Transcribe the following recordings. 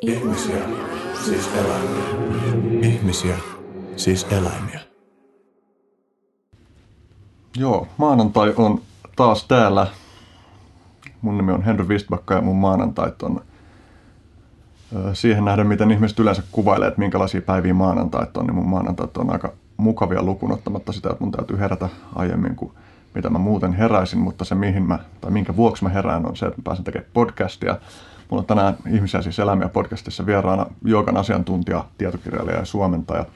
Ihmisiä, siis eläimiä. Ihmisiä, siis eläimiä. Joo, maanantai on taas täällä. Mun nimi on Henry Wistbacka ja mun maanantait on siihen nähden, miten ihmiset yleensä kuvailee, että minkälaisia päiviä maanantait on, niin mun maanantait on aika mukavia lukunottamatta sitä, että mun täytyy herätä aiemmin kuin mitä mä muuten heräisin, mutta se mihin mä, tai minkä vuoksi mä herään on se, että mä pääsen tekemään podcastia. Mulla on tänään ihmisiä siis elämiä podcastissa vieraana joogan asiantuntija, tietokirjailija ja suomentaja,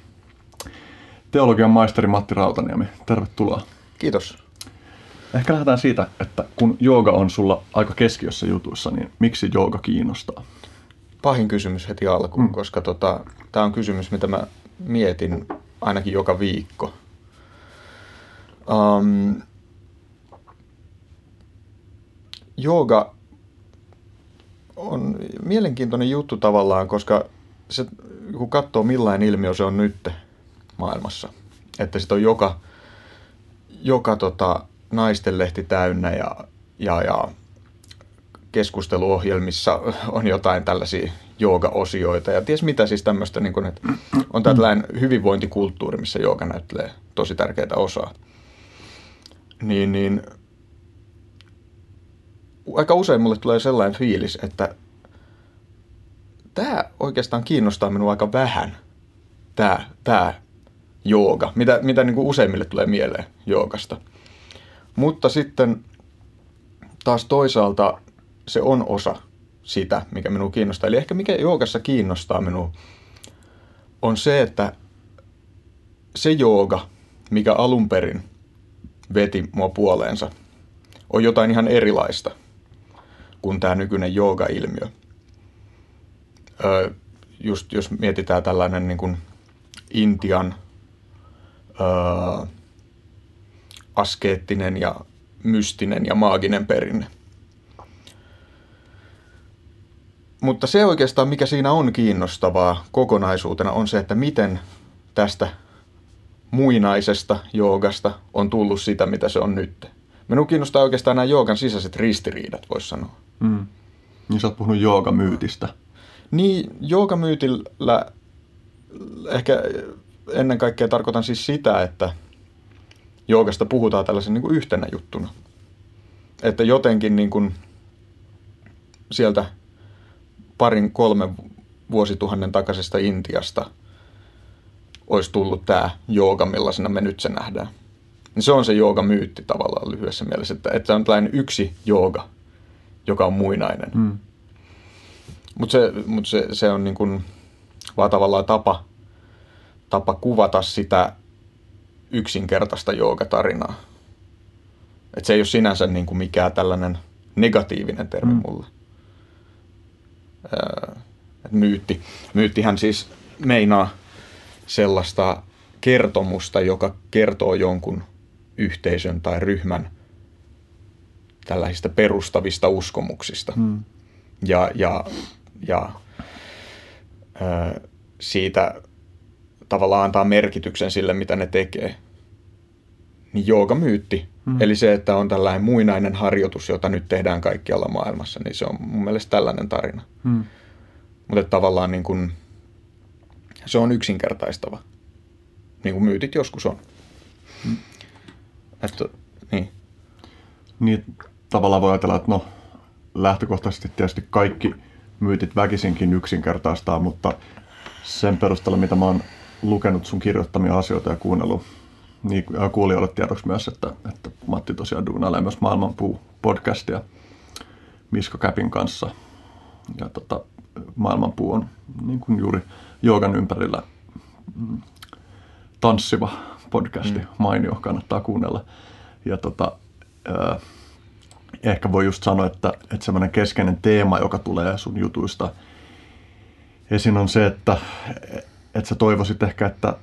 teologian maisteri Matti Rautaniemi. Tervetuloa. Kiitos. Ehkä lähdetään siitä, että kun jooga on sulla aika keskiössä jutuissa, niin miksi jooga kiinnostaa? Pahin kysymys heti alkuun, mm. koska tota, tämä on kysymys, mitä mä mietin ainakin joka viikko. Um, jooga on mielenkiintoinen juttu tavallaan, koska se, kun katsoo millainen ilmiö se on nyt maailmassa, että sitä on joka, joka tota, naistenlehti täynnä ja, ja, ja keskusteluohjelmissa on jotain tällaisia jooga-osioita ja ties mitä siis tämmöistä, niin kuin, että on tällainen hyvinvointikulttuuri, missä jooga näyttelee tosi tärkeää osaa. Niin, niin aika usein mulle tulee sellainen fiilis, että tämä oikeastaan kiinnostaa minua aika vähän, tämä, tämä jooga, mitä, mitä niin kuin useimmille tulee mieleen joogasta. Mutta sitten taas toisaalta se on osa sitä, mikä minua kiinnostaa. Eli ehkä mikä joogassa kiinnostaa minua, on se, että se jooga, mikä alun perin veti mua puoleensa, on jotain ihan erilaista kuin tämä nykyinen jooga-ilmiö. Just jos mietitään tällainen niin kuin Intian öö, askeettinen ja mystinen ja maaginen perinne. Mutta se oikeastaan, mikä siinä on kiinnostavaa kokonaisuutena, on se, että miten tästä muinaisesta joogasta on tullut sitä, mitä se on nyt. Minun kiinnostaa oikeastaan nämä joogan sisäiset ristiriidat, voisi sanoa. Mm. Niin sä oot puhunut joogamyytistä. Niin, joogamyytillä ehkä ennen kaikkea tarkoitan siis sitä, että joogasta puhutaan tällaisen niin kuin yhtenä juttuna. Että jotenkin niin kuin sieltä parin kolmen vuosituhannen takaisesta Intiasta olisi tullut tämä jooga, millaisena me nyt se nähdään. Niin se on se joogamyytti tavallaan lyhyessä mielessä, että, että se on tällainen yksi jooga, joka on muinainen. Mm. Mutta se, mut se, se on niin kuin vaan tavallaan tapa, tapa kuvata sitä yksinkertaista joogatarinaa. Et se ei ole sinänsä niin kuin mikään tällainen negatiivinen termi mm. mulle. Öö, et myytti. Myyttihän siis meinaa sellaista kertomusta, joka kertoo jonkun yhteisön tai ryhmän tällaisista perustavista uskomuksista. Mm. Ja, ja, ja ö, siitä tavallaan antaa merkityksen sille, mitä ne tekee. Niin joogamyytti, mm. eli se, että on tällainen muinainen harjoitus, jota nyt tehdään kaikkialla maailmassa, niin se on mun mielestä tällainen tarina. Mm. Mutta tavallaan niin kun, se on yksinkertaistava, niin kuin myytit joskus on. Mm. Että, niin. niin tavallaan voi ajatella, että no lähtökohtaisesti tietysti kaikki myytit väkisinkin yksinkertaistaa, mutta sen perusteella, mitä mä oon lukenut sun kirjoittamia asioita ja kuunnellut niin, kuulijoille tiedoksi myös, että, että Matti tosiaan duunailee myös Maailmanpuu podcastia Miska Käpin kanssa. Ja tota, Maailmanpuu on niin kuin juuri joogan ympärillä tanssiva podcasti, mm. mainio, kannattaa kuunnella. Ja tota, äh, ehkä voi just sanoa, että, että semmoinen keskeinen teema, joka tulee sun jutuista esiin on se, että, että sä toivoisit ehkä, että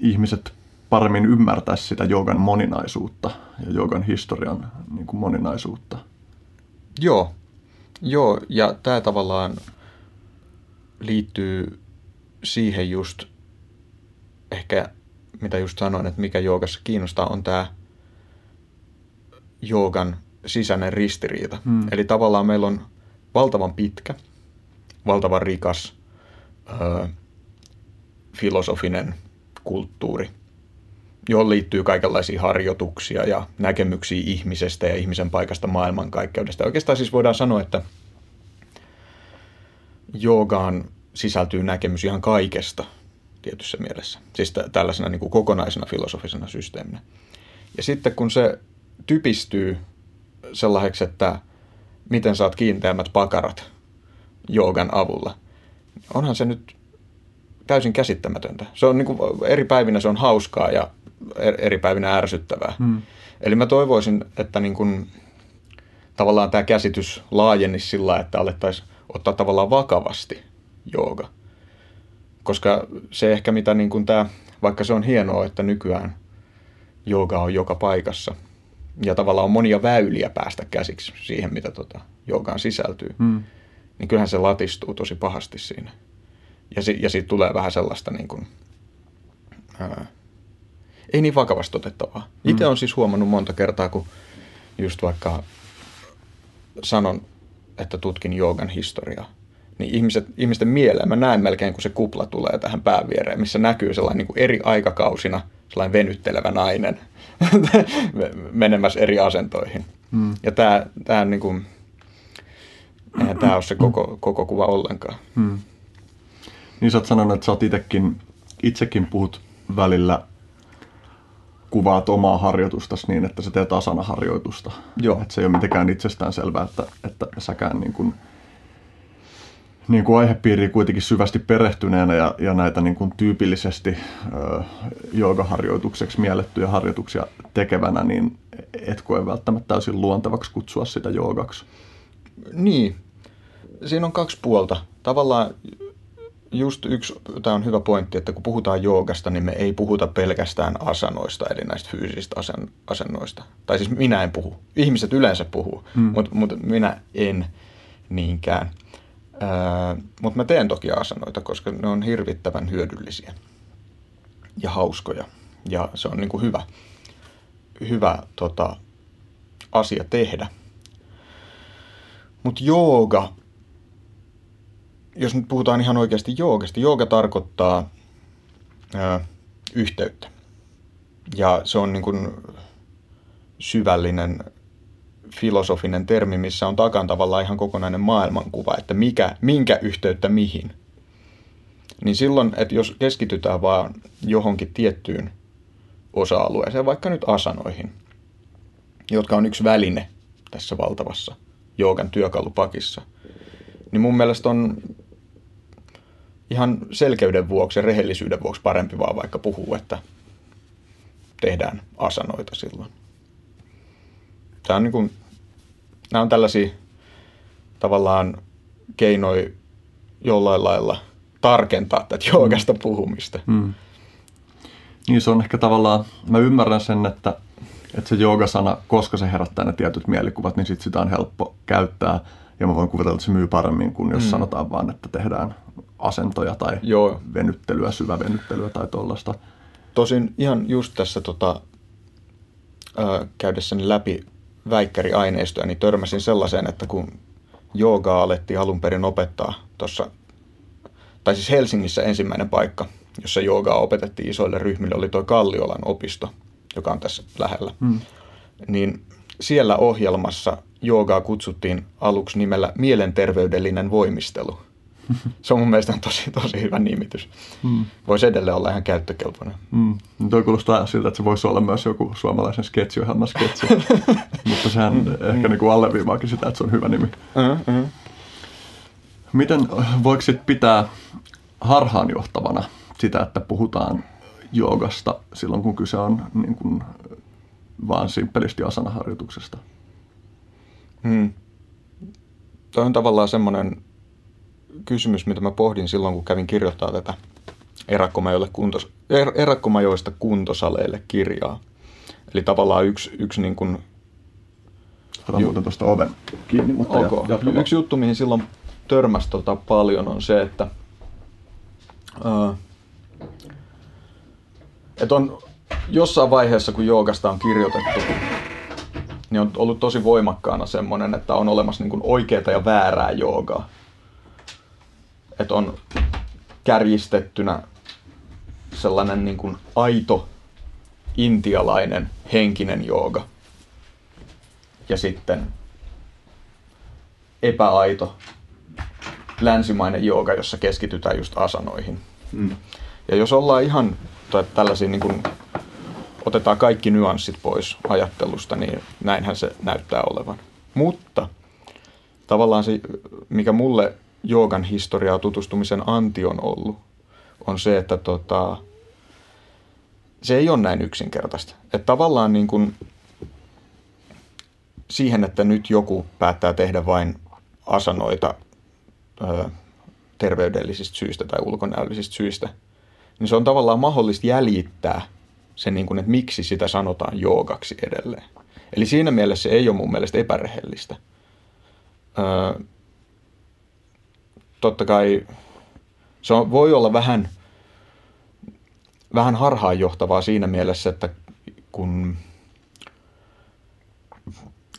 ihmiset paremmin ymmärtäisi sitä joogan moninaisuutta ja joogan historian niin kuin moninaisuutta. Joo, joo ja tämä tavallaan liittyy siihen just ehkä, mitä just sanoin, että mikä joogassa kiinnostaa, on tämä joogan sisäinen ristiriita. Hmm. Eli tavallaan meillä on valtavan pitkä valtavan rikas ö, filosofinen kulttuuri, johon liittyy kaikenlaisia harjoituksia ja näkemyksiä ihmisestä ja ihmisen paikasta maailmankaikkeudesta. Oikeastaan siis voidaan sanoa, että joogaan sisältyy näkemys ihan kaikesta tietyssä mielessä. Siis tällaisena niin kuin kokonaisena filosofisena systeeminä. Ja sitten kun se typistyy sellaiseksi, että miten saat kiinteämmät pakarat joogan avulla, onhan se nyt täysin käsittämätöntä. Se on niin kuin, eri päivinä se on hauskaa ja eri päivinä ärsyttävää. Hmm. Eli mä toivoisin, että niin kuin, tavallaan tämä käsitys laajenisi sillä, että alettaisiin ottaa tavallaan vakavasti jooga. Koska se ehkä mitä niin kuin tämä, vaikka se on hienoa, että nykyään jooga on joka paikassa ja tavallaan on monia väyliä päästä käsiksi siihen, mitä tota joogaan sisältyy, hmm. niin kyllähän se latistuu tosi pahasti siinä. Ja, si- ja siitä tulee vähän sellaista niin kuin, ää, ei niin vakavasti otettavaa. Itse mm. on siis huomannut monta kertaa, kun just vaikka sanon, että tutkin joogan historiaa, niin ihmiset, ihmisten mieleen mä näen melkein, kun se kupla tulee tähän pääviereen, missä näkyy sellainen niin kuin eri aikakausina sellainen venyttelevä nainen menemässä eri asentoihin. Mm. Ja tämä, tämä niin kuin, eihän tämä ole se koko, koko kuva ollenkaan. Mm. Niin sä oot sanonut, että sä oot itekin, itsekin puhut välillä kuvaat omaa harjoitustasi niin, että sä teet asana-harjoitusta. Joo. Että se ei ole mitenkään itsestään selvää, että, että säkään niin kuin, niin kuin aihepiiriin kuitenkin syvästi perehtyneenä ja, ja näitä niin kuin tyypillisesti ö, joogaharjoitukseksi miellettyjä harjoituksia tekevänä, niin et koe välttämättä täysin luontevaksi kutsua sitä joogaksi. Niin. Siinä on kaksi puolta. Tavallaan just yksi, tämä on hyvä pointti, että kun puhutaan joogasta, niin me ei puhuta pelkästään asanoista, eli näistä fyysisistä asen, asennoista. Tai siis minä en puhu. Ihmiset yleensä puhuu, hmm. mutta mut minä en niinkään. Mutta mä teen toki asanoita, koska ne on hirvittävän hyödyllisiä ja hauskoja. Ja se on niin kuin hyvä, hyvä tota, asia tehdä. Mutta jooga jos nyt puhutaan ihan oikeasti joogasta, jooga tarkoittaa ää, yhteyttä. Ja se on niin kuin syvällinen filosofinen termi, missä on takan tavallaan ihan kokonainen maailmankuva, että mikä, minkä yhteyttä mihin. Niin silloin, että jos keskitytään vaan johonkin tiettyyn osa-alueeseen, vaikka nyt asanoihin, jotka on yksi väline tässä valtavassa joogan työkalupakissa, niin mun mielestä on ihan selkeyden vuoksi ja rehellisyyden vuoksi parempi vaan vaikka puhuu, että tehdään asanoita silloin. Tämä on niin kuin, nämä on tällaisia tavallaan keinoja jollain lailla tarkentaa tätä joogasta mm. puhumista. Mm. Niin se on ehkä tavallaan, mä ymmärrän sen, että, että se joogasana, koska se herättää ne tietyt mielikuvat, niin sit sitä on helppo käyttää. Ja mä voin kuvitella, että se myy paremmin kuin jos mm. sanotaan vaan, että tehdään asentoja tai Joo. venyttelyä, syvävenyttelyä tai tuollaista. Tosin ihan just tässä tota, ää, käydessäni läpi väikkäriaineistoja, niin törmäsin sellaiseen, että kun joogaa alettiin alun perin opettaa tuossa, tai siis Helsingissä ensimmäinen paikka, jossa joogaa opetettiin isoille ryhmille, oli tuo Kalliolan opisto, joka on tässä lähellä. Hmm. Niin siellä ohjelmassa joogaa kutsuttiin aluksi nimellä mielenterveydellinen voimistelu. Se on mun mielestä tosi, tosi hyvä nimitys. Mm. Voisi edelleen olla ihan käyttökelpoinen. Mm. No toi kuulostaa siltä, että se voisi olla myös joku suomalaisen sketsiohjelman sketsi. Mutta sehän mm. ehkä niin kuin alleviivaakin sitä, että se on hyvä nimi. Mm-hmm. Miten voiko sit pitää harhaanjohtavana sitä, että puhutaan joogasta silloin, kun kyse on niin kuin vaan simppelisti asanaharjoituksesta? Mm. Toi on tavallaan semmoinen kysymys, mitä mä pohdin silloin, kun kävin kirjoittaa tätä erakkomajoille kuntos, er, erakkomajoista kuntosaleille kirjaa. Eli tavallaan yksi, yksi niin kuin... Muuten tuosta oven kiinni, mutta okay. Yksi juttu, mihin silloin törmäsi tota paljon, on se, että, uh, että on jossain vaiheessa, kun joogasta on kirjoitettu, niin on ollut tosi voimakkaana semmoinen, että on olemassa niin kuin oikeaa ja väärää joogaa. Että on kärjistettynä sellainen niin kuin aito intialainen henkinen jooga. Ja sitten epäaito länsimainen jooga, jossa keskitytään just asanoihin. Mm. Ja jos ollaan ihan tällaisia niin kuin, otetaan kaikki nyanssit pois ajattelusta, niin näinhän se näyttää olevan. Mutta tavallaan se, mikä mulle joogan historiaa tutustumisen anti on ollut, on se, että tota, se ei ole näin yksinkertaista. Että tavallaan niin kuin siihen, että nyt joku päättää tehdä vain asanoita ö, terveydellisistä syistä tai ulkonäöllisistä syistä, niin se on tavallaan mahdollista jäljittää se, niin kuin, että miksi sitä sanotaan joogaksi edelleen. Eli siinä mielessä se ei ole mun mielestä epärehellistä. Ö, totta kai se on, voi olla vähän, vähän harhaanjohtavaa siinä mielessä, että kun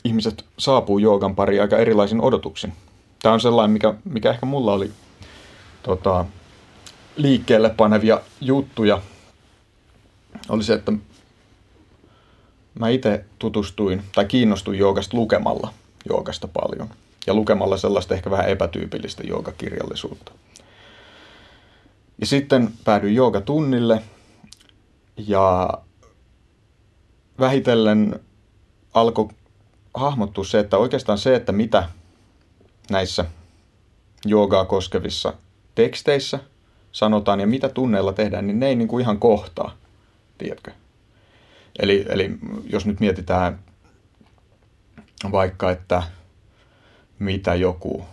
ihmiset saapuu joogan pari aika erilaisin odotuksin. Tämä on sellainen, mikä, mikä ehkä mulla oli tota, liikkeelle panevia juttuja. Oli se, että mä itse tutustuin tai kiinnostuin joogasta lukemalla joogasta paljon. Ja lukemalla sellaista ehkä vähän epätyypillistä joogakirjallisuutta. Ja sitten päädyin joogatunnille ja vähitellen alkoi hahmottua se, että oikeastaan se, että mitä näissä joogaa koskevissa teksteissä sanotaan ja mitä tunneilla tehdään, niin ne ei niin kuin ihan kohtaa, tiedätkö? Eli, eli jos nyt mietitään vaikka, että mitä joku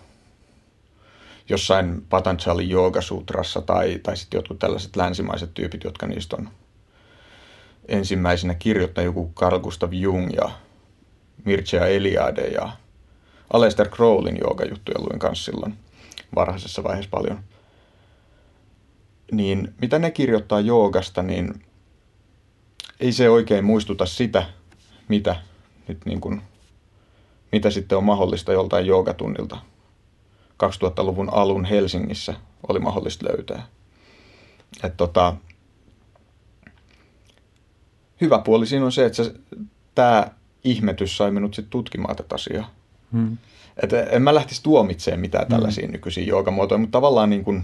jossain Patanjali Yoga-sutrassa tai, tai sitten jotkut tällaiset länsimaiset tyypit, jotka niistä on ensimmäisenä kirjoittanut joku Carl Gustav Jung ja Mircea Eliade ja Aleister Crowlin joogajuttuja luin kanssa silloin varhaisessa vaiheessa paljon. Niin mitä ne kirjoittaa joogasta, niin ei se oikein muistuta sitä, mitä nyt niin kuin, mitä sitten on mahdollista joltain joogatunnilta 2000-luvun alun Helsingissä oli mahdollista löytää. Et tota, hyvä puoli siinä on se, että tämä ihmetys sai minut sitten tutkimaan tätä asiaa. Hmm. Et en mä lähtisi tuomitsemaan mitään hmm. tällaisia hmm. nykyisiä joogamuotoja, mutta tavallaan niin kuin,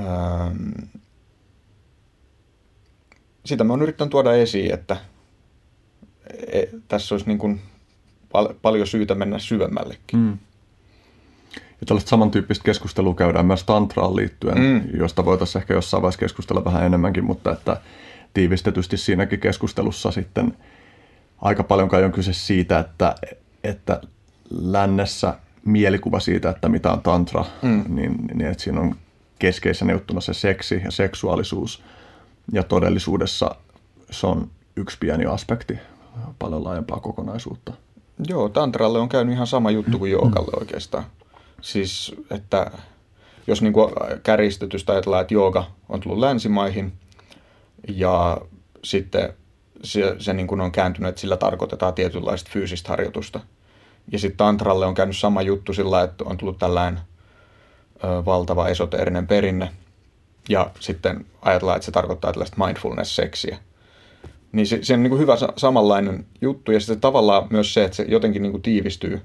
ähm, sitä mä oon yrittänyt tuoda esiin, että e, tässä olisi niin kuin pal- paljon syytä mennä syvemmällekin. Hmm. Ja tällaista samantyyppistä keskustelua käydään myös tantraan liittyen, mm. josta voitaisiin ehkä jossain vaiheessa keskustella vähän enemmänkin, mutta että tiivistetysti siinäkin keskustelussa sitten aika paljon kai on kyse siitä, että, että lännessä mielikuva siitä, että mitä on tantra, mm. niin, niin että siinä on keskeisenä juttuna se seksi ja seksuaalisuus. Ja todellisuudessa se on yksi pieni aspekti paljon laajempaa kokonaisuutta. Joo, tantralle on käynyt ihan sama juttu kuin joogalle oikeastaan. Siis, että jos niin kuin kärjistetystä ajatellaan, että jooga on tullut länsimaihin ja sitten se, se niin kuin on kääntynyt, että sillä tarkoitetaan tietynlaista fyysistä harjoitusta. Ja sitten tantralle on käynyt sama juttu sillä, että on tullut tällainen ö, valtava esoteerinen perinne. Ja sitten ajatellaan, että se tarkoittaa tällaista mindfulness-seksiä. Niin se, se on niin kuin hyvä samanlainen juttu. Ja sitten tavallaan myös se, että se jotenkin niin kuin tiivistyy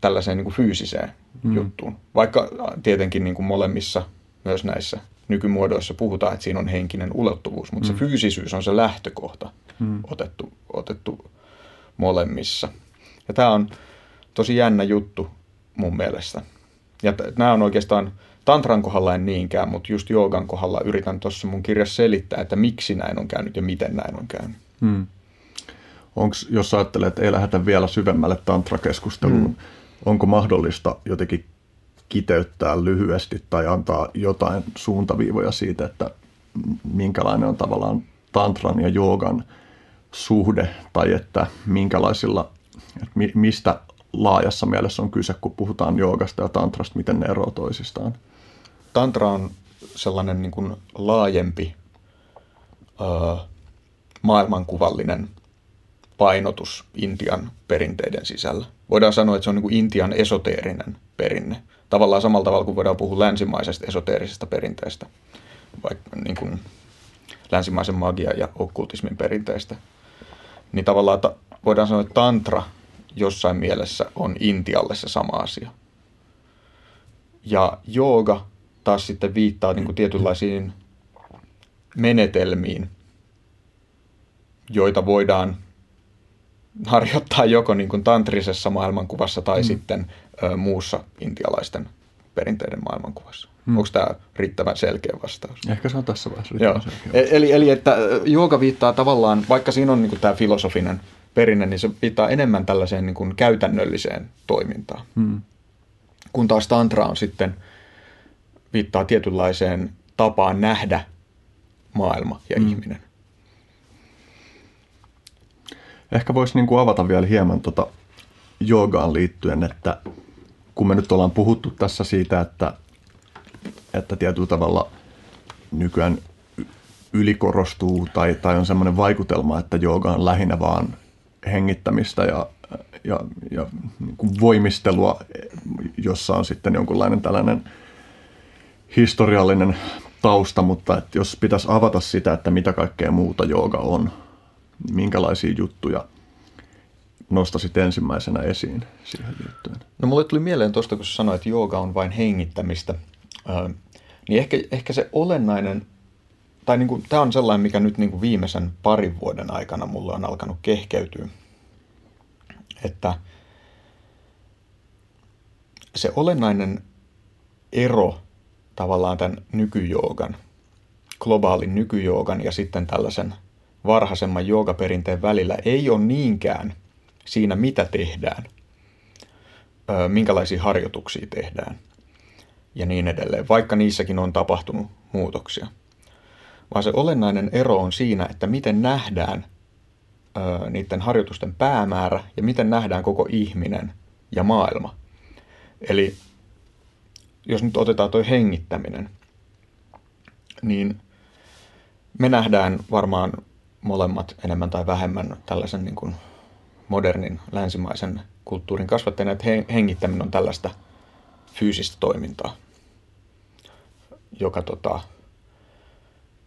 tällaiseen niin kuin fyysiseen mm. juttuun. Vaikka tietenkin niin kuin molemmissa myös näissä nykymuodoissa puhutaan, että siinä on henkinen ulottuvuus, mutta mm. se fyysisyys on se lähtökohta mm. otettu, otettu molemmissa. Ja tämä on tosi jännä juttu mun mielestä. Ja t- nämä on oikeastaan tantran kohdalla en niinkään, mutta just joogan kohdalla yritän tuossa mun kirjassa selittää, että miksi näin on käynyt ja miten näin on käynyt. Mm. Onko, jos ajattelee, että ei lähdetä vielä syvemmälle tantrakeskusteluun, mm. onko mahdollista jotenkin kiteyttää lyhyesti tai antaa jotain suuntaviivoja siitä, että minkälainen on tavallaan tantran ja joogan suhde tai että minkälaisilla, että mistä laajassa mielessä on kyse, kun puhutaan joogasta ja tantrasta, miten ne eroavat toisistaan? Tantra on sellainen niin kuin laajempi ö, maailmankuvallinen painotus Intian perinteiden sisällä. Voidaan sanoa, että se on niin kuin Intian esoteerinen perinne tavallaan samalla tavalla kuin voidaan puhua länsimaisesta esoteerisesta perinteestä, vaikka niin kuin länsimaisen magia ja okkultismin perinteistä, niin tavallaan ta- voidaan sanoa, että tantra jossain mielessä on Intialle se sama asia. Ja jooga taas sitten viittaa niin kuin tietynlaisiin menetelmiin, joita voidaan harjoittaa joko niin kuin tantrisessa maailmankuvassa tai mm. sitten ö, muussa intialaisten perinteiden maailmankuvassa. Mm. Onko tämä riittävän selkeä vastaus? Ehkä se on tässä vaiheessa selkeä. E- eli, eli että jooga viittaa tavallaan, vaikka siinä on niin kuin tämä filosofinen perinne, niin se viittaa enemmän tällaiseen niin kuin käytännölliseen toimintaan. Mm. Kun taas tantra on sitten, viittaa tietynlaiseen tapaan nähdä maailma ja mm. ihminen. Ehkä voisi niin kuin avata vielä hieman tuota joogaan liittyen, että kun me nyt ollaan puhuttu tässä siitä, että, että tietyllä tavalla nykyään ylikorostuu tai, tai on semmoinen vaikutelma, että jooga on lähinnä vaan hengittämistä ja, ja, ja niin kuin voimistelua, jossa on sitten jonkunlainen tällainen historiallinen tausta, mutta että jos pitäisi avata sitä, että mitä kaikkea muuta jooga on, minkälaisia juttuja nostasit ensimmäisenä esiin siihen liittyen? No mulle tuli mieleen tuosta, kun sanoit, että jooga on vain hengittämistä, niin ehkä, ehkä se olennainen, tai niin kuin, tämä on sellainen, mikä nyt niin kuin viimeisen parin vuoden aikana mulle on alkanut kehkeytyä, että se olennainen ero tavallaan tämän nykyjoogan, globaalin nykyjoogan ja sitten tällaisen – varhaisemman joogaperinteen välillä ei ole niinkään siinä, mitä tehdään, minkälaisia harjoituksia tehdään ja niin edelleen, vaikka niissäkin on tapahtunut muutoksia. Vaan se olennainen ero on siinä, että miten nähdään niiden harjoitusten päämäärä ja miten nähdään koko ihminen ja maailma. Eli jos nyt otetaan tuo hengittäminen, niin me nähdään varmaan molemmat enemmän tai vähemmän tällaisen niin kuin modernin länsimaisen kulttuurin kasvattajana, että hengittäminen on tällaista fyysistä toimintaa, joka tota,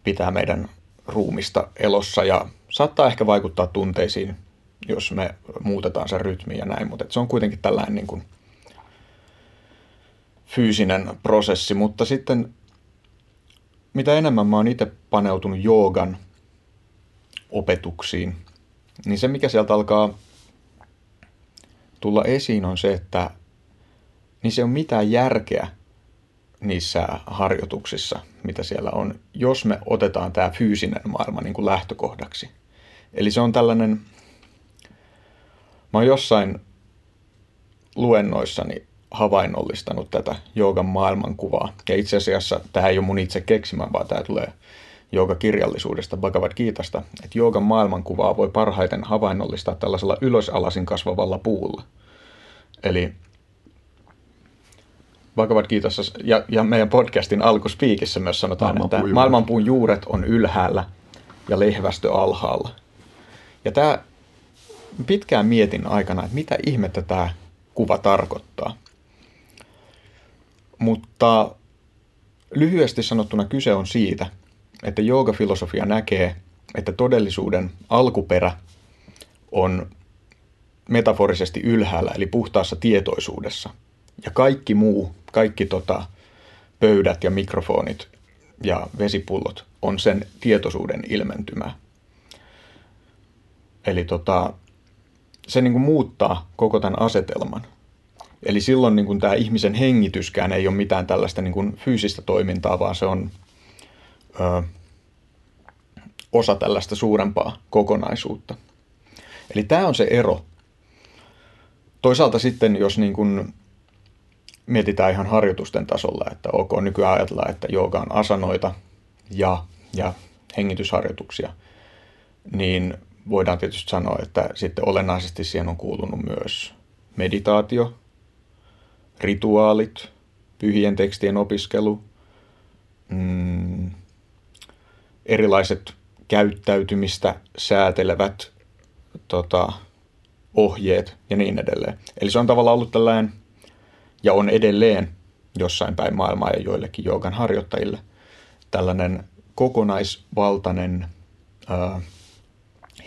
pitää meidän ruumista elossa ja saattaa ehkä vaikuttaa tunteisiin, jos me muutetaan sen rytmi ja näin, mutta se on kuitenkin tällainen niin kuin fyysinen prosessi, mutta sitten mitä enemmän mä oon itse paneutunut joogan opetuksiin, niin se mikä sieltä alkaa tulla esiin on se, että niin se on mitään järkeä niissä harjoituksissa, mitä siellä on, jos me otetaan tämä fyysinen maailma niin kuin lähtökohdaksi. Eli se on tällainen, mä oon jossain luennoissani havainnollistanut tätä joogan maailmankuvaa. Ja itse asiassa tämä ei ole mun itse keksimä, vaan tämä tulee kirjallisuudesta Bhagavad Gitasta, että joogan maailmankuvaa voi parhaiten havainnollistaa tällaisella ylösalasin kasvavalla puulla. Eli Bhagavad Gitassa ja, ja meidän podcastin alkuspiikissä myös sanotaan, että juuret. maailmanpuun juuret on ylhäällä ja lehvästö alhaalla. Ja tämä pitkään mietin aikana, että mitä ihmettä tämä kuva tarkoittaa. Mutta lyhyesti sanottuna kyse on siitä, että joogafilosofia näkee, että todellisuuden alkuperä on metaforisesti ylhäällä, eli puhtaassa tietoisuudessa. Ja kaikki muu, kaikki tota, pöydät ja mikrofonit ja vesipullot on sen tietoisuuden ilmentymä. Eli tota, se niin kuin muuttaa koko tämän asetelman. Eli silloin niin kuin tämä ihmisen hengityskään ei ole mitään tällaista niin kuin fyysistä toimintaa, vaan se on ö, osa tällaista suurempaa kokonaisuutta. Eli tämä on se ero. Toisaalta sitten, jos niin kuin mietitään ihan harjoitusten tasolla, että ok, nykyään ajatellaan, että jooga on asanoita ja, ja hengitysharjoituksia, niin voidaan tietysti sanoa, että sitten olennaisesti siihen on kuulunut myös meditaatio, rituaalit, pyhien tekstien opiskelu, mm, erilaiset käyttäytymistä säätelevät tota, ohjeet ja niin edelleen. Eli se on tavallaan ollut tällainen, ja on edelleen jossain päin maailmaa ja joillekin joogan harjoittajille tällainen kokonaisvaltainen ö,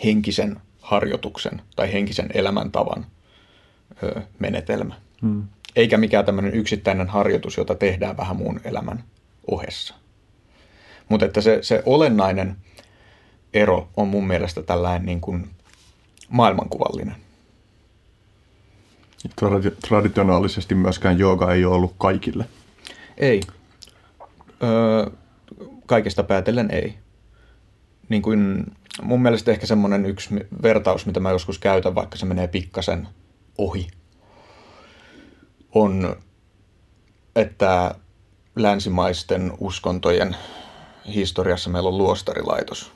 henkisen harjoituksen tai henkisen elämäntavan ö, menetelmä. Hmm. Eikä mikään tämmöinen yksittäinen harjoitus, jota tehdään vähän muun elämän ohessa. Mutta että se, se olennainen ero on mun mielestä tällainen niin kuin maailmankuvallinen. Tradi- traditionaalisesti myöskään jooga ei ole ollut kaikille. Ei. Öö, kaikesta päätellen ei. Niin kuin, mun mielestä ehkä semmoinen yksi vertaus, mitä mä joskus käytän, vaikka se menee pikkasen ohi, on, että länsimaisten uskontojen historiassa meillä on luostarilaitos.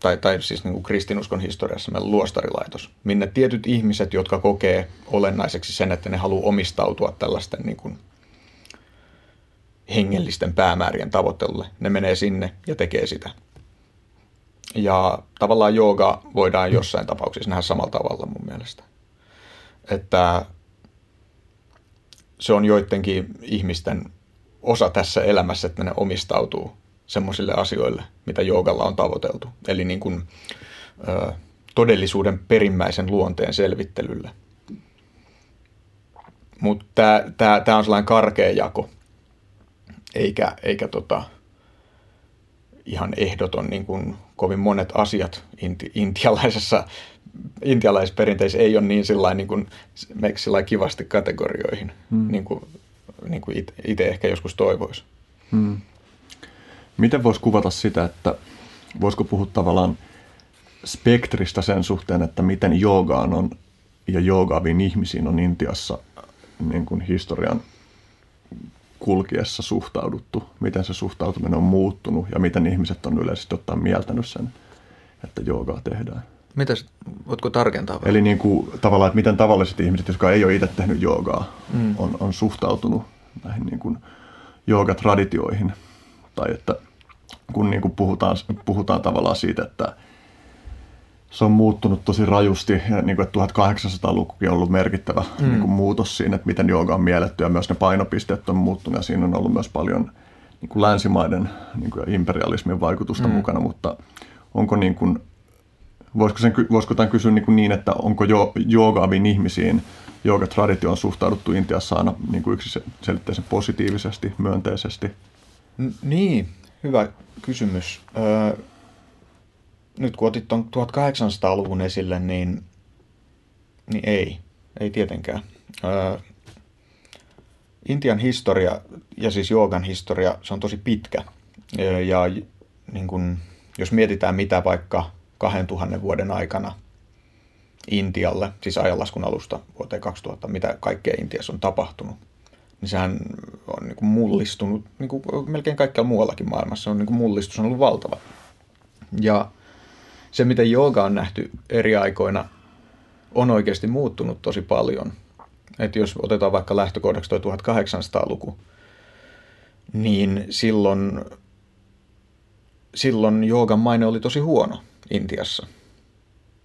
Tai, tai siis niin kuin kristinuskon historiassa meillä on luostarilaitos, minne tietyt ihmiset, jotka kokee olennaiseksi sen, että ne haluaa omistautua tällaisten niin kuin hengellisten päämäärien tavoittelulle, ne menee sinne ja tekee sitä. Ja tavallaan jooga voidaan jossain tapauksessa nähdä samalla tavalla mun mielestä. Että se on joidenkin ihmisten osa tässä elämässä, että ne omistautuu semmoisille asioille, mitä joogalla on tavoiteltu. Eli niin kuin, ö, todellisuuden perimmäisen luonteen selvittelylle. Mutta tämä on sellainen karkea jako, eikä, eikä tota, ihan ehdoton niin kuin kovin monet asiat inti, intialaisessa intialaisessa perinteessä ei ole niin sillä niin kuin, kivasti kategorioihin, hmm. niin kuin, niin kuin itse ehkä joskus toivoisi. Hmm. Miten voisi kuvata sitä, että voisiko puhua tavallaan spektristä sen suhteen, että miten joogaan on ja joogaaviin ihmisiin on Intiassa niin kuin historian kulkiessa suhtauduttu, miten se suhtautuminen on muuttunut ja miten ihmiset on yleisesti ottaen mieltänyt sen, että joogaa tehdään. Mitä, voitko tarkentaa? Vai? Eli niin kuin, tavallaan, että miten tavalliset ihmiset, jotka ei ole itse tehnyt joogaa, mm. on, on suhtautunut näihin niin kuin joogatraditioihin. Tai että kun niin kuin puhutaan, puhutaan tavallaan siitä, että se on muuttunut tosi rajusti ja niin kuin, että 1800-lukukin on ollut merkittävä mm. niin kuin muutos siinä, että miten jooga on mielletty ja myös ne painopisteet on muuttunut ja siinä on ollut myös paljon niin kuin länsimaiden niin kuin imperialismin vaikutusta mm. mukana, mutta onko niin kuin, voisiko, sen, voisiko tämän kysyä niin, niin että onko jo, joogaaviin ihmisiin joogatraditioon suhtauduttu Intiassa aina niin kuin yksiselitteisen positiivisesti, myönteisesti? Niin, hyvä kysymys. Öö, nyt kun otit tuon 1800-luvun esille, niin, niin ei, ei tietenkään. Öö, Intian historia ja siis joogan historia, se on tosi pitkä. Ja niin kun, jos mietitään mitä vaikka 2000 vuoden aikana Intialle, siis ajanlaskun alusta vuoteen 2000, mitä kaikkea Intiassa on tapahtunut, niin sehän on niin kuin mullistunut, niin kuin melkein kaikkialla muuallakin maailmassa on niin kuin mullistus on ollut valtava. Ja se, miten jooga on nähty eri aikoina, on oikeasti muuttunut tosi paljon. Että jos otetaan vaikka lähtökohdaksi tuo 1800-luku, niin silloin, silloin joogan maine oli tosi huono Intiassa,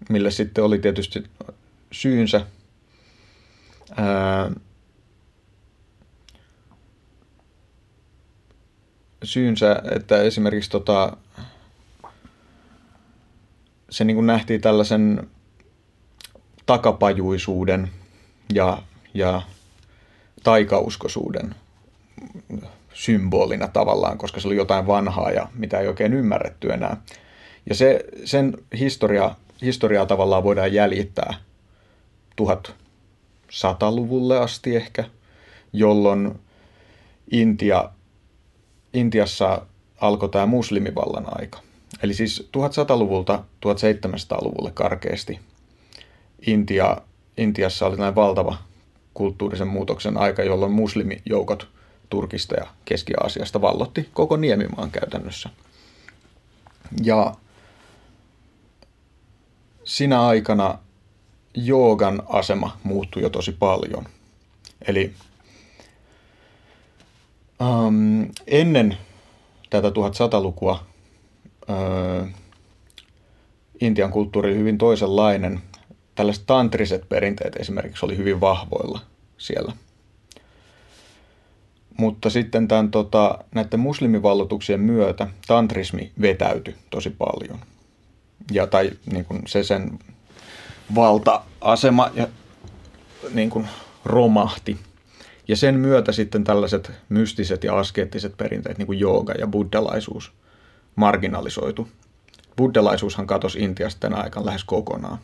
mille sitten oli tietysti syynsä. Ää, syynsä, että esimerkiksi tota, se niin kuin nähtiin tällaisen takapajuisuuden ja, ja taikauskoisuuden symbolina tavallaan, koska se oli jotain vanhaa ja mitä ei oikein ymmärretty enää. Ja se, sen historia, historiaa tavallaan voidaan jäljittää 1100-luvulle asti ehkä, jolloin Intia, Intiassa alkoi tämä muslimivallan aika. Eli siis 1100-luvulta 1700-luvulle karkeasti Intia, Intiassa oli näin valtava kulttuurisen muutoksen aika, jolloin muslimijoukot Turkista ja Keski-Aasiasta vallotti koko Niemimaan käytännössä. Ja sinä aikana joogan asema muuttui jo tosi paljon. Eli um, ennen tätä 1100-lukua öö, Intian kulttuuri oli hyvin toisenlainen. Tällaiset tantriset perinteet esimerkiksi oli hyvin vahvoilla siellä. mutta sitten tämän, tota, näiden muslimivallotuksien myötä tantrismi vetäytyi tosi paljon. Ja, tai niin kuin se sen valta-asema ja, niin kuin romahti. Ja sen myötä sitten tällaiset mystiset ja askeettiset perinteet, niin kuin jooga ja buddhalaisuus, marginalisoitu. Buddhalaisuushan katosi Intiasta tänä aikana lähes kokonaan.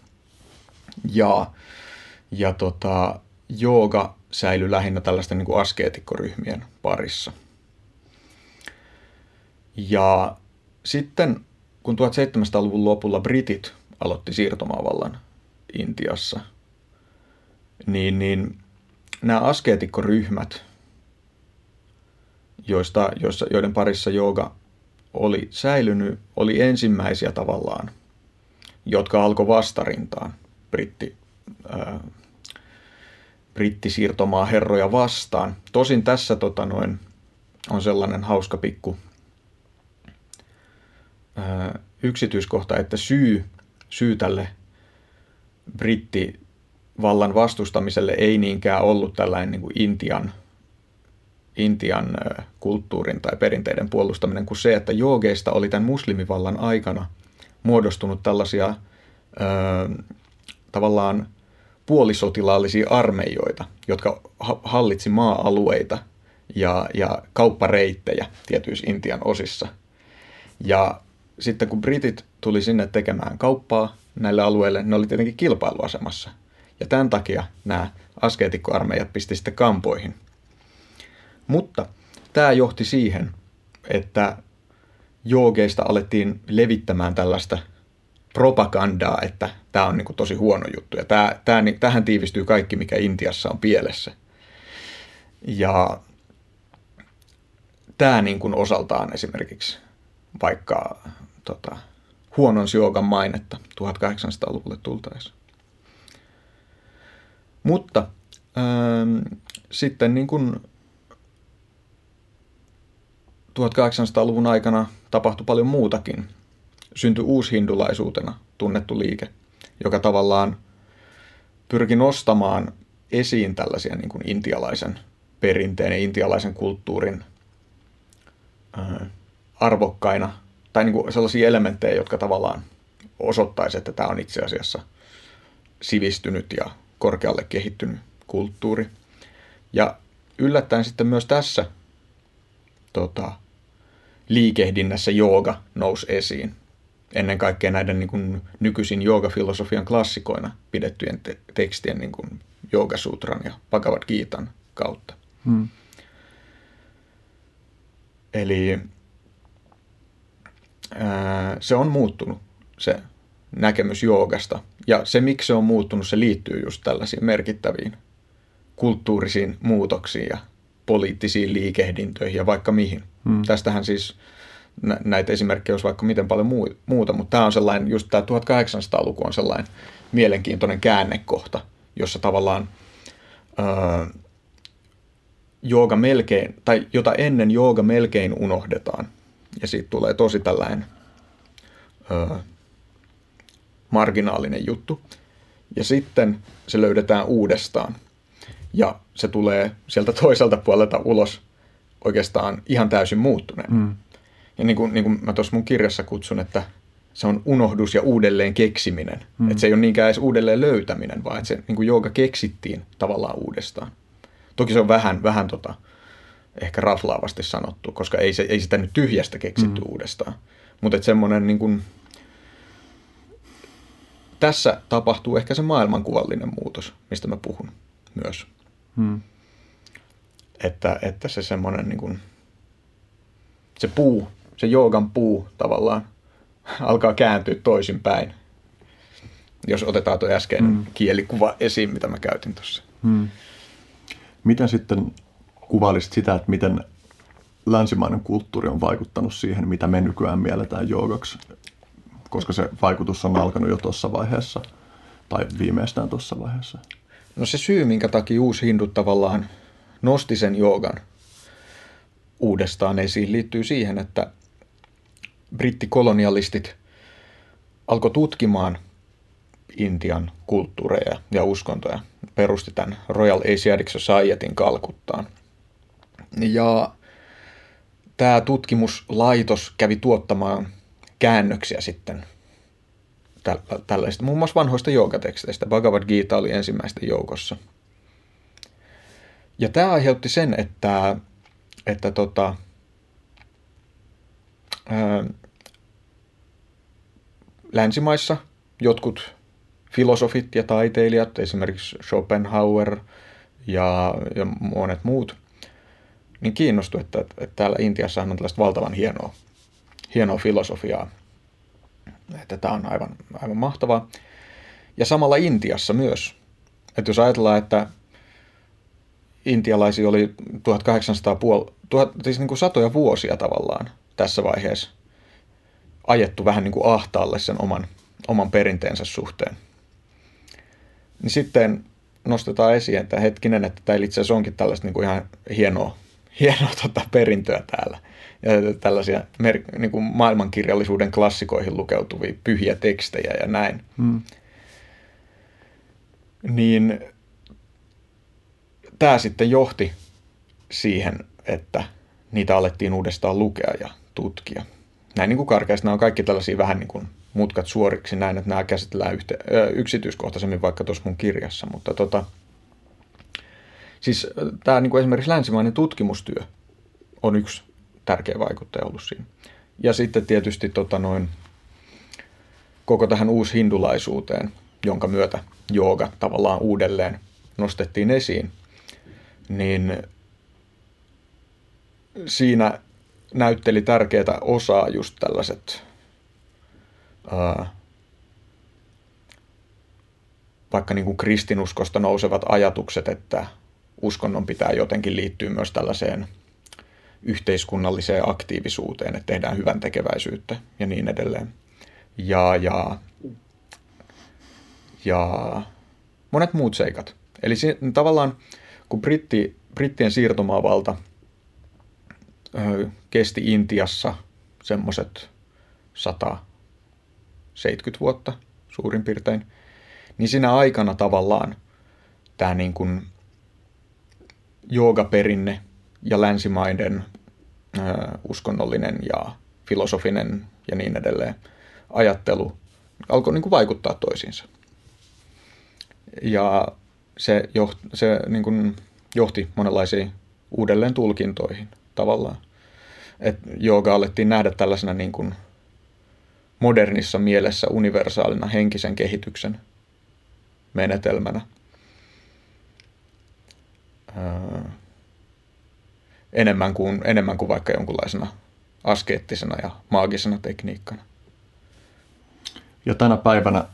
Ja, ja tota, jooga säilyi lähinnä tällaisten niin kuin askeetikkoryhmien parissa. Ja sitten kun 1700-luvun lopulla britit aloitti siirtomaavallan Intiassa, niin, niin nämä askeetikkoryhmät, joista, joissa, joiden parissa jooga oli säilynyt, oli ensimmäisiä tavallaan, jotka alkoi vastarintaan britti, ää, brittisiirtomaa herroja vastaan. Tosin tässä tota noin, on sellainen hauska pikku yksityiskohta, että syy, syy tälle brittivallan vastustamiselle ei niinkään ollut tällainen niin kuin Intian, Intian kulttuurin tai perinteiden puolustaminen kuin se, että joogeista oli tämän muslimivallan aikana muodostunut tällaisia ää, tavallaan puolisotilaallisia armeijoita, jotka hallitsi maa-alueita ja, ja kauppareittejä tietyissä Intian osissa. Ja sitten kun britit tuli sinne tekemään kauppaa näille alueille, ne oli tietenkin kilpailuasemassa. Ja tämän takia nämä askeetikkoarmeijat pisti sitten kampoihin. Mutta tämä johti siihen, että joogeista alettiin levittämään tällaista propagandaa, että tämä on niin kuin tosi huono juttu. Ja tämä, tämä, tähän tiivistyy kaikki, mikä Intiassa on pielessä. Ja tämä niin kuin osaltaan esimerkiksi vaikka tota, huonon joogan mainetta 1800-luvulle tultaessa. Mutta ähm, sitten niin kuin 1800-luvun aikana tapahtui paljon muutakin syntyi uushindulaisuutena tunnettu liike, joka tavallaan pyrki nostamaan esiin tällaisia niin kuin intialaisen perinteen ja intialaisen kulttuurin ää, arvokkaina, tai niin kuin sellaisia elementtejä, jotka tavallaan osoittaisi, että tämä on itse asiassa sivistynyt ja korkealle kehittynyt kulttuuri. Ja yllättäen sitten myös tässä tota, liikehdinnässä jooga nousi esiin ennen kaikkea näiden niin kuin, nykyisin joogafilosofian klassikoina pidettyjen te- tekstien niin kuin Joogasutran ja Bhagavad Gitan kautta. Hmm. Eli se on muuttunut, se näkemys joogasta. Ja se, miksi se on muuttunut, se liittyy just tällaisiin merkittäviin kulttuurisiin muutoksiin ja poliittisiin liikehdintöihin ja vaikka mihin. Hmm. Tästähän siis näitä esimerkkejä olisi vaikka miten paljon muuta, mutta tämä on sellainen, just tämä 1800-luku on sellainen mielenkiintoinen käännekohta, jossa tavallaan öö, jooga melkein, tai jota ennen jooga melkein unohdetaan. Ja siitä tulee tosi tällainen öö, marginaalinen juttu. Ja sitten se löydetään uudestaan. Ja se tulee sieltä toiselta puolelta ulos oikeastaan ihan täysin muuttuneen. Mm. Ja niin kuin, niin kuin mä tuossa mun kirjassa kutsun, että se on unohdus ja uudelleen keksiminen. Mm. Että se ei ole niinkään edes uudelleen löytäminen, vaan että se niin kuin jooga keksittiin tavallaan uudestaan. Toki se on vähän, vähän tota, ehkä raflaavasti sanottu, koska ei, se, ei sitä nyt tyhjästä keksitty mm. uudestaan. Mutta että semmoinen niin kuin, tässä tapahtuu ehkä se maailmankuvallinen muutos, mistä mä puhun myös. Mm. Että, että se semmoinen niin kuin, se puu se joogan puu tavallaan alkaa kääntyä toisinpäin. Jos otetaan tuo äskeinen mm. kielikuva esiin, mitä mä käytin tuossa. Mm. Miten sitten kuvailisit sitä, että miten länsimainen kulttuuri on vaikuttanut siihen, mitä me nykyään mielletään joogaksi? Koska se vaikutus on alkanut jo tuossa vaiheessa, tai viimeistään tuossa vaiheessa. No se syy, minkä takia uusi hindu tavallaan nosti sen joogan uudestaan esiin, liittyy siihen, että brittikolonialistit alkoi tutkimaan Intian kulttuureja ja uskontoja. Perusti tämän Royal Asiatic Societyn Kalkuttaan Ja tämä tutkimuslaitos kävi tuottamaan käännöksiä sitten tällaista, muun muassa vanhoista joogateksteistä. Bhagavad Gita oli ensimmäisten joukossa. Ja tämä aiheutti sen, että, että tota, ää, länsimaissa jotkut filosofit ja taiteilijat, esimerkiksi Schopenhauer ja, ja monet muut, niin kiinnostui, että, että täällä Intiassa on tällaista valtavan hienoa, hienoa filosofiaa. Että tämä on aivan, aivan mahtavaa. Ja samalla Intiassa myös. Että jos ajatellaan, että intialaisia oli 1800 puol- tuhat, siis niin kuin satoja vuosia tavallaan tässä vaiheessa ajettu vähän niin kuin ahtaalle sen oman, oman perinteensä suhteen. Niin sitten nostetaan esiin, että hetkinen, että tämä itse asiassa onkin tällaista niin kuin ihan hienoa, hienoa tota perintöä täällä. Ja tällaisia mer- niin kuin maailmankirjallisuuden klassikoihin lukeutuvia pyhiä tekstejä ja näin. Hmm. Niin tämä sitten johti siihen, että niitä alettiin uudestaan lukea ja tutkia. Näin niin kuin karkeasti, nämä on kaikki tällaisia vähän niin kuin mutkat suoriksi näin, että nämä käsitellään yhte, ö, yksityiskohtaisemmin vaikka tuossa mun kirjassa, mutta tota, siis tämä niin kuin esimerkiksi länsimainen tutkimustyö on yksi tärkeä vaikuttaja ollut siinä. Ja sitten tietysti tota noin, koko tähän uushindulaisuuteen, jonka myötä jooga tavallaan uudelleen nostettiin esiin, niin siinä näytteli tärkeää osaa just tällaiset ää, vaikka niin kuin kristinuskosta nousevat ajatukset, että uskonnon pitää jotenkin liittyä myös tällaiseen yhteiskunnalliseen aktiivisuuteen, että tehdään hyvän tekeväisyyttä ja niin edelleen. Ja, ja, ja monet muut seikat. Eli se, tavallaan kun britti, brittien siirtomaavalta ö, kesti Intiassa semmoiset 170 vuotta suurin piirtein, niin siinä aikana tavallaan tämä niin kuin joogaperinne ja länsimaiden ö, uskonnollinen ja filosofinen ja niin edelleen ajattelu alkoi niin kuin vaikuttaa toisiinsa. Ja se, joht, se niin kuin johti monenlaisiin uudelleen tulkintoihin tavallaan. Et jooga alettiin nähdä tällaisena niin kuin modernissa mielessä universaalina henkisen kehityksen menetelmänä. Öö, enemmän, kuin, enemmän kuin vaikka jonkunlaisena askeettisena ja maagisena tekniikkana. Ja tänä päivänä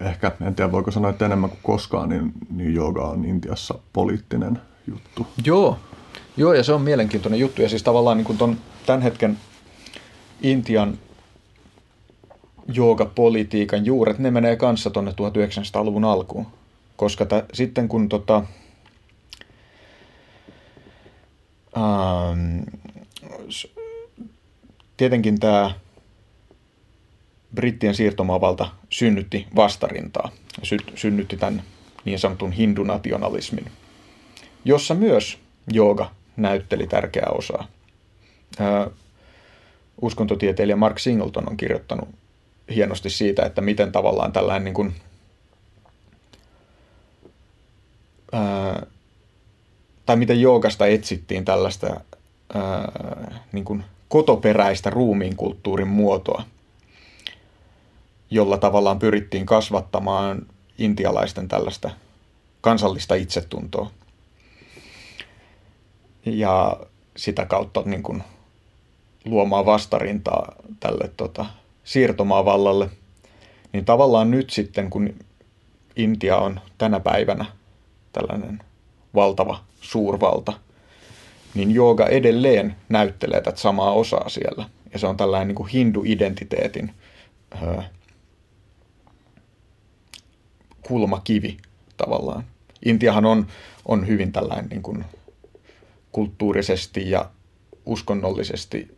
ehkä, en tiedä voiko sanoa, että enemmän kuin koskaan, niin, niin jooga on Intiassa poliittinen juttu. Joo, Joo ja se on mielenkiintoinen juttu. Ja siis tavallaan niin kuin ton, tämän hetken Intian joogapolitiikan juuret, ne menee kanssa tuonne 1900-luvun alkuun. Koska t- sitten kun tota, ähm, tietenkin tämä brittien siirtomaavalta synnytti vastarintaa, sy- synnytti tämän niin sanotun hindunationalismin, jossa myös jooga näytteli tärkeää osaa. Uskontotieteilijä Mark Singleton on kirjoittanut hienosti siitä, että miten tavallaan tällainen niin kuin, ää, tai miten joogasta etsittiin tällaista ää, niin kuin kotoperäistä ruumiin kulttuurin muotoa – jolla tavallaan pyrittiin kasvattamaan intialaisten tällaista kansallista itsetuntoa. Ja sitä kautta niin kuin luomaan vastarintaa tälle tota, siirtomaavallalle. Niin tavallaan nyt sitten, kun Intia on tänä päivänä tällainen valtava suurvalta, niin jooga edelleen näyttelee tätä samaa osaa siellä. Ja se on tällainen niin kuin hindu-identiteetin kulmakivi tavallaan. Intiahan on, on hyvin tällainen niin kuin kulttuurisesti ja uskonnollisesti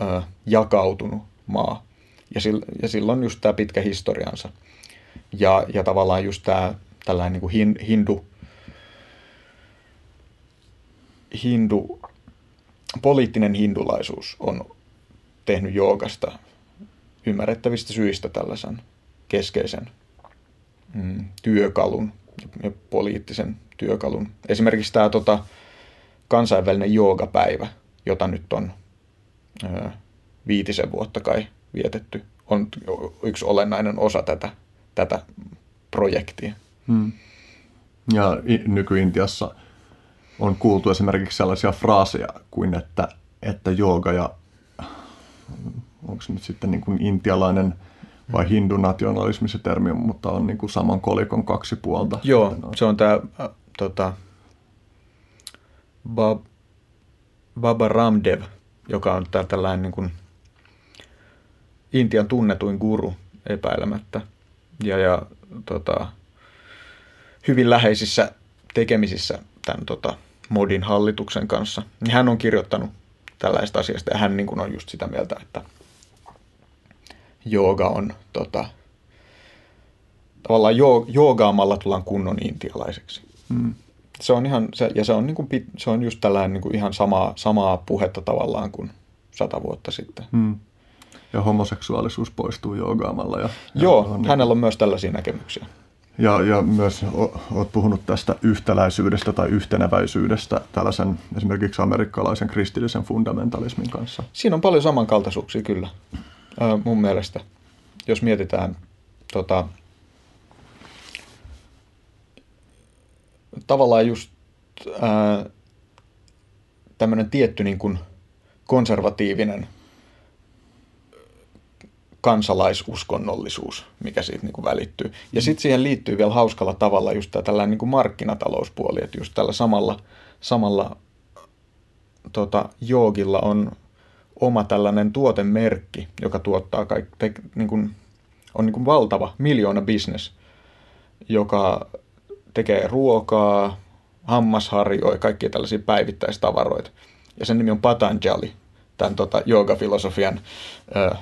ö, jakautunut maa. Ja, sil, ja silloin just tämä pitkä historiansa. Ja, ja tavallaan just tämä tällainen niin kuin hin, hindu, hindu, poliittinen hindulaisuus on tehnyt joogasta ymmärrettävistä syistä tällaisen keskeisen mm, työkalun ja poliittisen työkalun. Esimerkiksi tämä tota, kansainvälinen joogapäivä, jota nyt on ö, viitisen vuotta kai vietetty, on yksi olennainen osa tätä, tätä projektia. Hmm. Ja nyky-Intiassa on kuultu esimerkiksi sellaisia fraaseja kuin, että, että jooga ja onko se nyt sitten niin kuin intialainen vai hindunationalismi se termi, mutta on niin kuin saman kolikon kaksi puolta. Joo, se on tämä äh, tota, Bab, Baba Ramdev, joka on tää tällainen niin kuin Intian tunnetuin guru epäilemättä. Ja, ja tota, hyvin läheisissä tekemisissä tämän tota, Modin hallituksen kanssa. Niin hän on kirjoittanut tällaista asiasta ja hän niin kuin on just sitä mieltä, että jooga on tota, tavallaan joogaamalla tullaan kunnon intialaiseksi. Mm. Se on ihan, se, ja se on, niin kuin, se on just tällainen niin kuin ihan samaa, samaa puhetta tavallaan kuin sata vuotta sitten. Mm. Ja homoseksuaalisuus poistuu joogaamalla. Ja, Joo, on hänellä niin... on myös tällaisia näkemyksiä. Ja, ja myös olet puhunut tästä yhtäläisyydestä tai yhteneväisyydestä tällaisen esimerkiksi amerikkalaisen kristillisen fundamentalismin kanssa. Siinä on paljon samankaltaisuuksia kyllä, mun mielestä. Jos mietitään tota, tavallaan just tämmöinen tietty niin kuin konservatiivinen kansalaisuskonnollisuus, mikä siitä niin kuin välittyy. Ja sitten siihen liittyy vielä hauskalla tavalla just tämä tällainen niin kuin markkinatalouspuoli, että just tällä samalla, samalla tota, joogilla on oma tällainen tuotemerkki, joka tuottaa kaikki, te, niin kuin, on niin kuin valtava miljoona business, joka tekee ruokaa, hammasharjoja, kaikkia tällaisia päivittäistavaroita. Ja sen nimi on Patanjali, tämän tota, joogafilosofian ö,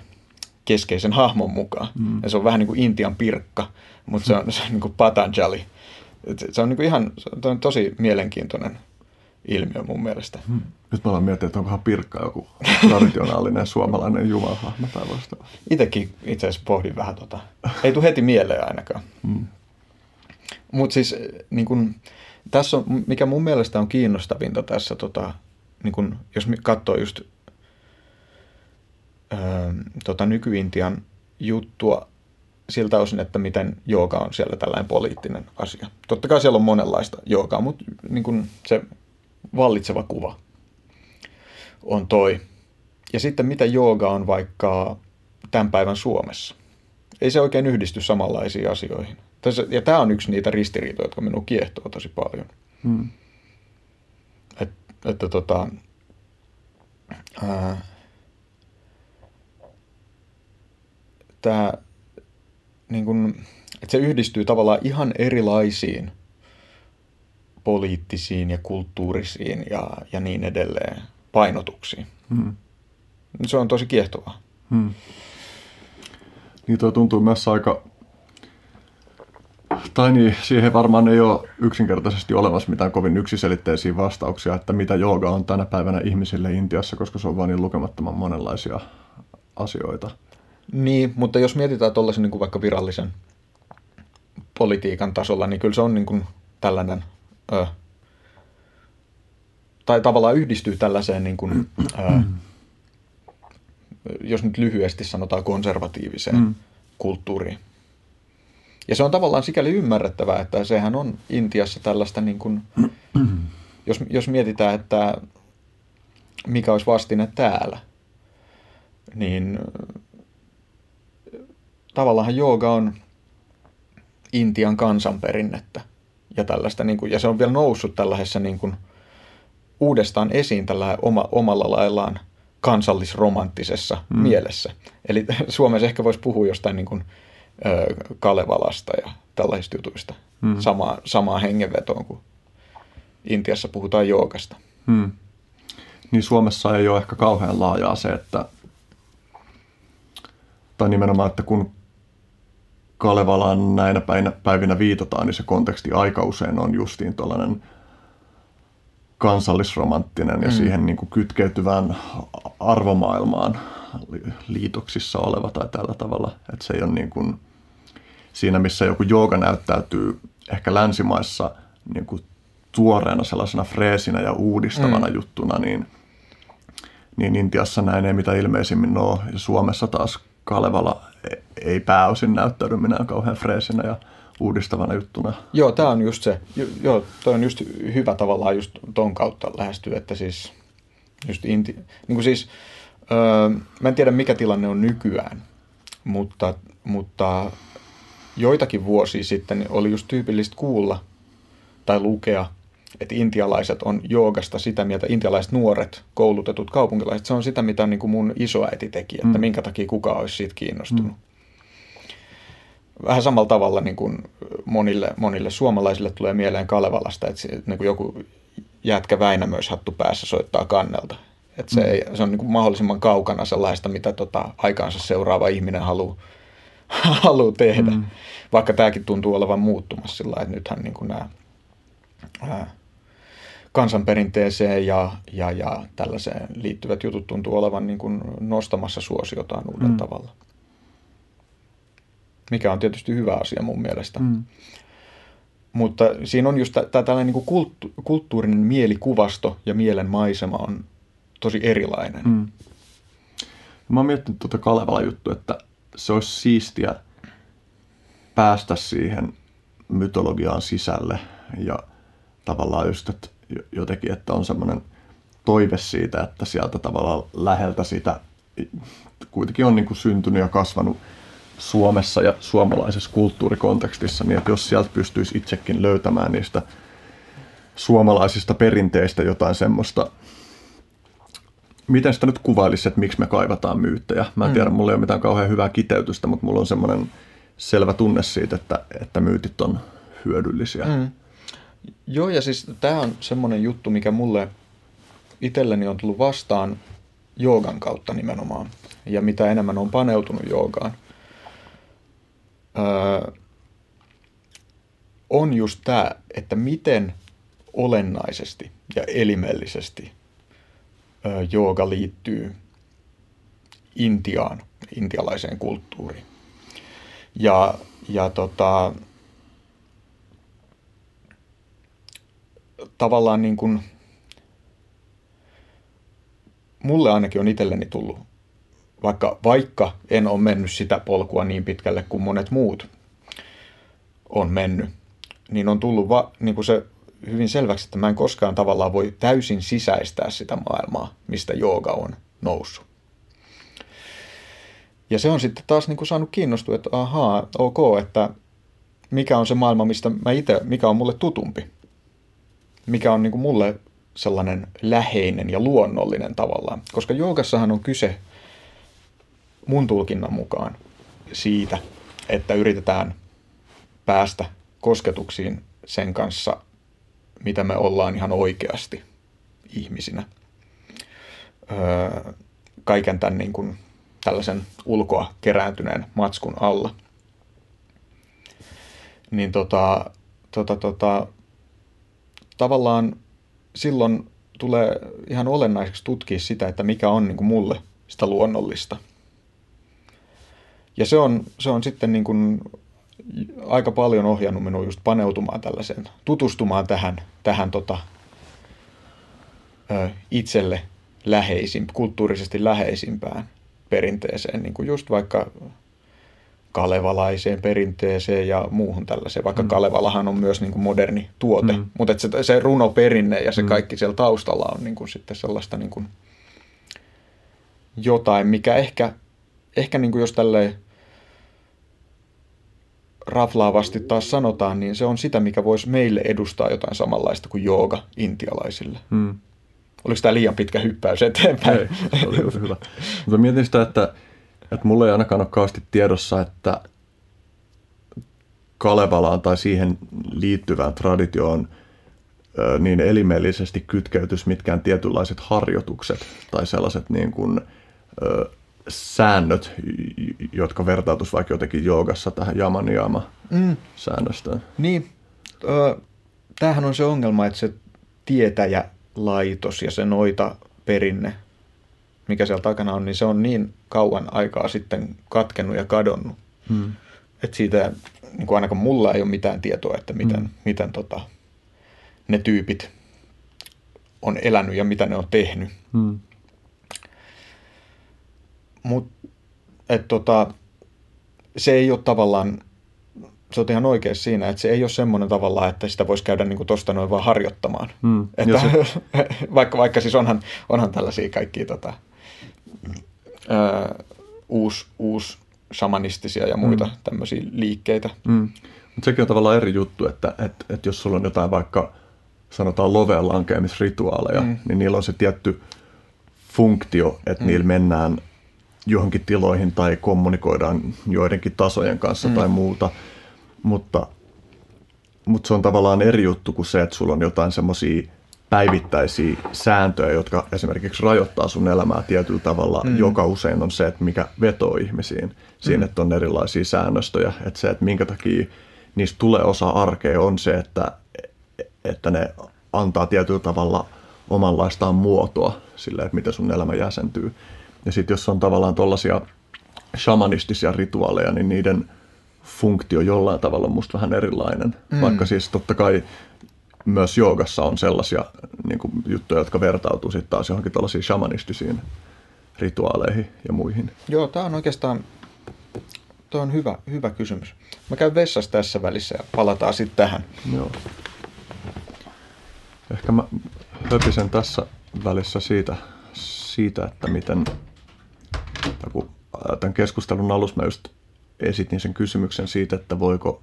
keskeisen hahmon mukaan. Mm. Ja se on vähän niin kuin Intian pirkka, mutta se on, se on niin kuin Patanjali. Se on niin kuin ihan se on tosi mielenkiintoinen ilmiö mun mielestä. Hmm. Nyt mä olen miettinyt, että onkohan pirkka joku traditionaalinen suomalainen jumalahahmo tai vastaava. Itsekin itse asiassa pohdin vähän tota. Ei tule heti mieleen ainakaan. Hmm. Mutta siis niin kun, tässä on, mikä mun mielestä on kiinnostavinta tässä, tota, niin kun, jos katsoo just tota, nyky-Intian juttua siltä osin, että miten jooga on siellä tällainen poliittinen asia. Totta kai siellä on monenlaista joogaa, mutta niin kuin se vallitseva kuva on toi. Ja sitten mitä jooga on vaikka tämän päivän Suomessa. Ei se oikein yhdisty samanlaisiin asioihin. Ja tämä on yksi niitä ristiriitoja, jotka minua kiehtoo tosi paljon. Hmm. Et, että tota, ää, tämä, niin kun, että se yhdistyy tavallaan ihan erilaisiin poliittisiin ja kulttuurisiin ja, ja niin edelleen painotuksiin. Hmm. Se on tosi kiehtovaa. Hmm. Niin tuo tuntuu myös aika... Tai niin, siihen varmaan ei ole yksinkertaisesti olemassa mitään kovin yksiselitteisiä vastauksia, että mitä jooga on tänä päivänä ihmisille Intiassa, koska se on vain niin lukemattoman monenlaisia asioita. Niin, mutta jos mietitään tuollaisen niin kuin vaikka virallisen politiikan tasolla, niin kyllä se on niin kuin tällainen, ö, tai tavallaan yhdistyy tällaiseen, niin kuin, ö, jos nyt lyhyesti sanotaan konservatiiviseen mm. kulttuuriin. Ja se on tavallaan sikäli ymmärrettävää, että sehän on Intiassa tällaista, niin kuin, jos, jos mietitään, että mikä olisi vastine täällä, niin tavallaan jooga on Intian kansanperinnettä ja tällaista, niin kuin, ja se on vielä noussut tällaisessa niin kuin, uudestaan esiin tällä oma, omalla laillaan kansallisromanttisessa mm. mielessä. Eli Suomessa ehkä voisi puhua jostain niin kuin, ö, Kalevalasta ja tällaisista jutuista. Mm. Samaa, samaa hengenvetoon kuin Intiassa puhutaan joogasta. Mm. Niin Suomessa ei ole ehkä kauhean laajaa se, että tai nimenomaan, että kun Kalevalaan näinä päivinä, päivinä viitataan, niin se konteksti aika usein on justiin tuollainen kansallisromanttinen ja mm. siihen niin kuin kytkeytyvään arvomaailmaan liitoksissa oleva tai tällä tavalla. Että se ei ole niin kuin, siinä, missä joku jooga näyttäytyy ehkä länsimaissa niin kuin tuoreena sellaisena freesinä ja uudistavana mm. juttuna, niin, niin Intiassa näin ei mitä ilmeisimmin ole. Ja Suomessa taas Kalevala ei pääosin näyttäydy minä kauhean freesinä ja uudistavana juttuna. Joo, tämä on just se. Joo, toi on just hyvä tavallaan just ton kautta lähestyä, että siis just inti, niin kuin siis, öö, mä en tiedä mikä tilanne on nykyään, mutta, mutta joitakin vuosia sitten oli just tyypillistä kuulla tai lukea, että intialaiset on joogasta sitä mieltä, intialaiset nuoret, koulutetut kaupunkilaiset, se on sitä, mitä niin kuin mun isoäiti teki, että mm. minkä takia kukaan olisi siitä kiinnostunut. Mm vähän samalla tavalla niin kuin monille, monille suomalaisille tulee mieleen Kalevalasta, että niin kuin joku jätkä Väinämöishattu päässä soittaa kannelta. Että se, mm. ei, se on niin kuin mahdollisimman kaukana sellaista, mitä tota aikaansa seuraava ihminen haluaa haluu tehdä. Mm. Vaikka tämäkin tuntuu olevan muuttumassa sillä että nythän niin kuin nämä ää, kansanperinteeseen ja, ja, ja tällaiseen liittyvät jutut tuntuu olevan niin kuin nostamassa suosiotaan uudella mm. tavalla mikä on tietysti hyvä asia mun mielestä. Mm. Mutta siinä on just tämä tällainen niin kulttu, kulttuurinen mielikuvasto ja mielen maisema on tosi erilainen. Mm. Mä oon miettinyt tuota Kalevala juttu, että se olisi siistiä päästä siihen mytologiaan sisälle ja tavallaan just, että jotenkin, että on semmoinen toive siitä, että sieltä tavallaan läheltä sitä kuitenkin on niin kuin syntynyt ja kasvanut Suomessa ja suomalaisessa kulttuurikontekstissa, niin että jos sieltä pystyisi itsekin löytämään niistä suomalaisista perinteistä jotain semmoista, miten sitä nyt kuvailisi, että miksi me kaivataan myyttejä. Mä en mm. tiedä, mulla ei ole mitään kauhean hyvää kiteytystä, mutta mulla on semmoinen selvä tunne siitä, että, että myytit on hyödyllisiä. Mm. Joo, ja siis tämä on semmoinen juttu, mikä mulle itselleni on tullut vastaan joogan kautta nimenomaan. Ja mitä enemmän on paneutunut joogaan, öö, on just tämä, että miten olennaisesti ja elimellisesti öö, jooga liittyy Intiaan, intialaiseen kulttuuriin. Ja, ja tota, tavallaan niin kuin, mulle ainakin on itselleni tullut vaikka, vaikka en ole mennyt sitä polkua niin pitkälle kuin monet muut on mennyt, niin on tullut va, niin kuin se hyvin selväksi, että mä en koskaan tavallaan voi täysin sisäistää sitä maailmaa, mistä jooga on noussut. Ja se on sitten taas niin kuin saanut kiinnostua, että ahaa, ok, että mikä on se maailma, mistä mä itse, mikä on mulle tutumpi. Mikä on niin kuin mulle sellainen läheinen ja luonnollinen tavallaan. Koska joogassahan on kyse mun tulkinnan mukaan siitä, että yritetään päästä kosketuksiin sen kanssa, mitä me ollaan ihan oikeasti ihmisinä. Öö, kaiken tämän niin kuin, tällaisen ulkoa kerääntyneen matskun alla. Niin tota, tota, tota, tavallaan silloin tulee ihan olennaiseksi tutkia sitä, että mikä on niin kuin mulle sitä luonnollista – ja se on, se on sitten niin kuin aika paljon ohjannut minua just paneutumaan tällaiseen, tutustumaan tähän, tähän tota, ö, itselle läheisin, kulttuurisesti läheisimpään perinteeseen, niin kuin just vaikka kalevalaiseen perinteeseen ja muuhun tällaiseen, vaikka mm. Kalevalahan on myös niin kuin moderni tuote, mm. mutta se, se runoperinne ja se mm. kaikki siellä taustalla on niin kuin sitten sellaista niin kuin jotain, mikä ehkä, ehkä niin kuin jos tälleen raflaavasti taas sanotaan, niin se on sitä, mikä voisi meille edustaa jotain samanlaista kuin jooga intialaisille. Hmm. Oliko tämä liian pitkä hyppäys eteenpäin? Ei, se oli hyvä. Mutta mietin sitä, että, että mulla ei ainakaan ole kauheasti tiedossa, että Kalevalaan tai siihen liittyvään traditioon niin elimellisesti kytkeytys mitkään tietynlaiset harjoitukset tai sellaiset niin kuin, säännöt, jotka vertautus vaikka jotenkin joogassa tähän jamaniama mm. säännöstöön. Niin, ö, tämähän on se ongelma, että se tietäjä laitos ja se noita perinne, mikä siellä takana on, niin se on niin kauan aikaa sitten katkennut ja kadonnut. Hmm. Että siitä niin kuin ainakaan mulla ei ole mitään tietoa, että miten, mm. miten tota, ne tyypit on elänyt ja mitä ne on tehnyt. Hmm. Mutta tota, se ei ole tavallaan, se on ihan oikein siinä, että se ei ole semmoinen tavallaan, että sitä voisi käydä niin tuosta noin vaan harjoittamaan. Hmm. Että, se... vaikka, vaikka siis onhan, onhan tällaisia kaikkia tota, ää, uus, uus shamanistisia ja muita mm. tämmöisiä liikkeitä. Mm. Mutta sekin on tavallaan eri juttu, että, että, että jos sulla on jotain vaikka sanotaan loveen lankeamisrituaaleja, mm. niin niillä on se tietty funktio, että mm. niillä mennään johonkin tiloihin tai kommunikoidaan joidenkin tasojen kanssa mm. tai muuta, mutta, mutta se on tavallaan eri juttu kuin se, että sulla on jotain semmoisia päivittäisiä sääntöjä, jotka esimerkiksi rajoittaa sun elämää tietyllä tavalla, mm. joka usein on se, että mikä vetoo ihmisiin. Siinä, mm. että on erilaisia säännöstöjä. Että se, että minkä takia niistä tulee osa arkea, on se, että, että ne antaa tietyllä tavalla omanlaistaan muotoa sille, että miten sun elämä jäsentyy. Ja sitten jos on tavallaan tuollaisia shamanistisia rituaaleja, niin niiden funktio jollain tavalla on musta vähän erilainen. Mm. Vaikka siis totta kai myös joogassa on sellaisia niin kuin, juttuja, jotka vertautuu sitten taas johonkin tällaisiin shamanistisiin rituaaleihin ja muihin. Joo, tämä on oikeastaan tuo on hyvä, hyvä kysymys. Mä käyn vessassa tässä välissä ja palataan sitten tähän. Joo. Ehkä mä höpisen tässä välissä siitä, siitä että miten, kun tämän keskustelun alussa mä just esitin sen kysymyksen siitä, että voiko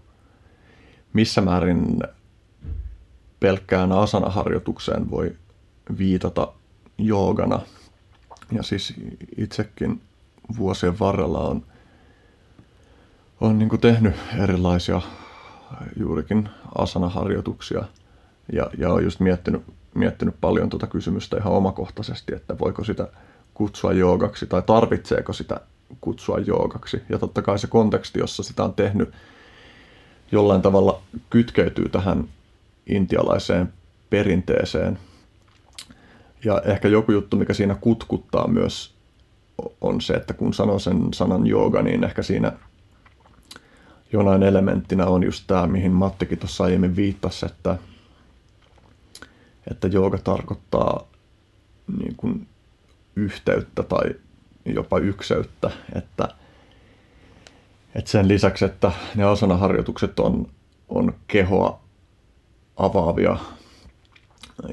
missä määrin pelkkään asanaharjoitukseen voi viitata joogana. Ja siis itsekin vuosien varrella on, on niin tehnyt erilaisia juurikin asanaharjoituksia ja, ja on just miettinyt, miettinyt paljon tuota kysymystä ihan omakohtaisesti, että voiko sitä kutsua joogaksi tai tarvitseeko sitä kutsua joogaksi. Ja totta kai se konteksti, jossa sitä on tehnyt, jollain tavalla kytkeytyy tähän intialaiseen perinteeseen. Ja ehkä joku juttu, mikä siinä kutkuttaa myös, on se, että kun sanon sen sanan jooga, niin ehkä siinä jonain elementtinä on just tämä, mihin Mattikin tuossa aiemmin viittasi, että, että jooga tarkoittaa niin kuin yhteyttä tai jopa ykseyttä, että, että sen lisäksi, että ne asanaharjoitukset on, on kehoa avaavia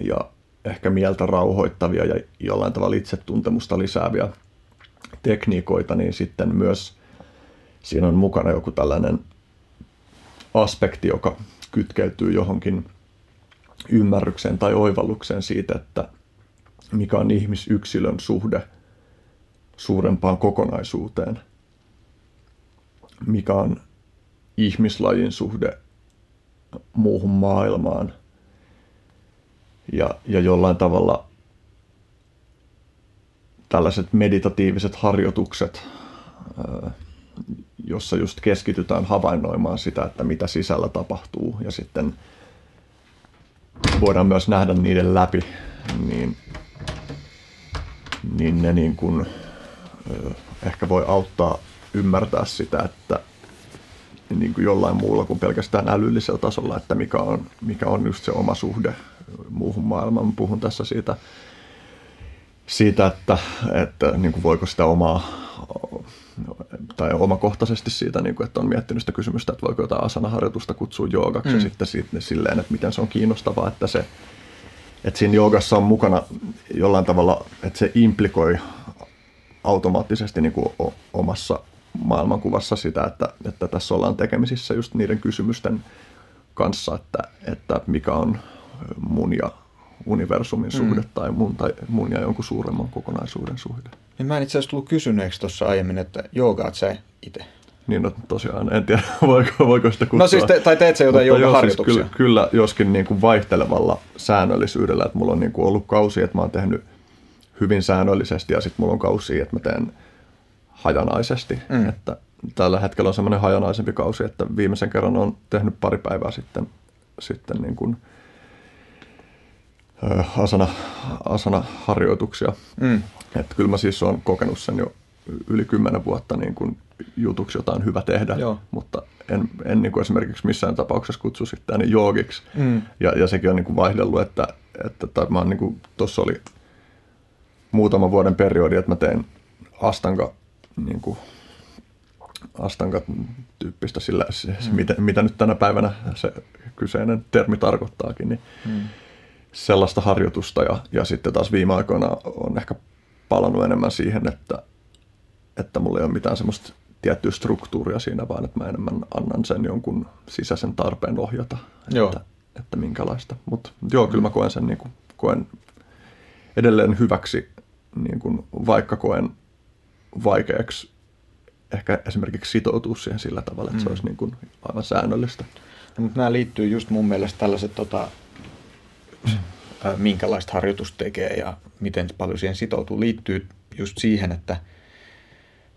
ja ehkä mieltä rauhoittavia ja jollain tavalla itsetuntemusta lisääviä tekniikoita, niin sitten myös siinä on mukana joku tällainen aspekti, joka kytkeytyy johonkin ymmärrykseen tai oivallukseen siitä, että mikä on ihmisyksilön suhde suurempaan kokonaisuuteen, mikä on ihmislajin suhde muuhun maailmaan. Ja, ja jollain tavalla tällaiset meditatiiviset harjoitukset, jossa just keskitytään havainnoimaan sitä, että mitä sisällä tapahtuu ja sitten voidaan myös nähdä niiden läpi, niin, niin ne niin kuin, ehkä voi auttaa ymmärtää sitä, että niin kuin jollain muulla kuin pelkästään älyllisellä tasolla, että mikä on, mikä on just se oma suhde muuhun maailmaan. puhun tässä siitä, siitä että, että niin kuin voiko sitä omaa tai omakohtaisesti siitä, niin kuin, että on miettinyt sitä kysymystä, että voiko jotain asanaharjoitusta kutsua joogaksi mm. ja sitten siitä, silleen, että miten se on kiinnostavaa, että se että siinä joogassa on mukana jollain tavalla, että se implikoi automaattisesti niin kuin omassa maailmankuvassa sitä, että, että tässä ollaan tekemisissä just niiden kysymysten kanssa, että, että mikä on mun ja universumin suhde mm. tai, mun, tai mun ja jonkun suuremman kokonaisuuden suhde. Niin mä en itse asiassa tullut kysyneeksi tuossa aiemmin, että joogaat sä itse? Niin no tosiaan, en tiedä voiko, voiko sitä kutsua. No siis te, tai teet sä jotain joogaharjoituksia? Siis kyllä, kyllä, joskin niin kuin vaihtelevalla säännöllisyydellä, että mulla on niin kuin ollut kausi, että mä oon tehnyt hyvin säännöllisesti ja sitten mulla on kausi, että mä teen hajanaisesti. Mm. Että tällä hetkellä on semmoinen hajanaisempi kausi, että viimeisen kerran on tehnyt pari päivää sitten, sitten niin kuin, ö, asana, asana-harjoituksia. Mm. Että kyllä mä siis olen kokenut sen jo yli kymmenen vuotta niin kuin jutuksi, jota on hyvä tehdä, Joo. mutta en, en niin kuin esimerkiksi missään tapauksessa kutsu sitten joogiksi. Mm. Ja, ja sekin on niin kuin vaihdellut, että, että tai mä niin kuin, oli muutama vuoden periodi, että mä tein astanga, niin kuin, astanga tyyppistä sillä, se, se, mitä, mitä nyt tänä päivänä se kyseinen termi tarkoittaakin, niin Mm. sellaista harjoitusta ja, ja sitten taas viime aikoina on ehkä palannut enemmän siihen, että, että mulla ei ole mitään semmoista tiettyä struktuuria siinä, vaan että mä enemmän annan sen jonkun sisäisen tarpeen ohjata, Joo. että, että minkälaista. Mutta joo, kyllä mä koen sen niin kuin, koen edelleen hyväksi, niin kuin, vaikka koen vaikeaksi ehkä esimerkiksi sitoutua siihen sillä tavalla, että se Mm. olisi niin kuin aivan säännöllistä. No, mutta nämä liittyy just mun mielestä tällaiset, tota, ää, minkälaista harjoitusta tekee ja miten paljon siihen sitoutuu, liittyy just siihen, että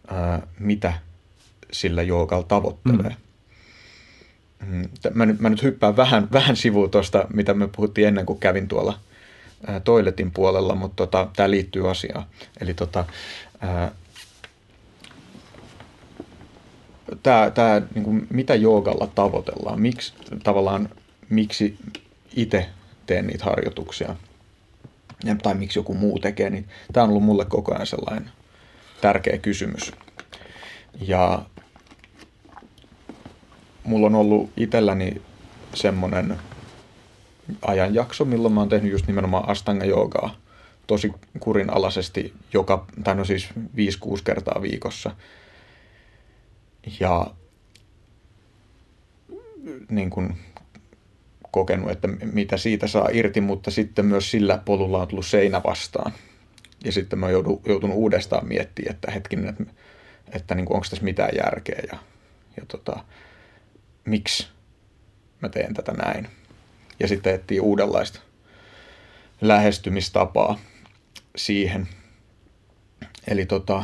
ää, mitä sillä joogalla tavoittelee. Mm. T- Mä, nyt, mä nyt hyppään vähän, vähän sivuun tuosta, mitä me puhuttiin ennen kuin kävin tuolla ää, toiletin puolella, mutta tota, tämä liittyy asiaan. Eli tota, ää, tämä, tämä niin kuin, mitä joogalla tavoitellaan, miksi tavallaan, miksi itse teen niitä harjoituksia ja, tai miksi joku muu tekee, niin tämä on ollut mulle koko ajan sellainen tärkeä kysymys. Ja mulla on ollut itselläni semmoinen ajanjakso, milloin mä oon tehnyt just nimenomaan astanga joogaa tosi kurinalaisesti joka, tai no siis 5-6 kertaa viikossa. Ja niin kuin kokenut, että mitä siitä saa irti, mutta sitten myös sillä polulla on tullut seinä vastaan. Ja sitten mä joudun, joutunut uudestaan miettimään, että hetkinen, että, että niin onko tässä mitään järkeä ja, ja tota, miksi mä teen tätä näin. Ja sitten etsii uudenlaista lähestymistapaa siihen. Eli tota,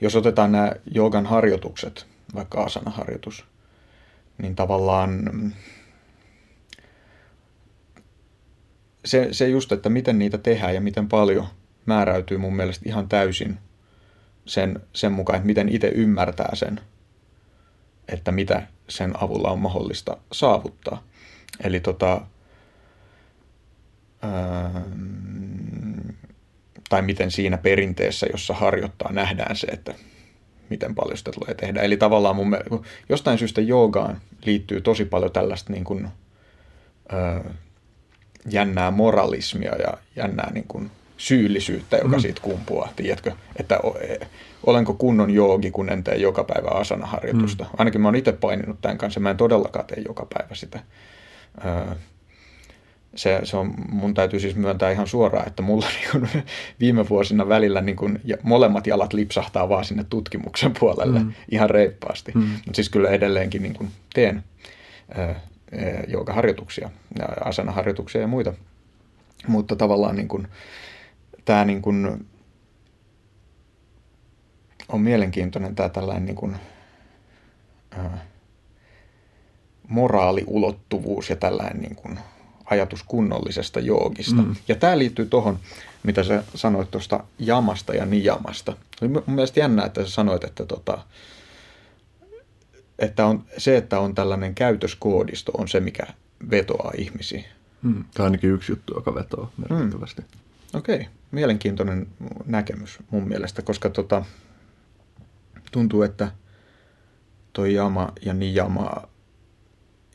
jos otetaan nämä joogan harjoitukset, vaikka asana-harjoitus, niin tavallaan mm, se, se just, että miten niitä tehdään ja miten paljon määräytyy mun mielestä ihan täysin sen, sen mukaan, että miten itse ymmärtää sen, että mitä sen avulla on mahdollista saavuttaa. Eli tota, ähm, tai miten siinä perinteessä, jossa harjoittaa, nähdään se, että miten paljon sitä tulee tehdä. Eli tavallaan mun mielestä, jostain syystä joogaan liittyy tosi paljon tällaista niin kuin, ö, jännää moralismia ja jännää niin kuin syyllisyyttä, joka Mm. siitä kumpuaa, tiedätkö? Että e- olenko kunnon joogi, kun en tee joka päivä asana-harjoitusta. Ainakin mä oon itse paininut tämän kanssa, mä en todellakaan tee joka päivä sitä. Ö, se, se on, mun täytyy siis myöntää ihan suoraan, että mulla niin kuin viime vuosina välillä niin kuin, ja molemmat jalat lipsahtaa vaan sinne tutkimuksen puolelle mm. Ihan reippaasti. Mm. Mutta siis kyllä edelleenkin niin kuin teen joogaharjoituksia, ja asanaharjoituksia ja muita. Mutta tavallaan niin kuin, tämä niin kuin, on mielenkiintoinen tämä tällainen niin kuin, ää, moraaliulottuvuus ja tällainen niin kuin, ajatus kunnollisesta joogista. Mm. Mm. Ja tämä liittyy tuohon, mitä sä sanoit tuosta jamasta ja nijamasta. Oli mun mielestä jännää, että sä sanoit, että, tota, että on, se, että on tällainen käytöskoodisto, on se, mikä vetoaa ihmisiin. Mm. Tämä on ainakin yksi juttu, joka vetoo merkittävästi. Okei, mielenkiintoinen näkemys mun mielestä, koska tota, tuntuu, että toi jama ja nijama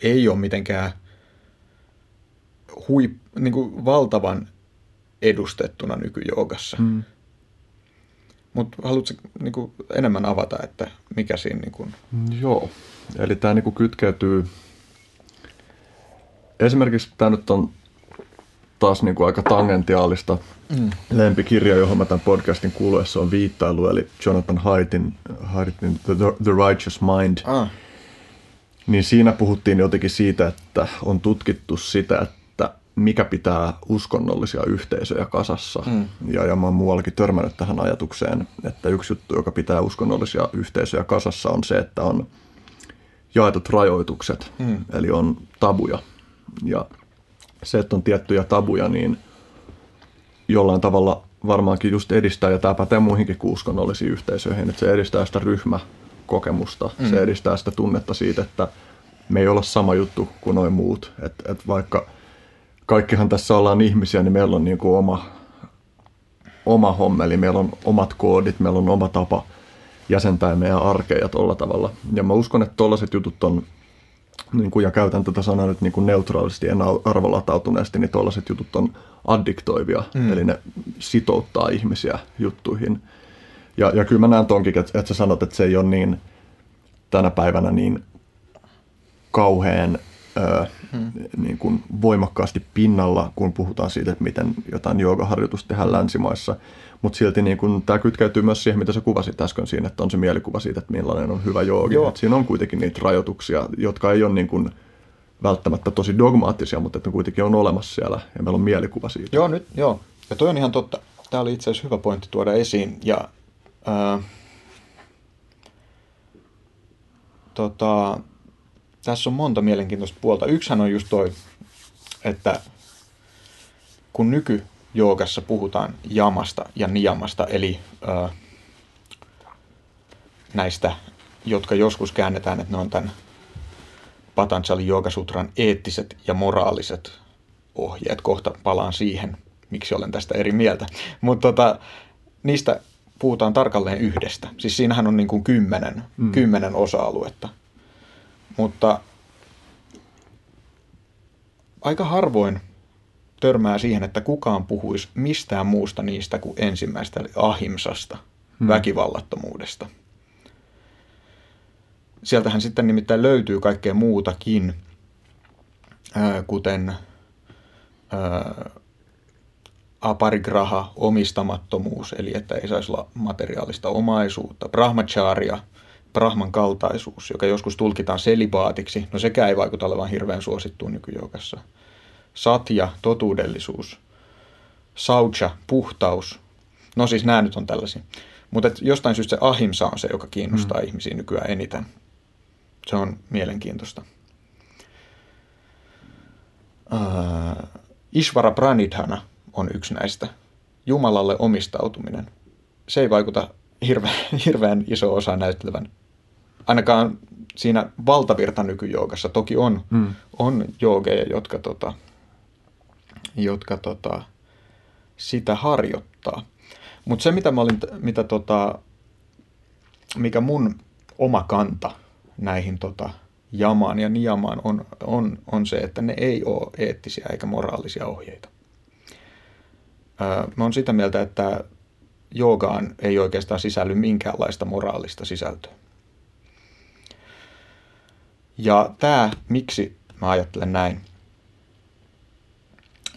ei ole mitenkään huip, niin kuin valtavan edustettuna nykyjoogassa. Mm. Mutta haluatko niin kuin enemmän avata, että mikä siinä... Niin kuin... Joo, eli tämä niinku kytkeytyy, esimerkiksi tämä nyt on taas niinku aika tangentiaalista. Mm. Lempikirja, johon mä tämän podcastin kuuluessa on viittailu, eli Jonathan Haitin, Haitin The, The Righteous Mind. Ah, Niin siinä puhuttiin jotenkin siitä, että on tutkittu sitä, että mikä pitää uskonnollisia yhteisöjä kasassa. Mm. Ja, ja mä oon muuallakin törmännyt tähän ajatukseen, että yksi juttu, joka pitää uskonnollisia yhteisöjä kasassa, on se, että on jaetut rajoitukset, Mm. eli on tabuja. Ja se, että on tiettyjä tabuja, niin jollain tavalla varmaankin just edistää, ja tämä pätee muihinkin kuin uskonnollisiin yhteisöihin, että se edistää sitä ryhmäkokemusta, mm. se edistää sitä tunnetta siitä, että me ei olla sama juttu kuin noin muut. Että et vaikka kaikkihan tässä ollaan ihmisiä, niin meillä on niin kuin oma, oma hommeli, meillä on omat koodit, meillä on oma tapa jäsentää meidän arkeja tuolla tavalla. Ja mä uskon, että tuollaiset jutut on niin kuin, ja käytän tätä sanaa nyt niin kuin neutraalisti ja arvolatautuneesti, niin tuollaiset jutut on addiktoivia, mm. eli ne sitouttaa ihmisiä juttuihin. Ja, ja kyllä mä näen tonkin, että, että sä sanot, että se ei ole niin tänä päivänä niin kauhean ö, hmm. niin kuin voimakkaasti pinnalla, kun puhutaan siitä, että miten jotain joogaharjoitusta tehdään länsimaissa. Mutta silti niin kun, tämä kytkeytyy myös siihen, mitä sä kuvasit äsken siinä, että on se mielikuva siitä, että millainen on hyvä joogi. Joo. siinä on kuitenkin niitä rajoituksia, jotka ei ole niin kun, välttämättä tosi dogmaattisia, mutta että kuitenkin on olemassa siellä ja meillä on mielikuva siitä. Joo, nyt, joo. Ja toi on ihan totta. Tämä oli itse asiassa hyvä pointti tuoda esiin. Ja, ää, tota, tässä on monta mielenkiintoista puolta. Yksihän on just toi, että kun nyky joogassa puhutaan jamasta ja niyamasta, eli ö, näistä, jotka joskus käännetään, että ne on tämän Patanjali Joogasutran eettiset ja moraaliset ohjeet. Kohta palaan siihen, miksi olen tästä eri mieltä. Mutta tota, niistä puhutaan tarkalleen yhdestä. Siis siinähän on niin kuin kymmenen, mm. kymmenen osa-aluetta. Mutta aika harvoin törmää siihen, että kukaan puhuisi mistään muusta niistä kuin ensimmäistä, eli ahimsasta, hmm. väkivallattomuudesta. Sieltähän sitten nimittäin löytyy kaikkea muutakin, kuten aparigraha, omistamattomuus, eli että ei saisi olla materiaalista omaisuutta, brahmacharya, brahman kaltaisuus, joka joskus tulkitaan selibaatiksi, no sekä ei vaikuta olevan hirveän suosittuun nykyjoukassa – satja, totuudellisuus, saucha, puhtaus. No siis nämä nyt on tällaisia. Mutta jostain syystä se ahimsa on se, joka kiinnostaa mm. ihmisiä nykyään eniten. Se on mielenkiintoista. Uh, Ishvara Pranidhana on yksi näistä. Jumalalle omistautuminen. Se ei vaikuta hirveän, hirveän iso osa näyttelevän. Ainakaan siinä valtavirta nykyjoogassa. Toki on, mm. on joogeja, jotka tota, jotka tota, sitä harjoittaa. Mutta se, mitä mä olin, mitä tota, mikä mun oma kanta näihin tota, jamaan ja niamaan on, on, on se, että ne ei ole eettisiä eikä moraalisia ohjeita. Öö, mä oon sitä mieltä, että joogaan ei oikeastaan sisälly minkäänlaista moraalista sisältöä. Ja tämä, miksi mä ajattelen näin,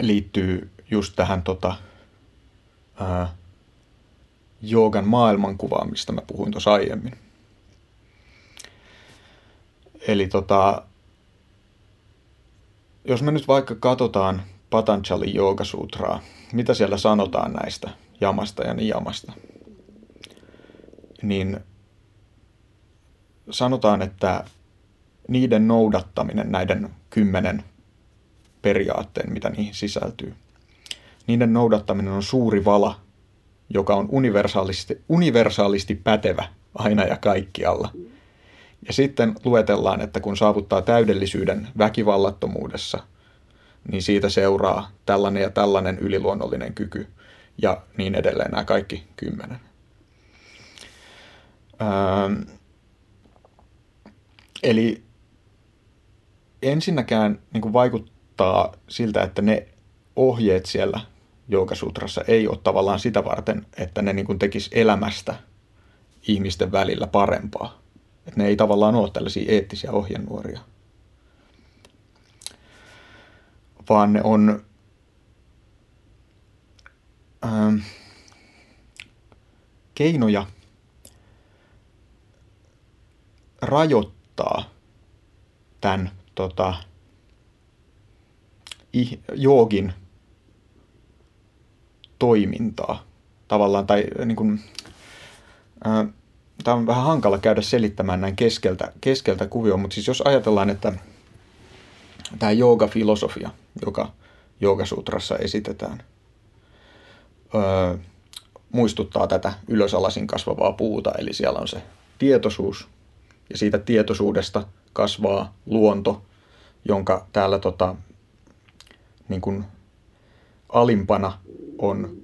liittyy just tähän tota, ää, joogan maailmankuvaan, mistä mä puhuin tuossa aiemmin. Eli tota, jos me nyt vaikka katsotaan Patanjali Joogasutraa, mitä siellä sanotaan näistä jamasta ja niyamasta, niin sanotaan, että niiden noudattaminen, näiden kymmenen periaatteen, mitä niihin sisältyy. Niiden noudattaminen on suuri vala, joka on universaalisti, universaalisti pätevä aina ja kaikkialla. Ja sitten luetellaan, että kun saavuttaa täydellisyyden väkivallattomuudessa, niin siitä seuraa tällainen ja tällainen yliluonnollinen kyky ja niin edelleen nämä kaikki kymmenen. Öö, eli ensinnäkään niin vaikut, vaikuttaa siltä, että ne ohjeet siellä Joogasutrassa ei ole tavallaan sitä varten, että ne niin kuin tekisi elämästä ihmisten välillä parempaa. Että ne ei tavallaan ole tällaisia eettisiä ohjenuoria. Vaan ne on ähm, keinoja rajoittaa tämän tota, joogin toimintaa tavallaan, tai niin kuin, ää, tämä on vähän hankala käydä selittämään näin keskeltä, keskeltä kuvioon, mutta siis jos ajatellaan, että tämä filosofia, joka Joogasutrassa esitetään. Öö, muistuttaa tätä ylösalasin kasvavaa puuta, eli siellä on se tietoisuus, ja siitä tietoisuudesta kasvaa luonto, jonka täällä tota, niin kuin alimpana on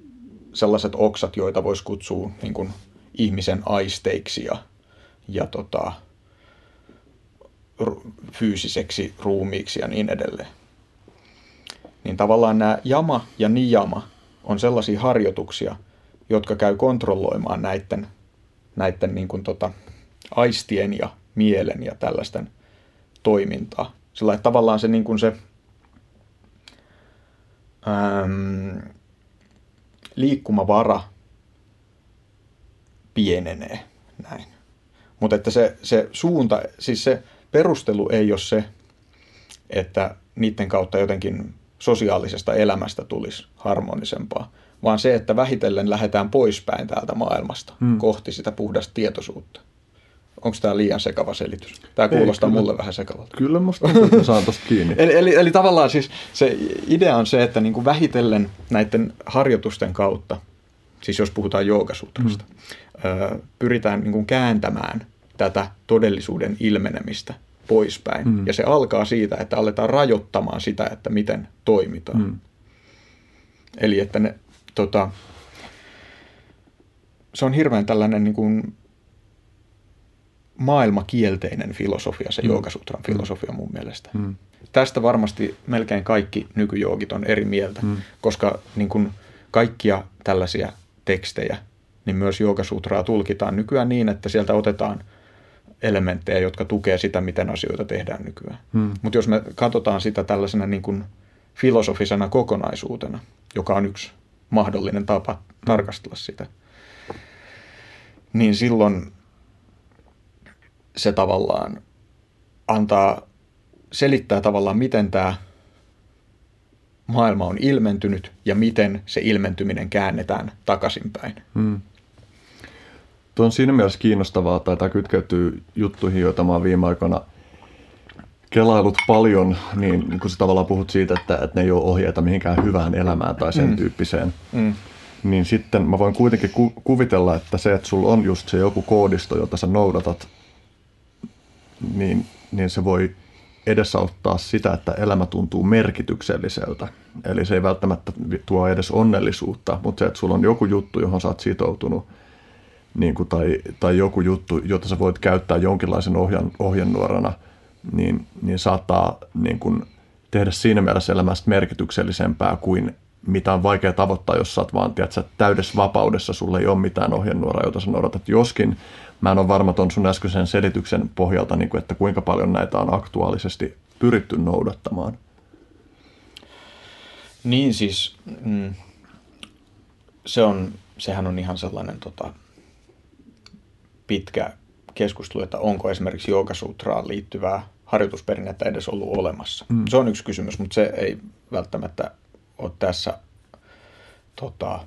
sellaiset oksat, joita voisi kutsua niin kuin ihmisen aisteiksi ja, ja tota, fyysiseksi ruumiiksi ja niin edelleen. Niin tavallaan nämä jama ja niyama on sellaisia harjoituksia, jotka käy kontrolloimaan näiden, näiden niin kuin tota, aistien ja mielen ja tällaisten toimintaa. Sillä että tavallaan se, niin kuin se äm, liikkumavara pienenee näin. Mutta että se, se suunta, siis se perustelu ei ole se, että niiden kautta jotenkin sosiaalisesta elämästä tulisi harmonisempaa, vaan se, että vähitellen lähdetään poispäin täältä maailmasta hmm. kohti sitä puhdasta tietoisuutta. Onko tämä liian sekava selitys? Tämä kuulostaa Ei, kyllä, mulle vähän sekavalta. Kyllä musta tuntuu, saan tosta kiinni. eli, eli, eli tavallaan siis se idea on se, että niin kuin vähitellen näiden harjoitusten kautta, siis jos puhutaan joogasutrasta, mm. pyritään niin kuin kääntämään tätä todellisuuden ilmenemistä poispäin. Mm. Ja se alkaa siitä, että aletaan rajoittamaan sitä, että miten toimitaan. Mm. Eli että ne, tota, se on hirveän tällainen niin kuin maailmakielteinen filosofia, se mm. Joogasutran mm. filosofia mun mielestä. Mm. Tästä varmasti melkein kaikki nykyjoogit on eri mieltä, mm. koska niin kuin kaikkia tällaisia tekstejä, niin myös Joogasutraa tulkitaan nykyään niin, että sieltä otetaan elementtejä, jotka tukee sitä, miten asioita tehdään nykyään. Mm. Mutta jos me katsotaan sitä tällaisena niin kuin filosofisena kokonaisuutena, joka on yksi mahdollinen tapa mm. tarkastella sitä, niin silloin se tavallaan antaa, selittää tavallaan, miten tämä maailma on ilmentynyt ja miten se ilmentyminen käännetään takaisinpäin. Hmm. Tuo on siinä mielessä kiinnostavaa, tai tämä kytkeytyy juttuihin, joita mä oon viime aikoina kelailut paljon, niin, kun sä tavallaan puhut siitä, että, että ne ei ole ohjeita mihinkään hyvään elämään tai sen mm. tyyppiseen, mm. niin sitten mä voin kuitenkin ku- kuvitella, että se, että sulla on just se joku koodisto, jota sä noudatat niin, niin se voi edesauttaa sitä, että elämä tuntuu merkitykselliseltä. Eli se ei välttämättä tuo edes onnellisuutta, mutta se, että sulla on joku juttu, johon sä oot sitoutunut, niin kuin, tai, tai joku juttu, jota sä voit käyttää jonkinlaisen ohjan, ohjenuorana, niin, niin saattaa niin kuin, tehdä siinä mielessä elämästä merkityksellisempää kuin mitä on vaikea tavoittaa, jos sä oot vaan tiedät, täydessä vapaudessa, sulle ei ole mitään ohjenuoraa, jota sä noudatat. Joskin mä en ole varma ton sun äskeisen selityksen pohjalta, niin kuin, että kuinka paljon näitä on aktuaalisesti pyritty noudattamaan. Niin siis, mm, se on, sehän on ihan sellainen tota, pitkä keskustelu, että onko esimerkiksi Joogasutraan liittyvää harjoitusperinnettä edes ollut olemassa. Mm. Se on yksi kysymys, mutta se ei välttämättä ole tässä tota,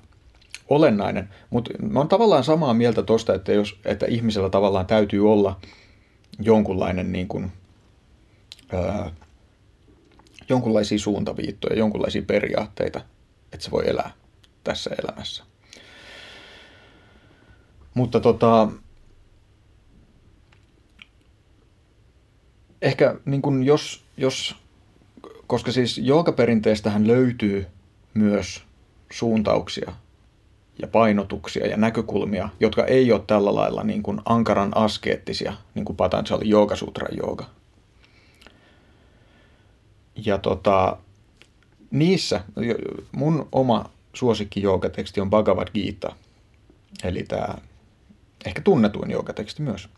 olennainen. Mutta mä oon tavallaan samaa mieltä tuosta, että, jos, että ihmisellä tavallaan täytyy olla jonkunlainen niin kuin, ää, jonkunlaisia suuntaviittoja, jonkunlaisia periaatteita, että se voi elää tässä elämässä. Mutta tota, ehkä niin kuin jos, jos, koska siis joogaperinteestähän löytyy myös suuntauksia ja painotuksia ja näkökulmia, jotka ei ole tällä lailla niin kuin ankaran askeettisia, niin kuin Patanjali Yoga Sutra Yoga. Ja tota, niissä mun oma suosikki joogateksti on Bhagavad Gita, eli tämä ehkä tunnetuin joogateksti myös.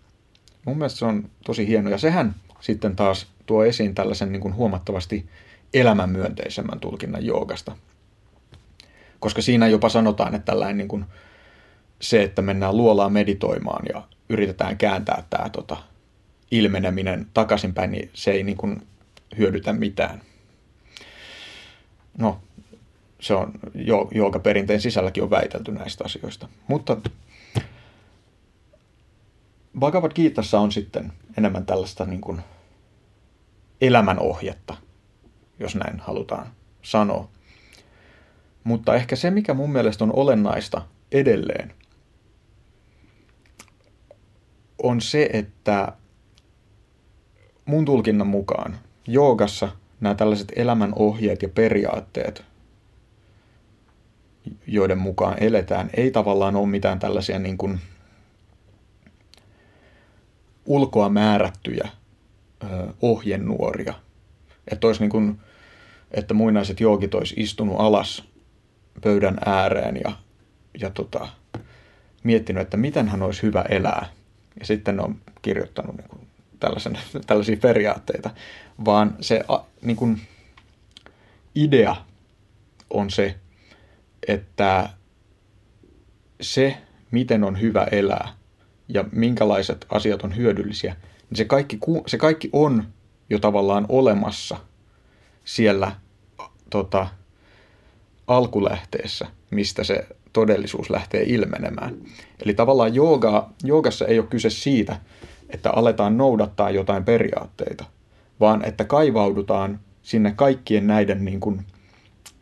Mun mielestä se on tosi hieno ja sehän sitten taas tuo esiin tällaisen niin kuin huomattavasti elämänmyönteisemmän tulkinnan joogasta – koska siinä jopa sanotaan, että tällainen niin kuin se, että mennään luolaan meditoimaan ja yritetään kääntää tämä tota, ilmeneminen takaisinpäin, niin se ei niin kuin hyödytä mitään. No, se on jo, perinteen sisälläkin on väitelty näistä asioista. Mutta Bhagavad Gitassa on sitten enemmän tällaista niin kuin elämänohjetta, jos näin halutaan sanoa. Mutta ehkä se, mikä mun mielestä on olennaista edelleen, on se, että mun tulkinnan mukaan joogassa nämä tällaiset elämän ohjeet ja periaatteet, joiden mukaan eletään, ei tavallaan ole mitään tällaisia niin kuin ulkoa määrättyjä ohjenuoria. Että olisi niin kuin, että muinaiset joogit olisi istunut alas pöydän ääreen ja, ja tota, miettinyt, että miten hän olisi hyvä elää. Ja sitten on kirjoittanut niin kuin tällaisen, tällaisia periaatteita, vaan se niin kuin idea on se, että se, miten on hyvä elää ja minkälaiset asiat on hyödyllisiä, niin se kaikki, se kaikki on jo tavallaan olemassa siellä tota, alkulähteessä, mistä se todellisuus lähtee ilmenemään. Eli tavallaan jooga, joogassa ei ole kyse siitä, että aletaan noudattaa jotain periaatteita, vaan että kaivaudutaan sinne kaikkien näiden niin kuin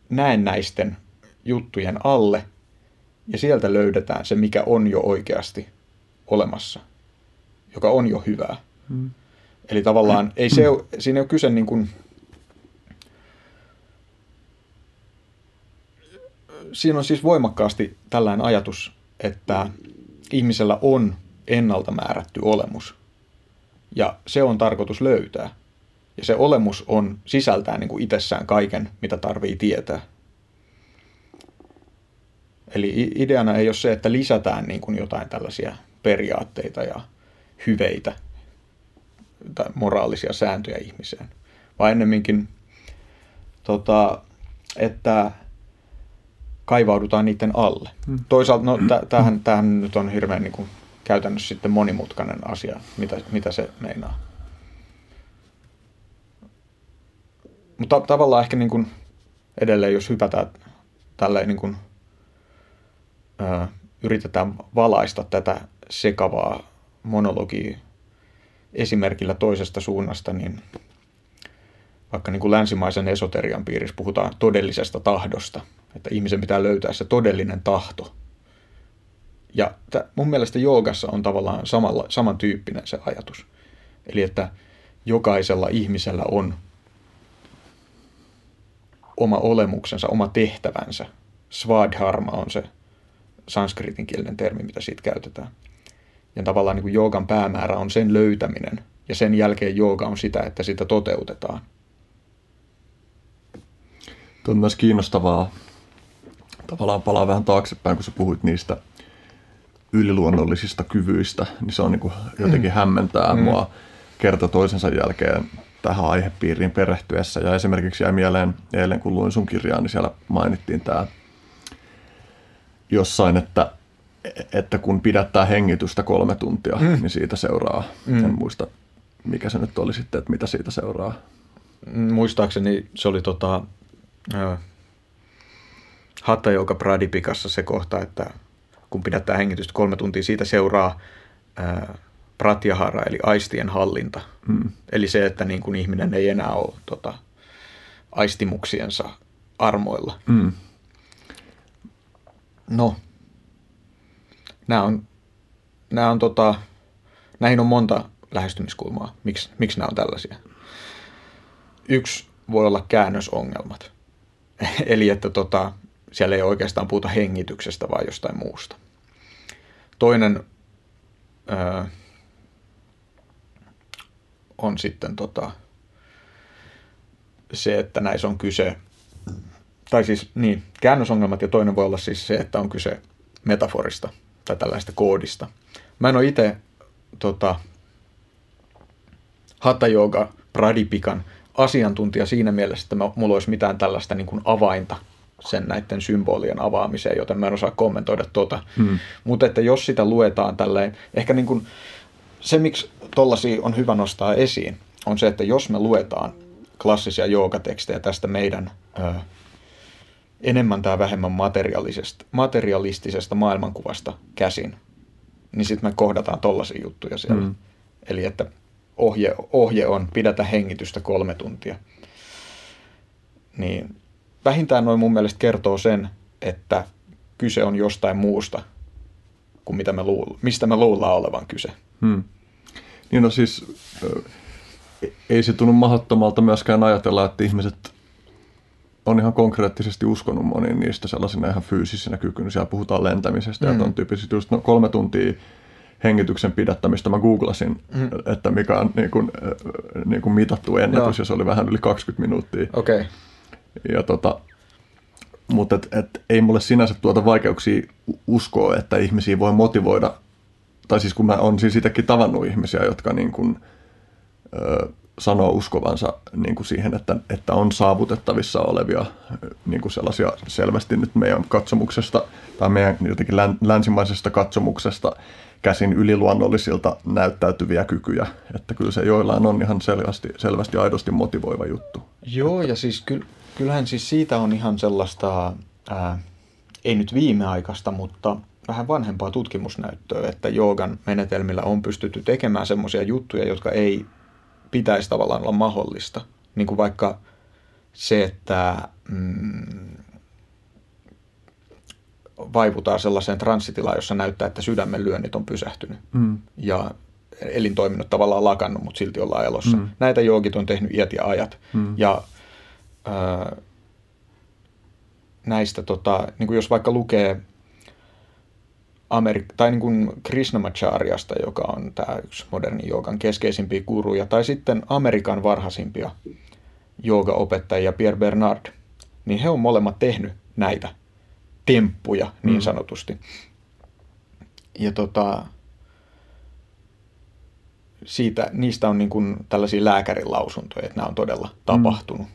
näennäisten juttujen alle ja sieltä löydetään se, mikä on jo oikeasti olemassa, joka on jo hyvää. Mm. Eli tavallaan ei se siinä ei ole kyse niin kuin, siinä on siis voimakkaasti tällainen ajatus, että ihmisellä on ennalta määrätty olemus. Ja se on tarkoitus löytää. Ja se olemus on sisältää niin kuin itsessään kaiken, mitä tarvii tietää. Eli ideana ei ole se, että lisätään niin kuin jotain tällaisia periaatteita ja hyveitä tai moraalisia sääntöjä ihmiseen, vaan ennemminkin, tota, että kaivaudutaan niiden alle. Hmm. Toisaalta, no tämähän, tämähän nyt on hirveän niin kuin, käytännössä sitten monimutkainen asia, mitä, mitä se meinaa. Mutta tavallaan ehkä niin kuin edelleen, jos hypätään tälleen niin kuin, ö, yritetään valaista tätä sekavaa monologia esimerkillä toisesta suunnasta, niin vaikka niin kuin länsimaisen esoterian piirissä puhutaan todellisesta tahdosta, että ihmisen pitää löytää se todellinen tahto. Ja mun mielestä joogassa on tavallaan samalla, samantyyppinen se ajatus. Eli että jokaisella ihmisellä on oma olemuksensa, oma tehtävänsä. Svadharma on se sanskritin kielinen termi, mitä siitä käytetään. Ja tavallaan niin kuin joogan päämäärä on sen löytäminen, ja sen jälkeen jooga on sitä, että sitä toteutetaan. Tuo on myös kiinnostavaa, tavallaan palaa vähän taaksepäin, kun sä puhuit niistä yliluonnollisista kyvyistä, niin se on niin kuin jotenkin mm. hämmentää mm. mua kerta toisensa jälkeen tähän aihepiiriin perehtyessä. Ja esimerkiksi jäi mieleen eilen, kun luin sun kirjaa, niin siellä mainittiin tämä jossain, että, että kun pidättää hengitystä kolme tuntia, mm. niin siitä seuraa. Mm. En muista, mikä se nyt oli sitten, että mitä siitä seuraa. Muistaakseni se oli tota, äh, Hatta Joka Pradipikassa se kohta, että kun pidättää hengitystä kolme tuntia, siitä seuraa äh, pratyahara, eli aistien hallinta. Mm. Eli se, että niin kuin ihminen ei enää ole tota, aistimuksiensa armoilla. Mm. No, nämä on, nämä on tota, näihin on monta lähestymiskulmaa. Miks, miksi nämä on tällaisia? Yksi voi olla käännösongelmat. Eli että tota, siellä ei oikeastaan puhuta hengityksestä, vaan jostain muusta. Toinen öö, on sitten tota, se, että näissä on kyse tai siis niin, käännösongelmat ja toinen voi olla siis se, että on kyse metaforista tai tällaista koodista. Mä en ole itse tota, Hatha Yoga Pradipikan asiantuntija siinä mielessä, että mulla olisi mitään tällaista niin kuin avainta sen näiden symbolien avaamiseen, joten mä en osaa kommentoida tuota. Hmm. Mutta että jos sitä luetaan tälleen, ehkä niin kuin se, miksi tollasia on hyvä nostaa esiin, on se, että jos me luetaan klassisia joogatekstejä tästä meidän ö, enemmän tai vähemmän materialistisesta, materialistisesta maailmankuvasta käsin, niin sitten me kohdataan tollaisia juttuja siellä. Mm. Eli että ohje, ohje on pidätä hengitystä kolme tuntia. Niin vähintään noin mun mielestä kertoo sen, että kyse on jostain muusta kuin mitä me luul, mistä me luullaan olevan kyse. Hmm. Niin no siis ei se tunnu mahdottomalta myöskään ajatella, että ihmiset on ihan konkreettisesti uskonut moniin niistä sellaisina ihan fyysisinä kykyinä. Siellä puhutaan lentämisestä mm. ja on tyyppisesti just no, kolme tuntia hengityksen pidättämistä mä googlasin, mm. että mikä on niin kuin, niin kuin mitattu ennätys, Joo. ja se oli vähän yli 20 minuuttia. Okay. Ja tota, mutta et, et, ei mulle sinänsä tuota vaikeuksia uskoa, että ihmisiä voi motivoida, tai siis kun mä oon siis itsekin tavannut ihmisiä, jotka niin kuin, ö, sanoo uskovansa niin kuin siihen, että, että on saavutettavissa olevia niin kuin sellaisia selvästi nyt meidän katsomuksesta tai meidän jotenkin länsimaisesta katsomuksesta käsin yliluonnollisilta näyttäytyviä kykyjä. Että kyllä se joillain on ihan selvästi, selvästi aidosti motivoiva juttu. Joo, ja siis ky, kyllähän siis siitä on ihan sellaista, ää, ei nyt viimeaikaista, mutta vähän vanhempaa tutkimusnäyttöä, että joogan menetelmillä on pystytty tekemään semmoisia juttuja, jotka ei pitäisi tavallaan olla mahdollista. Niin kuin vaikka se, että mm, vaivutaan sellaiseen transsitilaan, jossa näyttää, että sydämen lyönnit on pysähtynyt. Mm. Ja elintoiminnot tavallaan lakannut, mutta silti ollaan elossa. Mm. Näitä joogit on tehnyt iät ja ajat. Mm. Ja ää, näistä, tota, niin kuin jos vaikka lukee Amerik- tai niin kuin Krishnamacharyasta, joka on tämä yksi moderni joogan keskeisimpiä kuruja, tai sitten Amerikan varhaisimpia joogaopettajia, Pierre Bernard, niin he on molemmat tehnyt näitä temppuja niin mm. sanotusti. Ja tota, siitä, niistä on niin kuin tällaisia lääkärin lausuntoja, että nämä on todella mm.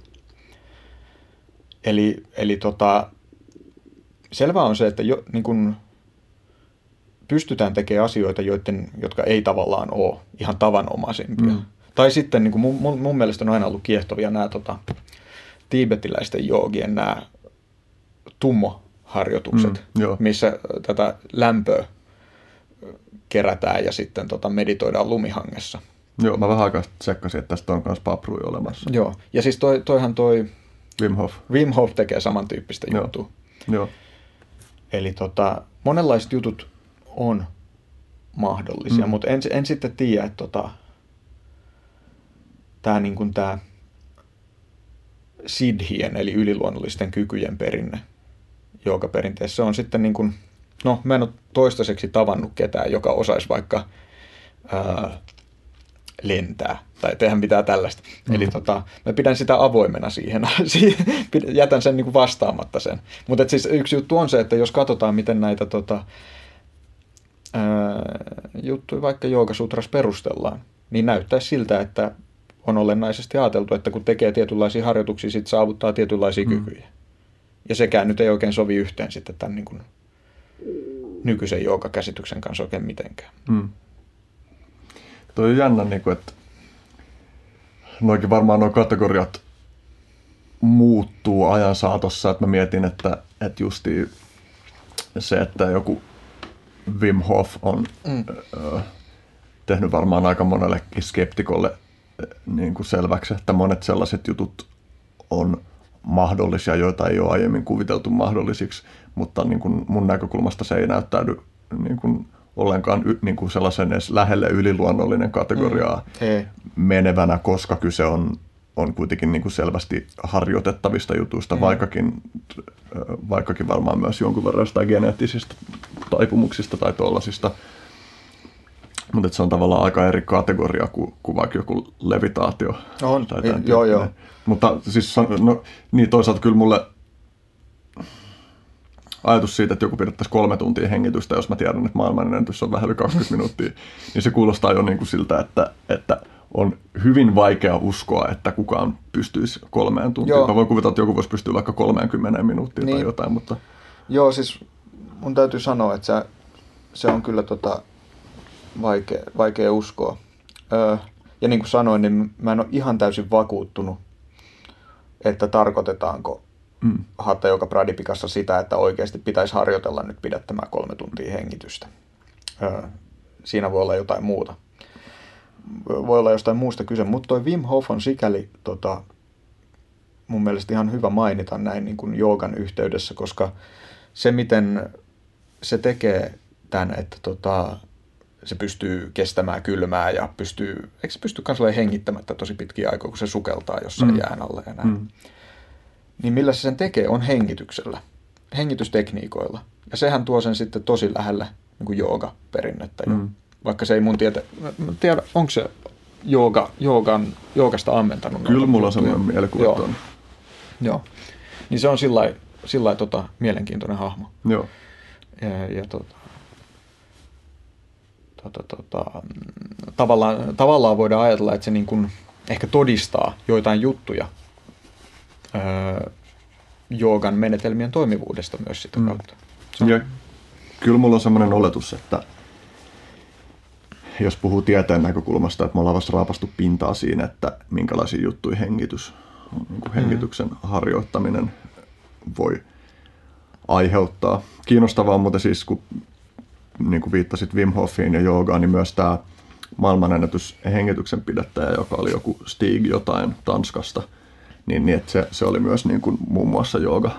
Eli, eli tota, selvää on se, että jo, niin kuin pystytään tekemään asioita, joiden, jotka ei tavallaan ole ihan tavanomaisimpia. Mm. Tai sitten niin mun, mun mielestä on aina ollut kiehtovia nämä tota, tiibetiläisten joogien nämä tummoharjoitukset, mm, missä tätä lämpöä kerätään ja sitten tota, meditoidaan lumihangessa. Joo, mä vähän aikaa tsekkasin, että tästä on myös paprui olemassa. Joo, ja siis toi, toihan toi Wim Hof. Wim Hof tekee samantyyppistä Joo. juttua. Joo. Eli tota, monenlaiset jutut on mahdollisia, mm. mutta en, en sitten tiedä, että tota, tämä niin kuin sidhien eli yliluonnollisten kykyjen perinne perinteessä on sitten niin kuin, no mä en ole toistaiseksi tavannut ketään, joka osaisi vaikka ää, lentää tai tehdä mitään tällaista. Mm. Eli tota, mä pidän sitä avoimena siihen, jätän sen niin kuin vastaamatta sen. Mutta siis yksi juttu on se, että jos katsotaan, miten näitä tota, juttuja vaikka Joogasutras perustellaan, niin näyttäisi siltä, että on olennaisesti ajateltu, että kun tekee tietynlaisia harjoituksia, sitten saavuttaa tietynlaisia mm. kykyjä. Ja sekään nyt ei oikein sovi yhteen sitten tämän niin kuin nykyisen joogakäsityksen kanssa oikein mitenkään. Mm. Tuo on jännä, niin kuin, että noikin varmaan nuo kategoriat muuttuu ajan saatossa, että mä mietin, että, että justi se, että joku Wim Hof on mm. ö, tehnyt varmaan aika monellekin skeptikolle niin kuin selväksi, että monet sellaiset jutut on mahdollisia, joita ei ole aiemmin kuviteltu mahdollisiksi, mutta niin kuin mun näkökulmasta se ei näyttäydy niin kuin ollenkaan y, niin kuin sellaisen edes lähelle yliluonnollinen kategoriaa mm. menevänä, koska kyse on, on kuitenkin niin kuin selvästi harjoitettavista jutuista, mm. vaikkakin, vaikkakin varmaan myös jonkun verran jostain geneettisistä taipumuksista tai tuollaisista. Mutta se on tavallaan aika eri kategoria kuin, kuin vaikka joku levitaatio. On, tai joo, joo. Mutta siis no, niin toisaalta kyllä mulle ajatus siitä, että joku pidettäisiin kolme tuntia hengitystä, jos mä tiedän, että maailman ennätys on vähän yli 20 minuuttia, niin se kuulostaa jo niin kuin siltä, että, että on hyvin vaikea uskoa, että kukaan pystyisi kolmeen tuntiin. Joo. Mä voin kuvitella, että joku voisi pystyä vaikka 30 minuuttia niin. tai jotain, mutta... Joo, siis mun täytyy sanoa, että se, se on kyllä tota vaikea, vaikea uskoa. Öö, ja niin kuin sanoin, niin mä en ole ihan täysin vakuuttunut, että tarkoitetaanko mm. Hatta joka Pradipikassa sitä, että oikeasti pitäisi harjoitella nyt pidättämään kolme tuntia hengitystä. Öö, siinä voi olla jotain muuta. Voi olla jostain muusta kyse, mutta toi Wim Hof on sikäli tota, mun mielestä ihan hyvä mainita näin niin kuin joogan yhteydessä, koska se, miten se tekee tämän, että tota, se pystyy kestämään kylmää ja pystyy, eikö se pysty myös hengittämättä tosi pitkiä aikoja, kun se sukeltaa jossain mm. jään alle ja näin. Mm. Niin millä se sen tekee, on hengityksellä, hengitystekniikoilla. Ja sehän tuo sen sitten tosi lähelle niin jooga-perinnettä. Mm. Vaikka se ei mun tiedä, mä tiedä, onko se jooga, joogan, joogasta ammentanut. Kyllä mulla on sellainen mielikuva. Joo. Joo. Niin se on sillä lailla tota, mielenkiintoinen hahmo. Joo. Ja, ja tota, tota, tota, tavallaan, tavallaan voidaan ajatella, että se niin kuin ehkä todistaa joitain juttuja öö, joogan menetelmien toimivuudesta myös sitä mm. kautta. Mm. Ja kyllä mulla on sellainen oletus, että jos puhuu tieteen näkökulmasta, että me ollaan vasta raapastu pintaa siinä, että minkälaisia juttuja hengitys, niin kuin hengityksen mm. harjoittaminen voi aiheuttaa. Kiinnostavaa mutta siis, kun niin kuin viittasit Wim Hofiin ja joogaan, niin myös tämä maailmanennätys hengityksen pidättäjä, joka oli joku Stig jotain Tanskasta, niin, niin että se, se oli myös niin kuin muun muassa jooga,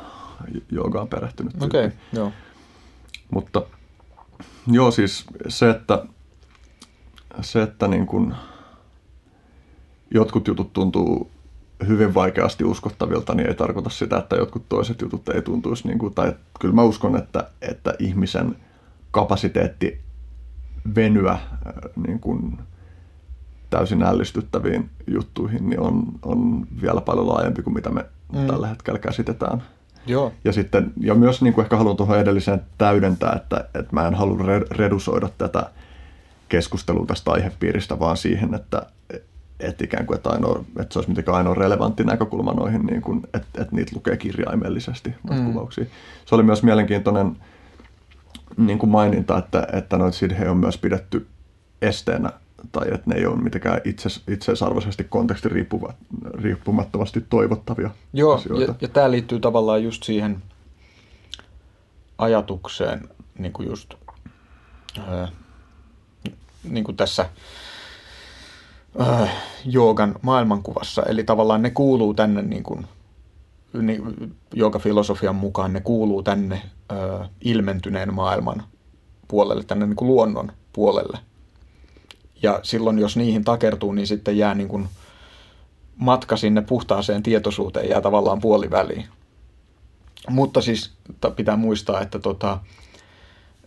joogaan perehtynyt. Okei, okay, joo. Mutta joo, siis se, että, se, että niin kuin jotkut jutut tuntuu hyvin vaikeasti uskottavilta, niin ei tarkoita sitä, että jotkut toiset jutut ei tuntuisi, niin kuin, tai kyllä mä uskon, että, että ihmisen kapasiteetti venyä äh, niin kuin täysin ällistyttäviin juttuihin niin on, on vielä paljon laajempi kuin mitä me mm. tällä hetkellä käsitetään. Joo. Ja, sitten, ja myös niin kuin ehkä haluan tuohon edelliseen täydentää, että, että mä en halua redusoida tätä keskustelua tästä aihepiiristä vaan siihen, että, että ikään kuin, että, ainoa, että se olisi mitenkään ainoa relevantti näkökulma noihin, niin kuin, että, että niitä lukee kirjaimellisesti, mm. kuvauksia. Se oli myös mielenkiintoinen niin kuin maininta, että, että noita sidhe on myös pidetty esteenä tai että ne ei ole mitenkään itse, itseisarvoisesti konteksti riippumattomasti toivottavia Joo, asioita. ja, ja tämä liittyy tavallaan just siihen ajatukseen, niin kuin just ää, niin kuin tässä ää, joogan maailmankuvassa. Eli tavallaan ne kuuluu tänne, niin kuin, niin, joogafilosofian mukaan ne kuuluu tänne ää, ilmentyneen maailman puolelle, tänne niin kuin luonnon puolelle. Ja silloin, jos niihin takertuu, niin sitten jää niin kuin matka sinne puhtaaseen tietoisuuteen jää tavallaan puoliväliin. Mutta siis pitää muistaa, että tota,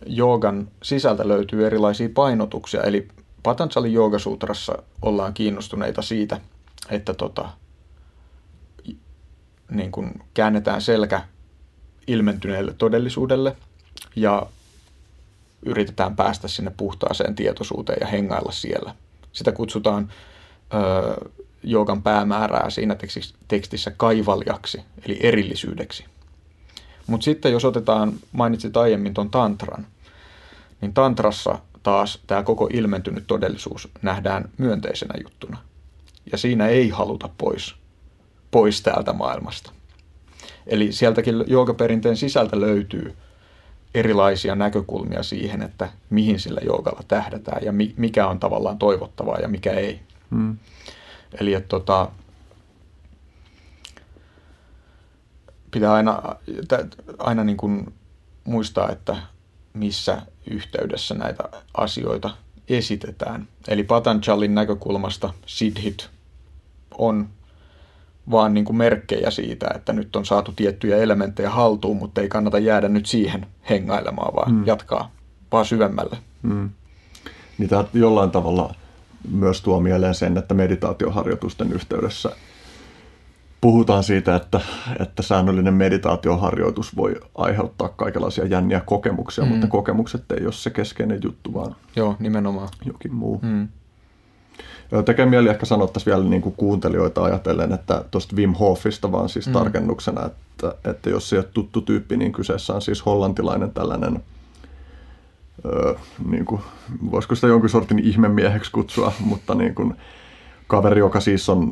joogan sisältä löytyy erilaisia painotuksia. Eli Patanjali Joogasutrassa ollaan kiinnostuneita siitä, että tota, niin kuin käännetään selkä ilmentyneelle todellisuudelle ja yritetään päästä sinne puhtaaseen tietoisuuteen ja hengailla siellä. Sitä kutsutaan joogan päämäärää siinä tekstissä kaivaljaksi, eli erillisyydeksi. Mutta sitten jos otetaan, mainitsit aiemmin tuon tantran, niin tantrassa taas tämä koko ilmentynyt todellisuus nähdään myönteisenä juttuna. Ja siinä ei haluta pois, pois täältä maailmasta. Eli sieltäkin joogaperinteen sisältä löytyy erilaisia näkökulmia siihen, että mihin sillä joogalla tähdätään ja mikä on tavallaan toivottavaa ja mikä ei. Hmm. Eli että tota, pitää aina, aina niin kuin muistaa, että missä yhteydessä näitä asioita esitetään. Eli Patanjalin näkökulmasta Siddhit on vaan niin kuin merkkejä siitä, että nyt on saatu tiettyjä elementtejä haltuun, mutta ei kannata jäädä nyt siihen hengailemaan, vaan mm. jatkaa vaan syvemmälle. Mm. Niin tämä jollain tavalla myös tuo mieleen sen, että meditaatioharjoitusten yhteydessä puhutaan siitä, että, että säännöllinen meditaatioharjoitus voi aiheuttaa kaikenlaisia jänniä kokemuksia, mm. mutta kokemukset ei ole se keskeinen juttu, vaan Joo, nimenomaan. jokin muu. Mm. Tekee mieli ehkä sanoa tässä vielä niin kuin kuuntelijoita ajatellen, että tuosta Wim Hofista vaan siis mm. tarkennuksena, että, että jos se ei ole tuttu tyyppi, niin kyseessä on siis hollantilainen tällainen, öö, niin kuin, voisiko sitä jonkin sortin ihmemieheksi kutsua, mutta niin kuin, kaveri, joka siis on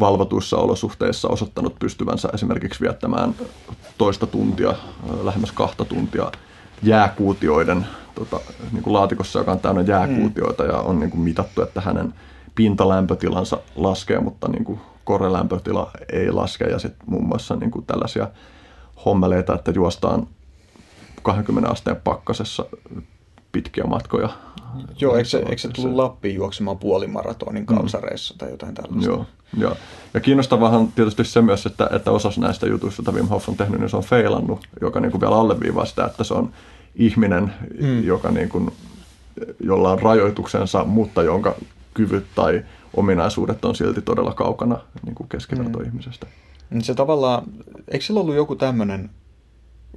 valvotuissa olosuhteissa osoittanut pystyvänsä esimerkiksi viettämään toista tuntia, lähemmäs kahta tuntia jääkuutioiden tota, niin kuin laatikossa, joka on täynnä jääkuutioita ja on niin kuin mitattu, että hänen pintalämpötilansa laskee, mutta niin kuin korelämpötila ei laske ja sitten muun muassa niin kuin tällaisia hommeleita, että juostaan 20 asteen pakkasessa pitkiä matkoja. Joo, eikö se, eikö se tullut Lappiin juoksemaan puolimaratonin kalsareissa mm. tai jotain tällaista? Joo, joo. Ja kiinnostavahan tietysti se myös, että, että osassa näistä jutuista, joita Wim Hof on tehnyt, niin se on feilannut, joka niin kuin vielä alleviivaa sitä, että se on ihminen, mm. joka niin kuin, jolla on rajoituksensa, mutta jonka kyvyt tai ominaisuudet on silti todella kaukana niin kuin keskivertoihmisestä. Mm. Se tavallaan, eikö sillä ollut joku tämmöinen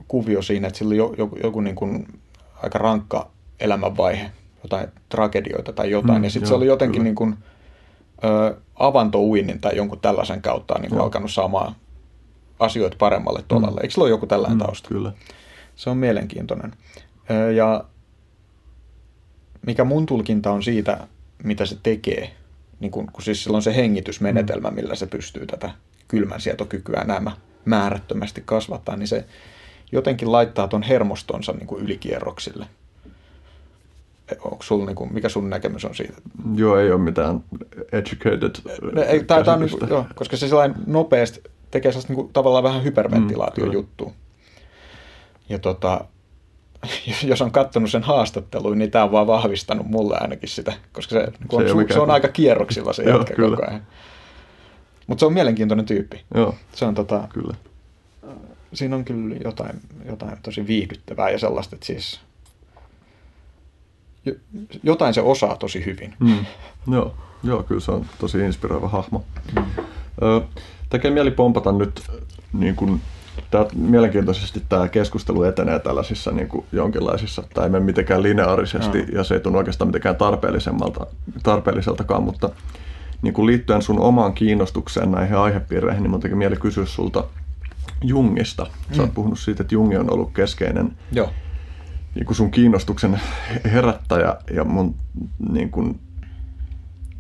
kuvio siinä, että sillä oli joku, joku niin kuin aika rankka elämänvaihe, jotain tragedioita tai jotain, mm, ja sitten se oli jotenkin kyllä. niin kuin, ö, avantouinnin tai jonkun tällaisen kautta niin kuin alkanut saamaan asioita paremmalle tolalle. Mm. Eikö sillä ole joku tällainen mm, tausta? Kyllä. Se on mielenkiintoinen. Ö, ja mikä mun tulkinta on siitä, mitä se tekee, niin kun, kun siis sillä on se hengitysmenetelmä, mm. millä se pystyy tätä kylmänsietokykyä nämä määrättömästi kasvattaa, niin se jotenkin laittaa ton hermostonsa niin kuin ylikierroksille. Onko sul, niin kuin, mikä sun näkemys on siitä? Joo, ei ole mitään educated ei, tai, tämä on, niin kuin, joo, koska se sellainen nopeasti tekee sellaista niin kuin, tavallaan vähän hyperventilaatio mm, juttu. Ja tota, jos on katsonut sen haastatteluun, niin tämä on vaan vahvistanut mulle ainakin sitä, koska se, se, on, su- se on aika kierroksilla se jätkä koko ajan. Mutta se on mielenkiintoinen tyyppi. Joo, se on tota, kyllä. Siinä on kyllä jotain, jotain tosi viihdyttävää ja sellaista, että siis jotain se osaa tosi hyvin. Mm. Joo, joo, kyllä se on tosi inspiroiva hahmo. Mm. Ö, tekee mieli pompata nyt niin kuin Tää, mielenkiintoisesti tämä keskustelu etenee tällaisissa niin kuin jonkinlaisissa, tai ei mene mitenkään lineaarisesti, no. ja se ei tunnu oikeastaan mitenkään tarpeellisemmalta, tarpeelliseltakaan, mutta niin kuin liittyen sun omaan kiinnostukseen näihin aihepiireihin, niin mun tekee mieli kysyä sulta Jungista. Sä oot mm. puhunut siitä, että Jungi on ollut keskeinen Joo. Niin kuin sun kiinnostuksen herättäjä, ja mun niin kuin,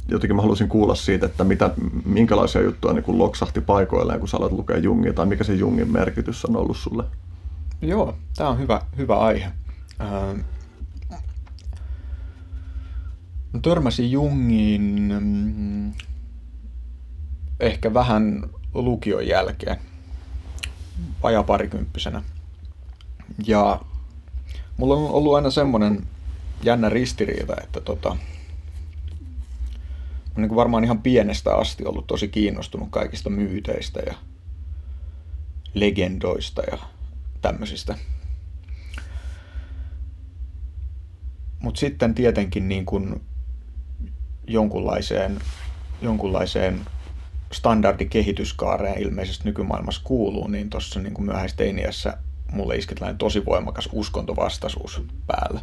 jotenkin mä halusin kuulla siitä, että mitä, minkälaisia juttuja niin kuin loksahti paikoilleen, kun sä aloit lukea Jungia, tai mikä se Jungin merkitys on ollut sulle? Joo, tämä on hyvä, hyvä aihe. Ähm, törmäsin Jungiin mm, ehkä vähän lukion jälkeen, vajaa parikymppisenä. Ja mulla on ollut aina semmoinen jännä ristiriita, että tota, niin kuin varmaan ihan pienestä asti ollut tosi kiinnostunut kaikista myyteistä ja legendoista ja tämmöisistä. Mutta sitten tietenkin niin kuin jonkunlaiseen, jonkunlaiseen standardikehityskaareen ilmeisesti nykymaailmassa kuuluu, niin tuossa niin myöhäisteiniässä mulle iski tosi voimakas uskontovastaisuus päälle.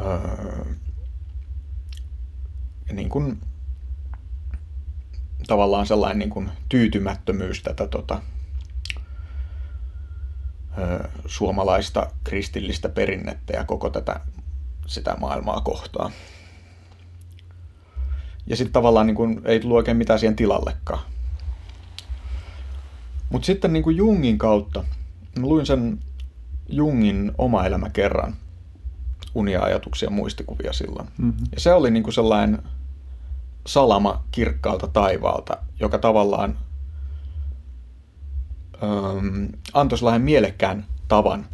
Öö, niin kuin, tavallaan sellainen niin kuin tyytymättömyys tätä tota, ö, suomalaista kristillistä perinnettä ja koko tätä sitä maailmaa kohtaan. Ja sitten tavallaan niin kuin, ei tullut oikein mitään siihen tilallekaan. Mutta sitten niin kuin Jungin kautta, mä luin sen Jungin oma elämä kerran, unia, ajatuksia, muistikuvia silloin. Mm-hmm. Ja se oli niin kuin sellainen salama kirkkaalta taivaalta, joka tavallaan ähm, antoi sellainen mielekkään tavan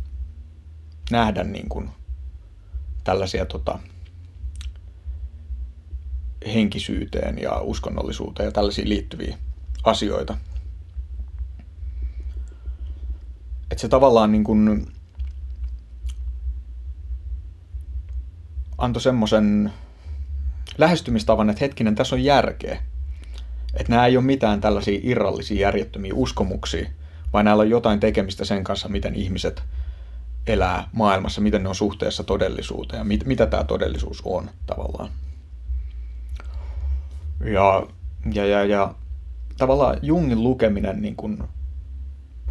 nähdä niin kuin tällaisia tota, henkisyyteen ja uskonnollisuuteen ja tällaisiin liittyviä asioita. Että se tavallaan niin kuin antoi semmoisen lähestymistavan, että hetkinen, tässä on järkeä. Että nämä ei ole mitään tällaisia irrallisia järjettömiä uskomuksia, vaan näillä on jotain tekemistä sen kanssa, miten ihmiset elää maailmassa, miten ne on suhteessa todellisuuteen ja mit, mitä tämä todellisuus on tavallaan. Ja, ja, ja, ja tavallaan Jungin lukeminen niin kun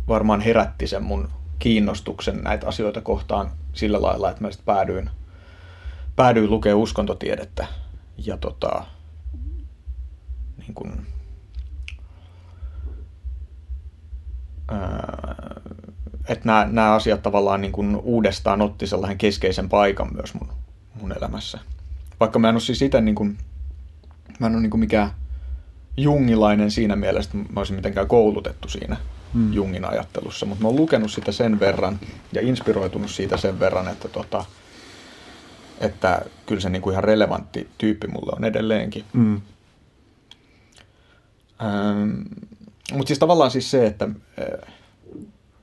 varmaan herätti sen mun kiinnostuksen näitä asioita kohtaan sillä lailla, että mä sitten päädyin, päädyin lukemaan uskontotiedettä ja tota, niin kuin, että nämä, nämä asiat tavallaan niin kuin uudestaan otti sellainen keskeisen paikan myös mun, mun elämässä. Vaikka mä en ole siis itse niin kuin, mä en ole niin kuin mikään jungilainen siinä mielessä, että mä olisin mitenkään koulutettu siinä. hmm. Jungin ajattelussa, mutta mä oon lukenut sitä sen verran ja inspiroitunut siitä sen verran, että, tota, että kyllä se niinku ihan relevantti tyyppi mulle on edelleenkin. Hmm. Ähm, mutta siis tavallaan siis se, että äh,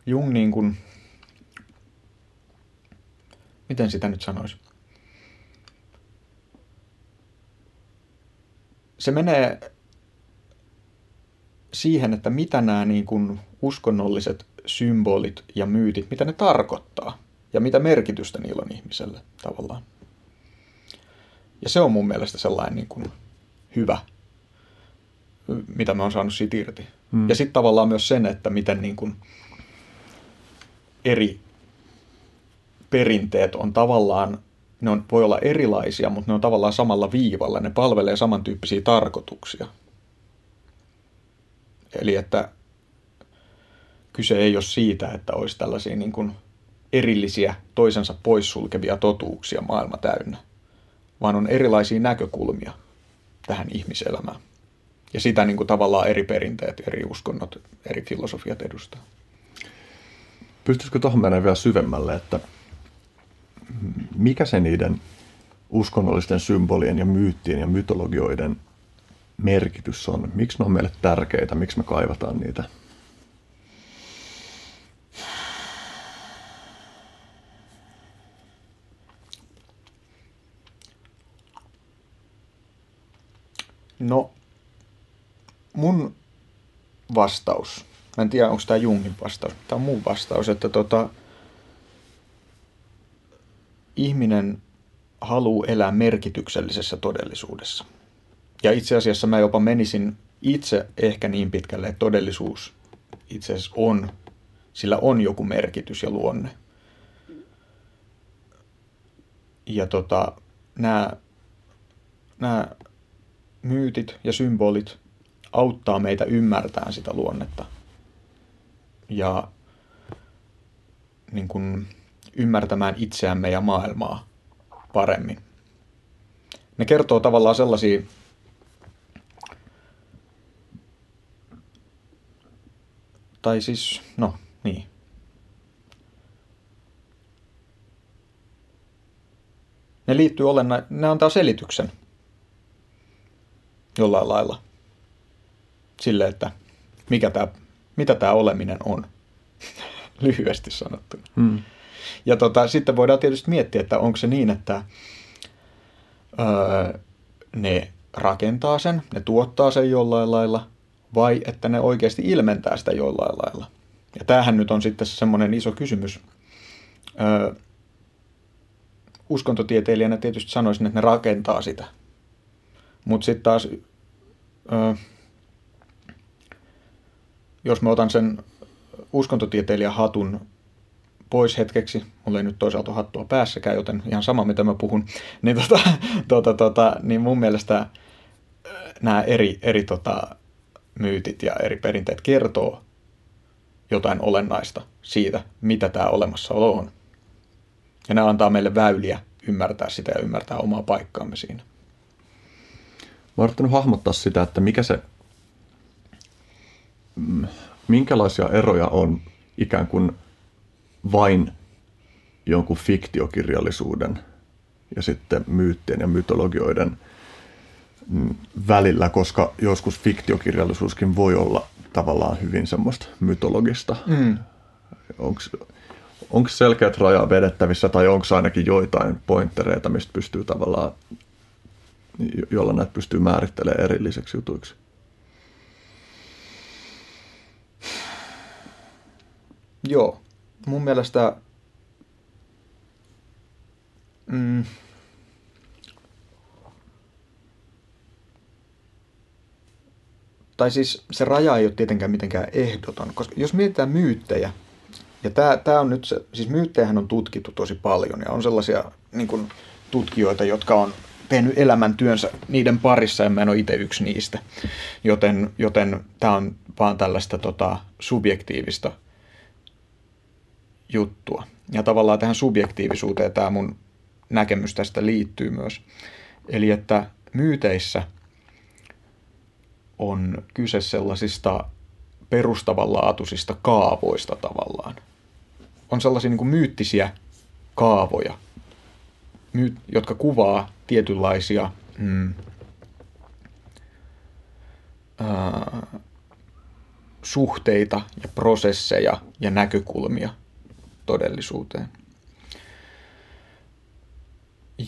Jung niin kuin, miten sitä nyt sanoisi? Se menee siihen, että mitä nämä niin kuin uskonnolliset symbolit ja myytit, mitä ne tarkoittaa ja mitä merkitystä niillä on ihmiselle tavallaan. Ja se on mun mielestä sellainen niin kuin hyvä, mitä mä oon saanut siitä irti. Hmm. Ja sitten tavallaan myös sen, että miten niin kuin eri perinteet on tavallaan, ne on, voi olla erilaisia, mutta ne on tavallaan samalla viivalla. Ne palvelee samantyyppisiä tarkoituksia. Eli että kyse ei ole siitä, että olisi tällaisia niin kuin erillisiä, toisensa poissulkevia totuuksia maailma täynnä, vaan on erilaisia näkökulmia tähän ihmiselämään. Ja sitä niin kuin tavallaan eri perinteet, eri uskonnot, eri filosofiat edustaa. Pystyisikö tuohon mennä vielä syvemmälle, että mikä se niiden uskonnollisten symbolien ja myyttien ja mytologioiden merkitys on? Miksi ne on meille tärkeitä? Miksi me kaivataan niitä? No, mun vastaus, mä en tiedä onko tämä Jungin vastaus, tämä on mun vastaus, että tota, ihminen haluaa elää merkityksellisessä todellisuudessa. Ja itse asiassa mä jopa menisin itse ehkä niin pitkälle, että todellisuus itse asiassa on, sillä on joku merkitys ja luonne. Ja tota, nämä, nämä myytit ja symbolit auttaa meitä ymmärtämään sitä luonnetta. Ja niin kuin, ymmärtämään itseämme ja maailmaa paremmin. Ne kertoo tavallaan sellaisia tai siis, no niin. Ne liittyy olenna, ne antaa selityksen jollain lailla sille, että mikä tää, mitä tämä oleminen on, lyhyesti sanottuna. Hmm. Ja tota, sitten voidaan tietysti miettiä, että onko se niin, että öö, ne rakentaa sen, ne tuottaa sen jollain lailla, vai että ne oikeasti ilmentää sitä jollain lailla. Ja tämähän nyt on sitten semmoinen iso kysymys. Öö, uskontotieteilijänä tietysti sanoisin, että ne rakentaa sitä. Mutta sitten taas, jos mä otan sen uskontotieteilijän hatun pois hetkeksi, mulla ei nyt toisaalta hattua päässäkään, joten ihan sama mitä mä puhun, niin, tota, tota, tota, niin mun mielestä nämä eri, eri tota, myytit ja eri perinteet kertoo jotain olennaista siitä, mitä tämä olemassaolo on. Ja ne antaa meille väyliä ymmärtää sitä ja ymmärtää omaa paikkaamme siinä. Mä oon hahmottaa sitä, että mikä se, mm, minkälaisia eroja on ikään kuin vain jonkun fiktiokirjallisuuden ja sitten myyttien ja mytologioiden mm, välillä, koska joskus fiktiokirjallisuuskin voi olla tavallaan hyvin semmoista mytologista. Mm. Onko selkeät rajaa vedettävissä tai onko ainakin joitain pointtereita, mistä pystyy tavallaan, jolla näitä pystyy määrittelemään erilliseksi jutuiksi? Joo, mun mielestä mm, tai siis se raja ei ole tietenkään mitenkään ehdoton, koska jos mietitään myyttejä, ja tämä, tämä on nyt se, siis myyttejähän on tutkittu tosi paljon, ja on sellaisia niin kuin, tutkijoita, jotka on tehnyt elämäntyönsä niiden parissa, ja mä en ole itse yksi niistä. Joten, joten tämä on vaan tällaista tota, subjektiivista juttua. Ja tavallaan tähän subjektiivisuuteen tämä mun näkemys tästä liittyy myös. Eli että myyteissä on kyse sellaisista perustavanlaatuisista kaavoista tavallaan. On sellaisia niin kuin myyttisiä kaavoja, jotka kuvaa tietynlaisia mm, ää, suhteita ja prosesseja ja näkökulmia todellisuuteen.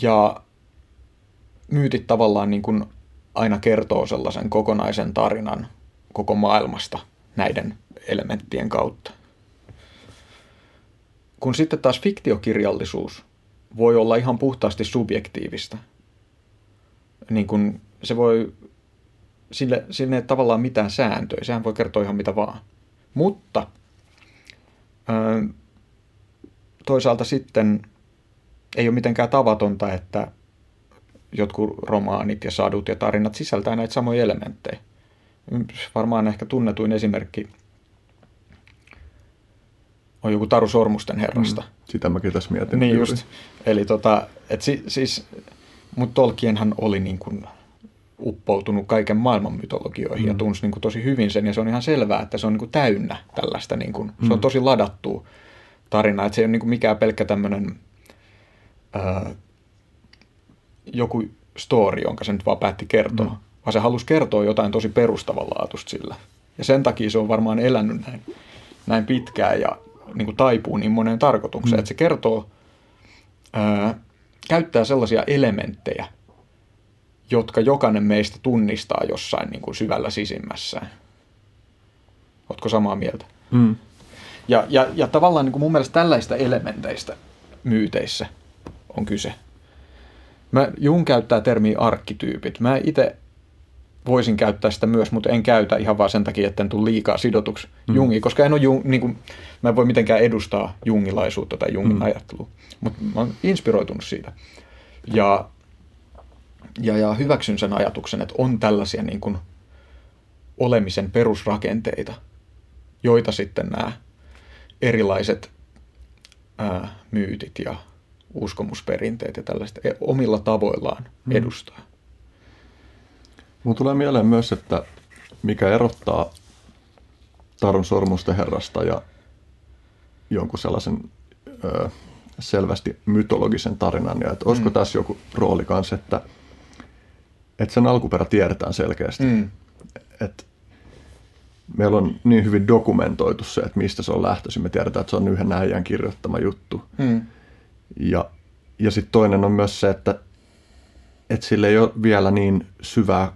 Ja myytit tavallaan niin kuin aina kertoo sellaisen kokonaisen tarinan koko maailmasta näiden elementtien kautta. Kun sitten taas fiktiokirjallisuus voi olla ihan puhtaasti subjektiivista. Niin kun se voi, sille, sille ei tavallaan mitään sääntöjä, sehän voi kertoa ihan mitä vaan. Mutta toisaalta sitten ei ole mitenkään tavatonta, että jotkut romaanit ja sadut ja tarinat sisältää näitä samoja elementtejä. Varmaan ehkä tunnetuin esimerkki on joku Taru Sormusten herrasta. Mm, sitä mäkin tässä mietin. Niin just. Eli tota, et si, siis, mutta Tolkienhan oli niin kuin uppoutunut kaiken maailman mytologioihin mm. ja tunsi niin kuin tosi hyvin sen. Ja se on ihan selvää, että se on niin kuin täynnä tällaista, niin kuin, mm. se on mm. tosi ladattu tarina. Että se ei ole niin kuin mikään pelkkä tämmöinen joku story, jonka se nyt vaan päätti kertoa, mm. vaan se halusi kertoa jotain tosi perustavanlaatuista sillä. Ja sen takia se on varmaan elänyt näin, näin pitkään ja niin kuin taipuu niin moneen tarkoitukseen, mm. että se kertoo, ää, käyttää sellaisia elementtejä, jotka jokainen meistä tunnistaa jossain niin kuin syvällä sisimmässään. Oletko samaa mieltä? Mm. Ja, ja, ja tavallaan niin kuin mun mielestä tällaista elementeistä myyteissä on kyse. Mä, Jung käyttää termiä arkkityypit. Mä itse voisin käyttää sitä myös, mutta en käytä ihan vaan sen takia, että en tule liikaa sidotuksi mm. Jungiin, koska en ole Jung, niin kuin, mä en voi mitenkään edustaa jungilaisuutta tai Jungin mm. ajattelua, mutta mä oon inspiroitunut siitä. Ja, ja, ja hyväksyn sen ajatuksen, että on tällaisia niin kuin olemisen perusrakenteita, joita sitten nämä erilaiset ää, myytit ja uskomusperinteet ja tällaiset e, omilla tavoillaan mm. Mun tulee mieleen myös, että mikä erottaa Tarun sormusten herrasta ja jonkun sellaisen ö, selvästi mytologisen tarinan, ja että olisiko mm. tässä joku rooli kanssa, että, että sen alkuperä tiedetään selkeästi. Mm. Että meillä on niin hyvin dokumentoitu se, että mistä se on lähtöisin. Me tiedetään, että se on yhden äijän kirjoittama juttu. Mm. Ja, ja sitten toinen on myös se, että, että sillä ei ole vielä niin syvää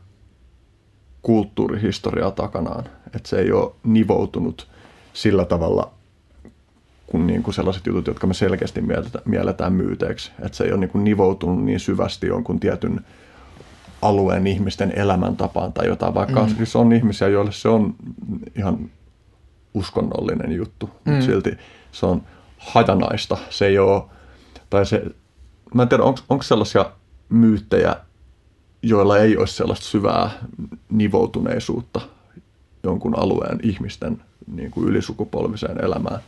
kulttuurihistoriaa takanaan. Että se ei ole nivoutunut sillä tavalla kuin, niin kuin sellaiset jutut, jotka me selkeästi mielletään myyteeksi. Että se ei ole niin kuin nivoutunut niin syvästi jonkun tietyn alueen ihmisten elämäntapaan tai jotain, vaikka mm. siis on ihmisiä, joille se on ihan uskonnollinen juttu, mm. mutta silti se on hajanaista. Se ei ole tai se, mä en tiedä, onko sellaisia myyttejä, joilla ei ole sellaista syvää nivoutuneisuutta jonkun alueen ihmisten niin kuin ylisukupolviseen elämään?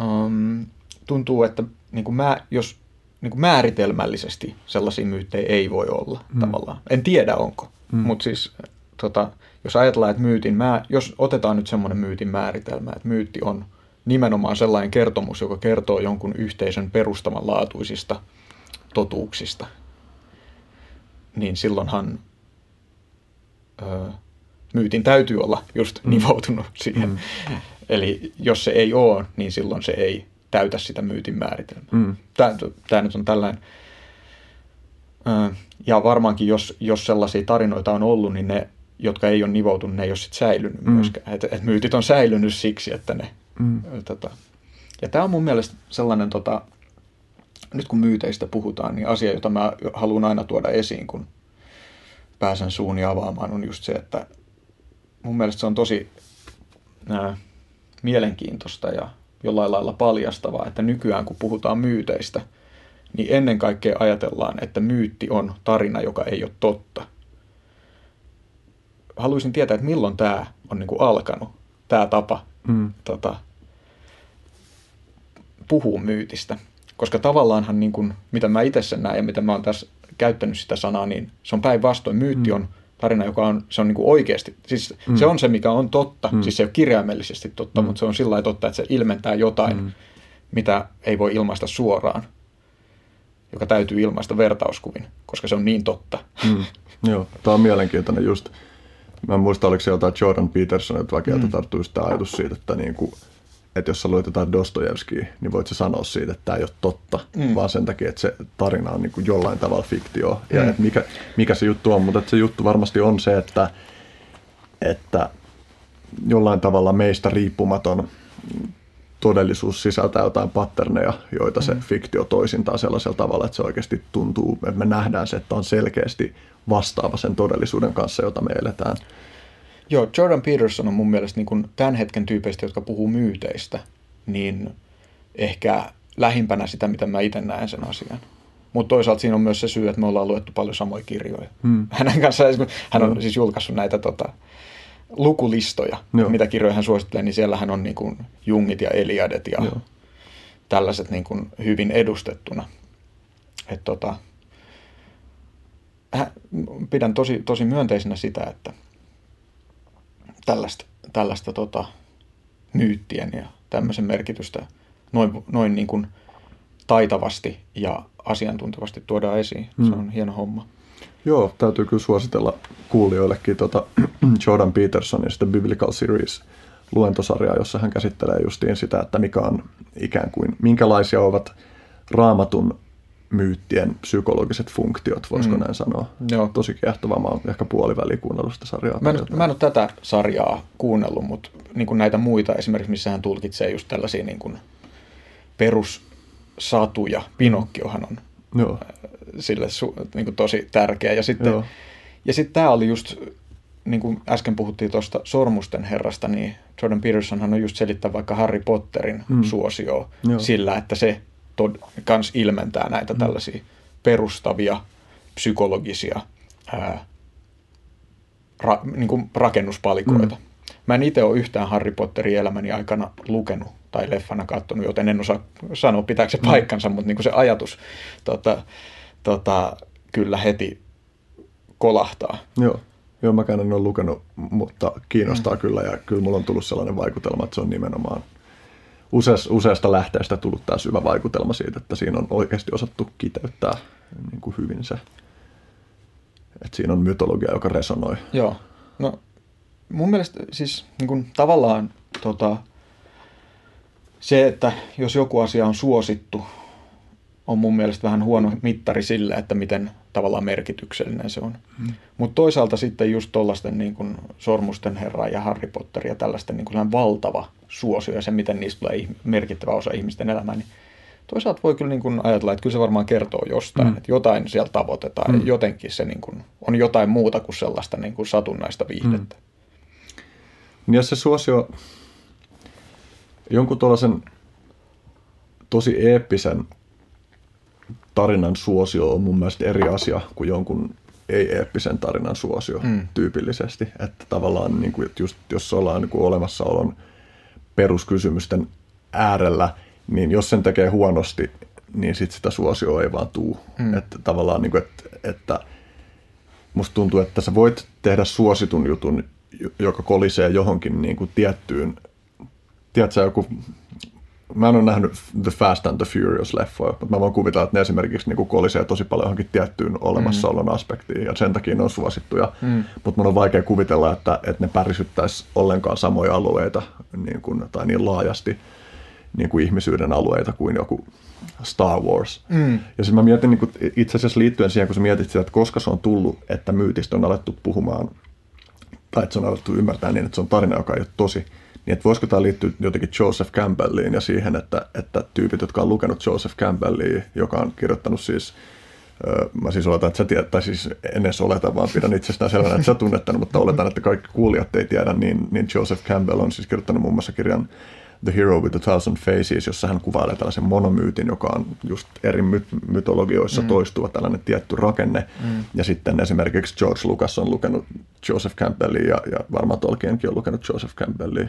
Um, tuntuu, että niin kuin mä, jos niin kuin määritelmällisesti sellaisia myyttejä ei voi olla mm. tavallaan. En tiedä onko, mm. mutta siis tota, jos ajatellaan, että myytin, mä, jos otetaan nyt semmoinen myytin määritelmä, että myytti on – nimenomaan sellainen kertomus, joka kertoo jonkun yhteisön perustavanlaatuisista totuuksista, niin silloinhan ö, myytin täytyy olla just mm. nivoutunut siihen. Mm. Eli jos se ei ole, niin silloin se ei täytä sitä myytin määritelmää. Mm. Tämä, tämä nyt on tällainen. Ö, ja varmaankin, jos, jos sellaisia tarinoita on ollut, niin ne, jotka ei ole nivoutunut, ne ei ole sitten säilynyt mm. myöskään. Et, et myytit on säilynyt siksi, että ne Mm. Tota, ja tämä on mun mielestä sellainen, tota, nyt kun myyteistä puhutaan, niin asia, jota mä haluan aina tuoda esiin, kun pääsen suuni avaamaan, on just se, että mun mielestä se on tosi ää, mielenkiintoista ja jollain lailla paljastavaa, että nykyään kun puhutaan myyteistä, niin ennen kaikkea ajatellaan, että myytti on tarina, joka ei ole totta. Haluaisin tietää, että milloin tämä on niin kuin alkanut, tämä tapa mm. tota, puhuu myytistä. Koska tavallaanhan, niin kuin, mitä mä itse sen näen ja mitä mä oon tässä käyttänyt sitä sanaa, niin se on päinvastoin. Myytti mm. on tarina, joka on, se on niin kuin oikeasti, siis mm. se on se, mikä on totta, mm. siis se ei ole kirjaimellisesti totta, mm. mutta se on sillä totta, että se ilmentää jotain, mm. mitä ei voi ilmaista suoraan, joka täytyy ilmaista vertauskuvin, koska se on niin totta. Mm. Joo, tämä on mielenkiintoinen just. Mä en muista, oliko se jotain Jordan Peterson, että vaikka mm. tarttuu sitä ajatus siitä, että, niin kuin, että jos sä luet jotain Dostojevskia, niin voit sä sanoa siitä, että tämä ei ole totta, mm. vaan sen takia, että se tarina on niin kuin jollain tavalla fiktio. Ja mm. että mikä, mikä se juttu on, mutta että se juttu varmasti on se, että, että jollain tavalla meistä riippumaton todellisuus sisältää jotain patterneja, joita se mm. fiktio toisintaa sellaisella tavalla, että se oikeasti tuntuu, että me nähdään se, että on selkeästi vastaava sen todellisuuden kanssa, jota me eletään. Joo, Jordan Peterson on mun mielestä niin kuin tämän hetken tyypeistä, jotka puhuu myyteistä, niin ehkä lähimpänä sitä, mitä mä itse näen sen asian. Mutta toisaalta siinä on myös se syy, että me ollaan luettu paljon samoja kirjoja. Hmm. Hänen kanssaan, hän on hmm. siis julkaissut näitä tota, lukulistoja, Joo. mitä kirjoja hän suosittelee, niin siellähän on niin kuin Jungit ja Eliadet ja Joo. tällaiset niin kuin hyvin edustettuna. Et tota, pidän tosi, tosi myönteisenä sitä, että tällaista, tällaista tota, myyttien ja tämmöisen merkitystä noin, noin niin kuin taitavasti ja asiantuntevasti tuodaan esiin. Mm. Se on hieno homma. Joo, täytyy kyllä suositella kuulijoillekin tuota Jordan Petersonin sitä Biblical Series luentosarjaa, jossa hän käsittelee justiin sitä, että mikä on ikään kuin, minkälaisia ovat raamatun myyttien psykologiset funktiot, voisiko mm. näin sanoa. Joo. Tosi kiehtovaa, mä oon ehkä puoliväli kuunnellut sitä sarjaa. Mä en, mä en ole tätä sarjaa kuunnellut, mutta niin näitä muita, esimerkiksi missä hän tulkitsee just tällaisia niin kuin perussatuja. Pinokkiohan on Joo. sille su, niin kuin tosi tärkeä. Ja sitten, Joo. ja sitten tämä oli just, niin kuin äsken puhuttiin tuosta Sormusten herrasta, niin Jordan Petersonhan on just selittänyt vaikka Harry Potterin mm. suosioa sillä, että se tod, kans ilmentää näitä mm. tällaisia perustavia psykologisia ää, ra, niin kuin rakennuspalikoita. Mm. Mä en itse ole yhtään Harry Potterin elämäni aikana lukenut tai leffana katsonut, joten en osaa sanoa pitääkö se mm. paikkansa, mm. mutta niin kuin se ajatus tota, tota, kyllä heti kolahtaa. Joo. Joo, mäkään en ole lukenut, mutta kiinnostaa mm. kyllä ja kyllä mulla on tullut sellainen vaikutelma, että se on nimenomaan useasta, lähteestä tullut tämä syvä vaikutelma siitä, että siinä on oikeasti osattu kiteyttää niin kuin hyvin se, että siinä on mytologia, joka resonoi. Joo, no mun mielestä siis niin kuin, tavallaan tota, se, että jos joku asia on suosittu, on mun mielestä vähän huono mittari sille, että miten tavallaan merkityksellinen se on. Hmm. Mutta toisaalta sitten just tuollaisten niin kuin Sormusten herra ja Harry Potter ja tällaisten niin kuin valtava suosio ja se, miten niistä tulee merkittävä osa ihmisten elämää, niin toisaalta voi kyllä niin kuin ajatella, että kyllä se varmaan kertoo jostain, mm. että jotain siellä tavoitetaan, mm. jotenkin se niin kuin, on jotain muuta kuin sellaista niin kuin satunnaista viihdettä. Mm. Niin jos se suosio jonkun tuollaisen tosi eeppisen tarinan suosio on mun mielestä eri asia kuin jonkun ei-eeppisen tarinan suosio mm. tyypillisesti. Että tavallaan niin kuin, että just, jos ollaan niin kuin olemassaolon peruskysymysten äärellä, niin jos sen tekee huonosti, niin sit sitä suosioa ei vaan tuu. Mm. Että tavallaan, niin kuin, että, että musta tuntuu, että sä voit tehdä suositun jutun, joka kolisee johonkin niin kuin tiettyyn, tiedätkö, joku mä en ole nähnyt The Fast and the Furious leffoja, mutta mä voin kuvitella, että ne esimerkiksi niin kolisee tosi paljon johonkin tiettyyn olemassaolon mm. aspektiin, ja sen takia ne on suosittuja. Mm. Mutta mun on vaikea kuvitella, että, että ne pärisyttäisi ollenkaan samoja alueita niin kuin, tai niin laajasti niin kuin ihmisyyden alueita kuin joku Star Wars. Mm. Ja siis mä mietin niin kuin, itse asiassa liittyen siihen, kun sä mietit sitä, että koska se on tullut, että myytistä on alettu puhumaan, tai että se on alettu ymmärtää niin, että se on tarina, joka ei ole tosi, niin että voisiko tämä liittyä jotenkin Joseph Campbelliin ja siihen, että, että tyypit, jotka on lukenut Joseph Campbellia, joka on kirjoittanut siis Mä siis oletan, että sä tiedät, tai siis en edes oleta, vaan pidän itsestään selvänä, että sä tunnettanut, mutta oletan, että kaikki kuulijat ei tiedä, niin, niin Joseph Campbell on siis kirjoittanut muun muassa kirjan The Hero with a Thousand Faces, jossa hän kuvailee tällaisen monomyytin, joka on just eri my- mytologioissa mm. toistuva tällainen tietty rakenne. Mm. Ja sitten esimerkiksi George Lucas on lukenut Joseph Campbellia ja, ja varmaan Tolkienkin on lukenut Joseph Campbellia.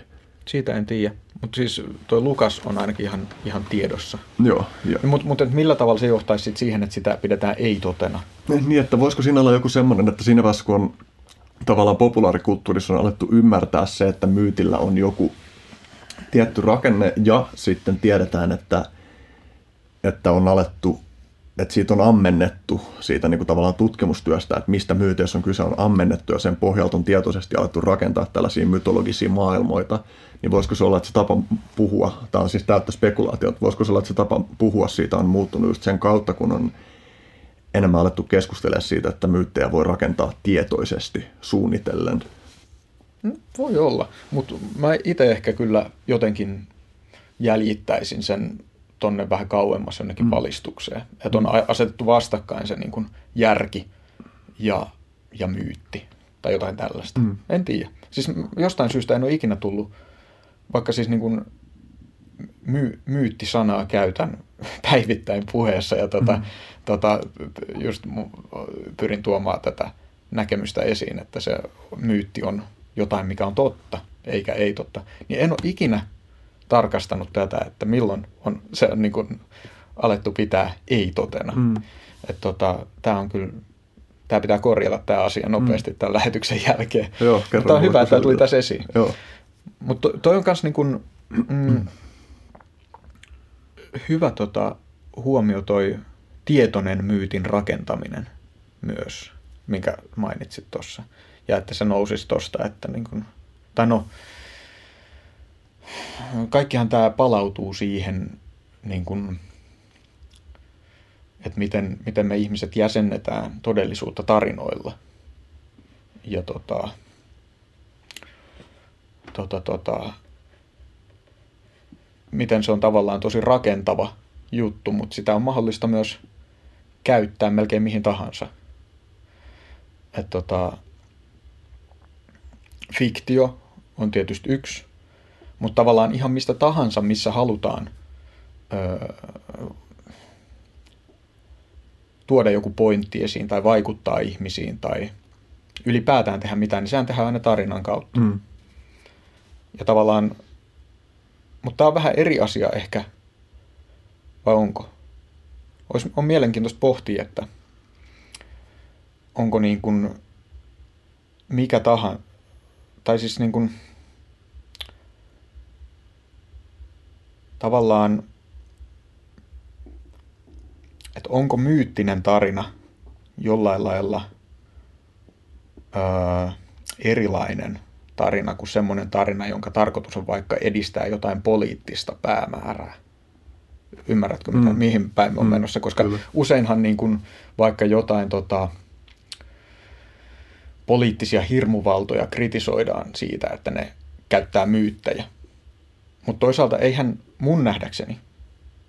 Siitä en tiedä. Mutta siis tuo Lukas on ainakin ihan, ihan tiedossa. Joo. Jo. Mutta mut, millä tavalla se johtaisi sit siihen, että sitä pidetään ei-totena? Niin, että voisiko siinä olla joku semmoinen, että siinä vaiheessa kun on tavallaan populaarikulttuurissa on alettu ymmärtää se, että myytillä on joku tietty rakenne ja sitten tiedetään, että, että on alettu että siitä on ammennettu siitä niin kuin tavallaan tutkimustyöstä, että mistä myyteissä on kyse, on ammennettu ja sen pohjalta on tietoisesti alettu rakentaa tällaisia mytologisia maailmoita, niin voisiko se olla, että se tapa puhua, tämä on siis täyttä spekulaatiota, voisiko se olla, että se tapa puhua siitä on muuttunut just sen kautta, kun on enemmän alettu keskustella siitä, että myyttejä voi rakentaa tietoisesti, suunnitellen. Voi olla, mutta mä itse ehkä kyllä jotenkin jäljittäisin sen tonne vähän kauemmas jonnekin mm. valistukseen. Että on asetettu vastakkain se niin kuin järki ja, ja myytti tai jotain tällaista. Mm. En tiedä. Siis jostain syystä en ole ikinä tullut, vaikka siis niin kuin my, myytti-sanaa käytän päivittäin puheessa ja tota, mm. tota, just pyrin tuomaan tätä näkemystä esiin, että se myytti on jotain, mikä on totta, eikä ei totta. Niin en ole ikinä tarkastanut tätä, että milloin on se on niin kuin alettu pitää ei-totena. Mm. Että tota, tämä on kyllä tämä pitää korjata tämä asia nopeasti mm. tämän lähetyksen jälkeen. Joo, Mutta on hyvä, että tämä tuli tässä esiin. Mutta toi on myös niin kuin, mm, hyvä tota, huomio toi tietoinen myytin rakentaminen myös, minkä mainitsit tuossa. Ja että se nousisi tuosta, että niin kuin, tai no, kaikkihan tämä palautuu siihen, niin kuin, että miten, miten me ihmiset jäsennetään todellisuutta tarinoilla. Ja tota, tota, tota, miten se on tavallaan tosi rakentava juttu, mutta sitä on mahdollista myös käyttää melkein mihin tahansa. Et tota, fiktio on tietysti yksi, mutta tavallaan ihan mistä tahansa, missä halutaan öö, tuoda joku pointti esiin tai vaikuttaa ihmisiin tai ylipäätään tehdä mitään, niin sehän tehdään aina tarinan kautta. Mm. Ja tavallaan, mutta tämä on vähän eri asia ehkä, vai onko? Olisi, on mielenkiintoista pohtia, että onko niin kuin mikä tahansa, tai siis niin kuin, tavallaan, että onko myyttinen tarina jollain lailla öö, erilainen tarina kuin semmoinen tarina, jonka tarkoitus on vaikka edistää jotain poliittista päämäärää. Ymmärrätkö, mitä, mm. mihin päin on mm, menossa? Koska kyllä. useinhan niin kuin vaikka jotain tota, poliittisia hirmuvaltoja kritisoidaan siitä, että ne käyttää myyttejä. Mutta toisaalta eihän mun nähdäkseni,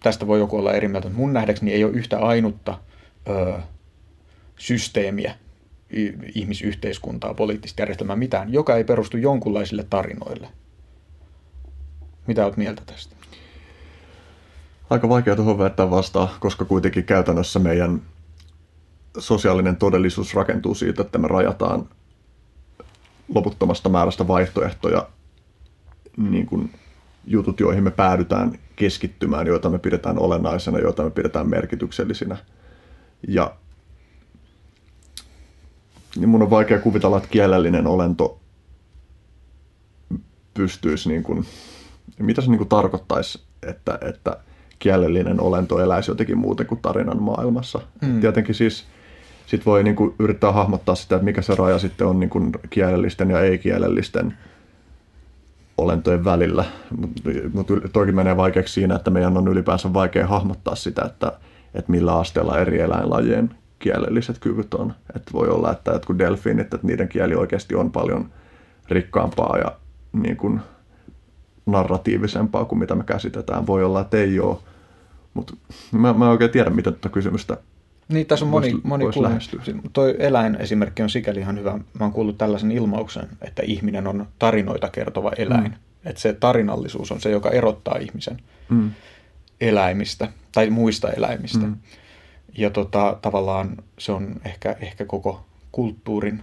tästä voi joku olla eri mieltä, mutta mun nähdäkseni ei ole yhtä ainutta ö, systeemiä, ihmisyhteiskuntaa, poliittista järjestelmää, mitään, joka ei perustu jonkunlaisille tarinoille. Mitä olet mieltä tästä? Aika vaikea tuohon väittää vastaan, koska kuitenkin käytännössä meidän sosiaalinen todellisuus rakentuu siitä, että me rajataan loputtomasta määrästä vaihtoehtoja niin kuin jutut, joihin me päädytään keskittymään, joita me pidetään olennaisena, joita me pidetään merkityksellisinä. Ja niin mun on vaikea kuvitella, että kielellinen olento pystyisi, niin kuin, mitä se niin kuin tarkoittaisi, että, että kielellinen olento eläisi jotenkin muuten kuin tarinan maailmassa. Mm. Tietenkin siis sit voi niin kuin yrittää hahmottaa sitä, että mikä se raja sitten on niin kuin kielellisten ja ei-kielellisten olentojen välillä. Mutta toki menee vaikeaksi siinä, että meidän on ylipäänsä vaikea hahmottaa sitä, että, että millä asteella eri eläinlajien kielelliset kyvyt on. Että voi olla, että jotkut delfiinit, että niiden kieli oikeasti on paljon rikkaampaa ja niin kuin narratiivisempaa kuin mitä me käsitetään. Voi olla, että ei ole, mutta mä, mä en oikein tiedä, miten tuota kysymystä niin, tässä on moni, moni Toi eläinesimerkki on sikäli ihan hyvä. Mä oon kuullut tällaisen ilmauksen, että ihminen on tarinoita kertova eläin. Mm. Että se tarinallisuus on se, joka erottaa ihmisen mm. eläimistä tai muista eläimistä. Mm. Ja tota, tavallaan se on ehkä, ehkä koko kulttuurin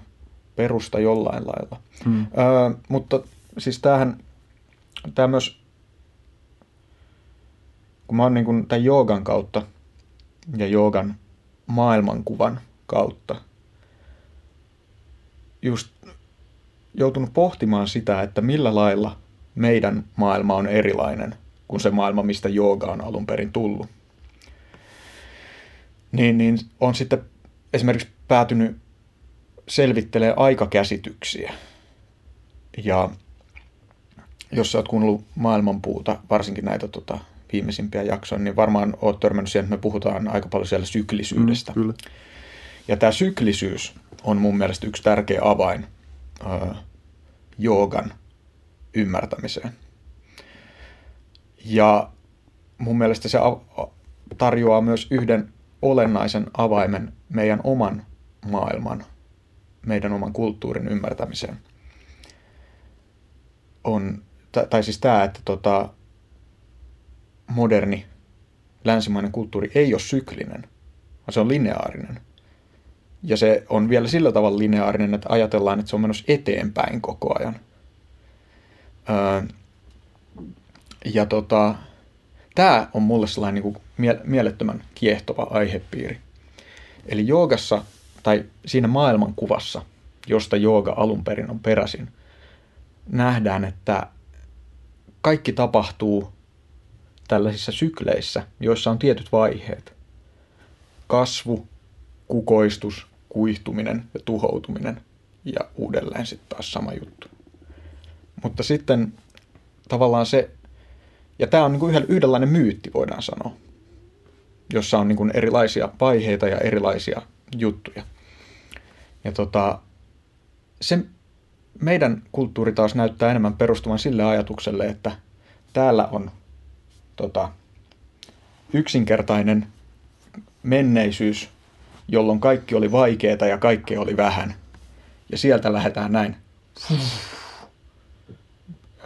perusta jollain lailla. Mm. Öö, mutta siis tämähän, tämä myös, kun mä oon niin kuin tämän joogan kautta ja joogan maailmankuvan kautta just joutunut pohtimaan sitä, että millä lailla meidän maailma on erilainen kuin se maailma, mistä jooga on alun perin tullut. Niin, niin on sitten esimerkiksi päätynyt selvittelee aikakäsityksiä. Ja jos sä oot kuunnellut maailmanpuuta, varsinkin näitä tota, viimeisimpiä jaksoja, niin varmaan oot törmännyt siihen, että me puhutaan aika paljon siellä syklisyydestä. Mm, kyllä. Ja tämä syklisyys on mun mielestä yksi tärkeä avain ö, joogan ymmärtämiseen. Ja mun mielestä se tarjoaa myös yhden olennaisen avaimen meidän oman maailman, meidän oman kulttuurin ymmärtämiseen. On, tai siis tämä, että tota, moderni länsimainen kulttuuri ei ole syklinen, vaan se on lineaarinen. Ja se on vielä sillä tavalla lineaarinen, että ajatellaan, että se on menossa eteenpäin koko ajan. Öö, ja tota, tämä on mulle sellainen niin kuin mielettömän kiehtova aihepiiri. Eli joogassa tai siinä maailmankuvassa, josta jooga alun perin on peräisin, nähdään, että kaikki tapahtuu tällaisissa sykleissä, joissa on tietyt vaiheet. Kasvu, kukoistus, kuihtuminen ja tuhoutuminen ja uudelleen sitten taas sama juttu. Mutta sitten tavallaan se, ja tämä on niin kuin yhdenlainen myytti voidaan sanoa, jossa on niin kuin erilaisia vaiheita ja erilaisia juttuja. Ja tota, se meidän kulttuuri taas näyttää enemmän perustuvan sille ajatukselle, että täällä on tota, yksinkertainen menneisyys, jolloin kaikki oli vaikeaa ja kaikki oli vähän. Ja sieltä lähdetään näin.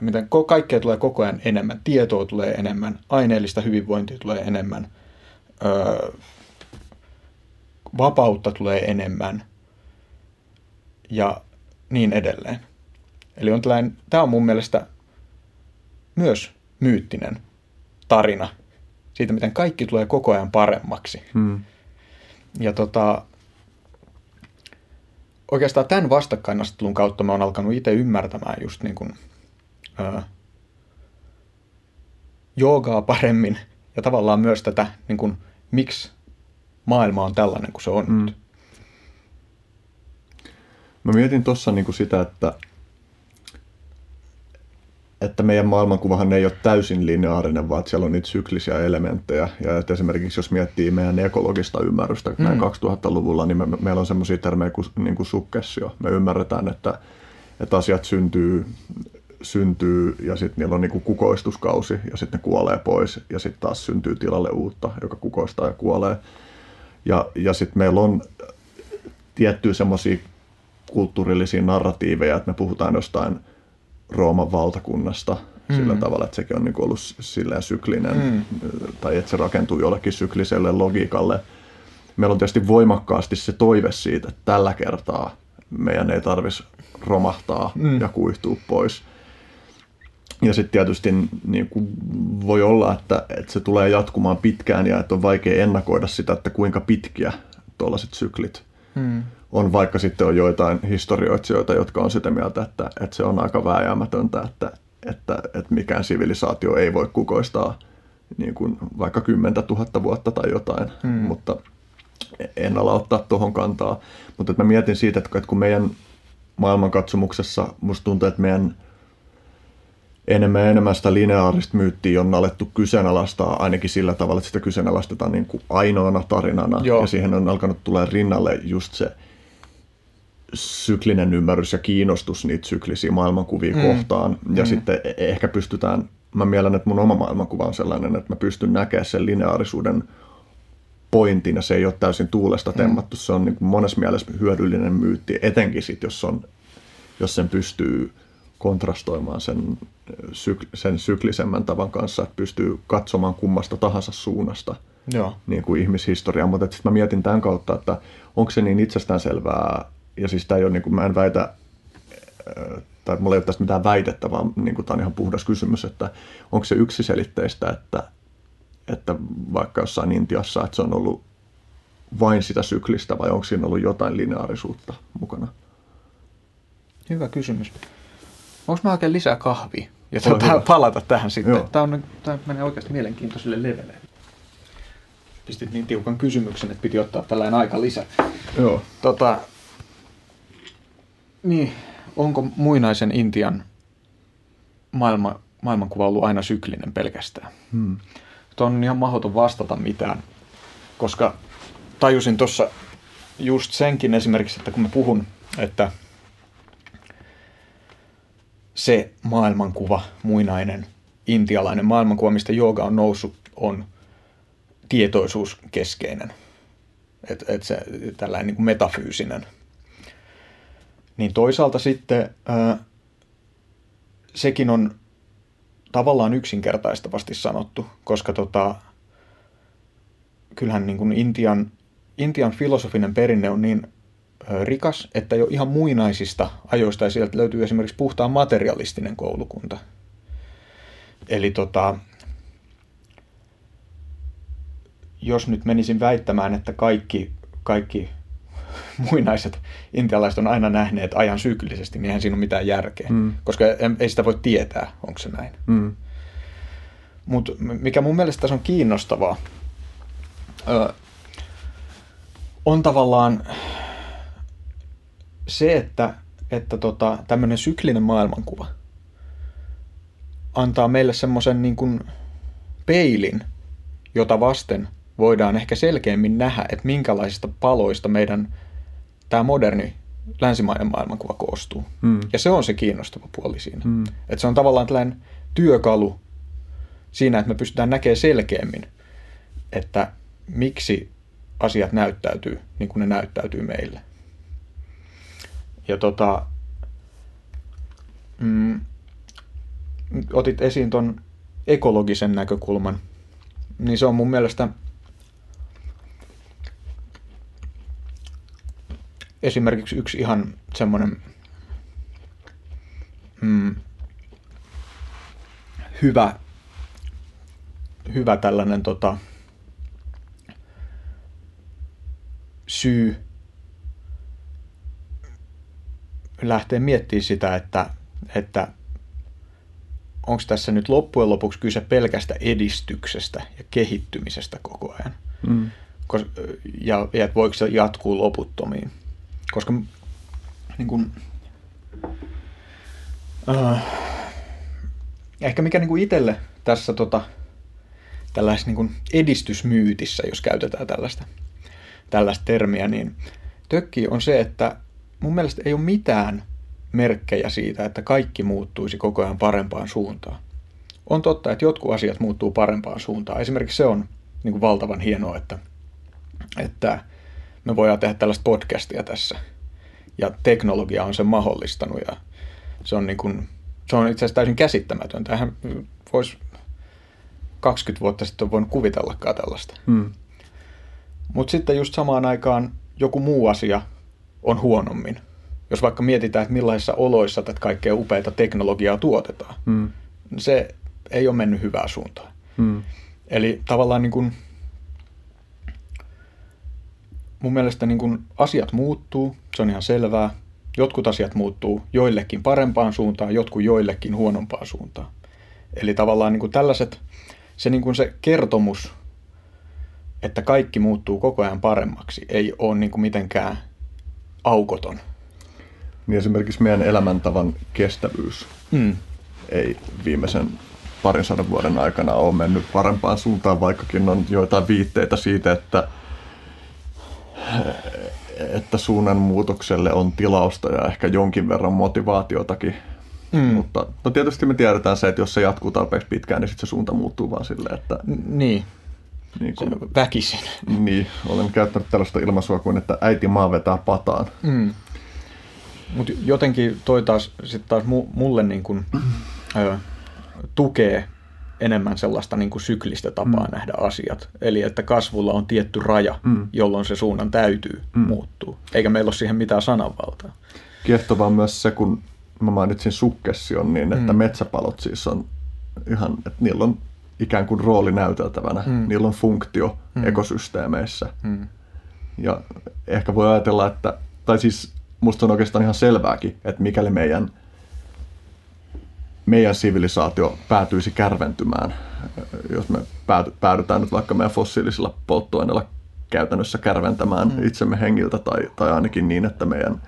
Miten kaikkea tulee koko ajan enemmän, tietoa tulee enemmän, aineellista hyvinvointia tulee enemmän, öö, vapautta tulee enemmän ja niin edelleen. Eli on tällainen, tämä on mun mielestä myös myyttinen tarina siitä, miten kaikki tulee koko ajan paremmaksi. Hmm. Ja tota, oikeastaan tämän vastakkainasettelun kautta mä oon alkanut itse ymmärtämään just niin kuin, ää, joogaa paremmin ja tavallaan myös tätä, niin kuin, miksi maailma on tällainen kuin se on mm. nyt. Mä mietin tuossa niin sitä, että että meidän maailmankuvahan ei ole täysin lineaarinen, vaan siellä on niitä syklisiä elementtejä. Ja että esimerkiksi jos miettii meidän ekologista ymmärrystä mm. näin 2000-luvulla, niin me, meillä on semmoisia termejä kuin, niin kuin sukkessio. Me ymmärretään, että, että asiat syntyy, syntyy ja sitten niillä on niin kuin kukoistuskausi ja sitten ne kuolee pois ja sitten taas syntyy tilalle uutta, joka kukoistaa ja kuolee. Ja, ja sitten meillä on tiettyjä semmoisia kulttuurillisia narratiiveja, että me puhutaan jostain – Rooman valtakunnasta mm. sillä tavalla, että sekin on niin ollut silleen syklinen, mm. tai että se rakentuu jollekin sykliselle logiikalle. Meillä on tietysti voimakkaasti se toive siitä, että tällä kertaa meidän ei tarvitsisi romahtaa mm. ja kuihtua pois. Ja sitten tietysti niin kuin voi olla, että, että se tulee jatkumaan pitkään ja että on vaikea ennakoida sitä, että kuinka pitkiä tuollaiset syklit mm on vaikka sitten on joitain historioitsijoita, jotka on sitä mieltä, että, että se on aika vääjäämätöntä, että, että, että mikään sivilisaatio ei voi kukoistaa niin kuin vaikka kymmentä tuhatta vuotta tai jotain, hmm. mutta en ala ottaa tuohon kantaa. Mutta että mä mietin siitä, että kun meidän maailmankatsomuksessa musta tuntuu, että meidän enemmän ja enemmän sitä lineaarista myyttiä on alettu kyseenalaistaa ainakin sillä tavalla, että sitä kyseenalaistetaan niin kuin ainoana tarinana. Joo. Ja siihen on alkanut tulla rinnalle just se syklinen ymmärrys ja kiinnostus niitä syklisiä maailmankuvia mm. kohtaan. Ja mm. sitten e- ehkä pystytään, mä mielen, että mun oma maailmankuva on sellainen, että mä pystyn näkemään sen lineaarisuuden pointin ja se ei ole täysin tuulesta mm. temmattu. Mm. Se on niin kuin monessa mielessä hyödyllinen myytti, etenkin sit, jos, on, jos sen pystyy kontrastoimaan sen, syk, sen syklisemmän tavan kanssa, että pystyy katsomaan kummasta tahansa suunnasta Joo. Niin kuin ihmishistoriaa. Mutta sitten mä mietin tämän kautta, että onko se niin itsestäänselvää ja siis tämä ei ole, niin kuin, mä en väitä, tai mulla ei ole tästä mitään väitettä, vaan niin kuin, tämä on ihan puhdas kysymys, että onko se yksiselitteistä, että, että vaikka jossain Intiassa, että se on ollut vain sitä syklistä vai onko siinä ollut jotain lineaarisuutta mukana? hyvä kysymys. Onko mä oikein lisää kahvia? Ja hyvä. palata tähän sitten. Joo. Tämä, on, tämä menee oikeasti mielenkiintoiselle levelle. Pistit niin tiukan kysymyksen, että piti ottaa tällainen aika lisä. Joo. Tota, niin, onko muinaisen Intian maailma, maailmankuva ollut aina syklinen pelkästään? Hmm. Tuo on ihan mahdoton vastata mitään, koska tajusin tuossa just senkin esimerkiksi, että kun mä puhun, että se maailmankuva, muinainen intialainen maailmankuva, mistä jooga on noussut, on tietoisuuskeskeinen. Että et se tällainen niin kuin metafyysinen. Niin toisaalta sitten ää, sekin on tavallaan yksinkertaistavasti sanottu, koska tota, kyllähän niin kuin Intian, Intian filosofinen perinne on niin rikas, että jo ihan muinaisista ajoista ja sieltä löytyy esimerkiksi puhtaan materialistinen koulukunta. Eli tota, jos nyt menisin väittämään, että kaikki, kaikki muinaiset intialaiset on aina nähneet ajan syklisesti, niin eihän siinä ole mitään järkeä. Mm. Koska ei sitä voi tietää, onko se näin. Hmm. Mutta mikä mun mielestä tässä on kiinnostavaa, ö, on tavallaan se, että, että tota, tämmöinen syklinen maailmankuva antaa meille semmoisen niin kuin peilin, jota vasten voidaan ehkä selkeämmin nähdä, että minkälaisista paloista meidän tämä moderni länsimainen maailmankuva koostuu. Mm. Ja se on se kiinnostava puoli siinä. Mm. Että se on tavallaan tällainen työkalu siinä, että me pystytään näkemään selkeämmin, että miksi asiat näyttäytyy niin kuin ne näyttäytyy meille. Ja tota, mm, otit esiin ton ekologisen näkökulman, niin se on mun mielestä esimerkiksi yksi ihan semmoinen mm, hyvä, hyvä tällainen tota, syy lähteä miettimään sitä, että, että onko tässä nyt loppujen lopuksi kyse pelkästä edistyksestä ja kehittymisestä koko ajan. Hmm. Kos, ja, ja voiko se jatkuu loputtomiin. Koska niin kun, äh, ehkä mikä niin kuin itselle tässä tota, tällaisessa niin kuin edistysmyytissä, jos käytetään tällaista, tällaista termiä, niin tökki on se, että mun mielestä ei ole mitään merkkejä siitä, että kaikki muuttuisi koko ajan parempaan suuntaan. On totta, että jotkut asiat muuttuu parempaan suuntaan. Esimerkiksi se on niin kuin valtavan hienoa, että, että me voidaan tehdä tällaista podcastia tässä. Ja teknologia on sen mahdollistanut ja se on, niin kuin, se on itse asiassa täysin käsittämätöntä. Eihän voisi 20 vuotta sitten voinut kuvitellakaan tällaista. Hmm. Mutta sitten just samaan aikaan joku muu asia on huonommin. Jos vaikka mietitään, että millaisissa oloissa tätä kaikkea upeita teknologiaa tuotetaan, Hmm. se ei ole mennyt hyvään suuntaan. Hmm. Eli tavallaan niin kuin, mun mielestä niin kuin asiat muuttuu, se on ihan selvää. Jotkut asiat muuttuu joillekin parempaan suuntaan, jotkut joillekin huonompaan suuntaan. Eli tavallaan niin kuin tällaiset, se, niin kuin se kertomus, että kaikki muuttuu koko ajan paremmaksi, ei ole niin kuin mitenkään aukoton. Niin esimerkiksi meidän elämäntavan kestävyys Mm. ei viimeisen parin sadan vuoden aikana ole mennyt parempaan suuntaan, vaikkakin on joitain viitteitä siitä, että, että suunnan muutokselle on tilausta ja ehkä jonkin verran motivaatiotakin. Mm. Mutta no tietysti me tiedetään se, että jos se jatkuu tarpeeksi pitkään, niin sitten se suunta muuttuu vaan silleen, että Niin, niin, se kuin, väkisin. niin olen käyttänyt tällaista ilmaisua kuin, että äiti maa vetää pataan. Mm. Mutta jotenkin toi taas, sit taas mu, mulle niin kun, ö, tukee enemmän sellaista niin kuin syklistä tapaa mm. nähdä asiat. Eli että kasvulla on tietty raja, mm. jolloin se suunnan täytyy mm. muuttua. Eikä meillä ole siihen mitään sananvaltaa. Kiehtovaa myös se, kun mä mainitsin sukkession, niin että Mm. metsäpalot siis on ihan, että niillä on ikään kuin rooli näyteltävänä. Mm. Niillä on funktio Mm. ekosysteemeissä. Mm. Ja ehkä voi ajatella, että, tai siis musta on oikeastaan ihan selvääkin, että mikäli meidän, meidän sivilisaatio päätyisi kärventymään, jos me päädytään nyt vaikka meidän fossiilisilla polttoaineilla käytännössä kärventämään mm. itsemme hengiltä tai, tai ainakin niin, että meidän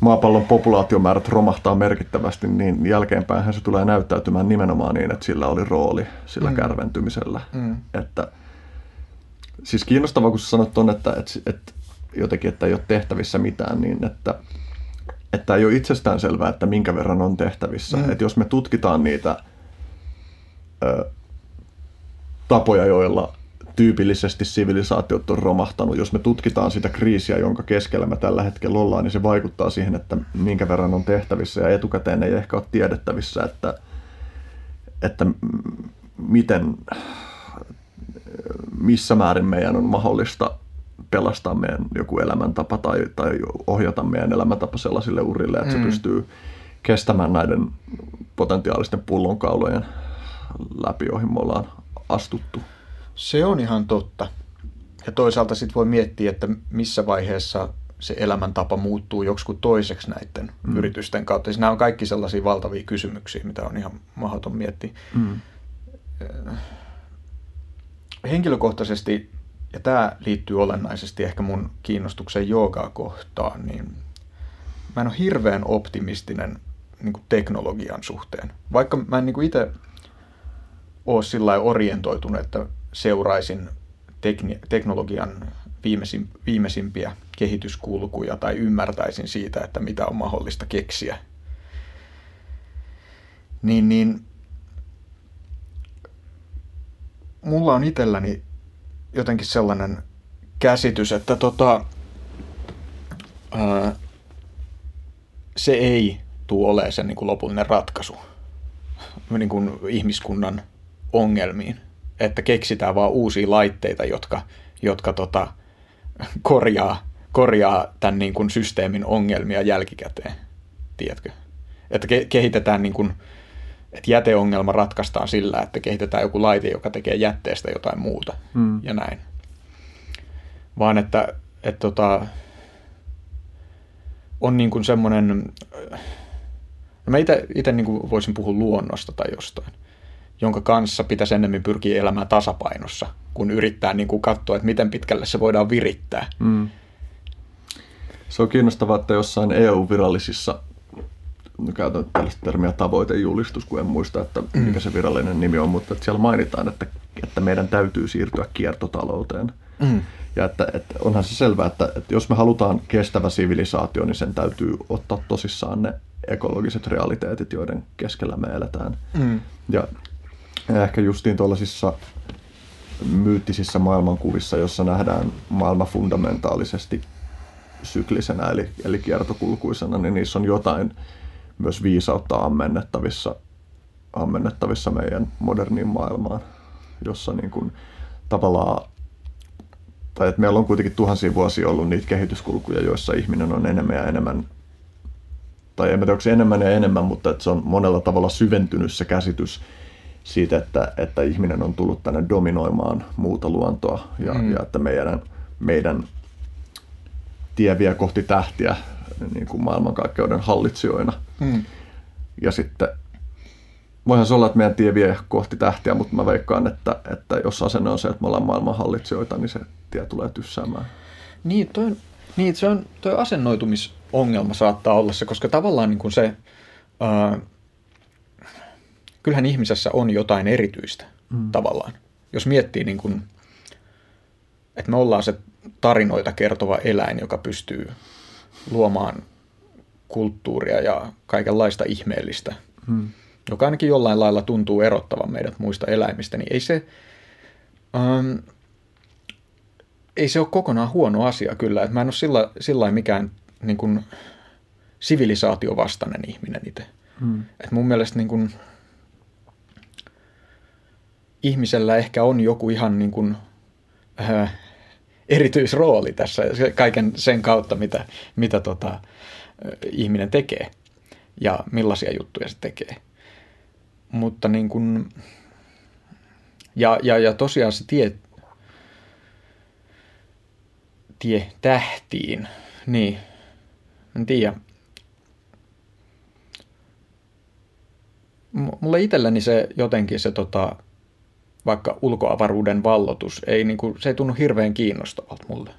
maapallon populaatiomäärät romahtaa merkittävästi, niin jälkeenpäin se tulee näyttäytymään nimenomaan niin, että sillä oli rooli sillä mm. kärventymisellä. Mm. Että, siis kiinnostavaa, kun sä sanot on, että, että, että jotenkin, että ei ole tehtävissä mitään, niin että, että ei ole itsestään selvää, että minkä verran on tehtävissä. Mm. Että jos me tutkitaan niitä ö, tapoja, joilla tyypillisesti sivilisaatiot on romahtanut. Jos me tutkitaan sitä kriisiä, jonka keskellä me tällä hetkellä ollaan, niin se vaikuttaa siihen, että minkä verran on tehtävissä ja etukäteen ei ehkä ole tiedettävissä, että, että miten, missä määrin meidän on mahdollista pelastaa meidän joku elämäntapa tai, tai ohjata meidän elämäntapa sellaisille urille, että mm. se pystyy kestämään näiden potentiaalisten pullonkaulojen läpi, joihin me ollaan astuttu. Se on ihan totta. Ja toisaalta sitten voi miettiä, että missä vaiheessa se elämäntapa muuttuu joksikin toiseksi näiden mm. yritysten kautta. Siis nämä on kaikki sellaisia valtavia kysymyksiä, mitä on ihan mahdoton miettiä. Mm. Henkilökohtaisesti, ja tämä liittyy olennaisesti ehkä mun kiinnostukseen joogaa kohtaan, niin mä en ole hirveän optimistinen niin teknologian suhteen. Vaikka mä en niin itse ole sillä orientoitunut, että seuraisin tekni- teknologian viimeisin, viimeisimpiä kehityskulkuja tai ymmärtäisin siitä, että mitä on mahdollista keksiä, niin, niin mulla on itselläni jotenkin sellainen käsitys, että tota, ää, se ei tule olemaan sen niin kuin lopullinen ratkaisu niin kuin ihmiskunnan ongelmiin että keksitään vaan uusia laitteita, jotka, jotka tota, korjaa, korjaa tämän niin kuin systeemin ongelmia jälkikäteen. Tiedätkö? Että ke- kehitetään niin kuin, että jäteongelma ratkaistaan sillä, että kehitetään joku laite, joka tekee jätteestä jotain muuta mm. ja näin. Vaan että, että tota, on niin kuin semmoinen, no mä itse niin voisin puhua luonnosta tai jostain jonka kanssa pitäisi ennemmin pyrkiä elämään tasapainossa, kun yrittää niin kuin katsoa, että miten pitkälle se voidaan virittää. Mm. Se on kiinnostavaa, että jossain EU-virallisissa, käytän tällaista termiä tavoitejulistus, kun en muista, että mikä se virallinen nimi on, mutta että siellä mainitaan, että, että meidän täytyy siirtyä kiertotalouteen. Mm. Ja että, että onhan se selvää, että, että jos me halutaan kestävä sivilisaatio, niin sen täytyy ottaa tosissaan ne ekologiset realiteetit, joiden keskellä me eletään. Mm. Ja ja ehkä justiin tuollaisissa myyttisissä maailmankuvissa, jossa nähdään maailma fundamentaalisesti syklisenä eli, eli kiertokulkuisena, niin niissä on jotain myös viisautta ammennettavissa, ammennettavissa meidän moderniin maailmaan, jossa niin kuin tavallaan tai että meillä on kuitenkin tuhansia vuosia ollut niitä kehityskulkuja, joissa ihminen on enemmän ja enemmän, tai en tiedä onko se enemmän ja enemmän, mutta että se on monella tavalla syventynyt se käsitys siitä, että, että ihminen on tullut tänne dominoimaan muuta luontoa ja, mm. ja että meidän, meidän tie vie kohti tähtiä niin kuin maailmankaikkeuden hallitsijoina. Mm. Ja sitten voihan se olla, että meidän tie vie kohti tähtiä, mutta mä veikkaan, että, että jos asenne on se, että me ollaan maailman hallitsijoita, niin se tie tulee tyssäämään. Niin, toi, niin se on, toi asennoitumisongelma saattaa olla se, koska tavallaan niin kuin se, ää, kyllähän ihmisessä on jotain erityistä mm. tavallaan. Jos miettii, niin kuin, että me ollaan se tarinoita kertova eläin, joka pystyy luomaan kulttuuria ja kaikenlaista ihmeellistä, mm. joka ainakin jollain lailla tuntuu erottavan meidät muista eläimistä, niin ei se, ähm, ei se ole kokonaan huono asia kyllä. Että mä en ole sillä, sillä mikään niin kuin, sivilisaatiovastainen ihminen itse. Mm. Et mun mielestä niin kuin, ihmisellä ehkä on joku ihan niin kuin, äh, erityisrooli tässä kaiken sen kautta, mitä, mitä tota, ihminen tekee ja millaisia juttuja se tekee. Mutta niin kuin, ja, ja, ja tosiaan se tie, tie tähtiin, niin en tiedä. Mulle itselleni se jotenkin se tota, vaikka ulkoavaruuden vallotus, ei, niin kuin, se ei tunnu hirveän kiinnostavalta mulle.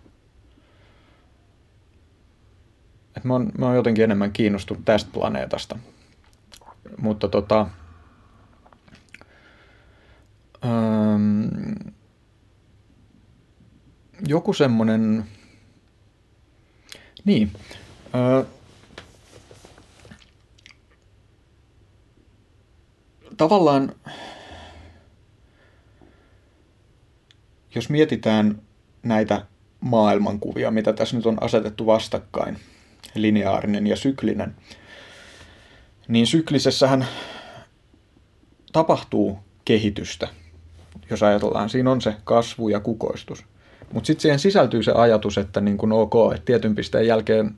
Et mä, oon, mä oon jotenkin enemmän kiinnostunut tästä planeetasta. Mutta tota, ähm, joku semmonen, niin, äh, tavallaan jos mietitään näitä maailmankuvia, mitä tässä nyt on asetettu vastakkain, lineaarinen ja syklinen, niin syklisessähän tapahtuu kehitystä. Jos ajatellaan, siinä on se kasvu ja kukoistus. Mutta sitten siihen sisältyy se ajatus, että niin kun ok, että tietyn pisteen jälkeen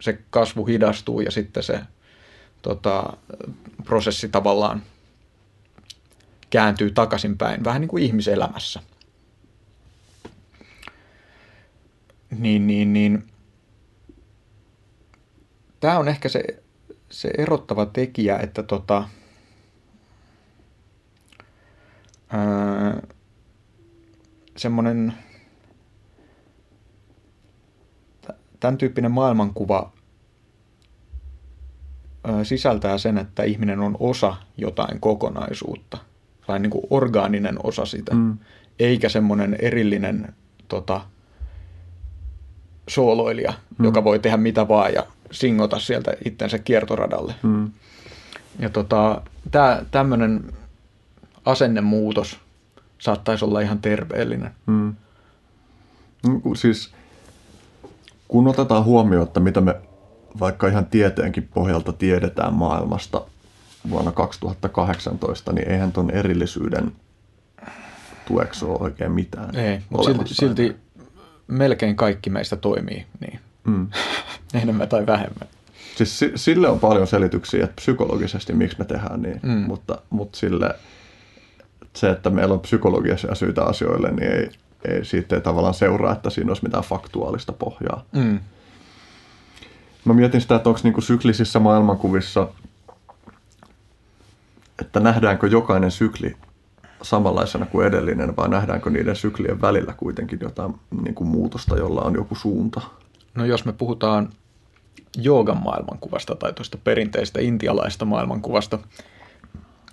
se kasvu hidastuu ja sitten se tota, prosessi tavallaan kääntyy takaisinpäin, vähän niin kuin ihmiselämässä – niin, niin, niin tämä on ehkä se, se erottava tekijä, että tota, semmoinen tämän tyyppinen maailmankuva ää, sisältää sen, että ihminen on osa jotain kokonaisuutta, tai niin kuin orgaaninen osa sitä, mm. eikä semmoinen erillinen tota, sooloilija, mm. joka voi tehdä mitä vaan ja singota sieltä itsensä kiertoradalle. Mm. Ja tota, tämmöinen asennemuutos saattaisi olla ihan terveellinen. Mm. Siis kun otetaan huomioon, että mitä me vaikka ihan tieteenkin pohjalta tiedetään maailmasta vuonna 2018, niin eihän tuon erillisyyden tueksi ole oikein mitään. Ei, mutta silti, silti melkein kaikki meistä toimii niin. Mm. Enemmän tai vähemmän. Siis sille on paljon selityksiä, että psykologisesti miksi me tehdään niin, mm. mutta, mutta sille, se, että meillä on psykologisia syitä asioille, niin ei, ei, siitä ei tavallaan seuraa, että siinä olisi mitään faktuaalista pohjaa. Mm. Mä mietin sitä, että onko niinku syklisissä maailmankuvissa, että nähdäänkö jokainen sykli samanlaisena kuin edellinen, vai nähdäänkö niiden syklien välillä kuitenkin jotain niin kuin muutosta, jolla on joku suunta? No jos me puhutaan joogan maailmankuvasta tai tuosta perinteistä intialaista maailmankuvasta,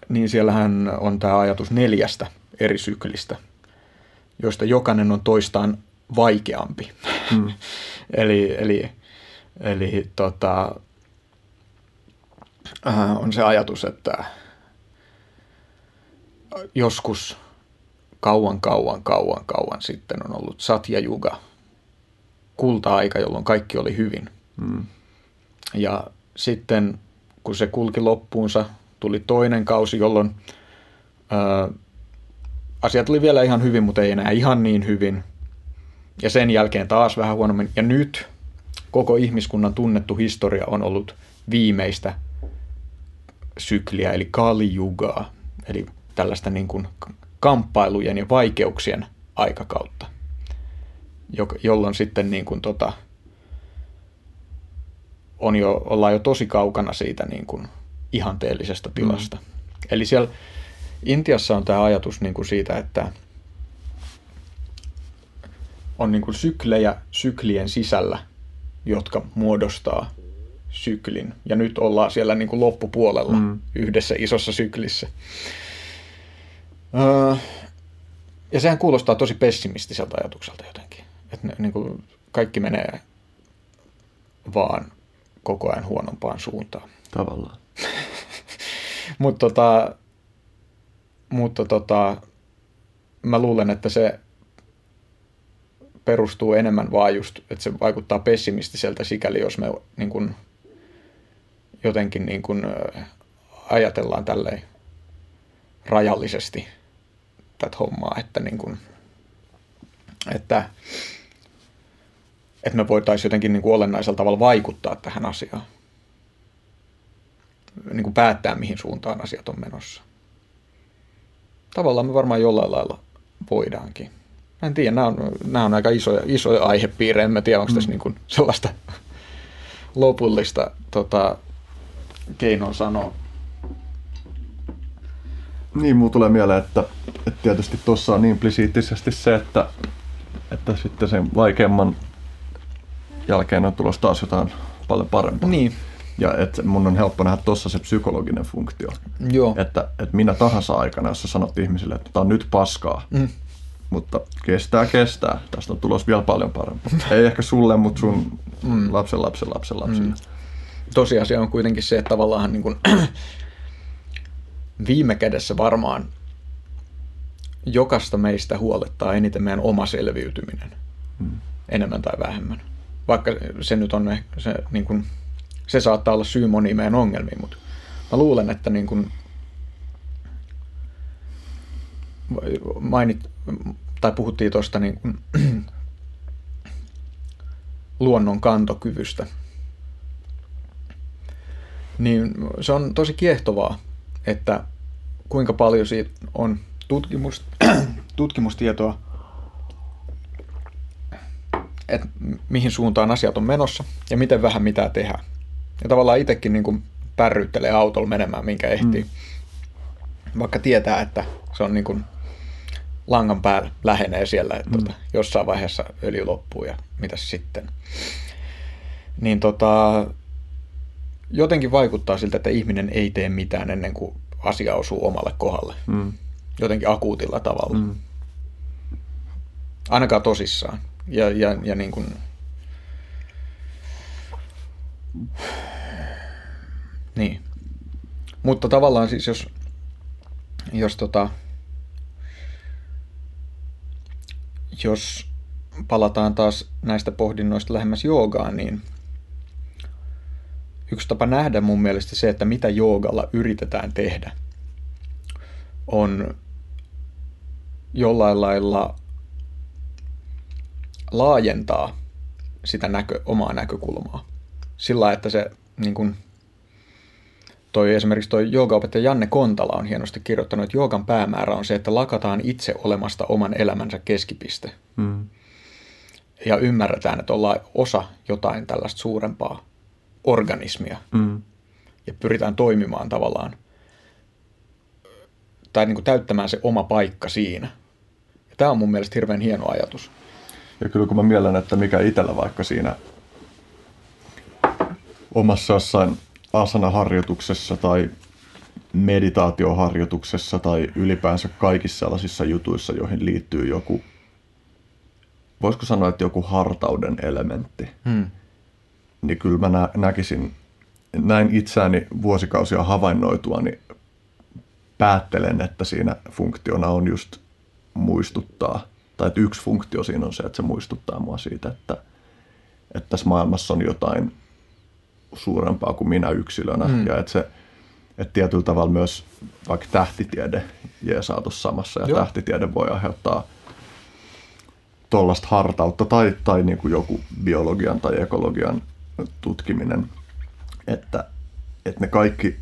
niin siellähän on tämä ajatus neljästä eri syklistä, joista jokainen on toistaan vaikeampi. Hmm. eli eli, eli tota, äh, on se ajatus, että joskus kauan, kauan, kauan, kauan sitten on ollut Satya Yuga, kulta-aika, jolloin kaikki oli hyvin. Mm. Ja sitten kun se kulki loppuunsa, tuli toinen kausi, jolloin ää, asiat oli vielä ihan hyvin, mutta ei enää ihan niin hyvin. Ja sen jälkeen taas vähän huonommin. Ja nyt koko ihmiskunnan tunnettu historia on ollut viimeistä sykliä, eli Kali Yugaa, eli tällaista niin kuin kamppailujen ja vaikeuksien aikakautta, jolloin sitten niin kuin tota, on jo, ollaan jo tosi kaukana siitä niin kuin ihanteellisesta mm. tilasta. Mm. Eli siellä Intiassa on tämä ajatus niin kuin siitä, että on niin kuin syklejä syklien sisällä, jotka muodostaa syklin. Ja nyt ollaan siellä niin kuin loppupuolella mm. yhdessä isossa syklissä. Öö, ja sehän kuulostaa tosi pessimistiseltä ajatukselta jotenkin. Että ne, niin kuin kaikki menee vaan koko ajan huonompaan suuntaan. Tavallaan. mutta tota, mutta tota, mä luulen, että se perustuu enemmän vaan just, että se vaikuttaa pessimistiseltä sikäli, jos me niin kuin, jotenkin niin kuin, ajatellaan tälleen rajallisesti – tätä hommaa, että, niin kuin, että, että me voitaisiin jotenkin niin kuin olennaisella tavalla vaikuttaa tähän asiaan. Niin kuin päättää, mihin suuntaan asiat on menossa. Tavallaan me varmaan jollain lailla voidaankin. Mä en tiedä, nämä on, nämä on aika isoja, isoja aihepiirejä. En mä tiedä, onko tässä mm. niin kuin sellaista lopullista tota, keinoa sanoa. Niin, muu tulee mieleen, että, että tietysti tuossa on implisiittisesti se, että, että sitten sen vaikeamman jälkeen on tulossa taas jotain paljon parempaa. Niin, Ja että mun on helppo nähdä tuossa se psykologinen funktio. joo. Että, että minä tahansa aikana, jos sä sanot ihmisille, että tämä on nyt paskaa, Mm. mutta kestää, kestää. Tästä on tulos vielä paljon parempaa. Ei ehkä sulle, mutta sun Mm. lapsen lapsen lapsen lapsille. Tosiasia on kuitenkin se, että tavallaan niin kuin, viime kädessä varmaan jokaista meistä huolettaa eniten meidän oma selviytyminen. Enemmän tai vähemmän. Vaikka se nyt on ehkä, se, niin kuin, se saattaa olla syy moniin meidän ongelmiin, mutta mä luulen, että niin kuin, mainit, tai puhuttiin tuosta niin kuin, luonnon kantokyvystä, niin se on tosi kiehtovaa, että kuinka paljon siitä on tutkimus, tutkimustietoa, että mihin suuntaan asiat on menossa ja miten vähän mitä tehdään. Ja tavallaan itsekin niin kuin pärryttelee autolla menemään, minkä ehtii. Mm. Vaikka tietää, että se on niin kuin langan päällä lähenee siellä, että mm. tota, jossain vaiheessa öljy loppuu ja mitäs sitten. Niin tota, jotenkin vaikuttaa siltä, että ihminen ei tee mitään ennen kuin asia osuu omalle kohdalle. Mm. Jotenkin akuutilla tavalla. Mm. Ainakaan tosissaan. Ja, ja, ja niin kuin... Niin. Mutta tavallaan siis jos, jos tota, jos palataan taas näistä pohdinnoista lähemmäs joogaan, niin yksi tapa nähdä mun mielestä se, että mitä joogalla yritetään tehdä, on jollain lailla laajentaa sitä näkö, omaa näkökulmaa. Sillä että se niin kun, toi esimerkiksi toi joogaopettaja Janne Kontala on hienosti kirjoittanut, että joogan päämäärä on se, että lakataan itse olemasta oman elämänsä keskipiste. Mm. Ja ymmärretään, että ollaan osa jotain tällaista suurempaa organismia. Mm. Ja pyritään toimimaan tavallaan, tai niin kuin täyttämään se oma paikka siinä. Ja tämä on mun mielestä hirveän hieno ajatus. Ja kyllä kun mä mielen, että mikä itsellä vaikka siinä omassa jossain asana-harjoituksessa tai meditaatioharjoituksessa tai ylipäänsä kaikissa sellaisissa jutuissa, joihin liittyy joku, voisiko sanoa, että joku hartauden elementti, Hmm. Niin kyllä mä nä- näkisin, näin itseäni vuosikausia havainnoitua, niin päättelen, että siinä funktiona on just muistuttaa, tai että yksi funktio siinä on se, että se muistuttaa mua siitä, että, että tässä maailmassa on jotain suurempaa kuin minä yksilönä, Mm. ja että se että tietyllä tavalla myös vaikka tähtitiede jeesaa tuossa samassa, ja. Joo. tähtitiede voi aiheuttaa tuollaista hartautta tai, tai niin kuin joku biologian tai ekologian tutkiminen, että, että ne kaikki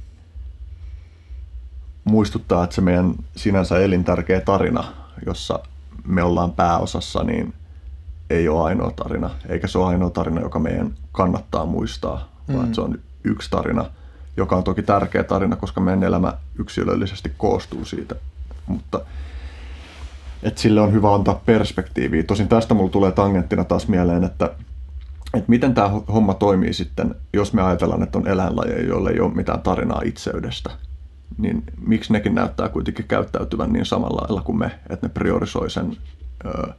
muistuttaa, että se meidän sinänsä elintärkeä tarina, jossa me ollaan pääosassa, niin ei ole ainoa tarina, eikä se ole ainoa tarina, joka meidän kannattaa muistaa, mm. vaan se on yksi tarina, joka on toki tärkeä tarina, koska meidän elämä yksilöllisesti koostuu siitä, mutta että sille on hyvä antaa perspektiiviä. Tosin tästä mulla tulee tangenttina taas mieleen, että, että miten tämä homma toimii sitten, jos me ajatellaan, että on eläinlajeja, joille ei ole mitään tarinaa itseydestä. Niin miksi nekin näyttää kuitenkin käyttäytyvän niin samalla lailla kuin me, että ne priorisoi sen. Öö,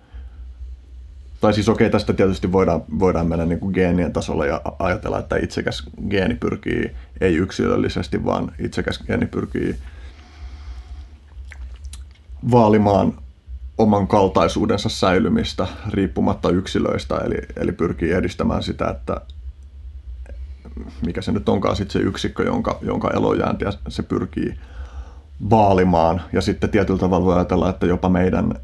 tai siis okei, tästä tietysti voidaan, voidaan mennä niin kuin geenien tasolla ja ajatella, että itsekäs geeni pyrkii ei yksilöllisesti, vaan itsekäs geeni pyrkii vaalimaan oman kaltaisuudensa säilymistä riippumatta yksilöistä, eli, eli pyrkii edistämään sitä, että mikä se nyt onkaan sitten se yksikkö, jonka, jonka elojääntiä se pyrkii vaalimaan. Ja sitten tietyllä tavalla voi ajatella, että jopa meidän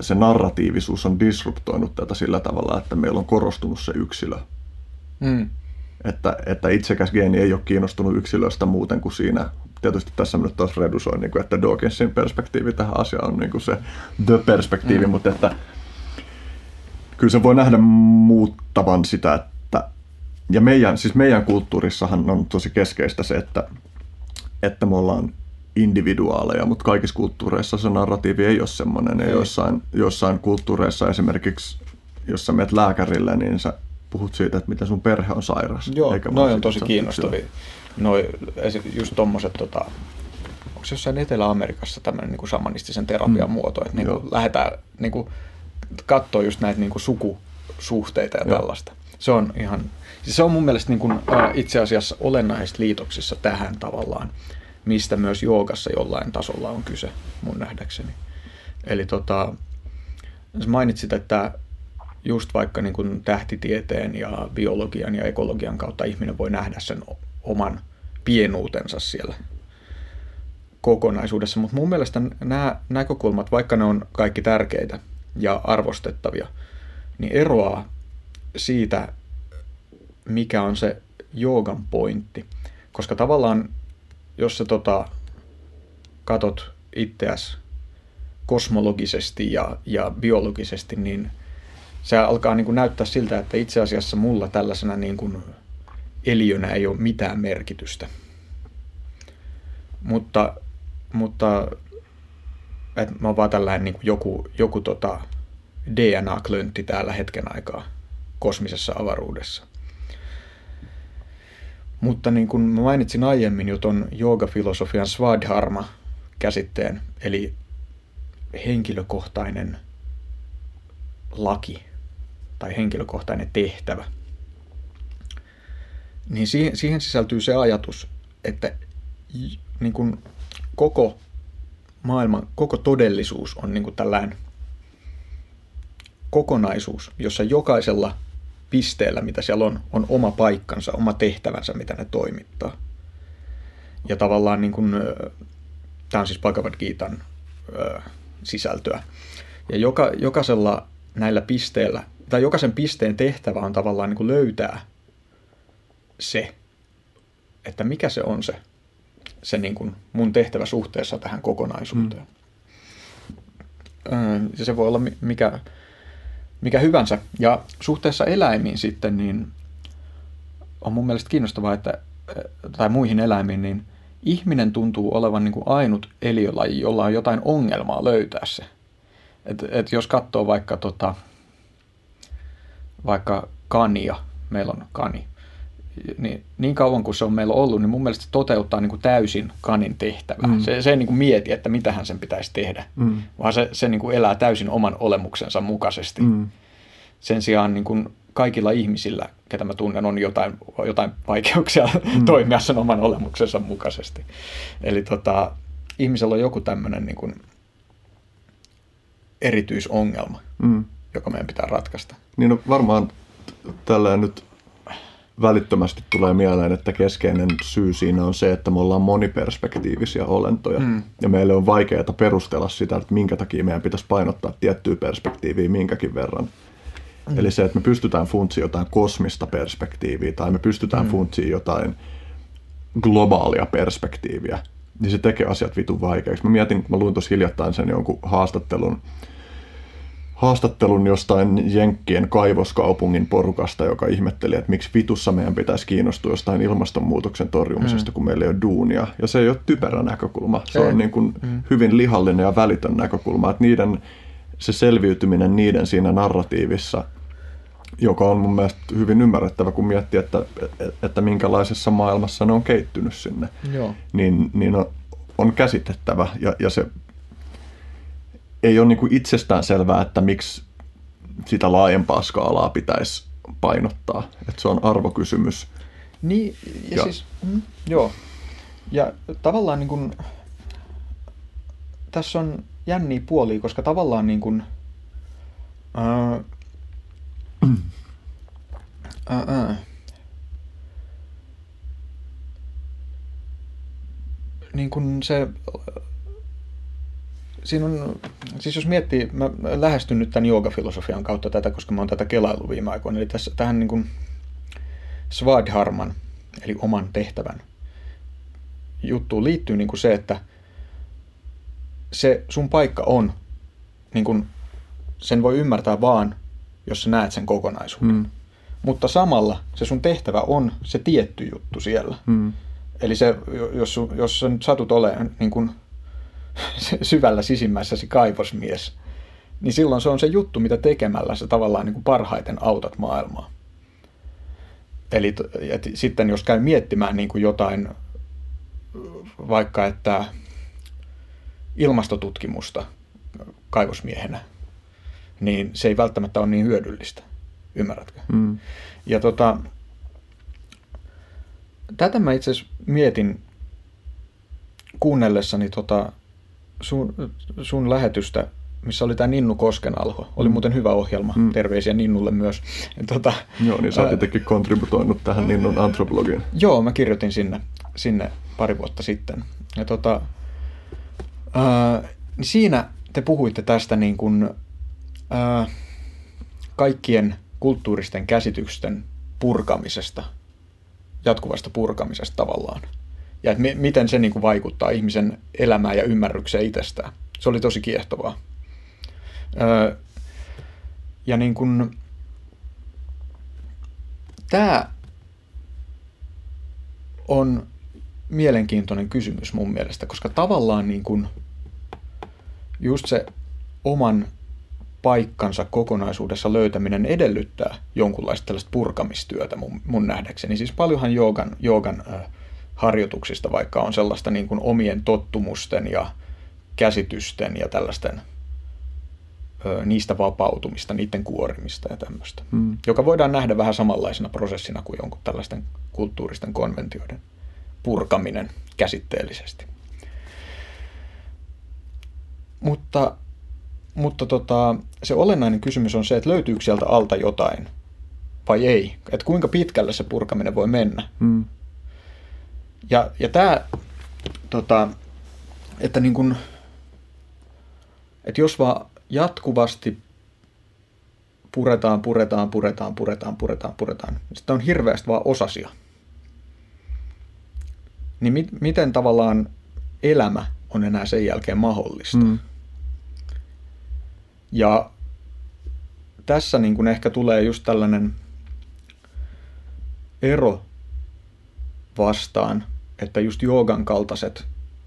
se narratiivisuus on disruptoinut tätä sillä tavalla, että meillä on korostunut se yksilö. Hmm. Että, että itsekäs geeni ei ole kiinnostunut yksilöstä muuten kuin siinä. Tietysti tässä nyt taas redusoin, niin kuin, että Dawkinsin perspektiivi tähän asiaan on niin kuin se the-perspektiivi, mm. mutta että kyllä se voi nähdä muuttavan sitä, että ja meidän, siis meidän kulttuurissahan on tosi keskeistä se, että, että me ollaan individuaaleja, mutta kaikissa kulttuureissa se narratiivi ei ole semmoinen. Ja jossain, jossain kulttuureissa esimerkiksi, jos sä menet lääkärille, niin sä puhut siitä, että miten sun perhe on sairas. Joo, eikä noi on tosi kiinnostavia. Noi, just tommoset, tota, onko se jossain Etelä-Amerikassa tämmöinen niin samanistisen terapian Mm. muoto, että niin kuin lähdetään niin kuin, katsoa just näitä niin kuin sukusuhteita ja Joo. tällaista. Se on ihan, siis se on mun mielestä niin kuin, ää, itse asiassa olennaisesti liitoksissa tähän tavallaan, mistä myös joogassa jollain tasolla on kyse mun nähdäkseni. Eli tota, mainitsit, että just vaikka niin kuin tähtitieteen ja biologian ja ekologian kautta ihminen voi nähdä sen oman pienuutensa siellä kokonaisuudessa, mutta mun mielestä nämä näkökulmat, vaikka ne on kaikki tärkeitä ja arvostettavia, niin eroaa siitä, mikä on se joogan pointti. Koska tavallaan, jos sä tota, katot itseäsi kosmologisesti ja, ja biologisesti, niin se alkaa niin kuin näyttää siltä, että itse asiassa mulla tällaisena niin kuin eliönä ei ole mitään merkitystä. Mutta, mutta että mä oon vaan tällainen niin kuin joku, joku tota DNA-klöntti täällä hetken aikaa kosmisessa avaruudessa. Mutta niin kuin mä mainitsin aiemmin jo ton joogafilosofian svadharma-käsitteen, eli henkilökohtainen laki tai henkilökohtainen tehtävä, niin siihen, siihen sisältyy se ajatus, että niin kuin koko maailman, koko todellisuus on niin kuin tällainen kokonaisuus, jossa jokaisella pisteellä, mitä siellä on, on oma paikkansa, oma tehtävänsä, mitä ne toimittaa. Ja tavallaan niin kuin, tämä on siis Bhagavad Gitan sisältöä. Ja joka, jokaisella näillä pisteillä, tai jokaisen pisteen tehtävä on tavallaan niin kuin löytää se, että mikä se on se, se niin kuin mun tehtävä suhteessa tähän kokonaisuuteen. Mm. Ja se voi olla mi- mikä, mikä hyvänsä. Ja suhteessa eläimiin sitten, niin on mun mielestä kiinnostavaa, että, tai muihin eläimiin, niin ihminen tuntuu olevan niin kuin ainut eliölaji, jolla on jotain ongelmaa löytää se. Et, et jos katsoo vaikka, tota, vaikka kania, meillä on kani, niin, niin kauan kuin se on meillä ollut, niin mun mielestä se toteuttaa niin kuin täysin kanin tehtävää. Mm. Se, se ei niin kuin mieti, että mitähän sen pitäisi tehdä, Mm. vaan se, se niin kuin elää täysin oman olemuksensa mukaisesti. Mm. Sen sijaan niin kuin kaikilla ihmisillä, ketä mä tunnen, on jotain, jotain vaikeuksia mm. toimia sen oman olemuksensa mukaisesti. Eli tota, ihmisellä on joku tämmöinen niin kuin erityisongelma, Mm. Joka meidän pitää ratkaista. Niin no varmaan tällä nyt välittömästi tulee mieleen, että keskeinen syy siinä on se, että me ollaan moniperspektiivisiä olentoja. Mm. Ja meille on vaikeaa perustella sitä, että minkä takia meidän pitäisi painottaa tiettyä perspektiiviä minkäkin verran. Mm. Eli se, että me pystytään funtsiin jotain kosmista perspektiiviä tai me pystytään mm. funtsiin jotain globaalia perspektiiviä, niin se tekee asiat vitun vaikeaksi. Mä mietin, mä luin tuossa hiljattain sen jonkun haastattelun, haastattelun jostain Jenkkien kaivoskaupungin porukasta, joka ihmetteli, että miksi vitussa meidän pitäisi kiinnostua jostain ilmastonmuutoksen torjumisesta, mm. kun meillä ei ole duunia. Ja se ei ole typerä näkökulma. Se Ei. on niin kuin mm. hyvin lihallinen ja välitön näkökulma. Että niiden, se selviytyminen niiden siinä narratiivissa, joka on mun mielestä hyvin ymmärrettävä, kun miettii, että, että minkälaisessa maailmassa ne on keittynyt sinne Joo. niin, niin on, on käsitettävä ja, ja se ei ole niin kuin itsestään selvää, että miksi sitä laajempaa skaalaa pitäisi painottaa. Että se on arvokysymys. Niin, ja, Ja- siis, mm, joo. Ja tavallaan niin kuin, tässä on jänniä puolia, koska tavallaan niin kuin, ää, ää, ää, niin kuin se, siinä on, siis jos miettii, mä lähestyn nyt tämän joogafilosofian kautta tätä, koska mä oon tätä kelailu viime aikoina, eli tässä, tähän niin kuin, Svadharman, eli oman tehtävän juttuun liittyy niin kuin se, että se sun paikka on, niin kuin, sen voi ymmärtää vaan, jos sä näet sen kokonaisuuden. Mm. mutta samalla se sun tehtävä on se tietty juttu siellä. Mm. Eli se, jos, jos sä nyt satut olemaan niin kuin syvällä sisimmässäsi kaivosmies, niin silloin se on se juttu, mitä tekemällä sä tavallaan niin kuin parhaiten autat maailmaa. Eli et sitten jos käy miettimään niin kuin jotain, vaikka että ilmastotutkimusta kaivosmiehenä, niin se ei välttämättä ole niin hyödyllistä. Ymmärrätkö? Mm. Ja tota, tätä mä itse asiassa mietin kuunnellessani tota sun, sun lähetystä, missä oli tämä Ninnu Koskenalho. Oli mm. muuten hyvä ohjelma. Mm. Terveisiä Ninnulle myös. Tota, joo, niin sä oot jotenkin kontributoinut tähän Ninnun antropologiin. Joo, mä kirjoitin sinne, sinne pari vuotta sitten. Ja tota, ää, niin siinä te puhuitte tästä niin kuin, ää, kaikkien kulttuuristen käsitysten purkamisesta, jatkuvasta purkamisesta tavallaan. Ja että miten se niin kuin vaikuttaa ihmisen elämään ja ymmärrykseen itsestään. Se oli tosi kiehtovaa. Öö, ja niin kuin, tämä on mielenkiintoinen kysymys mun mielestä, koska tavallaan niin kuin just se oman paikkansa kokonaisuudessa löytäminen edellyttää jonkunlaista tällaista purkamistyötä mun, mun nähdäkseni. Siis paljonhan joogan, joogan äh, harjoituksista vaikka on sellaista niin kuin omien tottumusten ja käsitysten ja tällaisten ö, niistä vapautumista, niiden kuorimista ja tämmöistä, mm. joka voidaan nähdä vähän samanlaisena prosessina kuin jonkun tällaisten kulttuuristen konventioiden purkaminen käsitteellisesti. Mutta mutta tota, se olennainen kysymys on se, että löytyykö sieltä alta jotain vai ei. Että kuinka pitkälle se purkaminen voi mennä. Mm. Ja, ja tämä, tota, että niin kun, että jos vaan jatkuvasti puretaan, puretaan, puretaan, puretaan, puretaan, puretaan, niin sitten on hirveästi vaan osasia. Niin mi- miten tavallaan elämä on enää sen jälkeen mahdollista? Mm. Ja tässä niin kuin ehkä tulee just tällainen ero vastaan, että just joogan kaltaiset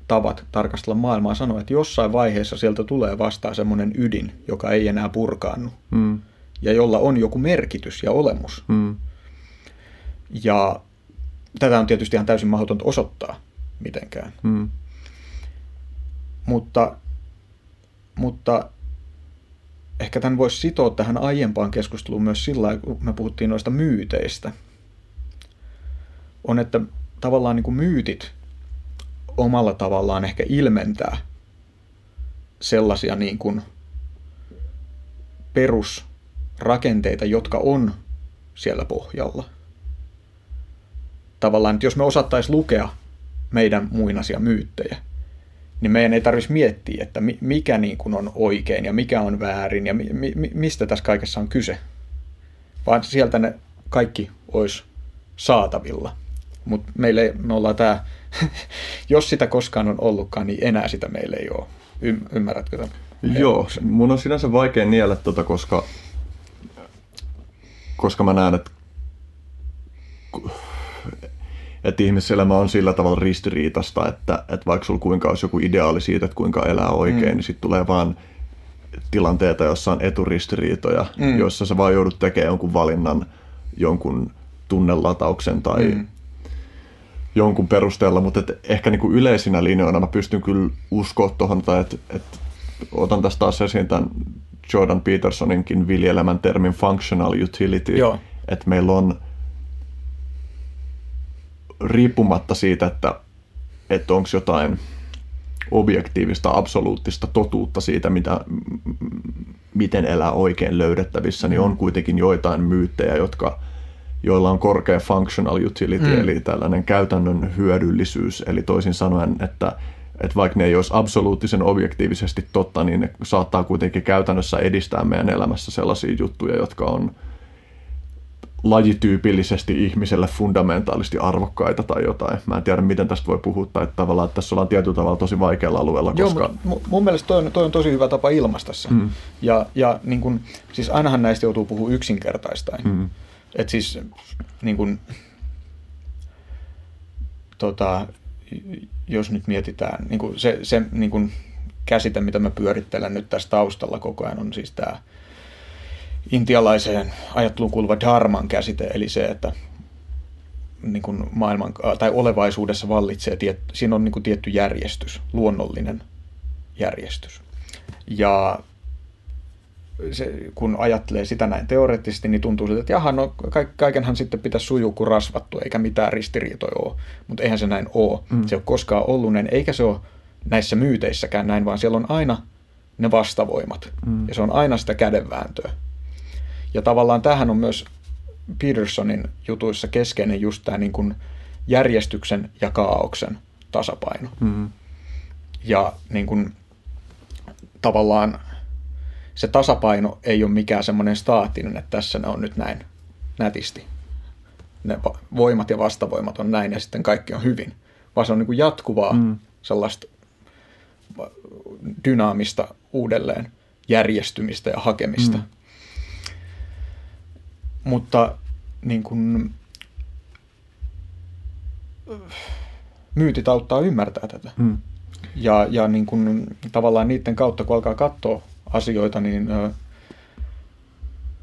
tavat tarkastella maailmaa sanoo, että jossain vaiheessa sieltä tulee vastaan semmoinen ydin, joka ei enää purkaannu. Mm. Ja jolla on joku merkitys ja olemus. Mm. Ja tätä on tietysti ihan täysin mahdotonta osoittaa mitenkään. Mm. Mutta, mutta ehkä tämän voisi sitoa tähän aiempaan keskusteluun myös sillä kun me puhuttiin noista myyteistä. On, että tavallaan niin kuin myytit omalla tavallaan ehkä ilmentää sellaisia niin kuin perusrakenteita, jotka on siellä pohjalla. Tavallaan, että jos me osattaisiin lukea meidän muinaisia myyttejä, niin meidän ei tarvitsisi miettiä, että mikä niin kuin on oikein ja mikä on väärin ja mi- mi- mistä tässä kaikessa on kyse. Vaan sieltä ne kaikki olisi saatavilla. Mutta meille ei, me ollaan tämä, jos sitä koskaan on ollutkaan, niin enää sitä meille ei ole. Ymmärrätkö tämän? Joo, mun on sinänsä vaikea niellä tota, koska, koska mä näen, että että ihmiselämä on sillä tavalla ristiriitasta, että, että vaikka sulla kuinka olisi joku ideaali siitä, että kuinka elää oikein, mm. niin sitten tulee vaan tilanteita, joissa on eturistiriitoja, mm. joissa sä vaan joudut tekemään jonkun valinnan jonkun tunnelatauksen tai mm. Jonkun perusteella, mutta et ehkä niinku yleisinä linjoina mä pystyn kyllä uskoa tuohon, että et, otan tästä taas esiin tämän Jordan Petersoninkin viljelemän termin functional utility, että meillä on riippumatta siitä, että, että onko jotain objektiivista, absoluuttista totuutta siitä, mitä, miten elää oikein löydettävissä, niin on mm. kuitenkin joitain myyttejä, jotka, joilla on korkea functional utility, mm. eli tällainen käytännön hyödyllisyys, eli toisin sanoen, että, että vaikka ne ei olisi absoluuttisen objektiivisesti totta, niin ne saattaa kuitenkin käytännössä edistää meidän elämässä sellaisia juttuja, jotka on lajityypillisesti ihmiselle fundamentaalisti arvokkaita tai jotain. Mä en tiedä, miten tästä voi puhua, tai että tavallaan että tässä ollaan tietyllä tavalla tosi vaikealla alueella. Joo, koska... mutta mun mielestä toi on, toi on tosi hyvä tapa ilmaista se. Mm. Ja, ja niin kun, siis ainahan näistä joutuu puhumaan yksinkertaistain. Mm. Et siis niin kun, tota, jos nyt mietitään, niin kun se, se niin kun käsite, mitä mä pyörittelen nyt tässä taustalla koko ajan, on siis tämä intialaiseen ajatteluun kuuluva dharman käsite, eli se, että niin kuin maailman, tai olevaisuudessa vallitsee, tiet, siinä on niin tietty järjestys, luonnollinen järjestys. Ja se, kun ajattelee sitä näin teoreettisesti, niin tuntuu siltä, että jaha, no kaikenhan sitten pitäisi sujua kuin rasvattu, eikä mitään ristiriitoja ole. Mutta eihän se näin ole. Mm. Se ei ole koskaan ollut näin, eikä se ole näissä myyteissäkään näin, vaan siellä on aina ne vastavoimat. Mm. Ja se on aina sitä kädenvääntöä. Ja tavallaan tähän on myös Petersonin jutuissa keskeinen just tämä niin kuin järjestyksen ja kaauksen tasapaino. Mm. Ja niin kuin, tavallaan se tasapaino ei ole mikään semmoinen staattinen, että tässä ne on nyt näin nätisti. Ne voimat ja vastavoimat on näin ja sitten kaikki on hyvin. Vaan se on niin kuin jatkuvaa mm. sellaista dynaamista uudelleen järjestymistä ja hakemista. Mm. Mutta niin kuin, myytit auttaa ymmärtää tätä. Mm. Ja, ja niin kuin, tavallaan niiden kautta, kun alkaa katsoa asioita, niin ö,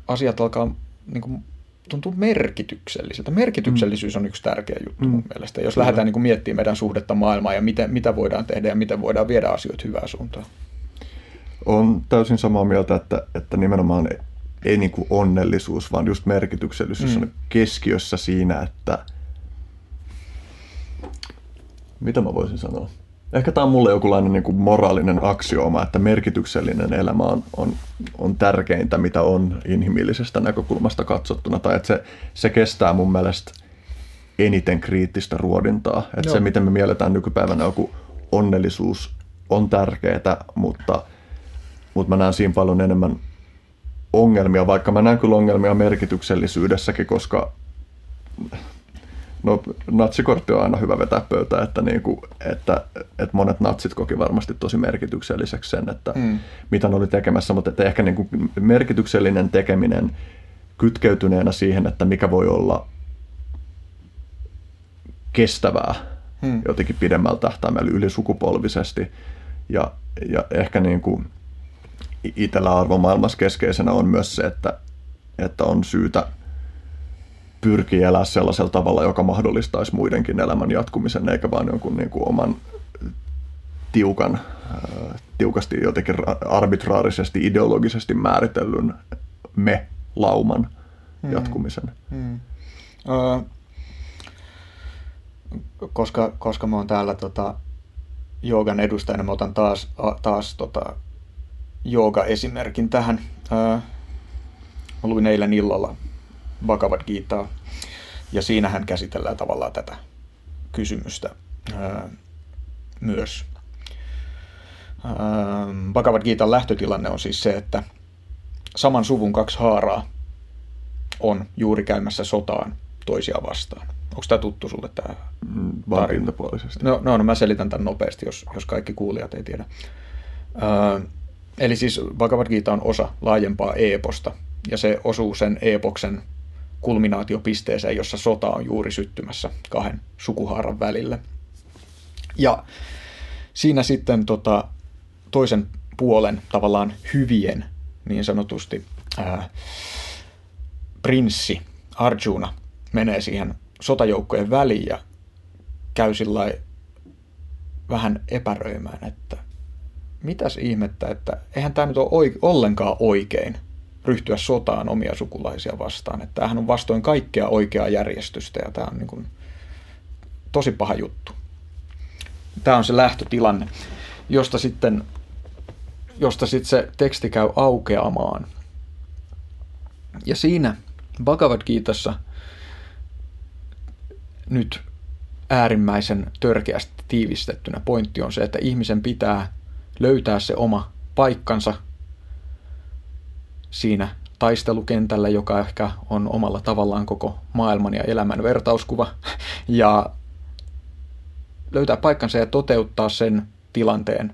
asiat alkaa niin kuin, tuntuu merkitykselliseltä. Merkityksellisyys on yksi tärkeä juttu mm. mun mielestä. Jos Kyllä. lähdetään niin kuin miettimään meidän suhdetta maailmaan ja miten, mitä voidaan tehdä ja miten voidaan viedä asioita hyvään suuntaan. On täysin samaa mieltä, että, että nimenomaan ei niin kuin onnellisuus, vaan just merkityksellisyys mm. on keskiössä siinä, että mitä mä voisin sanoa? Ehkä tämä on mulle jokinlainen niin moraalinen aksiooma, että merkityksellinen elämä on, on, on tärkeintä, mitä on inhimillisestä näkökulmasta katsottuna. Tai että se, se kestää mun mielestä eniten kriittistä ruodintaa. Että se, miten me mielletään nykypäivänä joku onnellisuus on tärkeää, mutta, mutta mä näen siinä paljon enemmän ongelmia, vaikka mä näen kyllä ongelmia merkityksellisyydessäkin, koska no, natsikortti on aina hyvä vetää pöytään, että, niin kuin, että, että monet natsit koki varmasti tosi merkitykselliseksi sen, että mm. mitä ne oli tekemässä, mutta että ehkä niin kuin merkityksellinen tekeminen kytkeytyneenä siihen, että mikä voi olla kestävää mm. jotenkin pidemmällä tähtäimellä ylisukupolvisesti ja, ja ehkä niin kuin itsellä arvomaailmassa keskeisenä on myös se, että, että on syytä pyrkiä elää sellaisella tavalla, joka mahdollistaisi muidenkin elämän jatkumisen, eikä vain jonkun niin kuin oman tiukan, äh, tiukasti jotenkin arbitraarisesti, ideologisesti määritellyn me-lauman hmm. jatkumisen. Hmm. Uh, koska, koska mä oon täällä tota, joogan edustajana, mä otan taas, taas tota, jooga-esimerkin tähän. Mä luin eilen illalla Bhagavad Gitaa, ja siinähän käsitellään tavallaan tätä kysymystä myös. Bhagavad Gitan lähtötilanne on siis se, että saman suvun kaksi haaraa on juuri käymässä sotaan toisia vastaan. Onko tämä tuttu sulle tämä tarina? No, no, no, mä selitän tämän nopeasti, jos, jos kaikki kuulijat ei tiedä. Öö, Eli siis Bhagavad Gita on osa laajempaa eeposta, ja se osuu sen eepoksen kulminaatiopisteeseen, jossa sota on juuri syttymässä kahden sukuhaaran välillä. Ja siinä sitten tota, toisen puolen tavallaan hyvien, niin sanotusti, ää, prinssi Arjuna menee siihen sotajoukkojen väliin ja käy sillä vähän epäröimään, että mitäs ihmettä, että eihän tämä nyt ole oike- ollenkaan oikein ryhtyä sotaan omia sukulaisia vastaan. Että tämähän on vastoin kaikkea oikeaa järjestystä ja tämä on niin kuin tosi paha juttu. Tämä on se lähtötilanne, josta sitten, josta sitten se teksti käy aukeamaan. Ja siinä Bhagavad Gitassa nyt äärimmäisen törkeästi tiivistettynä pointti on se, että ihmisen pitää löytää se oma paikkansa siinä taistelukentällä, joka ehkä on omalla tavallaan koko maailman ja elämän vertauskuva, ja löytää paikkansa ja toteuttaa sen tilanteen,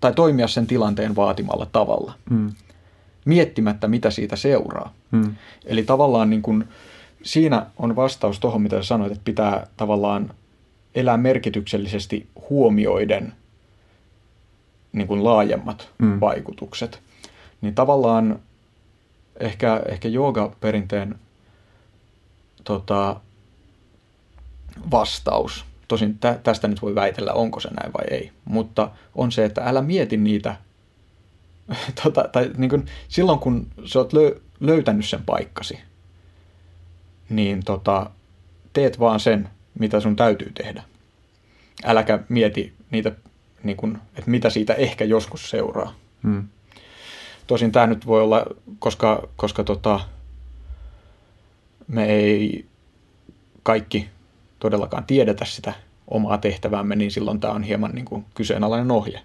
tai toimia sen tilanteen vaatimalla tavalla. Mm. miettimättä, mitä siitä seuraa. Hmm. Eli tavallaan niin kuin, siinä on vastaus tuohon, mitä sanoit, että pitää tavallaan elää merkityksellisesti huomioiden niin kuin laajemmat hmm. vaikutukset. Niin tavallaan ehkä, ehkä jooga-perinteen tota, vastaus, tosin tä, tästä nyt voi väitellä, onko se näin vai ei, mutta on se, että älä mieti niitä, tota, tai niin kuin, silloin kun sä oot lö, löytänyt sen paikkasi, niin tota, teet vaan sen, mitä sun täytyy tehdä. Äläkä mieti niitä, niin kuin, että mitä siitä ehkä joskus seuraa. Hmm. Tosin tämä nyt voi olla, koska, koska tota, me ei kaikki todellakaan tiedetä sitä omaa tehtävämme, niin silloin tämä on hieman niin kuin kyseenalainen ohje.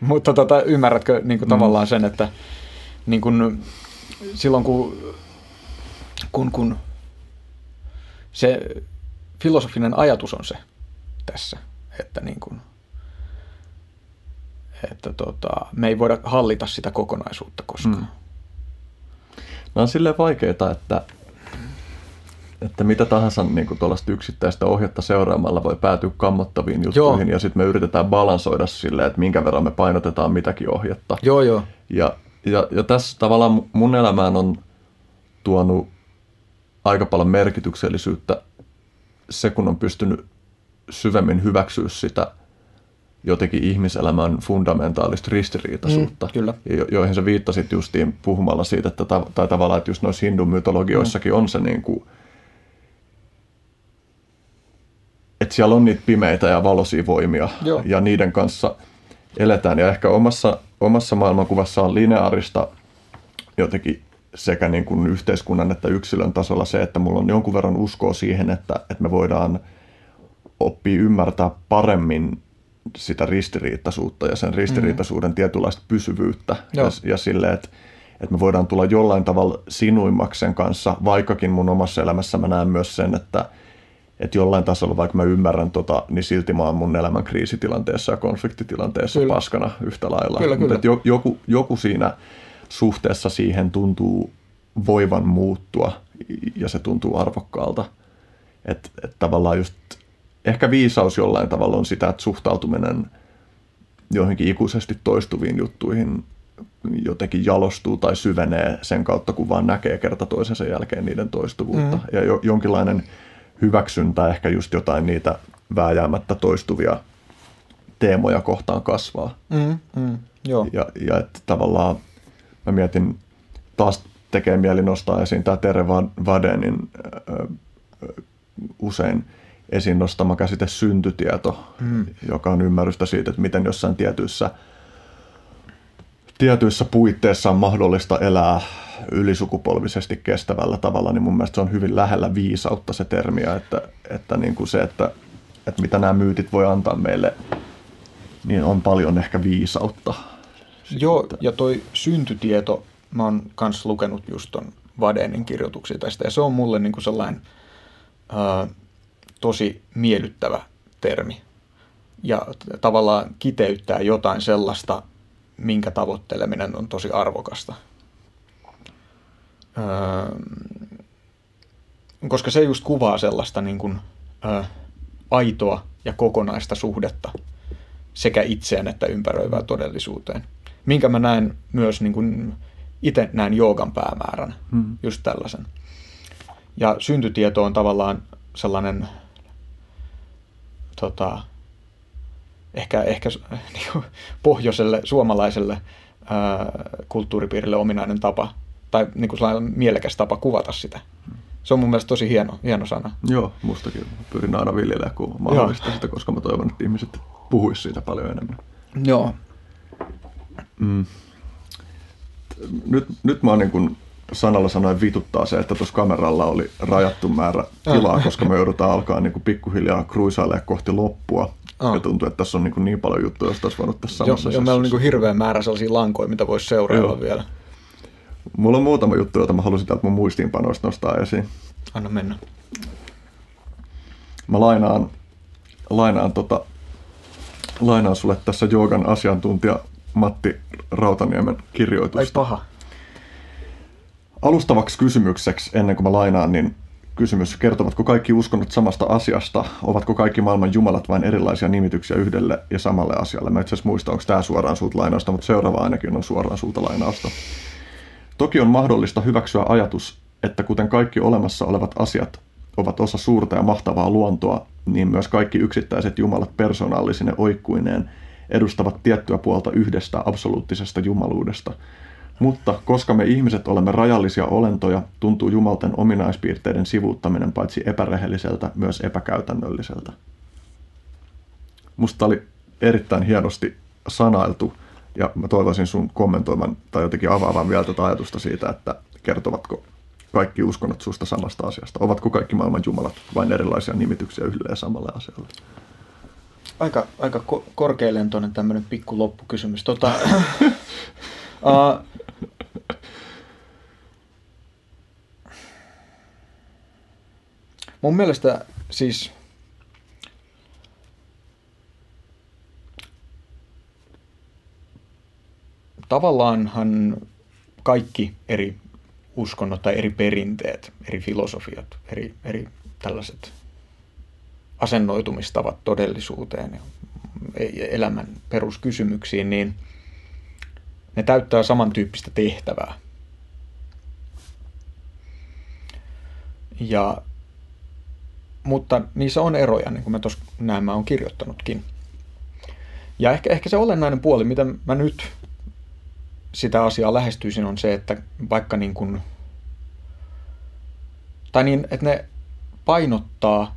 Mutta tota, ymmärrätkö niin kuin mm. tavallaan sen, että niin kuin, silloin kun, kun, kun se filosofinen ajatus on se tässä, että, niin kuin, että tota, me ei voida hallita sitä kokonaisuutta koskaan. Mm. No on silleen vaikeaa, että että mitä tahansa niin kuin tuollaista yksittäistä ohjetta seuraamalla voi päätyä kammottaviin juttuihin joo. ja sitten me yritetään balansoida sille, että minkä verran me painotetaan mitäkin ohjetta. Joo, joo. Ja, ja, ja tässä tavallaan mun elämään on tuonut aika paljon merkityksellisyyttä se, kun on pystynyt syvemmin hyväksyä sitä jotenkin ihmiselämän fundamentaalista ristiriitaisuutta, mm, kyllä. Jo, joihin sä viittasit justiin puhumalla siitä, että ta, tai tavallaan, että just noissa hindumytologioissakin mm. on se niin kuin, että siellä on niitä pimeitä ja valoisia voimia Joo. ja niiden kanssa eletään. Ja ehkä omassa, omassa maailmankuvassa on lineaarista jotenkin sekä niin kuin yhteiskunnan että yksilön tasolla se, että mulla on jonkun verran uskoa siihen, että, että me voidaan oppia ymmärtää paremmin sitä ristiriitaisuutta ja sen ristiriitaisuuden mm. tietynlaista pysyvyyttä. Joo. Ja, ja silleen, että, että me voidaan tulla jollain tavalla sinuimmaksen kanssa, vaikkakin mun omassa elämässä mä näen myös sen, että, että jollain tasolla, vaikka mä ymmärrän tota, niin silti mä oon mun elämän kriisitilanteessa ja konfliktitilanteessa kyllä. paskana yhtä lailla. Kyllä, Mutta kyllä. joku, joku siinä suhteessa siihen tuntuu voivan muuttua ja se tuntuu arvokkaalta. Että et tavallaan just ehkä viisaus jollain tavalla on sitä, että suhtautuminen joihinkin ikuisesti toistuviin juttuihin jotenkin jalostuu tai syvenee sen kautta, kun vaan näkee kerta toisensa jälkeen niiden toistuvuutta. Mm. Ja jo, jonkinlainen hyväksyntä ehkä just jotain niitä vääjäämättä toistuvia teemoja kohtaan kasvaa. Mm, mm, joo. Ja, ja että tavallaan mä mietin, taas tekee mieli nostaa esiin tämä Tere Vadenin ö, usein esiin nostama käsite syntytieto, mm. joka on ymmärrystä siitä, että miten jossain tietyissä, tietyissä puitteissa on mahdollista elää ylisukupolvisesti kestävällä tavalla, niin mun mielestä se on hyvin lähellä viisautta se termiä, että, että niin kuin se, että, että mitä nämä myytit voi antaa meille, niin on paljon ehkä viisautta. Joo, ja toi syntytieto, mä oon kanssa lukenut just ton Vadenin kirjoituksia tästä, ja se on mulle niin kuin sellainen ää, tosi miellyttävä termi. Ja tavallaan kiteyttää jotain sellaista, minkä tavoitteleminen on tosi arvokasta. Öö, koska se just kuvaa sellaista niin kuin, ö, aitoa ja kokonaista suhdetta sekä itseen että ympäröivään todellisuuteen. Minkä mä näen myös niin kuin, itse näen joogan päämäärän, hmm. just tällaisen. Ja syntytieto on tavallaan sellainen tota, ehkä, ehkä niin pohjoiselle suomalaiselle ää, kulttuuripiirille ominainen tapa tai niin kuin sellainen mielekäs tapa kuvata sitä. Se on mun mielestä tosi hieno, hieno sana. Joo, mustakin. Pyrin aina viljelemään, kun mahdollista Joo. sitä, koska mä toivon, että ihmiset puhuisivat siitä paljon enemmän. Joo. Mm. Nyt, nyt mä oon niin kuin sanalla sanoen vituttaa se, että tuossa kameralla oli rajattu määrä tilaa, koska me joudutaan alkaa niin kuin pikkuhiljaa kruisailemaan kohti loppua. Oh. Ja tuntuu, että tässä on niin, kuin niin paljon juttuja, joista olisi voinut tässä samassa Joo, meillä on niin kuin hirveä määrä sellaisia lankoja, mitä voisi seurailla Joo. vielä. Mulla on muutama juttu, jota mä halusin täältä mun muistiinpanoista nostaa esiin. Anna mennä. Mä lainaan, lainaan, tota, lainaan sulle tässä joogan asiantuntija Matti Rautaniemen kirjoitusta. Ai paha. Alustavaksi kysymykseksi, ennen kuin mä lainaan, niin kysymys, kertovatko kaikki uskonnot samasta asiasta? Ovatko kaikki maailman jumalat vain erilaisia nimityksiä yhdelle ja samalle asialle? Mä itse asiassa muista, onko tämä suoraan sulta lainausta, mutta seuraava ainakin on suoraan sulta lainausta. Toki on mahdollista hyväksyä ajatus, että kuten kaikki olemassa olevat asiat ovat osa suurta ja mahtavaa luontoa, niin myös kaikki yksittäiset jumalat persoonallisine oikkuineen edustavat tiettyä puolta yhdestä absoluuttisesta jumaluudesta – mutta koska me ihmiset olemme rajallisia olentoja, tuntuu jumalten ominaispiirteiden sivuuttaminen paitsi epärehelliseltä, myös epäkäytännölliseltä. Musta oli erittäin hienosti sanailtu, ja mä toivoisin sun kommentoivan tai jotenkin avaavan vielä tätä ajatusta siitä, että kertovatko kaikki uskonnot susta samasta asiasta? Ovatko kaikki maailman jumalat vain erilaisia nimityksiä yhdelle ja samalle asialle? Aika, aika ko- korkealentoinen tämmöinen pikku loppukysymys. Tota, uh, Mun mielestä siis tavallaanhan kaikki eri uskonnot tai eri perinteet, eri filosofiat, eri, eri tällaiset asennoitumistavat todellisuuteen ja elämän peruskysymyksiin, niin ne täyttää samantyyppistä tehtävää. Ja mutta niissä on eroja, niin kuin mä tuossa näin mä oon kirjoittanutkin. Ja ehkä, ehkä se olennainen puoli, mitä mä nyt sitä asiaa lähestyisin, on se, että vaikka niin kuin, tai niin, että ne painottaa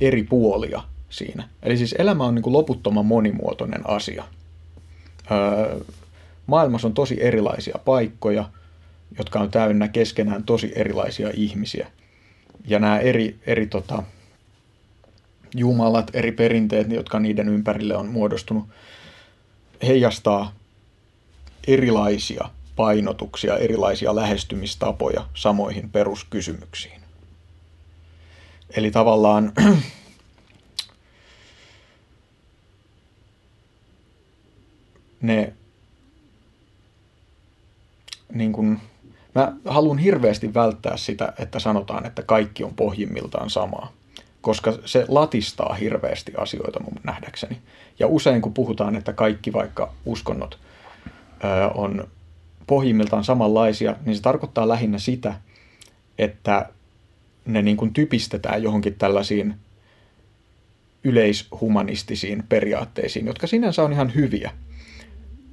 eri puolia siinä. Eli siis elämä on niin kuin loputtoman monimuotoinen asia. Öö, maailmassa on tosi erilaisia paikkoja, jotka on täynnä keskenään tosi erilaisia ihmisiä. Ja nämä eri, eri tota, jumalat, eri perinteet, jotka niiden ympärille on muodostunut, heijastaa erilaisia painotuksia, erilaisia lähestymistapoja samoihin peruskysymyksiin. Eli tavallaan ne niin kuin, mä haluan hirveästi välttää sitä, että sanotaan, että kaikki on pohjimmiltaan samaa koska se latistaa hirveästi asioita mun nähdäkseni. Ja usein kun puhutaan, että kaikki vaikka uskonnot ö, on pohjimmiltaan samanlaisia, niin se tarkoittaa lähinnä sitä, että ne niin kuin typistetään johonkin tällaisiin yleishumanistisiin periaatteisiin, jotka sinänsä on ihan hyviä,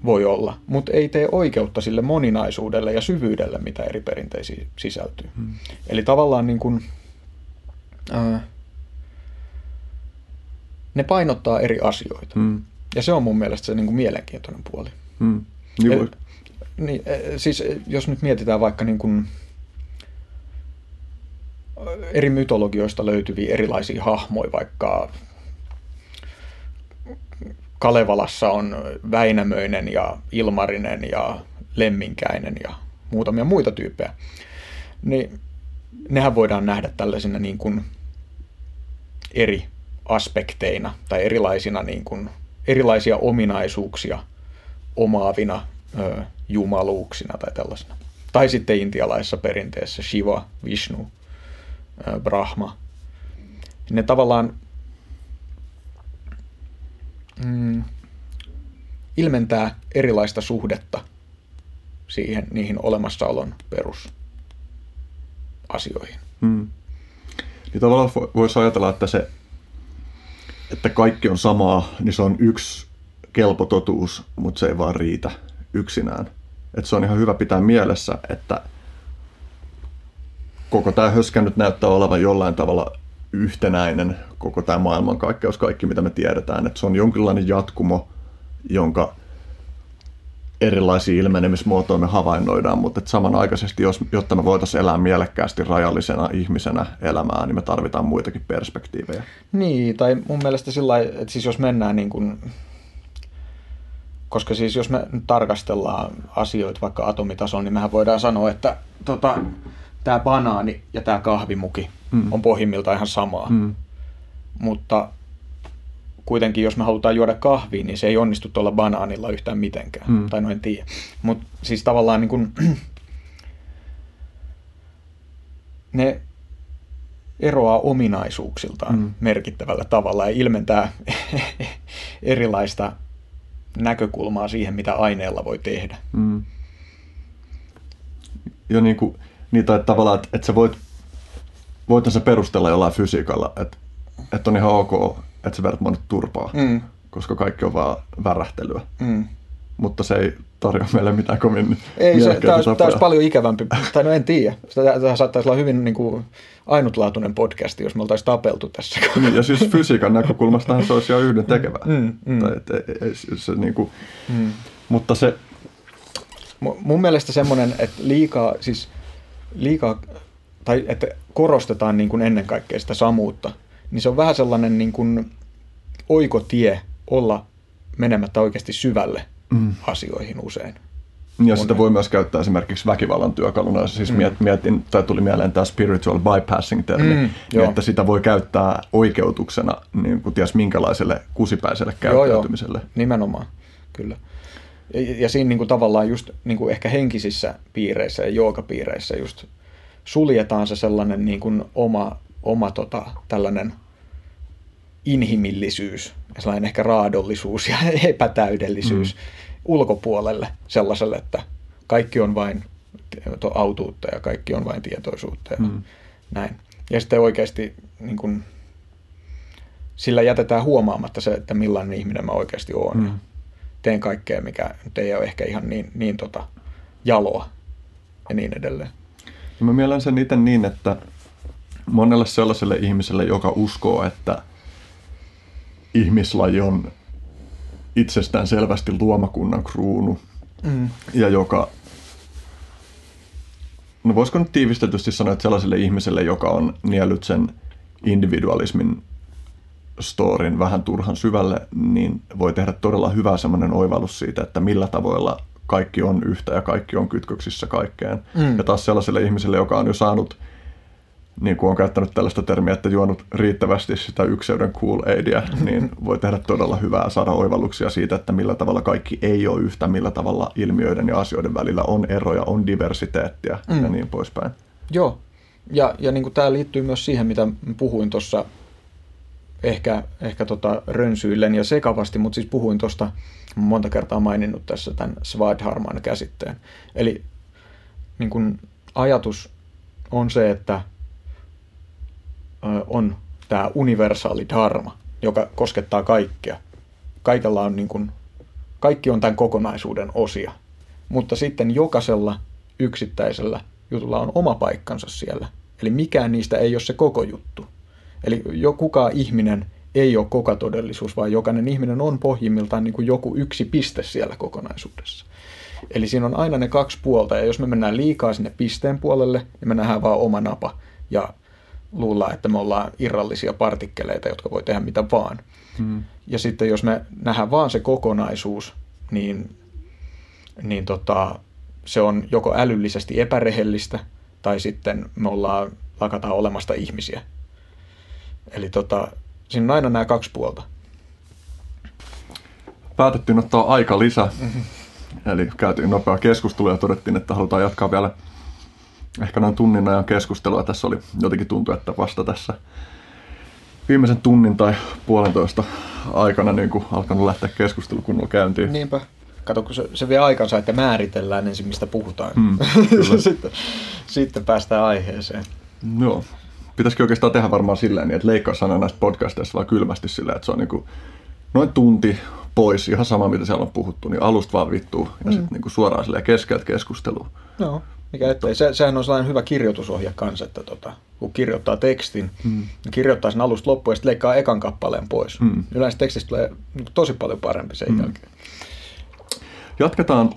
voi olla, mutta ei tee oikeutta sille moninaisuudelle ja syvyydelle, mitä eri perinteisiin sisältyy. Hmm. Eli tavallaan niin kuin, äh, ne painottaa eri asioita. Mm. Ja se on mun mielestä se niin kuin mielenkiintoinen puoli. Mm. Niin, Et, niin, e, siis e, jos nyt mietitään vaikka niin kuin eri mytologioista löytyviä erilaisia hahmoja, vaikka Kalevalassa on Väinämöinen ja Ilmarinen ja Lemminkäinen ja muutamia muita tyyppejä, niin nehän voidaan nähdä tällaisina niin kuin eri aspekteina tai erilaisina niin kuin, erilaisia ominaisuuksia omaavina ö, jumaluuksina tai tällaisena. Tai sitten intialaisessa perinteessä Shiva, Vishnu, ö, Brahma. Ne tavallaan mm, ilmentää erilaista suhdetta siihen, niihin olemassaolon perusasioihin. Hmm. Niin tavallaan voisi ajatella, että se että kaikki on samaa, niin se on yksi kelpo totuus, mutta se ei vaan riitä yksinään. Et se on ihan hyvä pitää mielessä, että koko tämä höskä nyt näyttää olevan jollain tavalla yhtenäinen, koko tämä maailmankaikkeus, kaikki mitä me tiedetään. Että se on jonkinlainen jatkumo, jonka erilaisia ilmenemismuotoja me havainnoidaan, mutta että samanaikaisesti, jos, jotta me voitaisiin elää mielekkäästi rajallisena ihmisenä elämää, niin me tarvitaan muitakin perspektiivejä. Niin, tai mun mielestä sillä että siis jos mennään niin kuin, koska siis jos me tarkastellaan asioita vaikka atomitasolla, niin mehän voidaan sanoa, että tota, tämä banaani ja tämä kahvimuki mm. on pohjimmiltaan ihan samaa. Mm. Mutta kuitenkin jos me halutaan juoda kahvia, niin se ei onnistu tuolla banaanilla yhtään mitenkään. Hmm. Tai no en tiedä. Mutta siis tavallaan niin kun, ne eroaa ominaisuuksiltaan mm. merkittävällä tavalla ja ilmentää erilaista näkökulmaa siihen, mitä aineella voi tehdä. Mm. Jo niin kuin, niin tai tavallaan, että, että sä voit, voit sä perustella jollain fysiikalla, että, että on ihan ok, että sä vedät monet turpaa, mm. koska kaikki on vaan värähtelyä. Mm. Mutta se ei tarjoa meille mitään kovin Ei, se, tämä, olisi, tämä olisi paljon ikävämpi, tai no en tiedä. Tämä saattaisi olla hyvin niin kuin, ainutlaatuinen podcast, jos me oltaisiin tapeltu tässä. Niin, ja siis fysiikan näkökulmasta se olisi ihan yhden tekevää. Mm, mm. Tai, et, et, se, niin kuin, mm. Mutta se... Mun mielestä semmoinen, että liikaa, siis liikaa, tai että korostetaan niin kuin ennen kaikkea sitä samuutta, niin se on vähän sellainen niin kuin oikotie olla menemättä oikeasti syvälle mm. asioihin usein. Ja sitä voi myös käyttää esimerkiksi väkivallan työkaluna. Siis mm. mietin, tai tuli mieleen tämä spiritual bypassing-termi, mm, että sitä voi käyttää oikeutuksena niin kuin ties minkälaiselle kusipäiselle käyttäytymiselle. Joo, joo. Nimenomaan, kyllä. Ja, ja siinä niin kuin tavallaan just niin kuin ehkä henkisissä piireissä ja joogapiireissä just suljetaan se sellainen niin kuin oma, oma tota, tällainen inhimillisyys, sellainen ehkä raadollisuus ja epätäydellisyys. Mm ulkopuolelle sellaiselle, että kaikki on vain autuutta ja kaikki on vain tietoisuutta ja mm. näin. Ja sitten oikeasti niin kun, sillä jätetään huomaamatta se, että millainen ihminen mä oikeasti oon. Mm. Teen kaikkea, mikä nyt ei ole ehkä ihan niin, niin tota, jaloa ja niin edelleen. Ja mä mielen sen itse niin, että monelle sellaiselle ihmiselle, joka uskoo, että ihmislaji on itsestään selvästi luomakunnan kruunu mm. ja joka, no voisiko nyt tiivistetysti sanoa, että sellaiselle ihmiselle, joka on niellyt sen individualismin storin vähän turhan syvälle, niin voi tehdä todella hyvä semmoinen oivallus siitä, että millä tavoilla kaikki on yhtä ja kaikki on kytköksissä kaikkeen. Mm. Ja taas sellaiselle ihmiselle, joka on jo saanut – niin kuin on käyttänyt tällaista termiä, että juonut riittävästi sitä ykseyden cool aidia, niin voi tehdä todella hyvää saada oivalluksia siitä, että millä tavalla kaikki ei ole yhtä, millä tavalla ilmiöiden ja asioiden välillä on eroja, on diversiteettiä mm. ja niin poispäin. Joo, ja, ja niin kuin tämä liittyy myös siihen, mitä puhuin tuossa ehkä, ehkä tota rönsyillen ja sekavasti, mutta siis puhuin tuosta monta kertaa maininnut tässä tämän Svadharman käsitteen. Eli niin kuin ajatus on se, että on tämä universaali dharma, joka koskettaa kaikkea. Kaikella on niin kuin, kaikki on tämän kokonaisuuden osia. Mutta sitten jokaisella yksittäisellä jutulla on oma paikkansa siellä. Eli mikään niistä ei ole se koko juttu. Eli jo kuka ihminen ei ole koko todellisuus, vaan jokainen ihminen on pohjimmiltaan niin kuin joku yksi piste siellä kokonaisuudessa. Eli siinä on aina ne kaksi puolta, ja jos me mennään liikaa sinne pisteen puolelle, niin me nähdään vaan oma napa. Ja luulla, että me ollaan irrallisia partikkeleita, jotka voi tehdä mitä vaan. Mm. Ja sitten jos me nähdään vaan se kokonaisuus, niin, niin tota, se on joko älyllisesti epärehellistä, tai sitten me ollaan, lakataan olemasta ihmisiä. Eli tota, siinä on aina nämä kaksi puolta. Päätettiin ottaa aika lisä. Mm-hmm. Eli käytiin nopea keskustelu ja todettiin, että halutaan jatkaa vielä ehkä noin tunnin ajan keskustelua tässä oli jotenkin tuntuu, että vasta tässä viimeisen tunnin tai puolentoista aikana niin kuin alkanut lähteä keskustelu kunnolla käyntiin. Niinpä. Kato, kun se, se vie aikansa, että määritellään ensin, mistä puhutaan. Mm, sitten, sitten päästään aiheeseen. Joo. Pitäisikö oikeastaan tehdä varmaan silleen, niin, että leikkaa sana näistä podcasteista vaan kylmästi silleen, että se on niin kuin noin tunti pois, ihan sama mitä siellä on puhuttu, niin alusta vaan vittuu ja mm. sitten niin suoraan silleen keskeltä keskustelua. Joo. Mikä ettei. Se, sehän on sellainen hyvä kirjoitusohje kanssa, että tota, kun kirjoittaa tekstin, mm. niin kirjoittaa sen alusta loppuun ja sitten leikkaa ekan kappaleen pois. Mm. Yleensä tekstistä tulee tosi paljon parempi sen mm. jälkeen. Jatketaan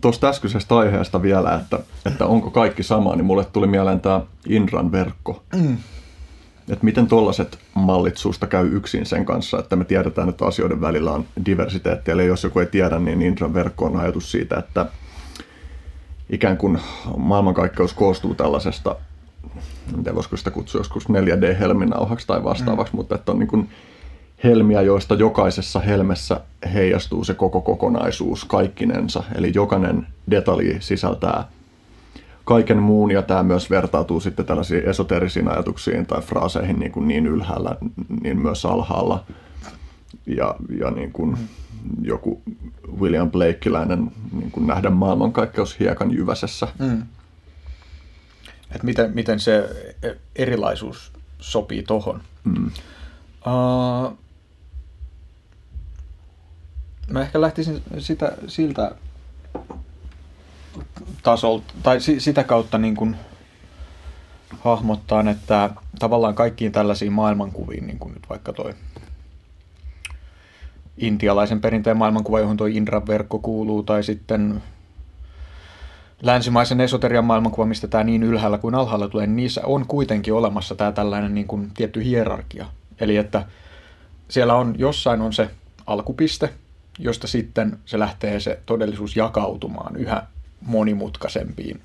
tuosta äskeisestä aiheesta vielä, että, että onko kaikki sama, niin mulle tuli mieleen tämä Inran verkko. Mm. Että miten tuollaiset mallit suusta käy yksin sen kanssa, että me tiedetään, että asioiden välillä on diversiteetti. Eli jos joku ei tiedä, niin Indran verkko on ajatus siitä, että ikään kuin maailmankaikkeus koostuu tällaisesta, en tiedä voisiko sitä kutsua joskus 4D-helminauhaksi tai vastaavaksi, mm. mutta että on niin kuin helmiä, joista jokaisessa helmessä heijastuu se koko kokonaisuus kaikkinensa. Eli jokainen detalji sisältää kaiken muun, ja tämä myös vertautuu sitten tällaisiin esoterisiin ajatuksiin tai fraaseihin niin, kuin niin ylhäällä, niin myös alhaalla. Ja, ja niin kuin joku William Blakeläinen niin kuin nähdä maailmankaikkeus hiekan jyväsessä. Mm. Et miten, miten se erilaisuus sopii tohon. Mm. Uh, mä ehkä lähtisin sitä, siltä tasolta, tai sitä kautta niin kuin hahmottaa, että tavallaan kaikkiin tällaisiin maailmankuviin, niin kuin nyt vaikka toi intialaisen perinteen maailmankuva, johon tuo Indra-verkko kuuluu, tai sitten länsimaisen esoterian maailmankuva, mistä tämä niin ylhäällä kuin alhaalla tulee, niin niissä on kuitenkin olemassa tämä tällainen niin kuin tietty hierarkia. Eli että siellä on jossain on se alkupiste, josta sitten se lähtee se todellisuus jakautumaan yhä monimutkaisempiin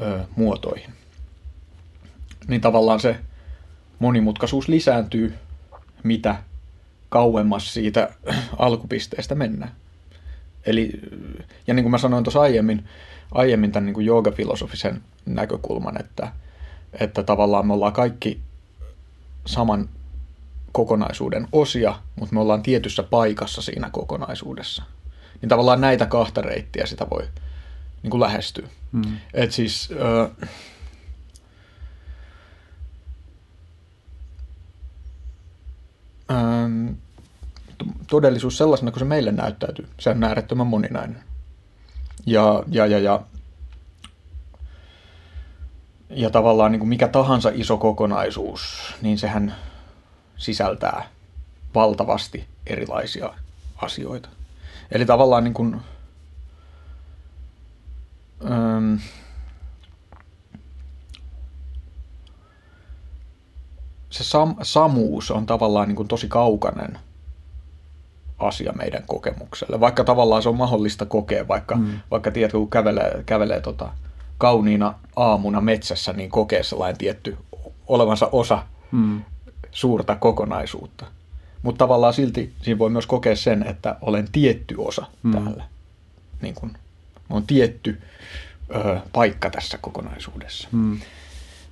ö, muotoihin. Niin tavallaan se monimutkaisuus lisääntyy, mitä kauemmas siitä alkupisteestä mennään. Eli, ja niin kuin mä sanoin tuossa aiemmin, aiemmin tämän niin kuin joogafilosofisen näkökulman, että, että tavallaan me ollaan kaikki saman kokonaisuuden osia, mutta me ollaan tietyssä paikassa siinä kokonaisuudessa. Niin tavallaan näitä kahta reittiä sitä voi niin kuin lähestyä. Mm. Et siis... Ö, ö, todellisuus sellaisena kuin se meille näyttäytyy, se on äärettömän moninainen. Ja, ja, ja, ja, ja tavallaan niin kuin mikä tahansa iso kokonaisuus, niin sehän sisältää valtavasti erilaisia asioita. Eli tavallaan niin kuin, ähm, se sam, samuus on tavallaan niin kuin tosi kaukainen asia meidän kokemukselle. Vaikka tavallaan se on mahdollista kokea, vaikka, mm. vaikka tiedätkö, kun kävelee, kävelee tota, kauniina aamuna metsässä, niin kokee sellainen tietty olevansa osa mm suurta kokonaisuutta. Mutta tavallaan silti siinä voi myös kokea sen, että olen tietty osa mm. täällä. Niin kun, on tietty ö, paikka tässä kokonaisuudessa. Mm.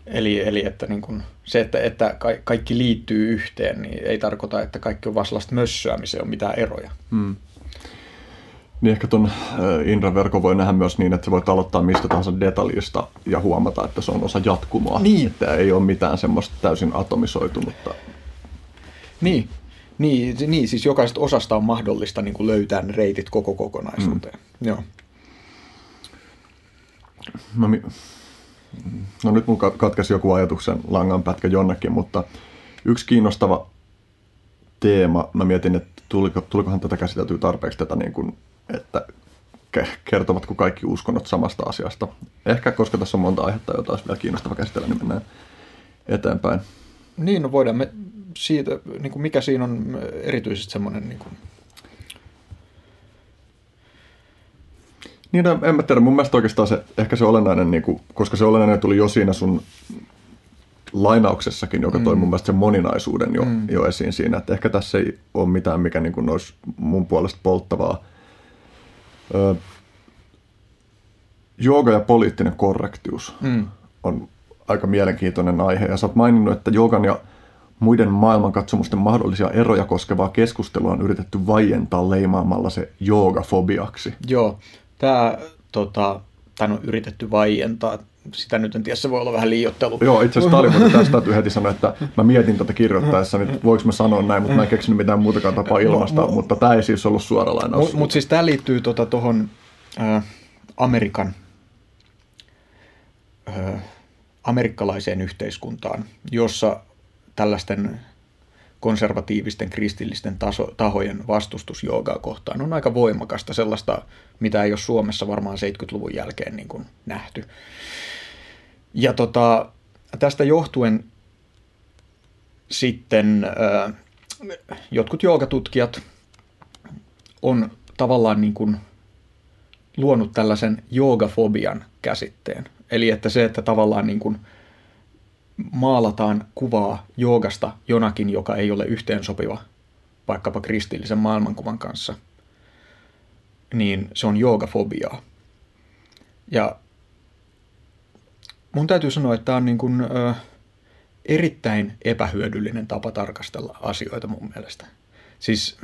Eli, eli että niin kun, se, että, että kaikki liittyy yhteen, niin ei tarkoita, että kaikki on vaan sellaista mössöä, missä ei ole mitään eroja. Mm. Niin ehkä tuon Indra-verkon voi nähdä myös niin, että voit aloittaa mistä tahansa detaljista ja huomata, että se on osa jatkumoa. Niin. Että ei ole mitään semmoista täysin atomisoitunutta. Niin, niin, niin siis jokaisesta osasta on mahdollista niin kuin löytää ne reitit koko kokonaisuuteen. Mm. Joo. No, no nyt mun katkesi joku ajatuksen langan pätkä jonnekin, mutta yksi kiinnostava teema, mä mietin, että tuliko, tulikohan tätä käsiteltyä tarpeeksi tätä niin kuin että kertovatko kaikki uskonnot samasta asiasta. Ehkä koska tässä on monta aihetta, jota olisi vielä kiinnostava käsitellä, niin mennään eteenpäin. Niin, no voidaan me siitä, niin kuin mikä siinä on erityisesti semmoinen... Niin, kuin... niin en mä tiedä, mun mielestä oikeastaan se, ehkä se olennainen, niin kuin, koska se olennainen tuli jo siinä sun lainauksessakin, joka toi mm. mun mielestä sen moninaisuuden jo, mm. jo esiin siinä, että ehkä tässä ei ole mitään, mikä niin kuin olisi mun puolesta polttavaa jooga ja poliittinen korrektius mm. on aika mielenkiintoinen aihe. Ja sä oot maininnut, että joogan ja muiden maailmankatsomusten mahdollisia eroja koskevaa keskustelua on yritetty vaientaa leimaamalla se joogafobiaksi. Joo, tämä tota, on yritetty vaientaa sitä nyt en tiedä, se voi olla vähän liiottelu. Joo, itse asiassa tämä oli tästä täytyy heti sanoa, että mä mietin tätä kirjoittaessa, niin voiko mä sanoa näin, mutta mä en keksinyt mitään muutakaan tapaa ilmasta, no, mutta tämä ei siis ollut suora lainaus. Mutta mut siis tämä liittyy tuohon tota, äh, Amerikan, äh, amerikkalaiseen yhteiskuntaan, jossa tällaisten konservatiivisten kristillisten taso, tahojen vastustus joogaa kohtaan on aika voimakasta, sellaista, mitä ei ole Suomessa varmaan 70-luvun jälkeen niin kuin nähty. Ja tota, tästä johtuen sitten äh, jotkut joogatutkijat on tavallaan niin kuin luonut tällaisen joogafobian käsitteen. Eli että se, että tavallaan niin kuin maalataan kuvaa joogasta jonakin, joka ei ole yhteensopiva vaikkapa kristillisen maailmankuvan kanssa, niin se on joogafobiaa. Ja mun täytyy sanoa, että tämä on niin kuin, ö, erittäin epähyödyllinen tapa tarkastella asioita mun mielestä. Siis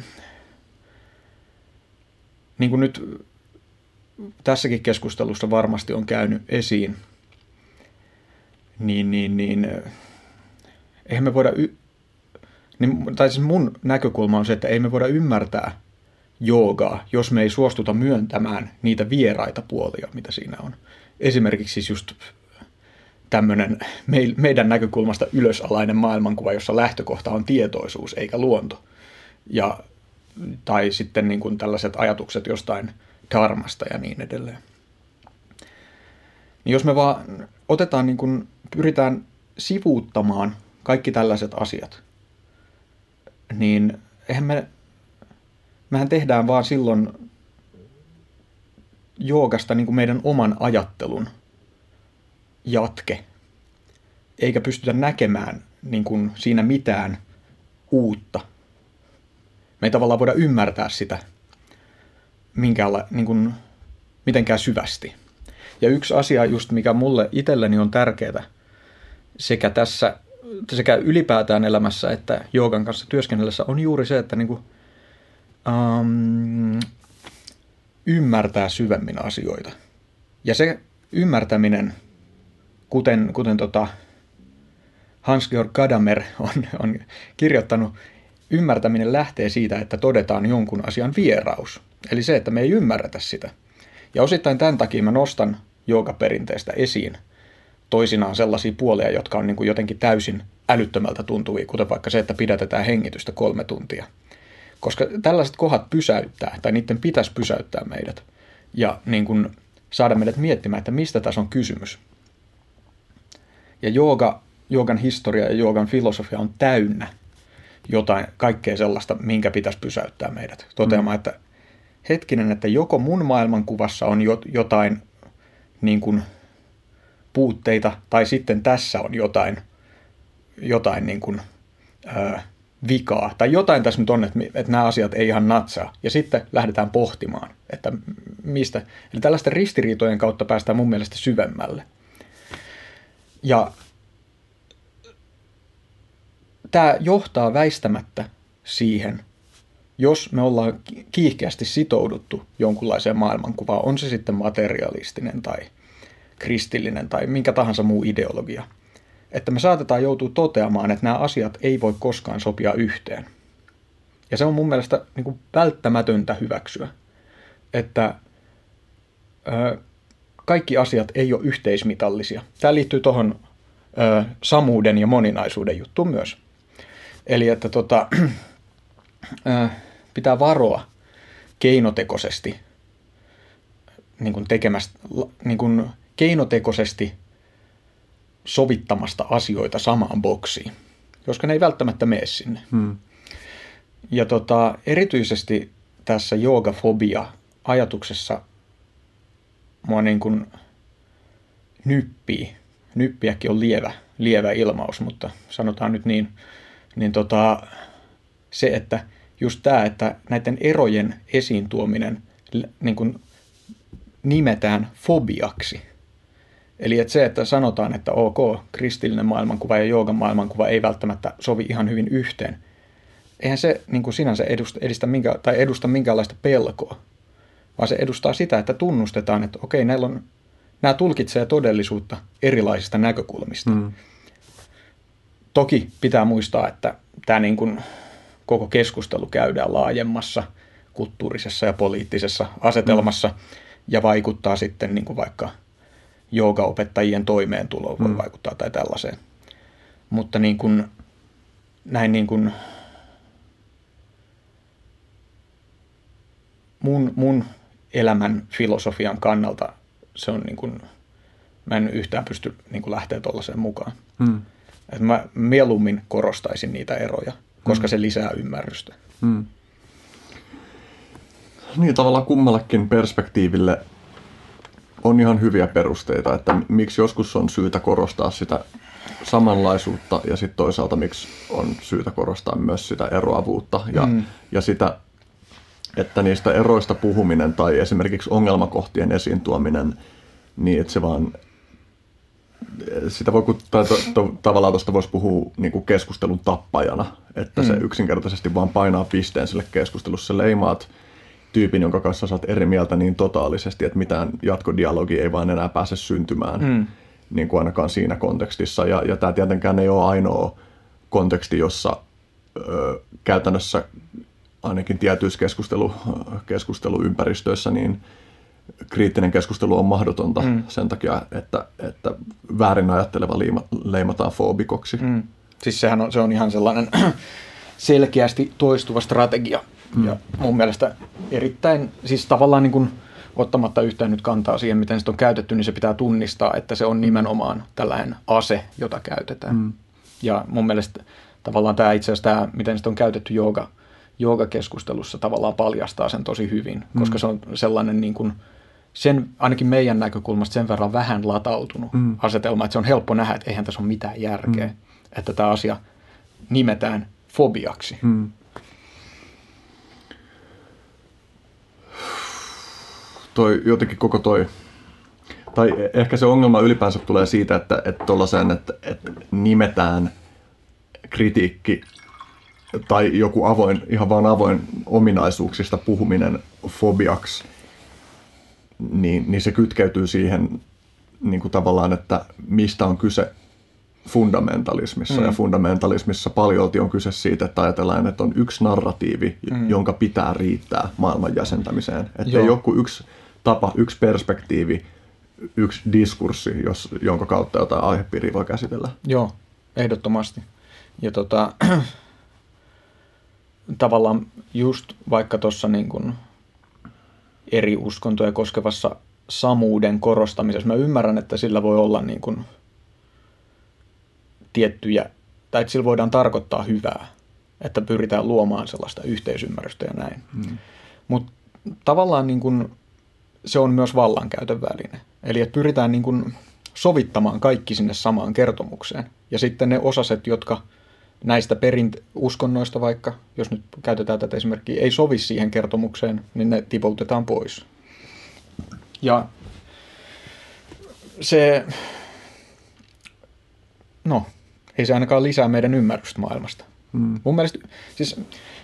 niin kuin nyt tässäkin keskustelussa varmasti on käynyt esiin, niin, niin, niin eihän me voida, y- niin, tai siis mun näkökulma on se, että ei me voida ymmärtää joogaa, jos me ei suostuta myöntämään niitä vieraita puolia, mitä siinä on. Esimerkiksi siis just tämmöinen meidän näkökulmasta ylösalainen maailmankuva, jossa lähtökohta on tietoisuus eikä luonto. Ja, tai sitten niin kuin tällaiset ajatukset jostain dharmasta ja niin edelleen. Niin jos me vaan otetaan, niin kuin, pyritään sivuuttamaan kaikki tällaiset asiat, niin eihän me, mehän tehdään vaan silloin joogasta niin kuin meidän oman ajattelun jatke, eikä pystytä näkemään niin kuin siinä mitään uutta. Me ei tavallaan voida ymmärtää sitä minkäänla, niin kuin, mitenkään syvästi. Ja yksi asia just, mikä mulle itselleni on tärkeää sekä tässä, sekä ylipäätään elämässä että joogan kanssa työskennellessä on juuri se, että niin kuin, um, ymmärtää syvemmin asioita. Ja se ymmärtäminen, kuten, kuten tota Hans-Georg Gadamer on, on kirjoittanut, ymmärtäminen lähtee siitä, että todetaan jonkun asian vieraus. Eli se, että me ei ymmärretä sitä. Ja osittain tämän takia mä nostan joogaperinteestä esiin toisinaan sellaisia puolia, jotka on niin kuin jotenkin täysin älyttömältä tuntuvia, kuten vaikka se, että pidätetään hengitystä kolme tuntia. Koska tällaiset kohdat pysäyttää, tai niiden pitäisi pysäyttää meidät, ja niin kuin saada meidät miettimään, että mistä tässä on kysymys. Ja jooga, joogan historia ja joogan filosofia on täynnä jotain, kaikkea sellaista, minkä pitäisi pysäyttää meidät. Toteamaan, mm. että hetkinen, että joko mun maailmankuvassa on jotain niin kuin puutteita, tai sitten tässä on jotain, jotain niin kuin, ää, vikaa, tai jotain tässä nyt on, että, että nämä asiat ei ihan natsaa. Ja sitten lähdetään pohtimaan, että mistä. Eli tällaisten ristiriitojen kautta päästään mun mielestä syvemmälle. Ja tämä johtaa väistämättä siihen, jos me ollaan kiihkeästi sitouduttu jonkunlaiseen maailmankuvaan, on se sitten materialistinen tai kristillinen tai minkä tahansa muu ideologia, että me saatetaan joutua toteamaan, että nämä asiat ei voi koskaan sopia yhteen. Ja se on mun mielestä niin kuin välttämätöntä hyväksyä, että ö, kaikki asiat ei ole yhteismitallisia. Tämä liittyy tuohon samuuden ja moninaisuuden juttuun myös. Eli että tota, ö, pitää varoa keinotekoisesti niin kuin tekemästä, niin kuin keinotekoisesti sovittamasta asioita samaan boksiin, koska ne ei välttämättä mene sinne. Hmm. Ja tota, erityisesti tässä joogafobia ajatuksessa mua niin kuin nyppii. Nyppiäkin on lievä, lievä ilmaus, mutta sanotaan nyt niin, niin tota, se, että just tämä, että näiden erojen esiin tuominen niin kuin nimetään fobiaksi. Eli että se, että sanotaan, että ok, kristillinen maailmankuva ja joogan maailmankuva ei välttämättä sovi ihan hyvin yhteen, eihän se niin kuin sinänsä edusta, edistä minkä, tai edusta minkäänlaista pelkoa, vaan se edustaa sitä, että tunnustetaan, että okei, näillä on, nämä tulkitsee todellisuutta erilaisista näkökulmista. Mm. Toki pitää muistaa, että tämä niin kuin koko keskustelu käydään laajemmassa kulttuurisessa ja poliittisessa asetelmassa mm. ja vaikuttaa sitten niin kuin vaikka joogaopettajien toimeentuloon voi mm. vaikuttaa tai tällaiseen. Mutta niin kuin, näin niin kuin mun, mun elämän filosofian kannalta se on niin kuin, mä en yhtään pysty niin kuin lähteä tuollaiseen mukaan. Mm. Et mä mieluummin korostaisin niitä eroja koska mm. se lisää ymmärrystä. Mm. Niin tavallaan kummallekin perspektiiville on ihan hyviä perusteita, että miksi joskus on syytä korostaa sitä samanlaisuutta ja sitten toisaalta miksi on syytä korostaa myös sitä eroavuutta ja, mm. ja sitä, että niistä eroista puhuminen tai esimerkiksi ongelmakohtien esiin tuominen, niin että se vaan sitä voi, tai to, to, tavallaan tuosta voisi puhua niin kuin keskustelun tappajana, että mm. se yksinkertaisesti vaan painaa pisteen sille keskustelussa. Leimaat tyypin, jonka kanssa saat eri mieltä niin totaalisesti, että mitään jatkodialogi ei vaan enää pääse syntymään, mm. niin kuin ainakaan siinä kontekstissa. Ja, ja tämä tietenkään ei ole ainoa konteksti, jossa ö, käytännössä ainakin tietyissä keskustelu, keskusteluympäristöissä niin kriittinen keskustelu on mahdotonta mm. sen takia, että, että väärin ajatteleva liima, leimataan foobikoksi. Mm. Siis sehän on, se on ihan sellainen selkeästi toistuva strategia. Mm. Ja mun mielestä erittäin, siis tavallaan niin kuin ottamatta yhtään nyt kantaa siihen, miten sitä on käytetty, niin se pitää tunnistaa, että se on nimenomaan tällainen ase, jota käytetään. Mm. Ja mun mielestä tavallaan tämä itse asiassa tämä, miten sitä on käytetty jooga, joogakeskustelussa tavallaan paljastaa sen tosi hyvin, mm. koska se on sellainen niin kuin, sen, ainakin meidän näkökulmasta sen verran vähän latautunut mm. asetelma, että se on helppo nähdä, että eihän tässä ole mitään järkeä, mm. että tämä asia nimetään fobiaksi. Mm. Toi, jotenkin koko toi, tai ehkä se ongelma ylipäänsä tulee siitä, että, että, että, että nimetään kritiikki tai joku avoin, ihan vaan avoin ominaisuuksista puhuminen fobiaksi, niin, niin se kytkeytyy siihen niin kuin tavallaan, että mistä on kyse fundamentalismissa. Mm. Ja fundamentalismissa paljolti on kyse siitä, että ajatellaan, että on yksi narratiivi, mm. jonka pitää riittää maailman jäsentämiseen. Että ei joku yksi tapa, yksi perspektiivi, yksi diskurssi, jos, jonka kautta jotain aihepiiriä voi käsitellä. Joo, ehdottomasti. Ja tota, tavallaan just vaikka tuossa niin eri uskontoja koskevassa samuuden korostamisessa, mä ymmärrän, että sillä voi olla niin kuin tiettyjä, tai että sillä voidaan tarkoittaa hyvää, että pyritään luomaan sellaista yhteisymmärrystä ja näin. Hmm. Mutta tavallaan niin kuin se on myös vallankäytön väline. Eli että pyritään niin kuin sovittamaan kaikki sinne samaan kertomukseen. Ja sitten ne osaset, jotka – näistä perint uskonnoista vaikka, jos nyt käytetään tätä esimerkkiä, ei sovi siihen kertomukseen, niin ne tipoutetaan pois. Ja se, no, ei se ainakaan lisää meidän ymmärrystä maailmasta. Mm. Mun mielestä, siis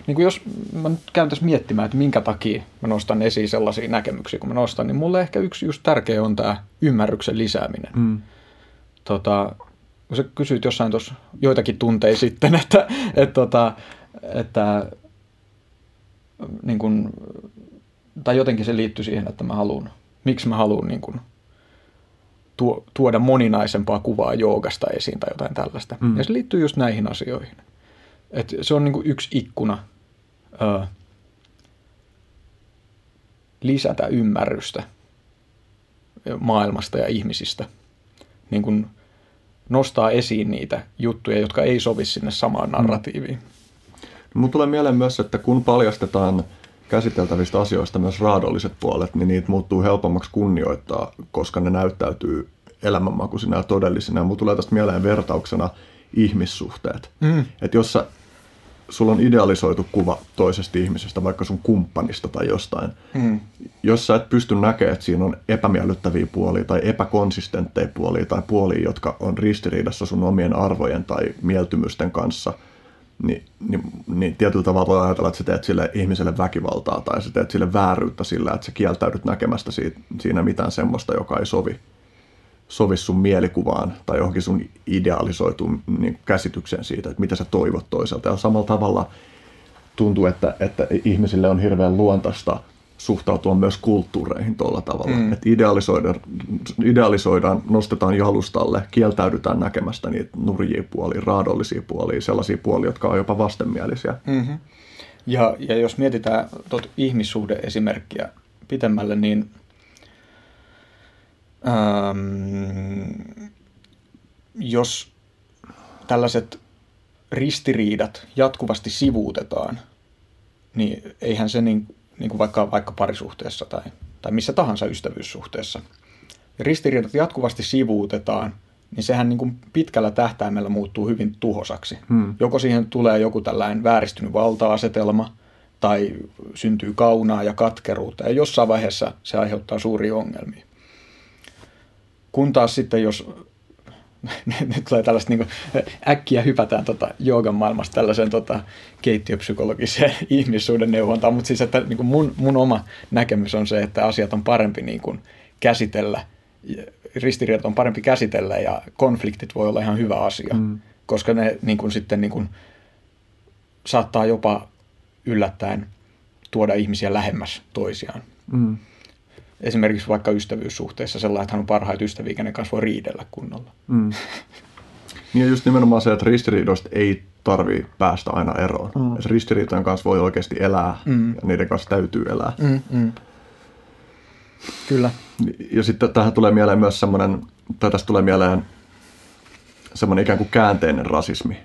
niin kuin jos mä nyt käyn tässä miettimään, että minkä takia mä nostan esiin sellaisia näkemyksiä, kun mä nostan, niin mulle ehkä yksi just tärkeä on tämä ymmärryksen lisääminen. Mm. Tota, kun sä kysyit jossain tuossa joitakin tunteja sitten, että, että, tota, että, niin kun, tai jotenkin se liittyy siihen, että mä haluan, miksi mä haluan niin kun, tuoda moninaisempaa kuvaa joogasta esiin tai jotain tällaista. Mm. Ja se liittyy just näihin asioihin. Et se on niin yksi ikkuna ö, lisätä ymmärrystä maailmasta ja ihmisistä. Niin kuin nostaa esiin niitä juttuja, jotka ei sovi sinne samaan narratiiviin. Mm. Mun tulee mieleen myös, että kun paljastetaan käsiteltävistä asioista myös raadolliset puolet, niin niitä muuttuu helpommaksi kunnioittaa, koska ne näyttäytyy elämänmakuisina ja todellisina. Mulla tulee tästä mieleen vertauksena ihmissuhteet. Mm. Että jos sä sulla on idealisoitu kuva toisesta ihmisestä, vaikka sun kumppanista tai jostain. Mm. Jos sä et pysty näkemään, että siinä on epämiellyttäviä puolia tai epäkonsistentteja puolia tai puolia, jotka on ristiriidassa sun omien arvojen tai mieltymysten kanssa, niin, niin, niin tietyllä tavalla voi ajatella, että sä teet sille ihmiselle väkivaltaa tai sä teet sille vääryyttä sillä, että sä kieltäydyt näkemästä siitä, siinä mitään semmoista, joka ei sovi sovi sun mielikuvaan tai johonkin sun idealisoituun niin käsitykseen siitä, että mitä sä toivot toiselta. Ja samalla tavalla tuntuu, että, että ihmisille on hirveän luontaista suhtautua myös kulttuureihin tuolla tavalla. Mm. Että idealisoidaan, idealisoidaan, nostetaan jalustalle, kieltäydytään näkemästä niitä nurjia puolia, raadollisia puolia, sellaisia puolia, jotka on jopa vastenmielisiä. Mm-hmm. Ja, ja jos mietitään tuota ihmissuhde-esimerkkiä pitemmälle, niin – ähm, jos tällaiset ristiriidat jatkuvasti sivuutetaan, niin eihän se niin, niin kuin vaikka, vaikka parisuhteessa tai, tai missä tahansa ystävyyssuhteessa, ristiriidat jatkuvasti sivuutetaan, niin sehän niin kuin pitkällä tähtäimellä muuttuu hyvin tuhosaksi. Hmm. Joko siihen tulee joku tällainen vääristynyt valta-asetelma, tai syntyy kaunaa ja katkeruutta, ja jossain vaiheessa se aiheuttaa suuria ongelmia. Kun taas sitten, jos nyt tulee tällaista niin kuin, äkkiä hypätään tota, joogan maailmasta tällaiseen tota, keittiöpsykologiseen ihmissuuden neuvontaan, mutta siis että niin kuin mun, mun oma näkemys on se, että asiat on parempi niin kuin, käsitellä, ristiriidat on parempi käsitellä ja konfliktit voi olla ihan hyvä asia, mm. koska ne niin kuin, sitten niin kuin, saattaa jopa yllättäen tuoda ihmisiä lähemmäs toisiaan. Mm. Esimerkiksi vaikka ystävyyssuhteessa sellainen, että hän on parhaita ystäviä, kenen kanssa voi riidellä kunnolla. Mm. Niin ja just nimenomaan se, että ristiriidoista ei tarvii päästä aina eroon. Mm. Et ristiriitojen kanssa voi oikeasti elää mm. ja niiden kanssa täytyy elää. Mm, mm. Kyllä. Ja sitten tähän tulee mieleen myös semmoinen, tai tästä tulee mieleen semmoinen ikään kuin käänteinen rasismi.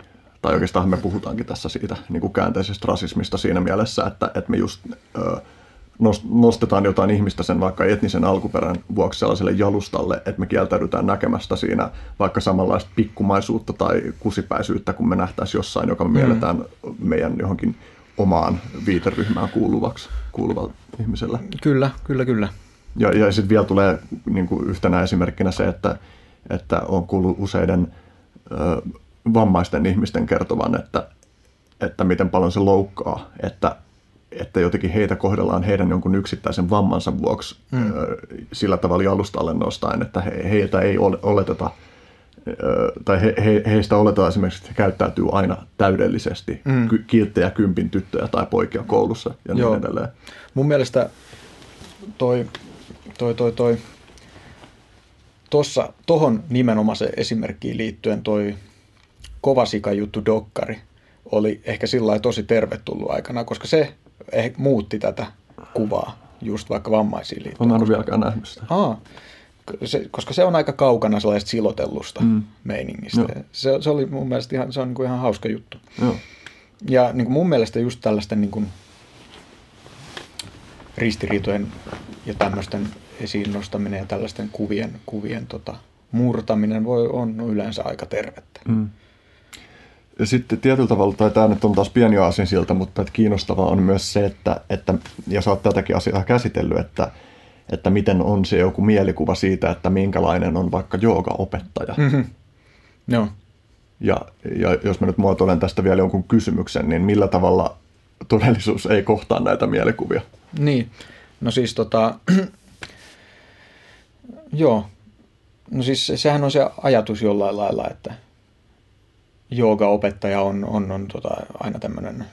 Tai oikeastaan me puhutaankin tässä siitä niin kuin käänteisestä rasismista siinä mielessä, että, että me just ö, nostetaan jotain ihmistä sen vaikka etnisen alkuperän vuoksi sellaiselle jalustalle, että me kieltäydytään näkemästä siinä vaikka samanlaista pikkumaisuutta tai kusipäisyyttä, kun me nähtäisiin jossain, joka me mm. mielletään meidän johonkin omaan viiteryhmään kuuluvaksi, kuuluvalle ihmiselle. Kyllä, kyllä, kyllä. Ja, ja sitten vielä tulee niin kuin yhtenä esimerkkinä se, että, että on kuullut useiden ö, vammaisten ihmisten kertovan, että, että miten paljon se loukkaa, että että jotenkin heitä kohdellaan heidän jonkun yksittäisen vammansa vuoksi mm. sillä tavalla jalustalle nostaen, että he, heiltä ei oleteta, tai he, he, heistä oletetaan esimerkiksi, että he käyttäytyy aina täydellisesti, mm. kilttejä kympin tyttöjä tai poikia koulussa ja niin Joo. edelleen. Mun mielestä toi, toi, toi, toi tossa, tohon nimenomaiseen esimerkkiin liittyen toi kovasika juttu dokkari oli ehkä sillä tosi tervetullut aikana, koska se eh, muutti tätä kuvaa just vaikka vammaisiin liittyen. Olen vieläkään nähnyt sitä. Aa, se, koska se on aika kaukana sellaisesta silotellusta mm. meiningistä. Se, se, oli mun mielestä ihan, se on niin kuin ihan hauska juttu. Joo. Ja niin kuin mun mielestä just tällaisten niin kuin ristiriitojen ja tämmöisten esiin nostaminen ja tällaisten kuvien, kuvien tota, murtaminen voi, on yleensä aika tervettä. Mm. Ja sitten tietyllä tavalla, tai tämä nyt on taas pieni asia siltä, mutta että kiinnostavaa on myös se, että, että ja sä oot tätäkin asiaa käsitellyt, että, että miten on se joku mielikuva siitä, että minkälainen on vaikka joogaopettaja. Mm-hmm. Joo. Ja, ja jos mä nyt muotoilen tästä vielä jonkun kysymyksen, niin millä tavalla todellisuus ei kohtaa näitä mielikuvia? Niin, no siis tota, joo, no siis sehän on se ajatus jollain lailla, että joogaopettaja on, on, on tota, aina tämmöinen,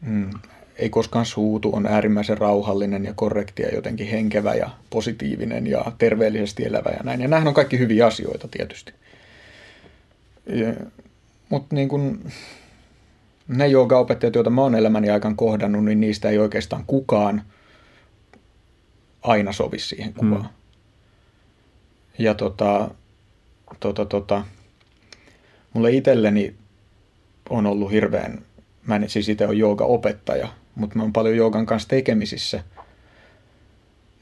mm, ei koskaan suutu, on äärimmäisen rauhallinen ja korrekti ja jotenkin henkevä ja positiivinen ja terveellisesti elävä ja näin. Ja nämähän on kaikki hyviä asioita tietysti. Mutta niin kun, ne joogaopettajat, joita mä oon elämäni aikaan kohdannut, niin niistä ei oikeastaan kukaan aina sovi siihen kuvaan. Mm. Ja tota, tota, tota, mulle itselleni on ollut hirveän, mä en siis itse ole jooga-opettaja, mutta mä oon paljon joogan kanssa tekemisissä.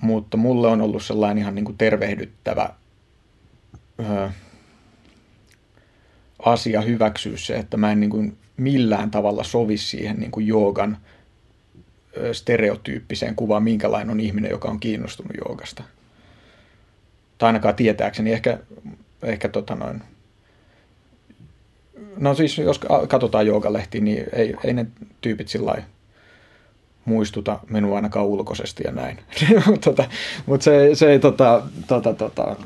Mutta mulle on ollut sellainen ihan niin kuin tervehdyttävä ö, asia hyväksyä se, että mä en niin kuin millään tavalla sovi siihen niin kuin joogan stereotyyppiseen kuvaan, minkälainen on ihminen, joka on kiinnostunut joogasta. Tai ainakaan tietääkseni, ehkä, ehkä tota noin, No siis jos katsotaan joogalehtiä, niin ei, ei ne tyypit sillä muistuta minua ainakaan ulkoisesti ja näin. tota, Mutta se, se ei tota, tota, tota.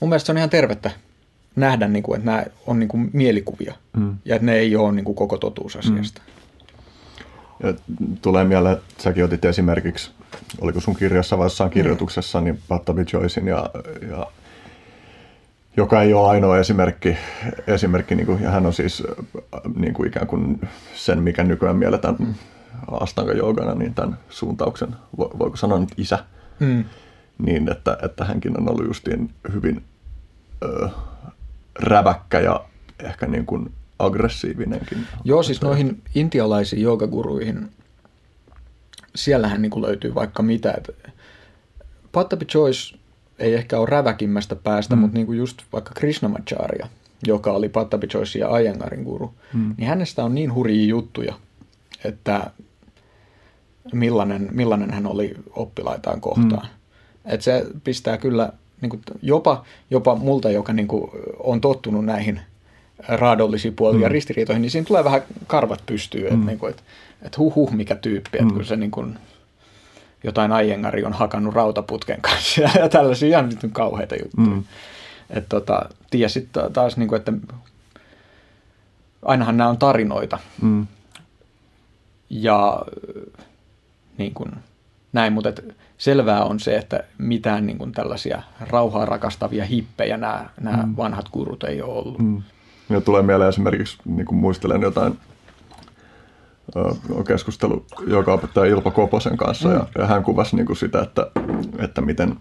Mun mielestä se on ihan tervettä nähdä, niin kuin, että nämä on niin kuin mielikuvia mm. ja että ne ei ole niin kuin koko totuus asiasta. Mm. Ja tulee mieleen, että säkin otit esimerkiksi, oliko sun kirjassa vai jossain kirjoituksessa, mm. niin Pattabi Joycein ja, ja joka ei ole ainoa esimerkki, esimerkki niin kuin, ja hän on siis niin kuin ikään kuin sen, mikä nykyään mielletään astanga joogana, niin tämän suuntauksen, voiko sanoa nyt isä, mm. niin että, että hänkin on ollut justiin hyvin ö, räväkkä ja ehkä niin kuin aggressiivinenkin. Joo, siis noihin intialaisiin joogaguruihin, siellähän niin kuin löytyy vaikka mitä. Pattabi Choice ei ehkä ole räväkimmästä päästä, mm. mutta niin kuin just vaikka Krishnamacharya, joka oli Pattabi Joyce ja Ayangarin guru, mm. niin hänestä on niin hurjia juttuja, että millainen, millainen hän oli oppilaitaan kohtaan. Mm. Että se pistää kyllä niin kuin, jopa, jopa multa, joka niin kuin, on tottunut näihin raadollisiin puoliin mm. ja ristiriitoihin, niin siinä tulee vähän karvat pystyy, että, mm. niin kuin, että, että huh huh mikä tyyppi, mm. että kun se niin kuin, jotain aiengari on hakannut rautaputken kanssa ja tällaisia ihan nyt kauheita juttuja. Mm. Että tota, tiedä sitten taas, niin kuin, että ainahan nämä on tarinoita. Mm. Ja niin kuin, näin, mutta et selvää on se, että mitään niin kuin tällaisia rauhaa rakastavia hippejä nämä, nämä mm. vanhat kurut ei ole ollut. Mm. Ja tulee mieleen esimerkiksi, niin kuin muistelen jotain keskustelu joka opettaja Ilpo Koposen kanssa mm. ja, ja hän kuvasi niin kuin sitä, että, että miten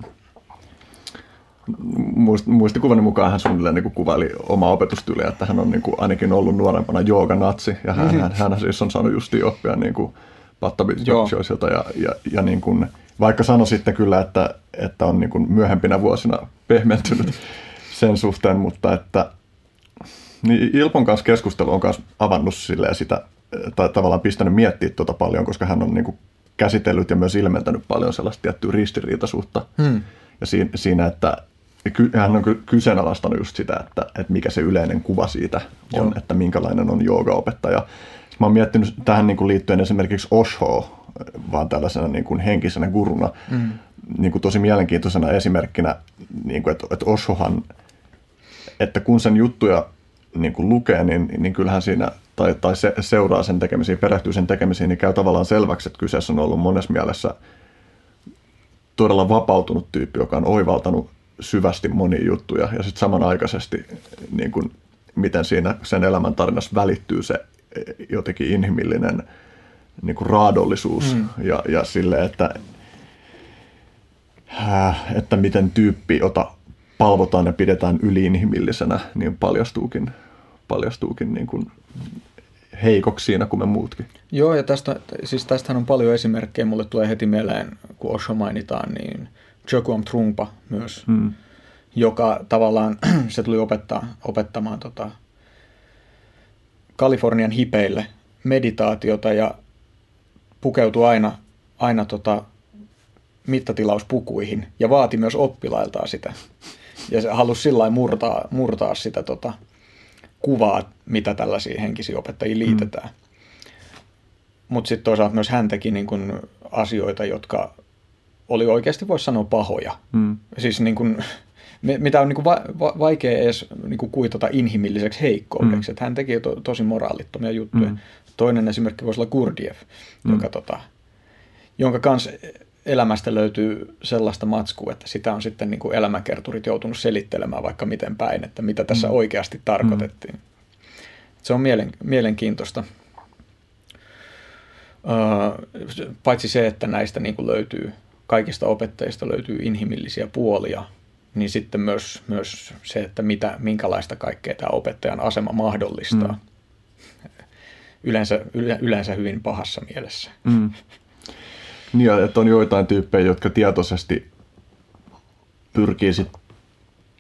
muistikuvani mukaan hän suunnilleen niin kuvaili omaa opetustyyliä, että hän on niin kuin ainakin ollut nuorempana jooganatsi ja hän, mm-hmm. hän, hän siis on saanut justiin oppia niin kuin ja, ja, ja niin kuin, vaikka sanoi sitten kyllä, että, että on niin kuin myöhempinä vuosina pehmentynyt sen suhteen, mutta että niin Ilpon kanssa keskustelu on myös avannut sitä, tai tavallaan pistänyt miettiä tuota paljon, koska hän on niin kuin käsitellyt ja myös ilmentänyt paljon sellaista tiettyä ristiriitaisuutta. Hmm. Ja siinä, siinä, että hän on kyseenalaistanut just sitä, että, että mikä se yleinen kuva siitä on, Joo. että minkälainen on joogaopettaja. Mä oon miettinyt tähän niin kuin liittyen esimerkiksi Osho, vaan tällaisena niin kuin henkisenä guruna, mm. niin kuin tosi mielenkiintoisena esimerkkinä, niin kuin, että, että Oshohan, että kun sen juttuja niin kuin lukee, niin, niin kyllähän siinä, tai, tai se, seuraa sen tekemisiin, perehtyy sen tekemisiin, niin käy tavallaan selväksi, että kyseessä on ollut monessa mielessä todella vapautunut tyyppi, joka on oivaltanut syvästi monia juttuja ja sitten samanaikaisesti niin kuin, miten siinä sen elämän tarinassa välittyy se jotenkin inhimillinen niin kuin raadollisuus mm. ja, ja sille, että, äh, että miten tyyppi, jota palvotaan ja pidetään yliinhimillisenä, niin paljastuukin, paljastuukin niin kuin heikoksi siinä kuin me muutkin. Joo, ja tästä, siis tästähän on paljon esimerkkejä. Mulle tulee heti mieleen, kun Osho mainitaan, niin Jokuam Trungpa myös, hmm. joka tavallaan, se tuli opettaa, opettamaan tota, Kalifornian hipeille meditaatiota ja pukeutui aina, aina tota, mittatilauspukuihin ja vaati myös oppilailtaan sitä. Ja se halusi sillä murtaa, murtaa sitä tota, kuvaa, mitä tällaisiin henkisiin opettajiin liitetään. Mm. Mutta sitten toisaalta myös hän teki niin kun asioita, jotka oli oikeasti, voisi sanoa, pahoja. Mm. Siis niin kun, mitä on niin va- va- vaikea edes niin kuitata inhimilliseksi heikkoudeksi. Mm. Että hän teki to- tosi moraalittomia juttuja. Mm. Toinen esimerkki voisi olla Gurdjieff, mm. joka, tota, jonka kanssa elämästä löytyy sellaista matskua, että sitä on sitten niin kuin elämänkerturit joutunut selittelemään vaikka miten päin, että mitä tässä mm. oikeasti tarkoitettiin. Mm. Se on mielen, mielenkiintoista. Öö, paitsi se, että näistä niin kuin löytyy, kaikista opettajista löytyy inhimillisiä puolia, niin sitten myös, myös se, että mitä, minkälaista kaikkea tämä opettajan asema mahdollistaa. Mm. Yleensä, yleensä hyvin pahassa mielessä. Mm. Niin, että on joitain tyyppejä, jotka tietoisesti pyrkii sit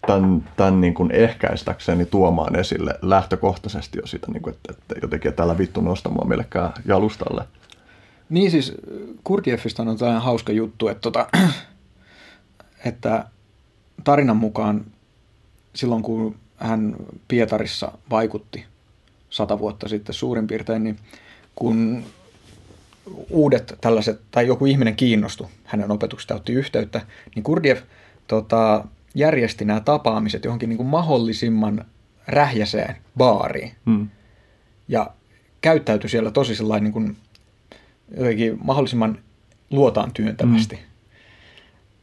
tämän, tämän niin kuin ehkäistäkseni tuomaan esille lähtökohtaisesti jo sitä, niin kuin, että, että jotenkin täällä vittu nostamaan millekään jalustalle. Niin siis Kurdieffista on tällainen hauska juttu, että, tota, että tarinan mukaan silloin kun hän Pietarissa vaikutti sata vuotta sitten suurin piirtein, niin kun uudet tällaiset, tai joku ihminen kiinnostui hänen opetuksesta otti yhteyttä, niin Kurdiev tota, järjesti nämä tapaamiset johonkin niin kuin mahdollisimman rähjäseen baariin. Hmm. Ja käyttäytyi siellä tosi sellainen niin kuin, jotenkin mahdollisimman luotaan työntävästi. Hmm.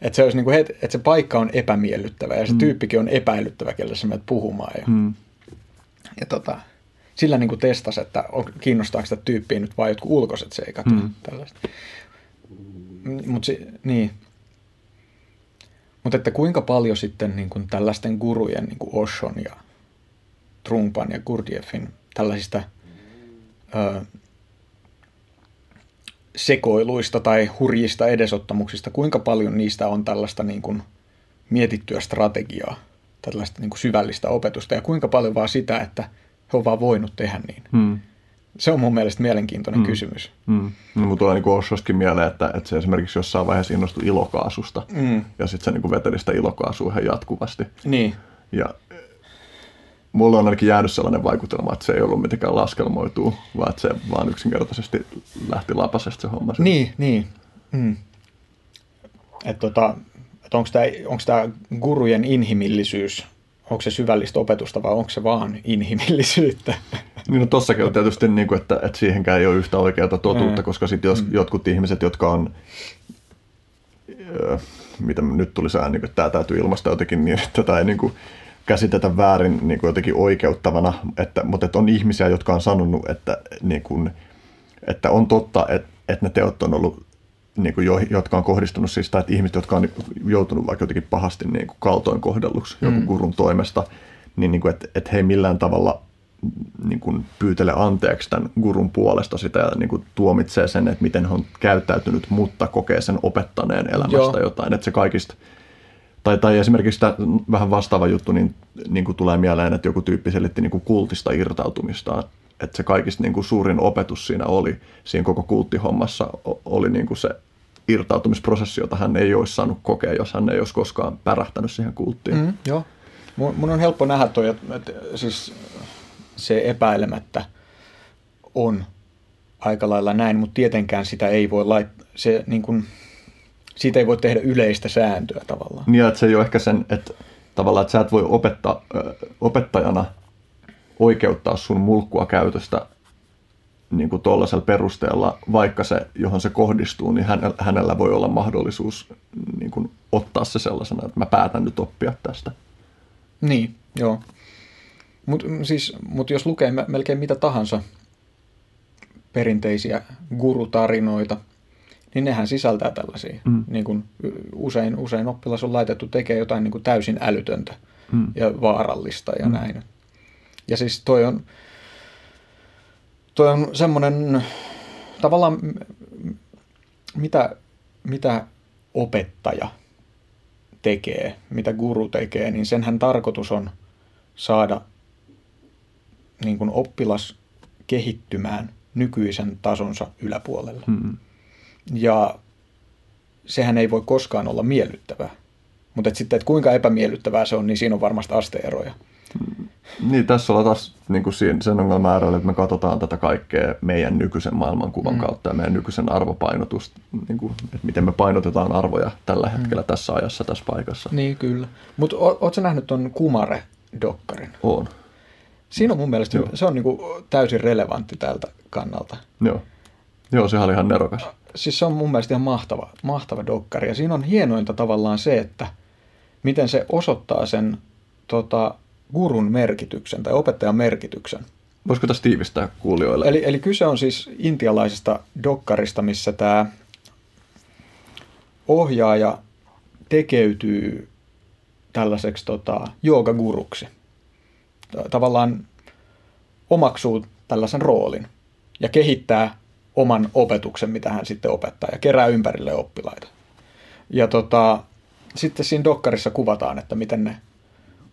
Että se, olisi niin kuin, että se paikka on epämiellyttävä ja se hmm. tyyppikin on epäilyttävä, kelle sä menet puhumaan. Ja, hmm. ja tota, sillä niin kuin testasi, että kiinnostaako sitä tyyppiä nyt vain jotkut ulkoiset seikat mm. tällaista. Mut si, niin. Mutta että kuinka paljon sitten niin kuin tällaisten gurujen, niin kuin Oshon ja Trumpan ja Gurdieffin tällaisista ö, sekoiluista tai hurjista edesottamuksista, kuinka paljon niistä on tällaista niin kuin mietittyä strategiaa, tällaista niin kuin syvällistä opetusta ja kuinka paljon vaan sitä, että – on vaan voinut tehdä niin. Hmm. Se on mun mielestä mielenkiintoinen mm. kysymys. Mm. No, mutta tulee niin Oshoskin mieleen, että, että se esimerkiksi jossain vaiheessa innostui ilokaasusta Mm. ja sitten se niin kuin veteli sitä ilokaasua ihan jatkuvasti. Niin, Ja eh, mulla on ainakin jäänyt sellainen vaikutelma, että se ei ollut mitenkään laskelmoituu, vaan että se vaan yksinkertaisesti lähti lapasesta se homma. niin, niin. Mm. Että tota, et onko tämä gurujen inhimillisyys, onko se syvällistä opetusta vai onko se vaan inhimillisyyttä? Niin no tossakin on tietysti, niin kuin, että, että siihenkään ei ole yhtä oikeaa totuutta, Mm. koska sitten jos Mm. jotkut ihmiset, jotka on, öö, mitä nyt tuli sään, niin kuin, että tämä täytyy ilmaista jotenkin niin, että tätä ei niin kuin, käsitetä väärin niin kuin jotenkin oikeuttavana, että, mutta että on ihmisiä, jotka on sanonut, että, niin kuin, että on totta, että, että ne teot on ollut niin kuin jo, jotka on kohdistunut siis, tai että ihmiset, jotka on joutunut vaikka jotenkin pahasti niin kuin kaltoin kohdelluksi joku Mm. gurun toimesta, niin, niin kuin, että, että he ei millään tavalla niin kuin pyytele anteeksi tämän gurun puolesta sitä ja niin kuin tuomitsee sen, että miten he on käyttäytynyt, mutta kokee sen opettaneen elämästä Joo. jotain. Että se kaikista, tai, tai esimerkiksi tämä vähän vastaava juttu, niin, niin kuin tulee mieleen, että joku tyyppi selitti niin kuin kultista irtautumistaan. Että se kaikista niin kuin suurin opetus siinä oli, siinä koko kulttihommassa oli niin kuin se irtautumisprosessi, jota hän ei olisi saanut kokea, jos hän ei olisi koskaan pärähtänyt siihen kulttiin. Mm, joo. Mun, mun on helppo nähdä toi, että, että siis se epäilemättä on aika lailla näin, mutta tietenkään sitä ei voi laittaa, se niin kuin, siitä ei voi tehdä yleistä sääntöä tavallaan. Niin, että se ei ole ehkä sen, että tavallaan, että sä et voi opettaa, ö, opettajana oikeuttaa sun mulkkua käytöstä niin kuin tuollaisella perusteella, vaikka se, johon se kohdistuu, niin hänellä, hänellä voi olla mahdollisuus niin kuin ottaa se sellaisena, että mä päätän nyt oppia tästä. Niin, joo. Mutta siis, mut jos lukee me- melkein mitä tahansa perinteisiä gurutarinoita, niin nehän sisältää tällaisia. Mm. Niin kun usein, usein oppilas on laitettu tekemään jotain niin kuin täysin älytöntä Mm. ja vaarallista ja Mm. näin. Ja siis toi on, toi on semmoinen tavallaan, mitä, mitä opettaja tekee, mitä guru tekee, niin senhän tarkoitus on saada niin kuin oppilas kehittymään nykyisen tasonsa yläpuolelle. Mm. Ja sehän ei voi koskaan olla miellyttävää. Mutta et sitten, että kuinka epämiellyttävää se on, niin siinä on varmasti asteeroja. Niin, tässä ollaan taas niin kuin siinä, sen ongelman äärellä, että me katsotaan tätä kaikkea meidän nykyisen maailmankuvan Mm. mm. kautta ja meidän nykyisen arvopainotus, niin kuin, että miten me painotetaan arvoja tällä hetkellä mm. tässä ajassa, tässä paikassa. Niin, kyllä. Mutta ootko nähnyt ton Kumare-dokkarin? On. Siinä on mun mielestä, Joo. se on niinku täysin relevantti tältä kannalta. Joo. Joo, sehän oli ihan nerokas. Siis se on mun mielestä ihan mahtava, mahtava dokkari. Ja siinä on hienointa tavallaan se, että miten se osoittaa sen tota, gurun merkityksen tai opettajan merkityksen. Voisiko tässä tiivistää kuulijoille? Eli, eli kyse on siis intialaisesta dokkarista, missä tämä ohjaaja tekeytyy tällaiseksi tota, joogaguruksi. Ta- Tavallaan omaksuu tällaisen roolin ja kehittää oman opetuksen, mitä hän sitten opettaa ja kerää ympärille oppilaita. Ja tota, sitten siinä dokkarissa kuvataan, että miten ne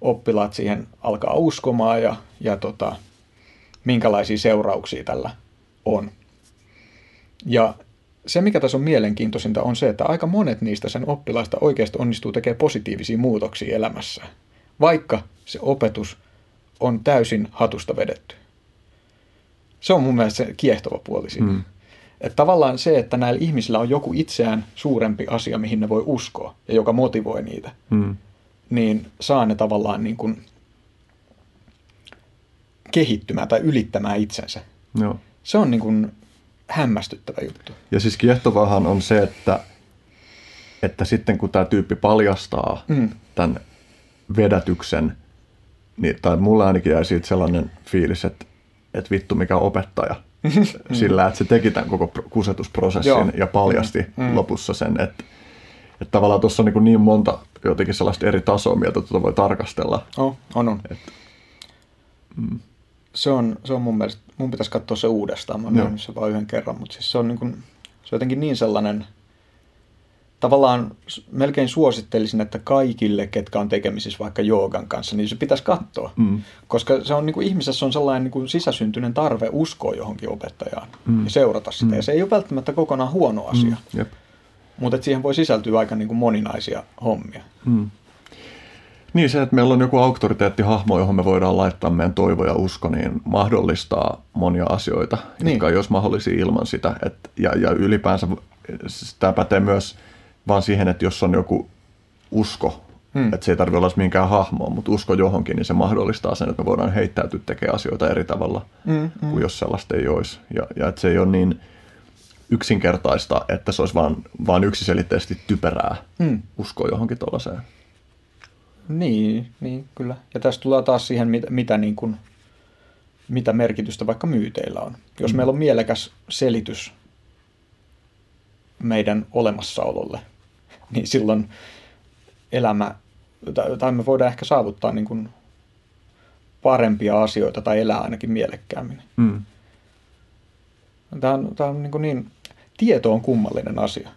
oppilaat siihen alkaa uskomaan ja, ja tota, minkälaisia seurauksia tällä on. Ja se, mikä tässä on mielenkiintoisinta, on se, että aika monet niistä sen oppilaista oikeasti onnistuu tekemään positiivisia muutoksia elämässä, vaikka se opetus on täysin hatusta vedetty. Se on mun mielestä se kiehtova puoli siinä. Mm. Että tavallaan se, että näillä ihmisillä on joku itseään suurempi asia, mihin ne voi uskoa ja joka motivoi niitä, Mm. Niin saa ne tavallaan niin kuin kehittymään tai ylittämään itsensä. Joo. Se on niin kuin hämmästyttävä juttu. Ja siis kiehtovahan on se, että, että sitten kun tämä tyyppi paljastaa Mm. tämän vedätyksen, niin, tai mulla ainakin jäi siitä sellainen fiilis, että, että vittu mikä opettaja, sillä että se teki tämän koko pro- kusetusprosessin Joo. ja paljasti Mm. mm. lopussa sen, että, että tavallaan tuossa on niin, niin monta jotenkin sellaista eri tasoa, miltä tuota voi tarkastella. Oh, on, on. Et, mm. se, on, se on mun mielestä, mun pitäisi katsoa se uudestaan. Mä oon nähnyt se vain yhden kerran, mutta siis se on, niin kuin, se on jotenkin niin sellainen tavallaan melkein suosittelisin, että kaikille, ketkä on tekemisissä vaikka joogan kanssa, niin se pitäisi katsoa. Mm. Koska se on niin kuin, ihmisessä on sellainen niin kuin sisäsyntyinen tarve uskoa johonkin opettajaan mm. ja seurata sitä. Mm. Ja se ei ole välttämättä kokonaan huono asia, mm. Jep. Mutta siihen voi sisältyä aika niin kuin moninaisia hommia. Mm. Niin se, että meillä on joku auktoriteettihahmo, johon me voidaan laittaa meidän toivo ja usko, niin mahdollistaa monia asioita, niin. Jotka ei olisi mahdollisia ilman sitä. Et, ja, ja ylipäänsä tämä pätee myös vaan siihen, että jos on joku usko, hmm. että se ei tarvitse olla minkään hahmoa, mutta usko johonkin, niin se mahdollistaa sen, että me voidaan heittäytyä tekemään asioita eri tavalla Mm, mm. kuin jos sellaista ei olisi. Ja, ja että se ei ole niin yksinkertaista, että se olisi vaan, vaan yksiselitteisesti typerää Mm. uskoa johonkin tuollaiseen. Niin, niin, kyllä. Ja tässä tullaan taas siihen, mitä, mitä, niin kuin, mitä merkitystä vaikka myyteillä on. Jos mm. meillä on mielekäs selitys meidän olemassaololle, niin silloin elämä, tai- tai me voidaan ehkä saavuttaa niin kuin parempia asioita tai elää ainakin mielekkäämmin. Mm. Tämä on, tämä on niin, kuin niin, tieto on kummallinen asia.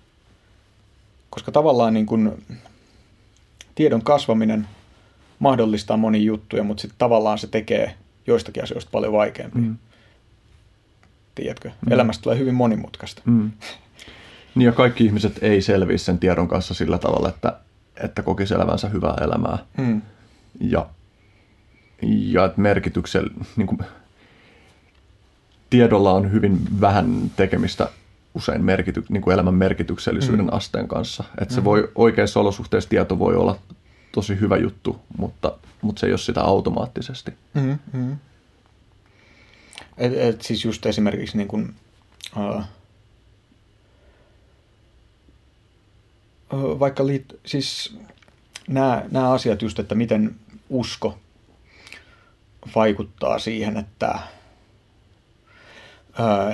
Koska tavallaan niin kuin, tiedon kasvaminen mahdollistaa monia juttuja, mutta sitten tavallaan se tekee joistakin asioista paljon vaikeampia. Mm. Tiedätkö? Mm. Elämästä tulee hyvin monimutkaista. Mm. Niin ja kaikki ihmiset ei selviä sen tiedon kanssa sillä tavalla, että, että kokisi elävänsä hyvää elämää. Mm. Ja, ja että merkityksellä, niin kuin, tiedolla on hyvin vähän tekemistä usein merkity, niin kuin elämän merkityksellisyyden mm. asteen kanssa. Että se Mm. voi oikeissa olosuhteissa tieto voi olla tosi hyvä juttu, mutta, mutta se ei ole sitä automaattisesti. Mm, mm. Et, et siis just esimerkiksi niin kuin, uh, vaikka liit, siis nämä, nämä asiat just, että miten usko vaikuttaa siihen, että,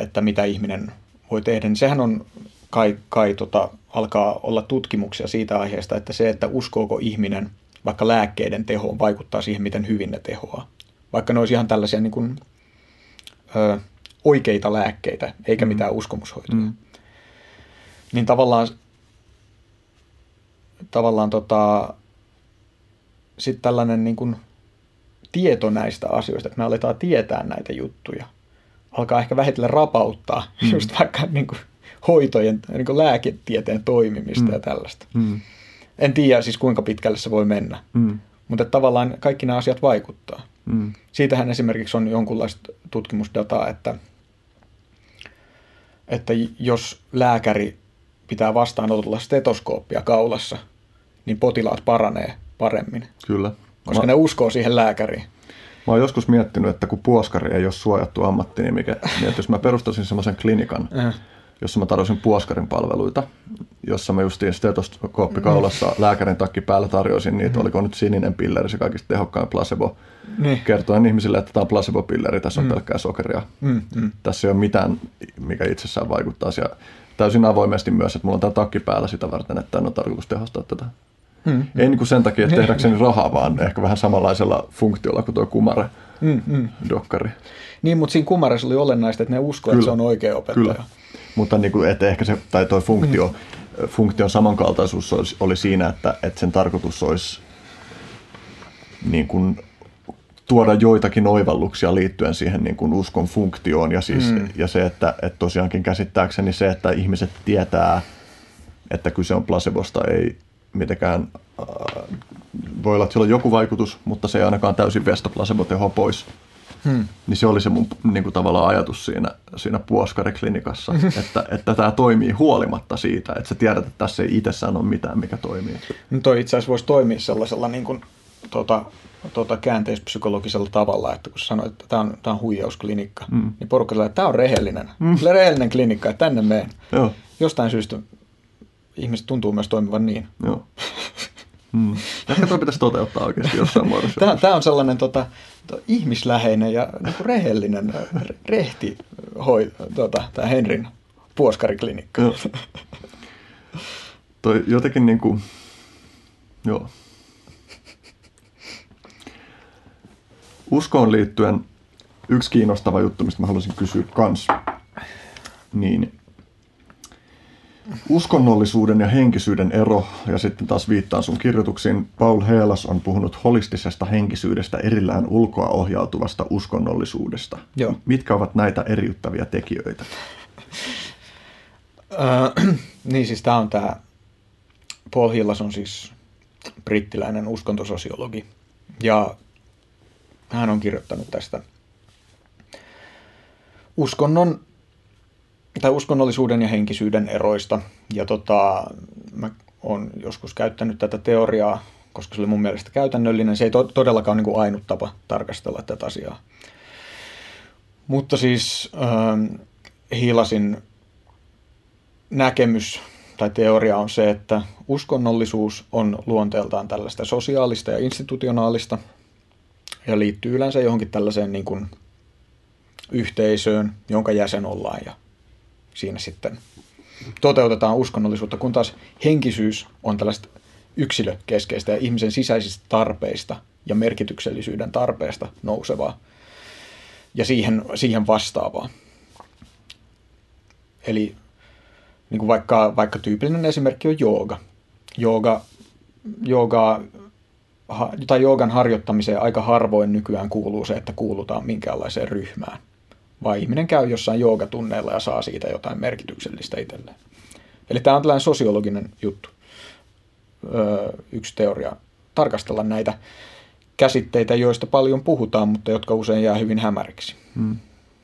että mitä ihminen voi tehdä, niin sehän on kai, kai tota, alkaa olla tutkimuksia siitä aiheesta, että se, että uskooko ihminen vaikka lääkkeiden tehoon, vaikuttaa siihen, miten hyvin ne tehoaa. Vaikka ne olisi ihan tällaisia niin kuin, ö, oikeita lääkkeitä, eikä mitään uskomushoitoja. Mm. Niin tavallaan, tavallaan tota, sitten tällainen niin kuin tieto näistä asioista, että me aletaan tietää näitä juttuja, alkaa ehkä vähitellen rapauttaa mm. just vaikka niin kuin hoitojen, niin kuin lääketieteen toimimista mm. ja tällaista. Mm. En tiedä siis kuinka pitkälle se voi mennä, Mm. mutta tavallaan kaikki nämä asiat vaikuttaa. Mm. Siitähän esimerkiksi on jonkunlaista tutkimusdataa, että, että jos lääkäri pitää vastaanotolla stetoskooppia kaulassa, niin potilaat paranee paremmin, Kyllä. koska mä, ne uskoo siihen lääkäriin. Mä oon joskus miettinyt, että kun puoskari ei ole suojattu ammatti, niin, mikä, niin että jos mä perustaisin semmoisen klinikan, Äh. jossa mä tarjosin puoskarin palveluita, jossa mä justiin stetoskooppi kaulassa lääkärin takki päällä tarjoisin niitä, oliko nyt sininen pilleri, se kaikista tehokkain placebo. Niin. Kertoin ihmisille, että tämä on placebo-pilleri, tässä on mm. pelkkää sokeria. Mm, mm. Tässä ei ole mitään, mikä itsessään vaikuttaa. Ja täysin avoimesti myös, että mulla on tämä takki päällä sitä varten, että on tarkoitus tehostaa tätä. Mm. Ei niin kuin sen takia, että tehdäkseni rahaa, vaan ehkä vähän samanlaisella funktiolla kuin tuo kumare Mm, mm. dokkari. Niin, mutta siinä kumarissa oli olennaista, että ne uskoo, että se on oikea opettaja. Kyllä. Mutta niin kuin, että ehkä se, tai tuo funktio, mm. funktion samankaltaisuus oli, oli siinä, että, että sen tarkoitus olisi niin kuin, tuoda joitakin oivalluksia liittyen siihen niin kuin uskon funktioon ja, siis, mm. ja se, että, että tosiaankin käsittääkseni se, että ihmiset tietää, että kyse on placebosta, ei mitenkään, äh, voi olla, että sillä on joku vaikutus, mutta se ei ainakaan täysin vestä placebo-tehoa pois. Hmm. Niin se oli se mun niin kuin tavallaan ajatus siinä, siinä puoskariklinikassa, että, että tämä toimii huolimatta siitä, että sä tiedät, että tässä ei itsessään ole mitään, mikä toimii. No toi itse asiassa voisi toimia sellaisella niin kuin, tota, tota käänteispsykologisella tavalla, että kun sanoit, että tämä on, tää on huijausklinikka, mm. niin porukka sanoo, että tämä on rehellinen. Mm. rehellinen klinikka, että tänne meen. Joo, Jostain syystä ihmiset tuntuu myös toimivan niin. joo. Mm. Ehkä toi pitäisi toteuttaa oikeasti jossain muodossa. Tämä, tämä on sellainen tota, to, ihmisläheinen ja niin kuin rehellinen, re- rehti hoi, tota, tämä Henrin puoskariklinikka. Joo. Toi jotenkin niin kuin, joo. Uskoon liittyen yksi kiinnostava juttu, mistä mä haluaisin kysyä kans, niin uskonnollisuuden ja henkisyyden ero, ja sitten taas viittaan sun kirjoituksiin, Paul Heelas on puhunut holistisesta henkisyydestä erillään ulkoa ohjautuvasta uskonnollisuudesta. Joo. Mitkä ovat näitä eriyttäviä tekijöitä? Öö, niin siis tämä on tämä, Paul Hillas on siis brittiläinen uskontososiologi, ja hän on kirjoittanut tästä uskonnon tai uskonnollisuuden ja henkisyyden eroista. Ja tota, mä oon joskus käyttänyt tätä teoriaa, koska se oli mun mielestä käytännöllinen. Se ei to- todellakaan ole niin kuin ainut tapa tarkastella tätä asiaa. Mutta siis ähm, Hiilasin näkemys tai teoria on se, että uskonnollisuus on luonteeltaan tällaista sosiaalista ja institutionaalista ja liittyy yleensä johonkin tällaiseen niin kuin yhteisöön, jonka jäsen ollaan ja siinä sitten toteutetaan uskonnollisuutta, kun taas henkisyys on tällaista yksilökeskeistä ja ihmisen sisäisistä tarpeista ja merkityksellisyyden tarpeesta nousevaa ja siihen, siihen vastaavaa. Eli niin kuin vaikka, vaikka tyypillinen esimerkki on jooga. Jooga, jooga tai joogan harjoittamiseen aika harvoin nykyään kuuluu se, että kuulutaan minkäänlaiseen ryhmään vaan ihminen käy jossain joogatunneilla ja saa siitä jotain merkityksellistä itselleen. Eli tämä on tällainen sosiologinen juttu, öö, yksi teoria, tarkastella näitä käsitteitä, joista paljon puhutaan, mutta jotka usein jää hyvin hämäriksi. Hmm.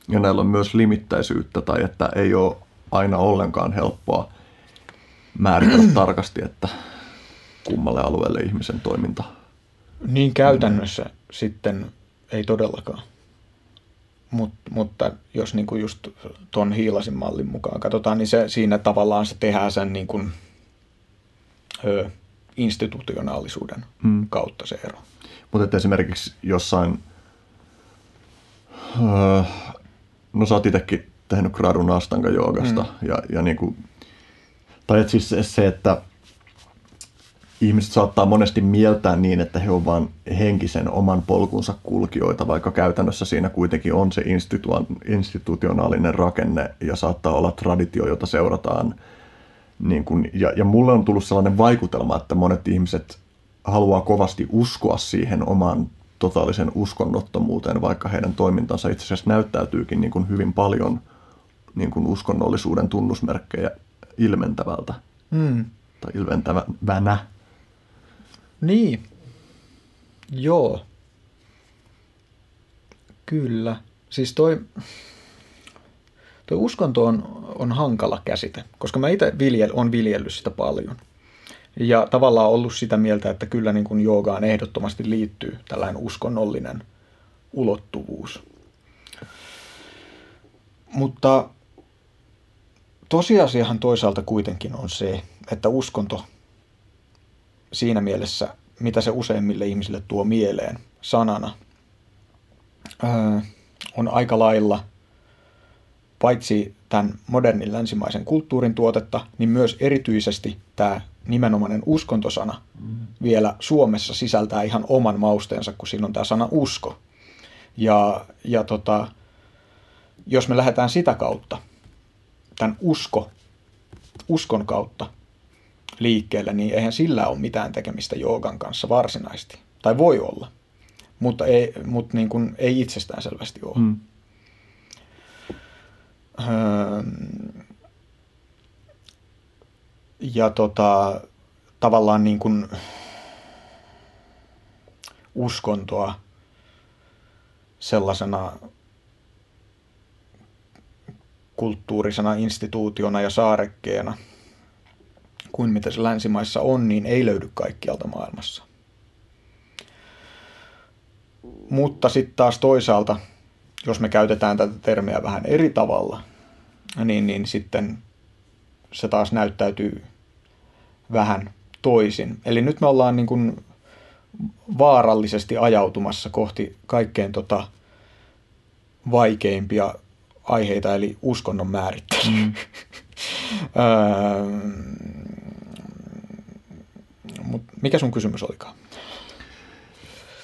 Ja näillä on myös limittäisyyttä tai että ei ole aina ollenkaan helppoa määritellä tarkasti, että kummalle alueelle ihmisen toiminta. Niin käytännössä hmm. sitten ei todellakaan. Mut, mutta jos niinku just tuon Hiilasin mallin mukaan katsotaan, niin se, siinä tavallaan se tehdään sen niinku, ö, institutionaalisuuden mm. kautta se ero. Mutta esimerkiksi jossain, öö, no sä oot itsekin tehnyt gradun Astanga joogasta mm. ja, ja niinku, tai et siis se, että ihmiset saattaa monesti mieltää niin, että he ovat vain henkisen oman polkunsa kulkijoita, vaikka käytännössä siinä kuitenkin on se institutionaalinen rakenne ja saattaa olla traditio, jota seurataan. Niin kun, ja, ja mulle on tullut sellainen vaikutelma, että monet ihmiset haluaa kovasti uskoa siihen omaan totaalisen uskonnottomuuteen, vaikka heidän toimintansa itse asiassa näyttäytyykin niin kuin hyvin paljon niin kuin uskonnollisuuden tunnusmerkkejä ilmentävältä mm. tai ilmentävänä. Niin. Joo. Kyllä. Siis toi, toi uskonto on, on hankala käsite, koska mä itse viljel, on viljellyt sitä paljon. Ja tavallaan ollut sitä mieltä, että kyllä niin kuin joogaan ehdottomasti liittyy tällainen uskonnollinen ulottuvuus. Mutta tosiasiahan toisaalta kuitenkin on se, että uskonto siinä mielessä, mitä se useimmille ihmisille tuo mieleen sanana, öö, on aika lailla paitsi tämän modernin länsimaisen kulttuurin tuotetta, niin myös erityisesti tämä nimenomainen uskontosana mm. vielä Suomessa sisältää ihan oman mausteensa, kun siinä on tämä sana usko. Ja, ja tota, jos me lähdetään sitä kautta, tämän usko, uskon kautta liikkeelle, niin eihän sillä ole mitään tekemistä joogan kanssa varsinaisesti. Tai voi olla, mutta ei, mutta niin kuin, ei itsestään selvästi ole. Hmm. Öö, ja tota, tavallaan niin kuin uskontoa sellaisena kulttuurisena instituutiona ja saarekkeena – kuin mitä se länsimaissa on, niin ei löydy kaikkialta maailmassa. Mutta sitten taas toisaalta, jos me käytetään tätä termiä vähän eri tavalla, niin, niin sitten se taas näyttäytyy vähän toisin. Eli nyt me ollaan niin kuin vaarallisesti ajautumassa kohti kaikkein tota vaikeimpia aiheita, eli uskonnon määrittelyä. Mm. Öö, Mut mikä sun kysymys olikaan?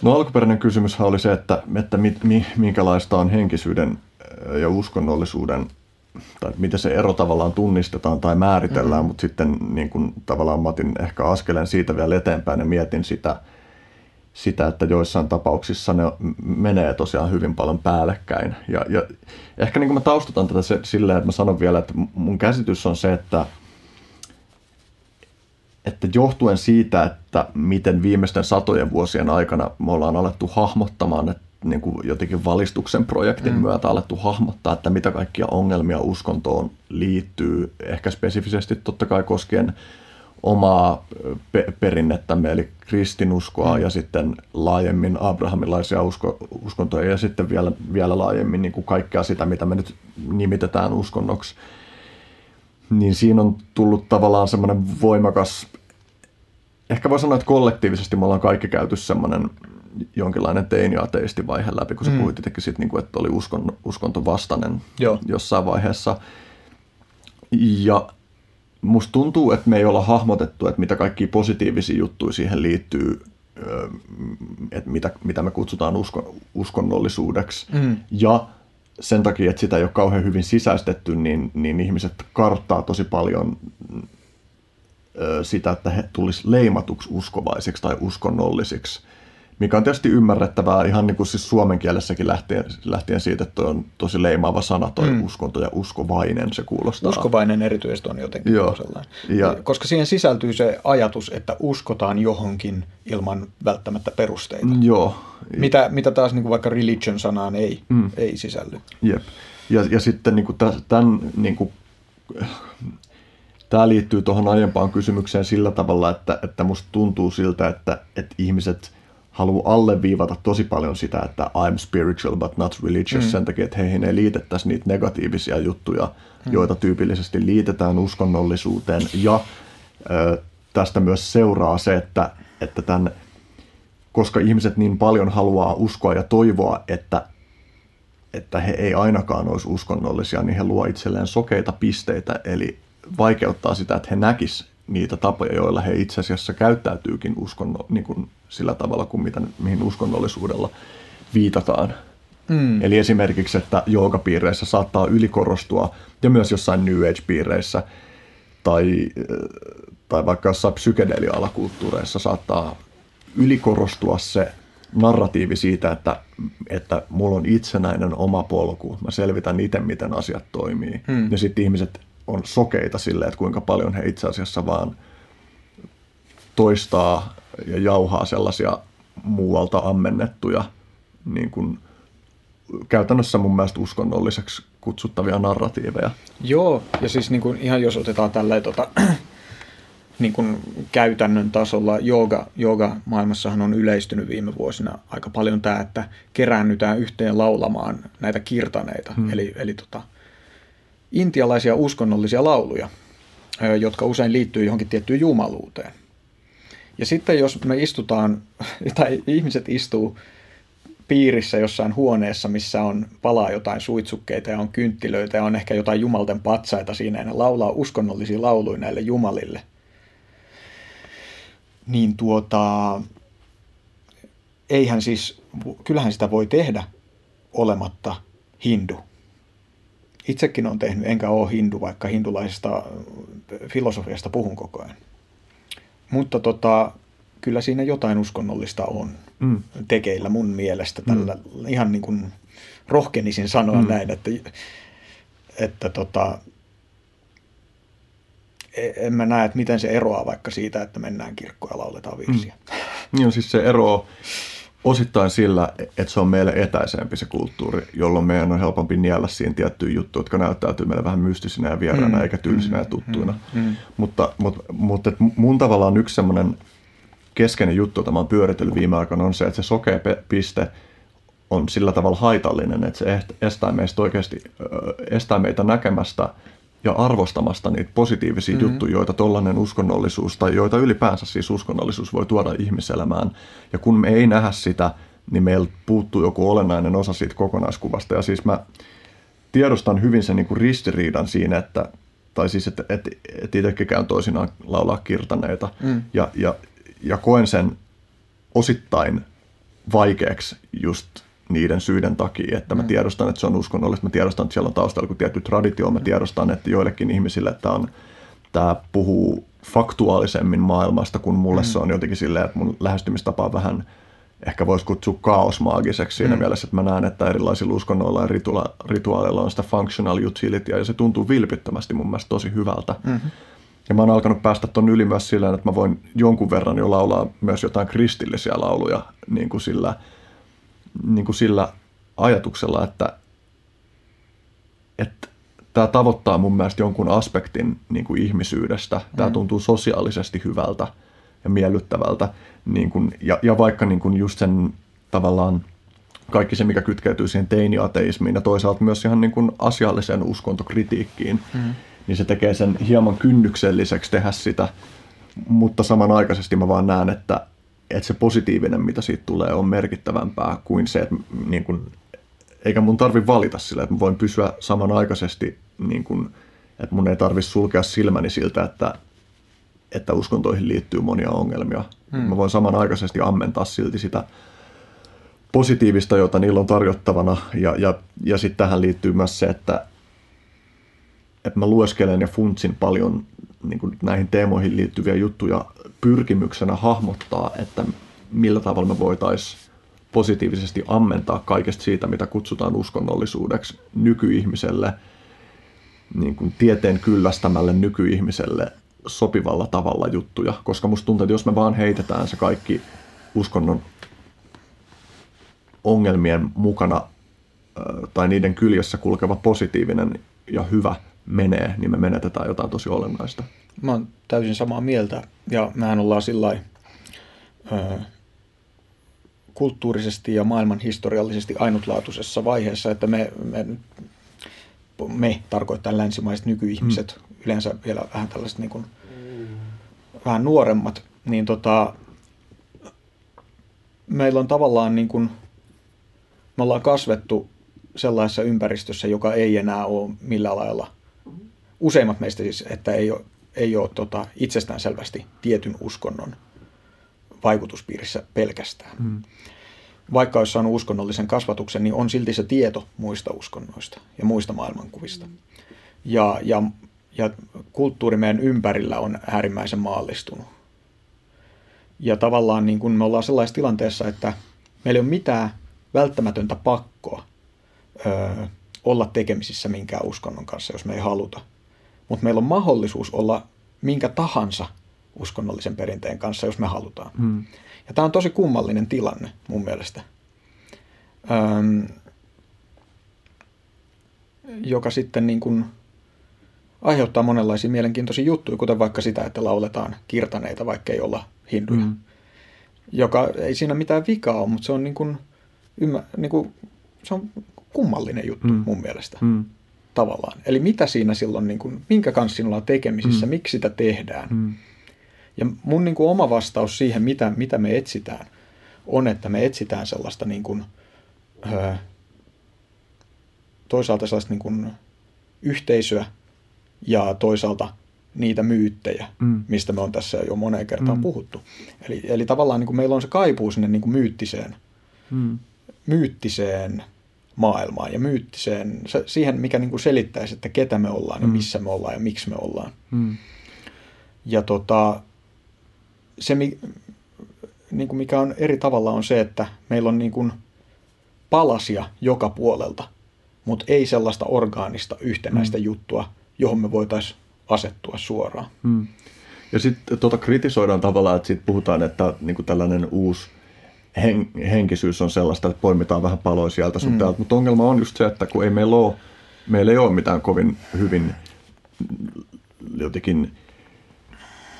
No alkuperäinen kysymys oli se, että, että mi, mi, minkälaista on henkisyyden ja uskonnollisuuden tai miten se ero tavallaan tunnistetaan tai määritellään, mm-hmm. mutta sitten niin kuin, tavallaan mä otin ehkä askeleen siitä vielä eteenpäin ja mietin sitä, sitä, että joissain tapauksissa ne menee tosiaan hyvin paljon päällekkäin. Ja, ja ehkä niin kuin mä taustutan tätä se, silleen, että mä sanon vielä, että mun käsitys on se, että, että johtuen siitä, että miten viimeisten satojen vuosien aikana me ollaan alettu hahmottamaan, että niin kuin jotenkin valistuksen projektin mm. myötä alettu hahmottaa, että mitä kaikkia ongelmia uskontoon liittyy, ehkä spesifisesti totta kai koskien omaa pe- perinnettämme, eli kristinuskoa mm. ja sitten laajemmin abrahamilaisia usko- uskontoja ja sitten vielä, vielä laajemmin niin kuin kaikkea sitä, mitä me nyt nimitetään uskonnoksi. Niin siinä on tullut tavallaan semmoinen voimakas, ehkä voi sanoa, että kollektiivisesti me ollaan kaikki käyty semmoinen jonkinlainen teini-ateistivaihe läpi, kun sä mm. puhuit itsekin siitä, niin kuin, että oli uskon, uskontovastainen Joo. jossain vaiheessa. Ja musta tuntuu, että me ei olla hahmotettu, että mitä kaikki positiivisia juttuja siihen liittyy, että mitä, mitä me kutsutaan uskon, uskonnollisuudeksi. Mm. Ja sen takia, että sitä ei ole kauhean hyvin sisäistetty, niin, niin ihmiset karttaa tosi paljon sitä, että he tulisi leimatuksi uskovaisiksi tai uskonnollisiksi mikä on tietysti ymmärrettävää ihan niin kuin siis suomen kielessäkin lähtien, lähtien siitä, että on tosi leimaava sana toi mm. uskonto ja uskovainen se kuulostaa. Uskovainen erityisesti on jotenkin Joo. sellainen. Ja, Koska siihen sisältyy se ajatus, että uskotaan johonkin ilman välttämättä perusteita. Joo. Mitä, mitä taas niin kuin vaikka religion-sanaan ei, mm. ei sisälly. Jep. Ja, ja sitten niin kuin tämän, niin kuin, tämä liittyy tuohon aiempaan kysymykseen sillä tavalla, että, että musta tuntuu siltä, että, että ihmiset – haluaa alleviivata tosi paljon sitä, että I'm spiritual but not religious mm. sen takia, että heihin ei liitettäisi niitä negatiivisia juttuja, mm. joita tyypillisesti liitetään uskonnollisuuteen. Ja ö, tästä myös seuraa se, että, että tämän, koska ihmiset niin paljon haluaa uskoa ja toivoa, että, että he ei ainakaan olisi uskonnollisia, niin he luo itselleen sokeita pisteitä, eli vaikeuttaa sitä, että he näkisivät niitä tapoja, joilla he itse asiassa käyttäytyykin uskonno, niin kuin sillä tavalla kuin mitä, mihin uskonnollisuudella viitataan. Mm. Eli esimerkiksi, että joogapiireissä saattaa ylikorostua, ja myös jossain New Age-piireissä, tai, tai vaikka jossain psykedelia-alakulttuureissa saattaa ylikorostua se narratiivi siitä, että, että mulla on itsenäinen oma polku, mä selvitän itse, miten asiat toimii. Mm. Ja sitten ihmiset on sokeita sille, että kuinka paljon he itse asiassa vaan toistaa ja jauhaa sellaisia muualta ammennettuja niin kuin, käytännössä mun mielestä uskonnolliseksi kutsuttavia narratiiveja. Joo, ja siis niin kuin, ihan jos otetaan tälleen tota, niin kuin käytännön tasolla, jooga, jooga maailmassahan on yleistynyt viime vuosina aika paljon tämä, että keräännytään yhteen laulamaan näitä kirtaneita, hmm. eli, eli tota, intialaisia uskonnollisia lauluja, jotka usein liittyy johonkin tiettyyn jumaluuteen. Ja sitten jos me istutaan, tai ihmiset istuu piirissä jossain huoneessa, missä on palaa jotain suitsukkeita ja on kynttilöitä ja on ehkä jotain jumalten patsaita siinä ja ne laulaa uskonnollisia lauluja näille jumalille. Niin tuota, eihän siis, kyllähän sitä voi tehdä olematta hindu itsekin on tehnyt, enkä ole hindu, vaikka hindulaisesta filosofiasta puhun koko ajan. Mutta tota, kyllä siinä jotain uskonnollista on mm. tekeillä mun mielestä. Tällä mm. ihan niin kuin rohkenisin sanoa mm. näin, että, että tota, e, en mä näe, että miten se eroaa vaikka siitä, että mennään kirkkoon ja lauletaan virsiä. Mm. Niin siis se ero osittain sillä, että se on meille etäisempi se kulttuuri, jolloin meidän on helpompi niellä siihen tiettyjä juttuja, jotka näyttäytyy meille vähän mystisinä ja vieraana, mm. eikä tylsinä ja tuttuina. Mm. Mm. Mutta, mutta, mutta mun tavallaan yksi semmoinen keskeinen juttu, jota mä oon pyöritellyt viime aikoina, on se, että se sokea piste on sillä tavalla haitallinen, että se estää meistä oikeasti, estää meitä näkemästä ja arvostamasta niitä positiivisia mm-hmm. juttuja, joita tollainen uskonnollisuus tai joita ylipäänsä siis uskonnollisuus voi tuoda ihmiselämään. Ja kun me ei nähdä sitä, niin meillä puuttuu joku olennainen osa siitä kokonaiskuvasta. Ja siis mä tiedostan hyvin sen niin kuin ristiriidan siinä, että tai siis, että, että, että itsekin käyn toisinaan laulaa kirtaneita mm. ja, ja, ja koen sen osittain vaikeaksi just niiden syiden takia, että mä tiedostan, että se on uskonnollista, mä tiedostan, että siellä on taustalla joku tietty traditio, mä tiedostan, että joillekin ihmisille tämä on tämä puhuu faktuaalisemmin maailmasta, kun mulle mm. se on jotenkin silleen, että mun lähestymistapa on vähän ehkä voisi kutsua kaosmaagiseksi siinä mm. mielessä, että mä näen, että erilaisilla uskonnoilla ja ritua- rituaaleilla on sitä functional utility ja se tuntuu vilpittömästi mun mielestä tosi hyvältä. Mm-hmm. Ja mä oon alkanut päästä ton yli myös sillä, että mä voin jonkun verran jo laulaa myös jotain kristillisiä lauluja niin kuin sillä, niin kuin sillä ajatuksella, että, että tämä tavoittaa mun mielestä jonkun aspektin niin kuin ihmisyydestä. Tämä mm. tuntuu sosiaalisesti hyvältä ja miellyttävältä. Niin kuin, ja, ja vaikka niin kuin just sen tavallaan kaikki se, mikä kytkeytyy siihen teiniateismiin ja toisaalta myös ihan niin kuin asialliseen uskontokritiikkiin, mm. niin se tekee sen hieman kynnykselliseksi tehdä sitä, mutta samanaikaisesti mä vaan näen, että, että se positiivinen, mitä siitä tulee, on merkittävämpää kuin se, että niin kuin, eikä mun tarvi valita sillä, että mä voin pysyä samanaikaisesti, niin kuin, että mun ei tarvi sulkea silmäni siltä, että, että uskontoihin liittyy monia ongelmia. Hmm. Mä voin samanaikaisesti ammentaa silti sitä positiivista, jota niillä on tarjottavana. Ja, ja, ja sitten tähän liittyy myös se, että, että mä lueskelen ja funtsin paljon niin kuin näihin teemoihin liittyviä juttuja pyrkimyksenä hahmottaa, että millä tavalla me voitaisiin positiivisesti ammentaa kaikesta siitä, mitä kutsutaan uskonnollisuudeksi nykyihmiselle, niin kuin tieteen kyllästämälle nykyihmiselle sopivalla tavalla juttuja, koska musta tuntuu, että jos me vaan heitetään se kaikki uskonnon ongelmien mukana tai niiden kyljessä kulkeva positiivinen ja hyvä menee, niin me menetetään jotain tosi olennaista. Mä oon täysin samaa mieltä ja mehän ollaan sillä kulttuurisesti ja maailman historiallisesti ainutlaatuisessa vaiheessa, että me, me, me tarkoittaa länsimaiset nykyihmiset, mm. yleensä vielä vähän tällaiset niin kuin, vähän nuoremmat, niin tota, meillä on tavallaan niin kuin, me ollaan kasvettu sellaisessa ympäristössä, joka ei enää ole millään lailla, useimmat meistä siis, että ei ole, ei ole tota, itsestäänselvästi tietyn uskonnon vaikutuspiirissä pelkästään. Mm. Vaikka olisi saanut uskonnollisen kasvatuksen, niin on silti se tieto muista uskonnoista ja muista maailmankuvista. Ja, ja, ja kulttuuri meidän ympärillä on äärimmäisen maallistunut. Ja tavallaan niin kun me ollaan sellaisessa tilanteessa, että meillä ei ole mitään välttämätöntä pakkoa ö, olla tekemisissä minkään uskonnon kanssa, jos me ei haluta. Mutta meillä on mahdollisuus olla minkä tahansa uskonnollisen perinteen kanssa, jos me halutaan. Hmm. Ja tämä on tosi kummallinen tilanne mun mielestä, Öm, joka sitten niin kuin aiheuttaa monenlaisia mielenkiintoisia juttuja, kuten vaikka sitä, että lauletaan kirtaneita, vaikka ei olla hinduja. Hmm. Joka ei siinä mitään vikaa ole, mutta se on, niin kuin, ymmär, niin kuin, se on kummallinen juttu hmm. mun mielestä. Hmm tavallaan. Eli mitä siinä silloin, niin kuin, minkä kanssa sinulla on tekemisissä, mm. miksi sitä tehdään. Mm. Ja mun niin kuin oma vastaus siihen, mitä, mitä me etsitään, on, että me etsitään sellaista niin kuin, ö, toisaalta sellaista niin kuin yhteisöä ja toisaalta niitä myyttejä, mm. mistä me on tässä jo moneen kertaan mm. puhuttu. Eli, eli tavallaan niin kuin meillä on se kaipuu sinne niin kuin myyttiseen, mm. myyttiseen maailmaan ja myyttiseen, se, siihen mikä niin kuin selittäisi, että ketä me ollaan mm. ja missä me ollaan ja miksi me ollaan. Mm. Ja tota, se, niin kuin mikä on eri tavalla, on se, että meillä on niin kuin palasia joka puolelta, mutta ei sellaista orgaanista yhtenäistä mm. juttua, johon me voitaisiin asettua suoraan. Mm. Ja sitten tota kritisoidaan tavallaan, että siitä puhutaan, että niin kuin tällainen uusi hen, henkisyys on sellaista, että poimitaan vähän paloja sieltä sun mm. täältä. Mutta ongelma on just se, että kun ei meillä ole, meillä ei ole mitään kovin hyvin jotenkin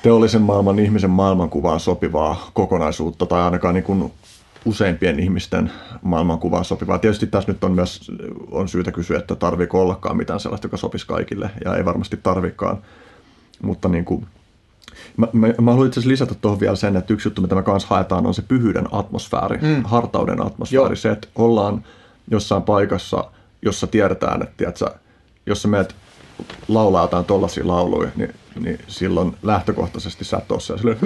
teollisen maailman ihmisen maailmankuvaan sopivaa kokonaisuutta tai ainakaan niin kuin useimpien ihmisten maailmankuvaan sopivaa. Tietysti tässä nyt on myös on syytä kysyä, että tarviiko ollakaan mitään sellaista, joka sopisi kaikille ja ei varmasti tarvikaan. Mutta niin kuin, mä, mä, mä haluan itse asiassa lisätä tuohon vielä sen, että yksi juttu, mitä me kanssa haetaan, on se pyhyyden atmosfääri, mm. hartauden atmosfääri. Joo. Se, että ollaan jossain paikassa, jossa tiedetään, että tiedätkö, jos sä menet laulaa jotain tollaisia lauluja, niin, niin silloin lähtökohtaisesti sä et ole siellä silleen,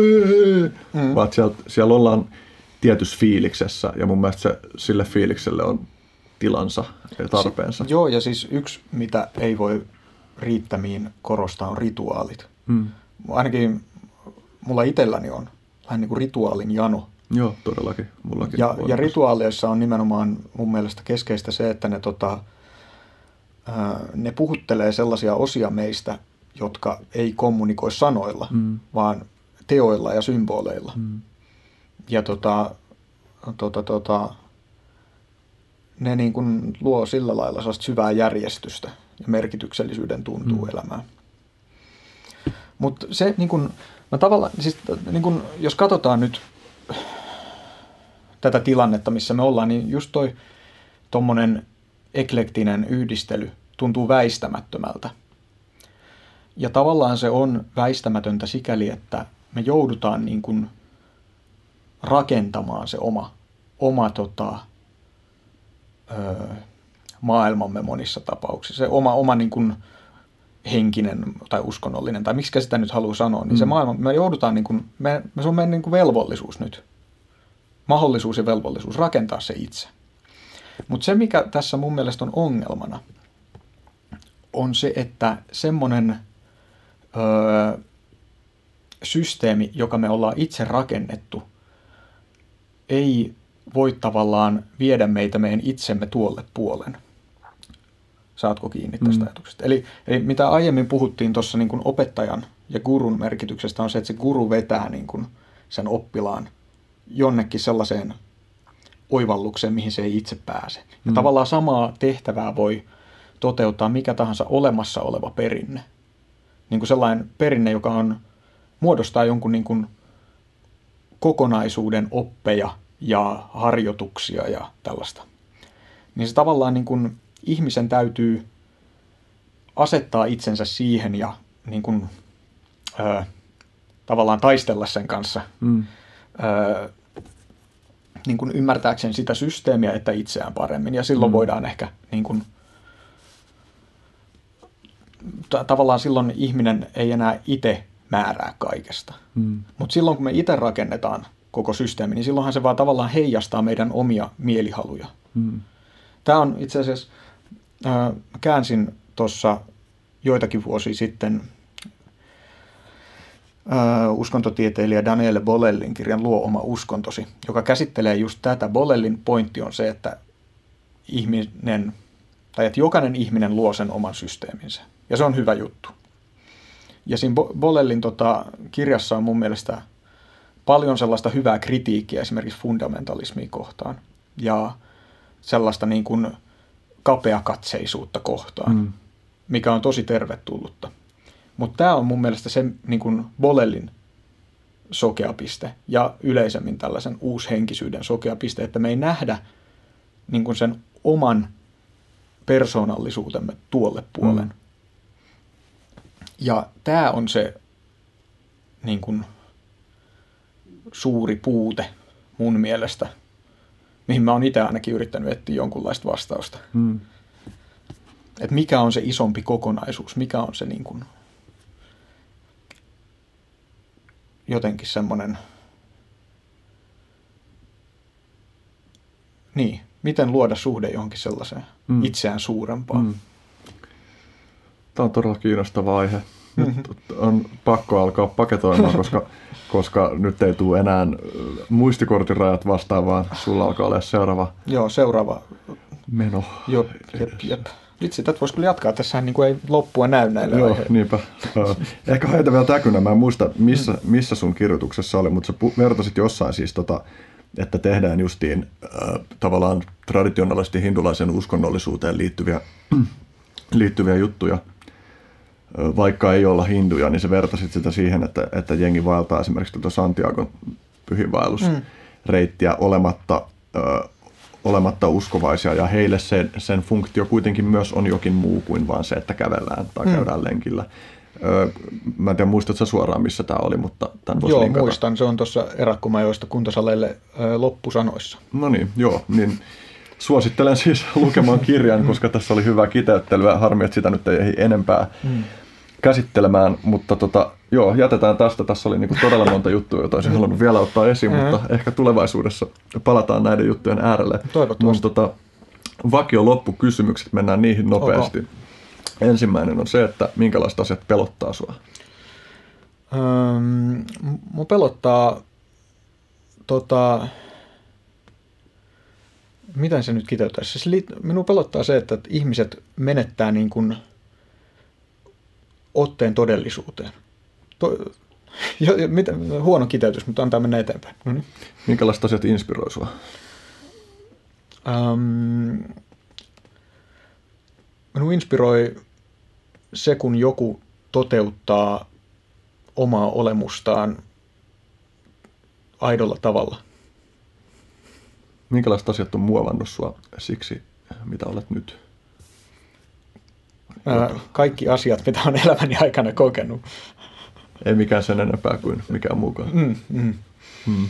mm. vaan siellä, siellä ollaan tietyssä fiiliksessä ja mun mielestä se, sille fiilikselle on tilansa ja tarpeensa. Si- joo, ja siis yksi, mitä ei voi riittämiin korostaa, on rituaalit. Mm. Ainakin mulla itselläni on vähän niin kuin rituaalin jano. Joo, todellakin. Mullakin Ja, on. ja rituaaleissa on nimenomaan mun mielestä keskeistä se, että ne, tota, ne puhuttelee sellaisia osia meistä, jotka ei kommunikoi sanoilla, Mm. vaan teoilla ja symboleilla. Mm. Ja tota, tota, tota, ne niin kuin luo sillä lailla syvää järjestystä ja merkityksellisyyden tuntuu mm. elämään. Mutta se niin kuin, mä tavallaan, siis niin kuin, jos katsotaan nyt tätä tilannetta, missä me ollaan, niin just toi tommonen eklektinen yhdistely tuntuu väistämättömältä. Ja tavallaan se on väistämätöntä sikäli, että me joudutaan niin kuin rakentamaan se oma, oma tota, ö, maailmamme monissa tapauksissa. Se oma, oma niin kuin henkinen tai uskonnollinen, tai miksi sitä nyt haluaa sanoa, niin mm. se maailma, me joudutaan, niin kuin, me, me, se on meidän niin kuin velvollisuus nyt. Mahdollisuus ja velvollisuus rakentaa se itse. Mutta se, mikä tässä mun mielestä on ongelmana, on se, että semmoinen öö, systeemi, joka me ollaan itse rakennettu, ei voi tavallaan viedä meitä meidän itsemme tuolle puolen. Saatko kiinni tästä Mm. ajatuksesta? Eli, eli mitä aiemmin puhuttiin tuossa niin kuin opettajan ja gurun merkityksestä on se, että se guru vetää niin kuin sen oppilaan jonnekin sellaiseen oivallukseen, mihin se ei itse pääse. Ja Mm. tavallaan samaa tehtävää voi toteuttaa mikä tahansa olemassa oleva perinne. Niin kuin sellainen perinne, joka on, muodostaa jonkun niin kuin kokonaisuuden oppeja ja harjoituksia ja tällaista. Niin se tavallaan niin kuin ihmisen täytyy asettaa itsensä siihen ja niin kuin, ö, tavallaan taistella sen kanssa Mm. ö, niin kuin ymmärtääkseen sitä systeemiä että itseään paremmin. Ja silloin Mm. voidaan ehkä niin kuin, ta- tavallaan silloin ihminen ei enää itse määrää kaikesta. Mm. Mutta silloin kun me itse rakennetaan koko systeemi, niin silloinhan se vaan tavallaan heijastaa meidän omia mielihaluja. Mm. Tämä on itse asiassa, äh, käänsin tuossa joitakin vuosia sitten uskontotieteilijä Daniele Bolellin kirjan Luo oma uskontosi, joka käsittelee just tätä. Bolellin pointti on se, että ihminen, tai että jokainen ihminen luo sen oman systeeminsä. Ja se on hyvä juttu. Ja siinä Bo- Bolellin tota, kirjassa on mun mielestä paljon sellaista hyvää kritiikkiä esimerkiksi fundamentalismia kohtaan. Ja sellaista niin kuin kapeakatseisuutta kohtaan, Mm. mikä on tosi tervetullutta. Mutta tämä on mun mielestä se niin kuin Bolellin sokea piste ja yleisemmin tällaisen uushenkisyyden sokea piste, että me ei nähdä niin kuin sen oman persoonallisuutemme tuolle puolen. Mm. Ja tämä on se niin kuin, suuri puute mun mielestä, mihin mä oon itse ainakin yrittänyt etsiä jonkunlaista vastausta. Mm. Että mikä on se isompi kokonaisuus, mikä on se niin kuin, jotenkin semmoinen, niin, miten luoda suhde johonkin sellaiseen Mm. mm. itseään suurempaan. Mm. Tämä on todella kiinnostava aihe. Nyt on pakko alkaa paketoimaan, koska, koska nyt ei tule enää muistikortin rajat vastaan, vaan sulla alkaa olla seuraava Joo, seuraava. meno. Jo, jep, jep. Vitsi, tätä voisi kyllä jatkaa. Tässähän niin kuin ei loppua näy näille Joo, aiheille. niinpä. Ehkä heitä vielä täkynä. Mä en muista, missä, missä sun kirjoituksessa oli, mutta sä vertasit jossain siis, tota, että tehdään justiin äh, tavallaan traditionaalisesti hindulaisen uskonnollisuuteen liittyviä, liittyviä juttuja. Vaikka ei olla hinduja, niin sä vertasit sitä siihen, että, että jengi vaeltaa esimerkiksi tuota Santiagon pyhinvaellusreittiä olematta, ö, olematta uskovaisia, ja heille sen, sen funktio kuitenkin myös on jokin muu kuin vaan se, että kävellään tai Mm. käydään lenkillä. Ö, Mä en tiedä, muistatko suoraan, missä tämä oli, mutta tämän voisi Joo, linkata. muistan. Se on tuossa erakkomajoista kuntosaleille ö, loppusanoissa. No niin, joo, niin suosittelen siis lukemaan kirjan, koska tässä oli hyvä kiteyttelyä. Harmi, että sitä nyt ei enempää Mm. Käsittelemään, mutta tota, joo, jätetään tästä. Tässä oli niinku todella monta juttua, joita olisin halunnut vielä ottaa esiin, Mm. mutta ehkä tulevaisuudessa palataan näiden juttujen äärelle. Toivottavasti. Mun tota, vakio loppukysymykset, mennään niihin nopeasti. Ensimmäinen on se, että minkälaiset asiat pelottaa sua? Öm, mua pelottaa, tota, miten se nyt kiteyttäisi? Siis li, minua pelottaa se, että ihmiset menettää niin kuin otteen todellisuuteen. To, jo, jo, mitä, huono kiteytys, mutta antaa mennä eteenpäin. No niin. Minkälaiset asiat inspiroi sua? Ähm, minua inspiroi se, kun joku toteuttaa omaa olemustaan aidolla tavalla. Minkälaiset asiat on muovannut sua siksi, mitä olet nyt? Ää, kaikki asiat, mitä olen elämäni aikana kokenut. Ei mikään sen enempää kuin mikään muukaan. Mm, mm.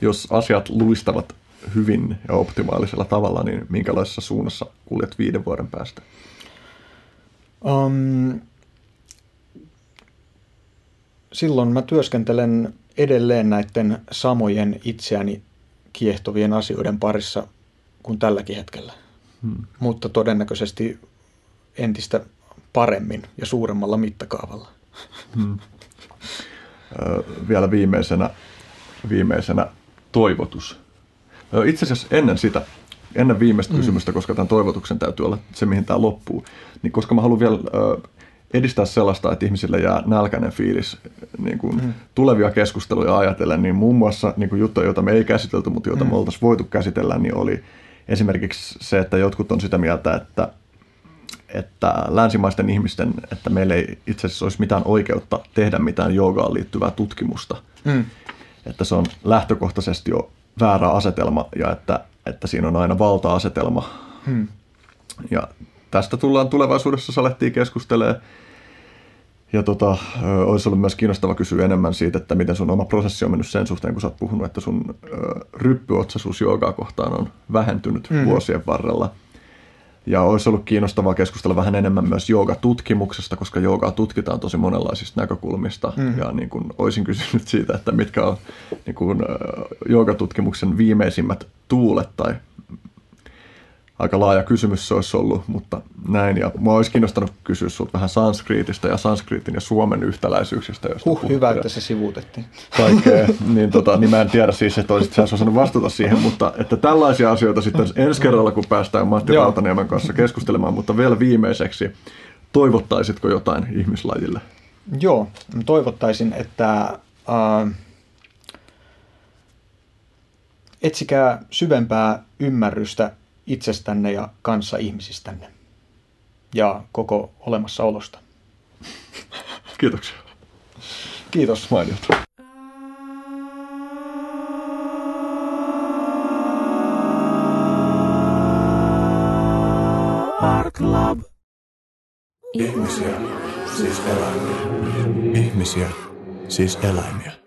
Jos asiat luistavat hyvin ja optimaalisella tavalla, niin minkälaisessa suunnassa kuljet viiden vuoden päästä? Um, silloin mä työskentelen edelleen näiden samojen itseäni kiehtovien asioiden parissa kuin tälläkin hetkellä. Hmm. Mutta todennäköisesti entistä paremmin ja suuremmalla mittakaavalla. Ö, vielä viimeisenä, viimeisenä toivotus. Itse asiassa ennen sitä, ennen viimeistä mm. kysymystä, koska tämän toivotuksen täytyy olla se, mihin tämä loppuu, niin koska mä haluan vielä edistää sellaista, että ihmisille jää nälkäinen fiilis niin kuin mm. tulevia keskusteluja ajatellen, niin muun muassa niin kuin juttuja, joita me ei käsitelty, mutta joita mm. me oltaisiin voitu käsitellä, niin oli esimerkiksi se, että jotkut on sitä mieltä, että että länsimaisten ihmisten, että meillä ei itse asiassa olisi mitään oikeutta tehdä mitään joogaan liittyvää tutkimusta. Mm. Että se on lähtökohtaisesti jo väärä asetelma ja että, että siinä on aina valta-asetelma. Hmm. Ja tästä tullaan tulevaisuudessa salettiin keskustelemaan. Ja tota, olisi ollut myös kiinnostava kysyä enemmän siitä, että miten sun oma prosessi on mennyt sen suhteen, kun sä oot puhunut, että sun ryppyotsaisuus joogaa kohtaan on vähentynyt mm. vuosien varrella. Ja olisi ollut kiinnostavaa keskustella vähän enemmän myös joogatutkimuksesta, koska joogaa tutkitaan tosi monenlaisista näkökulmista. Mm. Ja niin kuin olisin kysynyt siitä, että mitkä on niin kuin, joogatutkimuksen viimeisimmät tuulet tai aika laaja kysymys se olisi ollut, mutta näin. Ja mua olisi kiinnostanut kysyä sinulta vähän sanskriitistä ja sanskriitin ja suomen yhtäläisyyksistä. Josta Huh, hyvä, että se sivuutettiin. Kaikkea, niin, tota, niin mä en tiedä siis, että olisit sä osannut vastata siihen, mutta että tällaisia asioita sitten ensi kerralla, kun päästään Matti Joo. Rautaniemen kanssa keskustelemaan, mutta vielä viimeiseksi, toivottaisitko jotain ihmislajille? Joo, mä toivottaisin, että äh, etsikää syvempää ymmärrystä itsestänne ja kanssa ihmisistänne ja koko olemassaolosta. Kiitoksia. Kiitos. Mainiota. Ihmisiä, siis eläimiä. Ihmisiä, siis eläimiä.